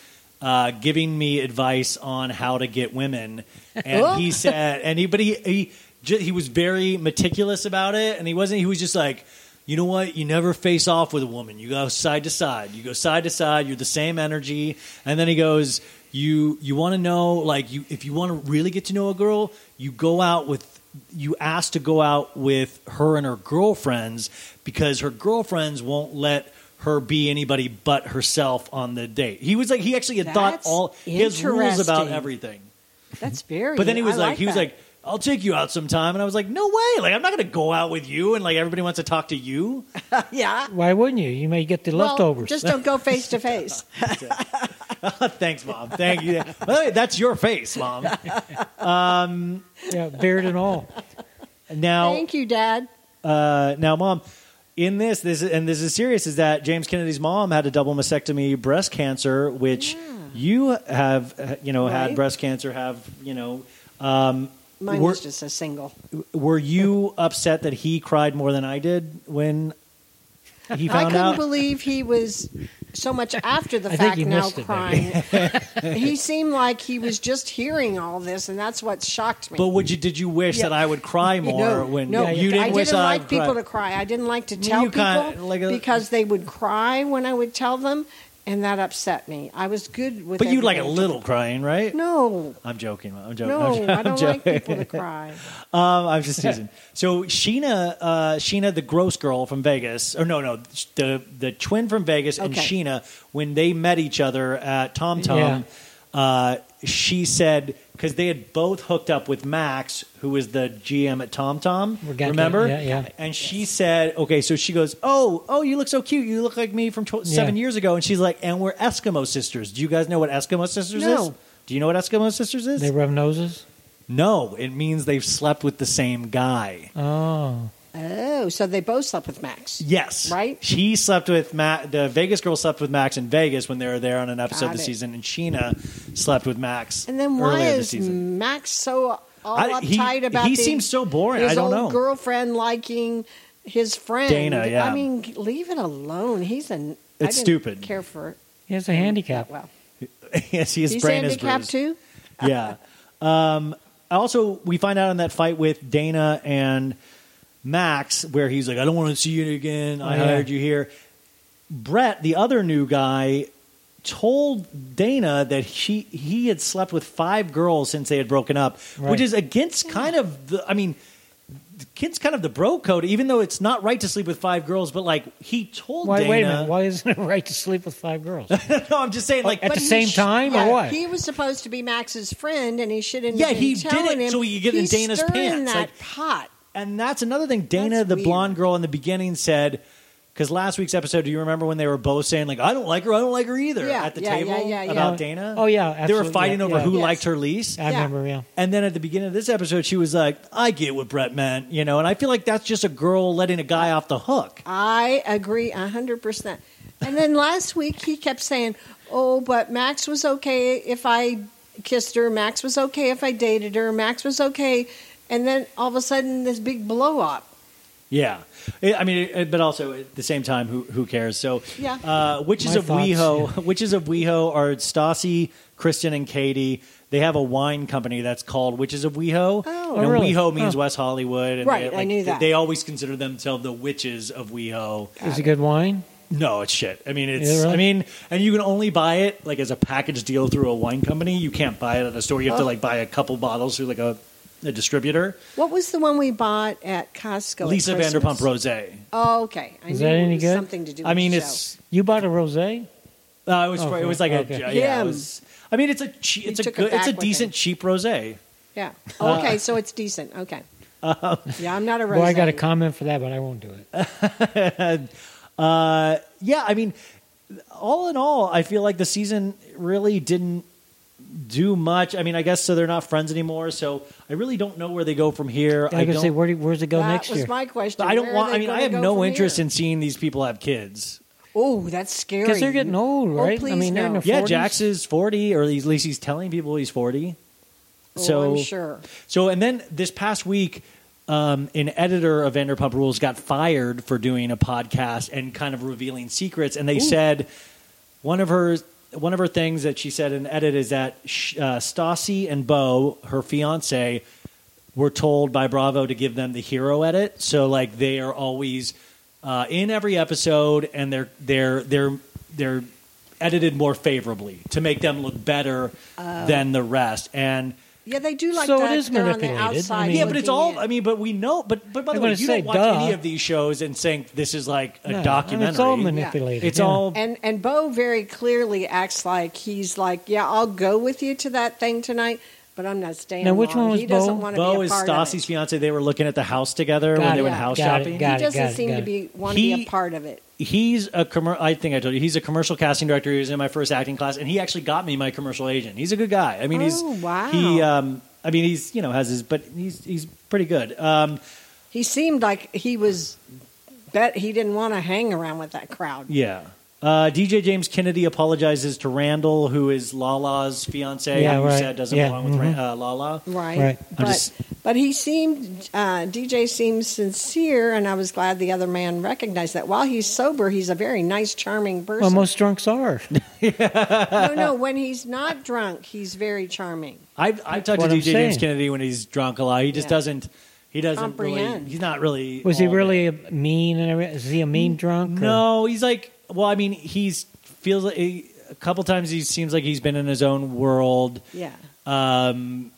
Speaker 2: uh, giving me advice on how to get women, and he said, and he, but he, he, he was very meticulous about it, and he wasn't. He was just like. you know what? You never face off with a woman. You go side to side. You go side to side. You're the same energy. And then he goes, you you want to know like you if you want to really get to know a girl, you go out with you ask to go out with her and her girlfriends because her girlfriends won't let her be anybody but herself on the date. He was like he actually had thought all his rules about everything.
Speaker 20: That's very. <laughs>
Speaker 2: But then he was
Speaker 20: I
Speaker 2: like, he was like, I'll take you out sometime, and I was like, no way, like I'm not going to go out with you, and like everybody wants to talk to you. <laughs>
Speaker 20: yeah.
Speaker 19: Why wouldn't you? You may get the
Speaker 20: Well,
Speaker 19: leftovers.
Speaker 20: just don't go <laughs> face to face. <laughs>
Speaker 2: Thanks, mom. Thank you. By the way, that's your face, mom. <laughs> Um,
Speaker 19: yeah, beard and all.
Speaker 2: Now,
Speaker 20: Thank you, Dad.
Speaker 2: uh, now, mom, in this, this and this is serious, is that James Kennedy's mom had a double mastectomy, breast cancer, which you have, you know, had breast cancer. Have you know? Um,
Speaker 20: Mine
Speaker 2: were,
Speaker 20: was just a single.
Speaker 2: were you upset that he cried more than I did when he found out?
Speaker 20: I couldn't
Speaker 2: out?
Speaker 20: believe he was so much <laughs> after the fact now crying. <laughs> he seemed like he was just hearing all this, and that's what shocked me.
Speaker 2: But would you? Did you wish
Speaker 20: Yeah.
Speaker 2: that I would cry <laughs> more
Speaker 20: no,
Speaker 2: when
Speaker 20: no,
Speaker 2: you didn't
Speaker 20: I didn't like
Speaker 2: would
Speaker 20: people
Speaker 2: cry?
Speaker 20: to cry. I didn't like to tell
Speaker 2: you
Speaker 20: people
Speaker 2: like a-
Speaker 20: because they would cry when I would tell them, and that upset me. I was good with.
Speaker 2: But you like a little crying, right?
Speaker 20: No,
Speaker 2: I'm joking. I'm joking.
Speaker 20: no,
Speaker 2: I'm,
Speaker 20: I
Speaker 2: I'm
Speaker 20: don't like
Speaker 2: joking.
Speaker 20: people to <laughs> cry.
Speaker 2: Um, I'm just teasing. So Scheana, uh, Scheana, the gross girl from Vegas, or no, no, the the twin from Vegas, and Scheana, when they met each other at Tom Tom, uh, she said because they had both hooked up with Max, who was the GM at TomTom. Tom. Remember?
Speaker 19: yeah, yeah.
Speaker 2: And she said, okay, so she goes, oh, oh, you look so cute. You look like me from tw- seven
Speaker 19: Yeah.
Speaker 2: years ago. And she's like, and we're Eskimo sisters. Do you guys know what Eskimo sisters is? Do you know what Eskimo sisters is?
Speaker 19: They rub noses.
Speaker 2: No, it means they've slept with the same guy.
Speaker 19: Oh,
Speaker 20: Oh, so they both slept with Max.
Speaker 2: Yes.
Speaker 20: Right?
Speaker 2: She slept with Max. The Vegas girl slept with Max in Vegas when they were there on an episode
Speaker 20: Got
Speaker 2: of the
Speaker 20: it.
Speaker 2: season, and Scheana slept with Max.
Speaker 20: And then why
Speaker 2: earlier this
Speaker 20: is
Speaker 2: season.
Speaker 20: Max so all
Speaker 2: I- he-
Speaker 20: uptight about
Speaker 2: he
Speaker 20: the-
Speaker 2: seems so boring.
Speaker 20: His
Speaker 2: I don't
Speaker 20: old
Speaker 2: know.
Speaker 20: girlfriend liking his friend
Speaker 2: Dayna, yeah.
Speaker 20: I mean, leave it alone. He's an. I
Speaker 2: It's
Speaker 20: didn't
Speaker 2: stupid.
Speaker 20: Care for
Speaker 19: he has a handicap.
Speaker 20: well. <laughs>
Speaker 2: yes, his
Speaker 20: He's
Speaker 2: brain is
Speaker 20: handicapped
Speaker 2: bruised.
Speaker 20: too.
Speaker 2: yeah. <laughs> Um, also, we find out in that fight with Dayna and Max, where he's like, "I don't want to see you again. I
Speaker 19: Oh, yeah.
Speaker 2: hired you here." Brett, the other new guy, told Dayna that she he had slept with five girls since they had broken up, which is against kind of the. I mean. The kid's kind of the bro code, even though it's not right to sleep with five girls. But like he told
Speaker 19: Why,
Speaker 2: Dayna,
Speaker 19: wait a minute. Why isn't it <laughs> right to sleep with five girls? <laughs>
Speaker 2: no, I'm just saying, oh, like
Speaker 19: at
Speaker 20: But
Speaker 19: the same
Speaker 20: sh-
Speaker 19: time,
Speaker 20: yeah,
Speaker 19: or what?
Speaker 20: He was supposed to be Max's friend, and he shouldn't.
Speaker 2: Yeah,
Speaker 20: have been
Speaker 2: he did
Speaker 20: telling
Speaker 2: it
Speaker 20: him.
Speaker 2: so he could get in
Speaker 20: He's
Speaker 2: Dayna's
Speaker 20: stirring
Speaker 2: pants,
Speaker 20: That
Speaker 2: like-
Speaker 20: pot.
Speaker 2: And that's another thing. Dayna,
Speaker 20: That's
Speaker 2: the
Speaker 20: weird.
Speaker 2: blonde girl in the beginning, said because last week's episode, do you remember when they were both saying like, "I don't like her, I don't like her either"
Speaker 20: Yeah,
Speaker 2: at the
Speaker 20: yeah,
Speaker 2: table
Speaker 20: yeah, yeah, yeah.
Speaker 2: about Dayna?
Speaker 19: Oh, yeah,
Speaker 2: they were
Speaker 19: absolutely,
Speaker 2: fighting
Speaker 19: yeah,
Speaker 2: over
Speaker 19: yeah.
Speaker 2: who
Speaker 20: Yes.
Speaker 2: liked her least.
Speaker 19: I
Speaker 20: Yeah.
Speaker 19: remember. Yeah.
Speaker 2: And then at the beginning of this episode, she was like, "I get what Brett meant," you know. And I feel like that's just a girl letting a guy off the hook.
Speaker 20: I agree a hundred percent. And then last week he kept saying, "Oh, but Max was okay if I kissed her. Max was okay if I dated her. Max was okay." And then all of a sudden, this big blow up.
Speaker 2: Yeah, I mean, but also at the same time, who who cares? So,
Speaker 20: Yeah.
Speaker 2: uh, witches
Speaker 19: My
Speaker 2: of
Speaker 19: thoughts,
Speaker 2: WeHo, <laughs> witches of WeHo are Stassi, Kristen, and Katie. They have a wine company that's called Witches of WeHo.
Speaker 20: Oh.
Speaker 2: and
Speaker 19: Oh, really?
Speaker 2: WeHo means
Speaker 19: Oh.
Speaker 2: West Hollywood. And
Speaker 20: Right,
Speaker 2: they,
Speaker 20: I knew that.
Speaker 2: They always consider themselves the witches of WeHo.
Speaker 19: Is it good wine?
Speaker 2: No, it's shit. I mean, it's.
Speaker 19: Yeah, really?
Speaker 2: I mean, and you can only buy it like as a package deal through a wine company. You can't buy it at a store. You have to
Speaker 20: Oh.
Speaker 2: like buy a couple bottles through like a, a distributor.
Speaker 20: What was the one we bought at Costco?
Speaker 2: Lisa
Speaker 20: Christmas?
Speaker 2: Vanderpump Rosé.
Speaker 20: Oh, okay. I
Speaker 19: Is
Speaker 20: knew
Speaker 19: that
Speaker 20: it
Speaker 19: any
Speaker 20: was
Speaker 19: good?
Speaker 20: Something to do. With
Speaker 2: I mean,
Speaker 20: the
Speaker 2: it's
Speaker 19: You bought a rosé?
Speaker 2: Uh, it was.
Speaker 19: Okay,
Speaker 2: It was like
Speaker 19: okay.
Speaker 2: a. Yeah, it
Speaker 20: Him.
Speaker 2: was. I mean, it's a. che- It's a
Speaker 20: took it
Speaker 2: good. It's a
Speaker 20: with
Speaker 2: decent
Speaker 20: him.
Speaker 2: cheap rosé.
Speaker 20: Yeah. Oh, okay, so it's decent. Okay. <laughs> yeah, I'm not a rose.
Speaker 19: Well, I got a comment for that, but I won't do it. <laughs>
Speaker 2: uh, yeah, I mean, all in all, I feel like the season really didn't do much. I mean, I guess so they're not friends anymore. So I really don't know where they go from here.
Speaker 19: I,
Speaker 2: I
Speaker 19: can
Speaker 2: don't.
Speaker 19: say, where do, where's it go
Speaker 20: that
Speaker 19: next
Speaker 20: was
Speaker 19: year?
Speaker 20: my question.
Speaker 2: I don't
Speaker 20: Where
Speaker 2: want. I mean, I have no interest
Speaker 20: here?
Speaker 2: in seeing these people have kids.
Speaker 20: Oh, that's scary.
Speaker 19: Because they're getting old,
Speaker 20: Oh,
Speaker 19: right? I
Speaker 20: please
Speaker 19: mean, they're in
Speaker 20: no.
Speaker 19: their
Speaker 2: Yeah,
Speaker 19: 40s.
Speaker 2: Jax is forty, or at least he's telling people he's forty.
Speaker 20: Oh,
Speaker 2: So
Speaker 20: I'm sure.
Speaker 2: So, and then this past week, um, an editor of Vanderpump Rules got fired for doing a podcast and kind of revealing secrets. And they said one of her one of her things that she said in edit is that sh- uh, Stassi and Bo, her fiance, were told by Bravo to give them the hero edit. So, like, they are always uh, in every episode, and they're they're they're they're edited more favorably to make them look better
Speaker 20: Oh.
Speaker 2: than the rest. And
Speaker 20: Yeah, they do like
Speaker 19: So it
Speaker 20: that.
Speaker 19: is
Speaker 20: They're on the
Speaker 19: manipulated. I
Speaker 20: outside.
Speaker 19: mean-
Speaker 2: yeah, but it's
Speaker 20: looking
Speaker 2: all.
Speaker 20: in.
Speaker 2: I mean, but we know. But but by the
Speaker 19: I'm
Speaker 2: way,
Speaker 19: gonna
Speaker 2: you
Speaker 19: say,
Speaker 2: don't watch
Speaker 19: duh.
Speaker 2: any of these shows and think this is like a
Speaker 19: No,
Speaker 2: documentary.
Speaker 19: it's all manipulated,
Speaker 2: It's
Speaker 19: yeah.
Speaker 2: all.
Speaker 20: And and Bo very clearly acts like he's like, yeah, I'll go with you to that thing tonight, but I'm not staying.
Speaker 19: Now, which
Speaker 20: long.
Speaker 19: one was
Speaker 20: he doesn't
Speaker 19: Bo?
Speaker 20: want to
Speaker 2: Bo
Speaker 20: be a
Speaker 2: is
Speaker 20: part of
Speaker 2: Stassi's
Speaker 20: it.
Speaker 2: fiance. They were looking at the house together
Speaker 19: Got
Speaker 2: when
Speaker 19: it,
Speaker 2: they went
Speaker 19: yeah,
Speaker 2: house
Speaker 19: got
Speaker 2: shopping.
Speaker 19: got
Speaker 20: He doesn't
Speaker 19: got it,
Speaker 20: seem
Speaker 19: got
Speaker 20: to be want to be a part of it.
Speaker 2: He's a commer- I think I told you he's a commercial casting director. He was in my first acting class, and he actually got me my commercial agent. He's a good guy. I mean, he's
Speaker 20: Oh, wow.
Speaker 2: he. Um, I mean, he's you know has his, but he's he's pretty good. Um,
Speaker 20: He seemed like he was. Bet he didn't want to hang around with that crowd.
Speaker 2: yeah. Uh, DJ James Kennedy apologizes to Randall, who is Lala's fiance,
Speaker 19: Yeah,
Speaker 2: who
Speaker 19: right.
Speaker 2: said doesn't
Speaker 19: Yeah,
Speaker 2: belong with
Speaker 19: mhm.
Speaker 2: Ra- uh, Lala.
Speaker 20: Right.
Speaker 19: Right.
Speaker 20: But,
Speaker 2: just-
Speaker 20: but he seemed, uh, DJ seemed sincere, and I was glad the other man recognized that. While he's sober, he's a very nice, charming person.
Speaker 19: Well, most drunks are. <laughs>
Speaker 20: no, no, when he's not drunk, he's very charming.
Speaker 2: I've, I've talked to
Speaker 19: I'm
Speaker 2: DJ James. Kennedy when he's drunk a lot. He just
Speaker 20: Yeah.
Speaker 2: doesn't. He doesn't really.
Speaker 20: Comprehend.
Speaker 2: He's not really.
Speaker 19: Was he
Speaker 2: all there.
Speaker 19: really mean and everything? Is he a mean drunk? or-
Speaker 2: No, he's like. Well, I mean, he's feels like a couple times he seems like he's been in his own world.
Speaker 20: Yeah.
Speaker 2: Um,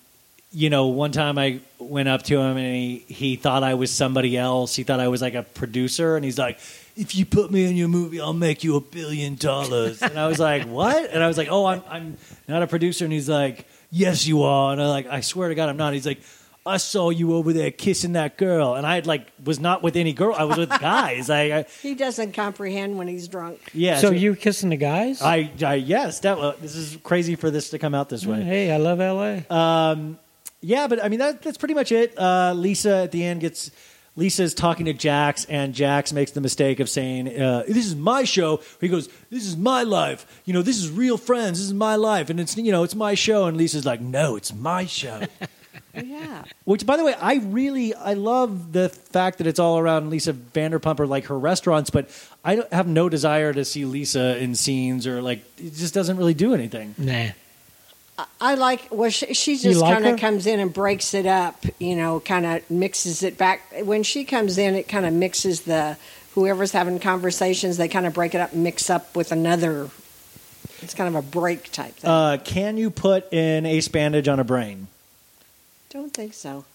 Speaker 2: you know, one time I went up to him and he, he thought I was somebody else. He thought I was like a producer, and he's like, "If you put me in your movie, I'll make you a billion dollars." And I was like, <laughs> "What?" And I was like, "Oh, I'm I'm not a producer." And he's like, "Yes, you are." And I'm like, I swear to God, I'm not. He's like. I saw you over there kissing that girl, and I had like was not with any girl. I was with guys. I, I <laughs>
Speaker 20: He doesn't comprehend when he's drunk.
Speaker 2: yeah.
Speaker 19: So you kissing the guys?
Speaker 2: I, I yes, that uh, this is crazy for this to come out this way.
Speaker 19: Hey, I love L.A.
Speaker 2: Um, yeah, but I mean that that's pretty much it. Uh, Lisa at the end gets Lisa's talking to Jax, and Jax makes the mistake of saying, uh, "This is my show." He goes, "This is my life. You know, this is real friends. This is my life, and it's you know, it's my show." And Lisa's like, "No, it's my show." <laughs>
Speaker 20: Yeah.
Speaker 2: Which, by the way, I really I love the fact that it's all around Lisa Vanderpump or like her restaurants, but I don't have no desire to see Lisa in scenes or like it just doesn't really do anything.
Speaker 19: Nah.
Speaker 20: I like well, she, she just
Speaker 19: like
Speaker 20: kind of comes in and breaks it up. You know, kind of mixes it back. When she comes in, it kind of mixes the whoever's having conversations. They kind of break it up, and mix up with another. It's kind of a break type thing.
Speaker 2: Uh, can you put an ace bandage on a brain?
Speaker 20: Don't think so.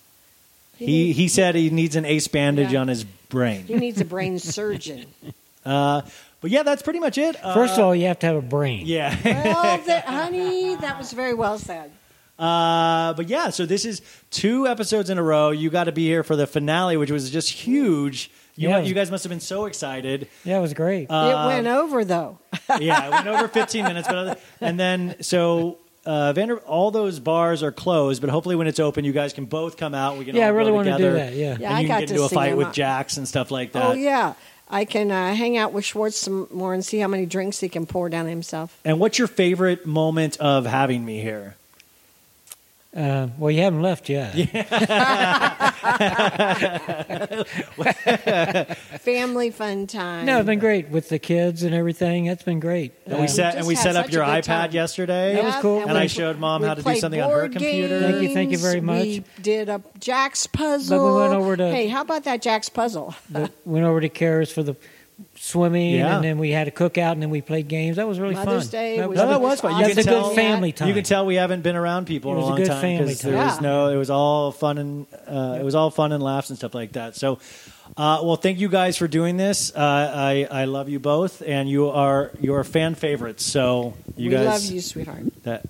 Speaker 2: He he said he needs an ace bandage
Speaker 20: Yeah.
Speaker 2: on his brain.
Speaker 20: He needs a brain surgeon. <laughs>
Speaker 2: Uh, but yeah, that's pretty much it. Uh,
Speaker 19: First of all, you have to have a brain.
Speaker 2: yeah.
Speaker 20: well, that, honey, that was very well said.
Speaker 2: Uh, but yeah, so this is two episodes in a row. You got to be here for the finale, which was just huge. You,
Speaker 19: Yeah.
Speaker 2: mu- you guys must have been so excited.
Speaker 19: Yeah, it was great.
Speaker 2: Uh,
Speaker 20: it went over though. <laughs>
Speaker 2: yeah, it went over 15 minutes, but other, and then so uh, Vander, all those bars are closed, but hopefully when it's open, you guys can both come out. We can
Speaker 19: Yeah,
Speaker 2: all
Speaker 19: I really
Speaker 2: go
Speaker 19: wanna do that, yeah.
Speaker 20: Yeah,
Speaker 2: and
Speaker 20: I
Speaker 2: you
Speaker 20: got
Speaker 2: can get
Speaker 20: to
Speaker 2: into a fight with
Speaker 20: up.
Speaker 2: Jax and stuff like that.
Speaker 20: Oh yeah, I can uh, hang out with Schwartz some more and see how many drinks he can pour down himself.
Speaker 2: And what's your favorite moment of having me here?
Speaker 19: Uh, well, you haven't left yet. <laughs>
Speaker 20: Family fun time.
Speaker 19: No, it's been great with the kids and everything. That's been great.
Speaker 2: And we
Speaker 19: Uh,
Speaker 2: set and we set up your iPad
Speaker 20: time.
Speaker 2: yesterday.
Speaker 19: That was cool.
Speaker 2: And,
Speaker 19: And
Speaker 2: I
Speaker 19: we-
Speaker 2: showed mom how to do something on her
Speaker 20: board
Speaker 2: computer.
Speaker 19: Thank you, thank you very much.
Speaker 20: We did a Jack's puzzle.
Speaker 19: But we went over to-
Speaker 20: Hey, how about that Jack's puzzle?
Speaker 19: But went over to Karis for the swimming,
Speaker 2: Yeah.
Speaker 19: and then we had a cookout, and then we played games. That was really
Speaker 20: Mother's
Speaker 19: fun.
Speaker 20: Day
Speaker 19: that
Speaker 20: was
Speaker 2: No, that was fun. You
Speaker 19: That's
Speaker 2: can
Speaker 19: a
Speaker 2: tell
Speaker 19: good family time.
Speaker 2: You can tell we haven't been around people
Speaker 19: It
Speaker 2: in a
Speaker 19: was a
Speaker 2: long
Speaker 19: good
Speaker 2: time
Speaker 19: family
Speaker 2: because there
Speaker 19: time.
Speaker 2: was no. It was all fun and uh, it was all fun and laughs and stuff like that. So, uh, well, thank you guys for doing this. Uh, I I love you both, and you are you are fan favorites. So you
Speaker 20: we
Speaker 2: guys
Speaker 20: love you, sweetheart.
Speaker 2: That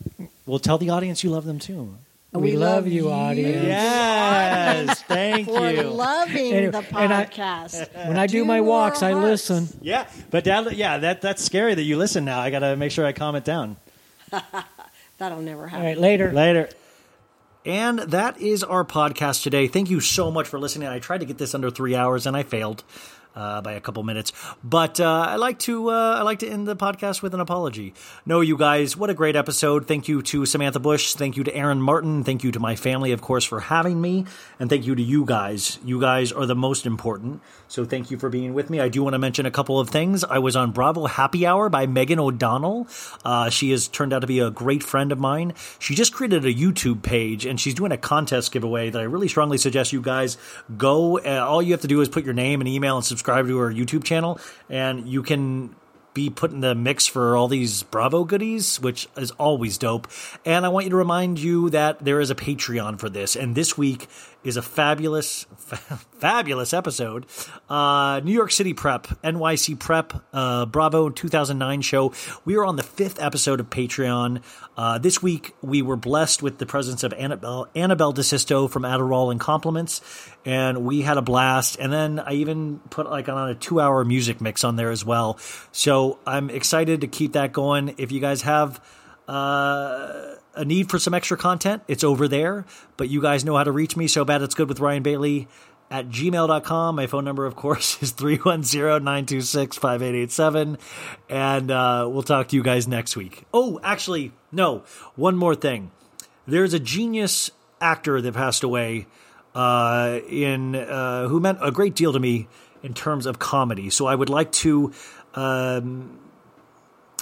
Speaker 2: well, tell the audience you love them too.
Speaker 19: We, love you, audience.
Speaker 2: Yes, <laughs> thank
Speaker 20: For
Speaker 2: you.
Speaker 20: For loving
Speaker 19: Anyway,
Speaker 20: the
Speaker 19: and I-
Speaker 20: podcast.
Speaker 19: When I do my walks,
Speaker 20: our
Speaker 19: I listen.
Speaker 2: Yeah, but that yeah that that's scary that you listen now. I got to make sure I calm it down. <laughs>
Speaker 20: That'll never happen.
Speaker 19: right, later.
Speaker 2: Later. And that is our podcast today. Thank you so much for listening. I tried to get this under three hours and I failed uh, by a couple minutes, but uh, I like to uh, I like to end the podcast with an apology. No, you guys, what a great episode! Thank you to Samantha Bush. Thank you to Erin Martin. Thank you to my family, of course, for having me, and thank you to you guys. You guys are the most important. So thank you for being with me. I do want to mention a couple of things. I was on Bravo Happy Hour by Megan O'Donnell. Uh, she has turned out to be a great friend of mine. She just created a YouTube page and she's doing a contest giveaway that I really strongly suggest you guys go. Uh, all you have to do is put your name and email and subscribe subscribe to our YouTube channel, and you can be put in the mix for all these Bravo goodies, which is always dope. And I want you to remind you that there is a Patreon for this, and this week is a fabulous, <laughs> fabulous episode. Uh, New York City Prep, NYC Prep, uh, Bravo 2009 show. We are on the fifth episode of Patreon. Uh, this week, we were blessed with the presence of Annabelle, Annabelle DeSisto from Adderall and Compliments, and we had a blast. And then I even put like on a two hour music mix on there as well. So I'm excited to keep that going. If you guys have, uh, a need for some extra content, it's over there. But you guys know how to reach me. So bad it's good with Ryan Bailey at gmail.com. My phone number, of course, <laughs> is 310-926-5887. And uh, we'll talk to you guys next week. Oh, actually, no. One more thing. There's a genius actor that passed away uh, in uh, who meant a great deal to me in terms of comedy. So I would like to um,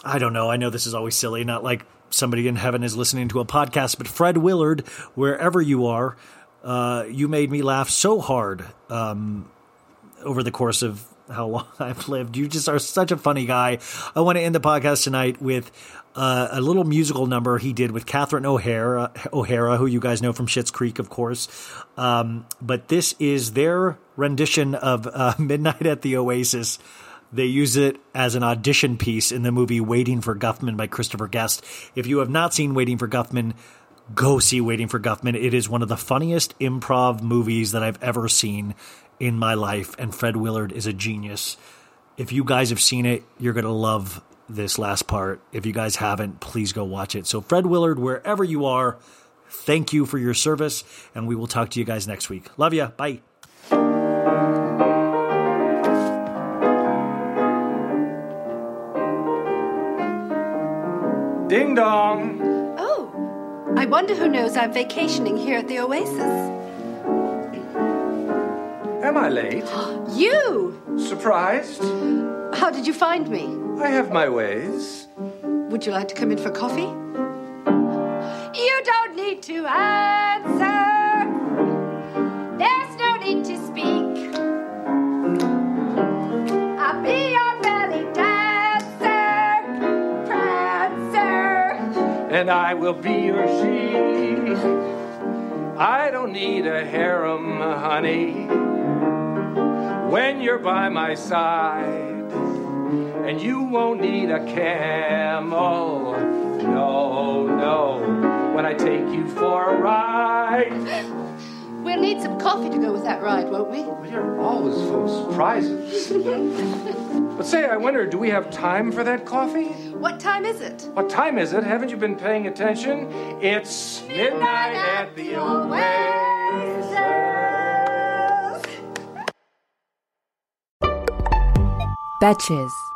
Speaker 2: I don't know. I know this is always silly, not like somebody in heaven is listening to a podcast, but Fred Willard, wherever you are, uh, you made me laugh so hard um, over the course of how long <laughs> I've lived. You just are such a funny guy. I want to end the podcast tonight with uh, a little musical number he did with Catherine O'Hara, O'Hara, who you guys know from Schitt's Creek, of course. Um, but this is their rendition of uh, <laughs> Midnight at the Oasis. They use it as an audition piece in the movie Waiting for Guffman by Christopher Guest. If you have not seen Waiting for Guffman, go see Waiting for Guffman. It is one of the funniest improv movies that I've ever seen in my life, and Fred Willard is a genius. If you guys have seen it, you're going to love this last part. If you guys haven't, please go watch it. So, Fred Willard, wherever you are, thank you for your service, and we will talk to you guys next week. Love you. Bye.
Speaker 21: Ding dong.
Speaker 22: Oh, I wonder who knows I'm vacationing here at the Oasis.
Speaker 21: Am I late? <gasps>
Speaker 22: You!
Speaker 21: Surprised?
Speaker 22: How did you find me?
Speaker 21: I have my ways.
Speaker 22: Would you like to come in for coffee? You don't need to answer.
Speaker 21: And I will be your she. I don't need a harem, honey. When you're by my side. And you won't need a camel. No, no. When I take you for a ride.
Speaker 22: We'll need some coffee to go with that ride, won't we?
Speaker 21: Oh, well, you're always full of surprises. <laughs> but say, I wonder, do we have time for that coffee?
Speaker 22: What time is it?
Speaker 21: What time is it? Haven't you been paying attention? It's midnight at the Oasis.
Speaker 23: Betches.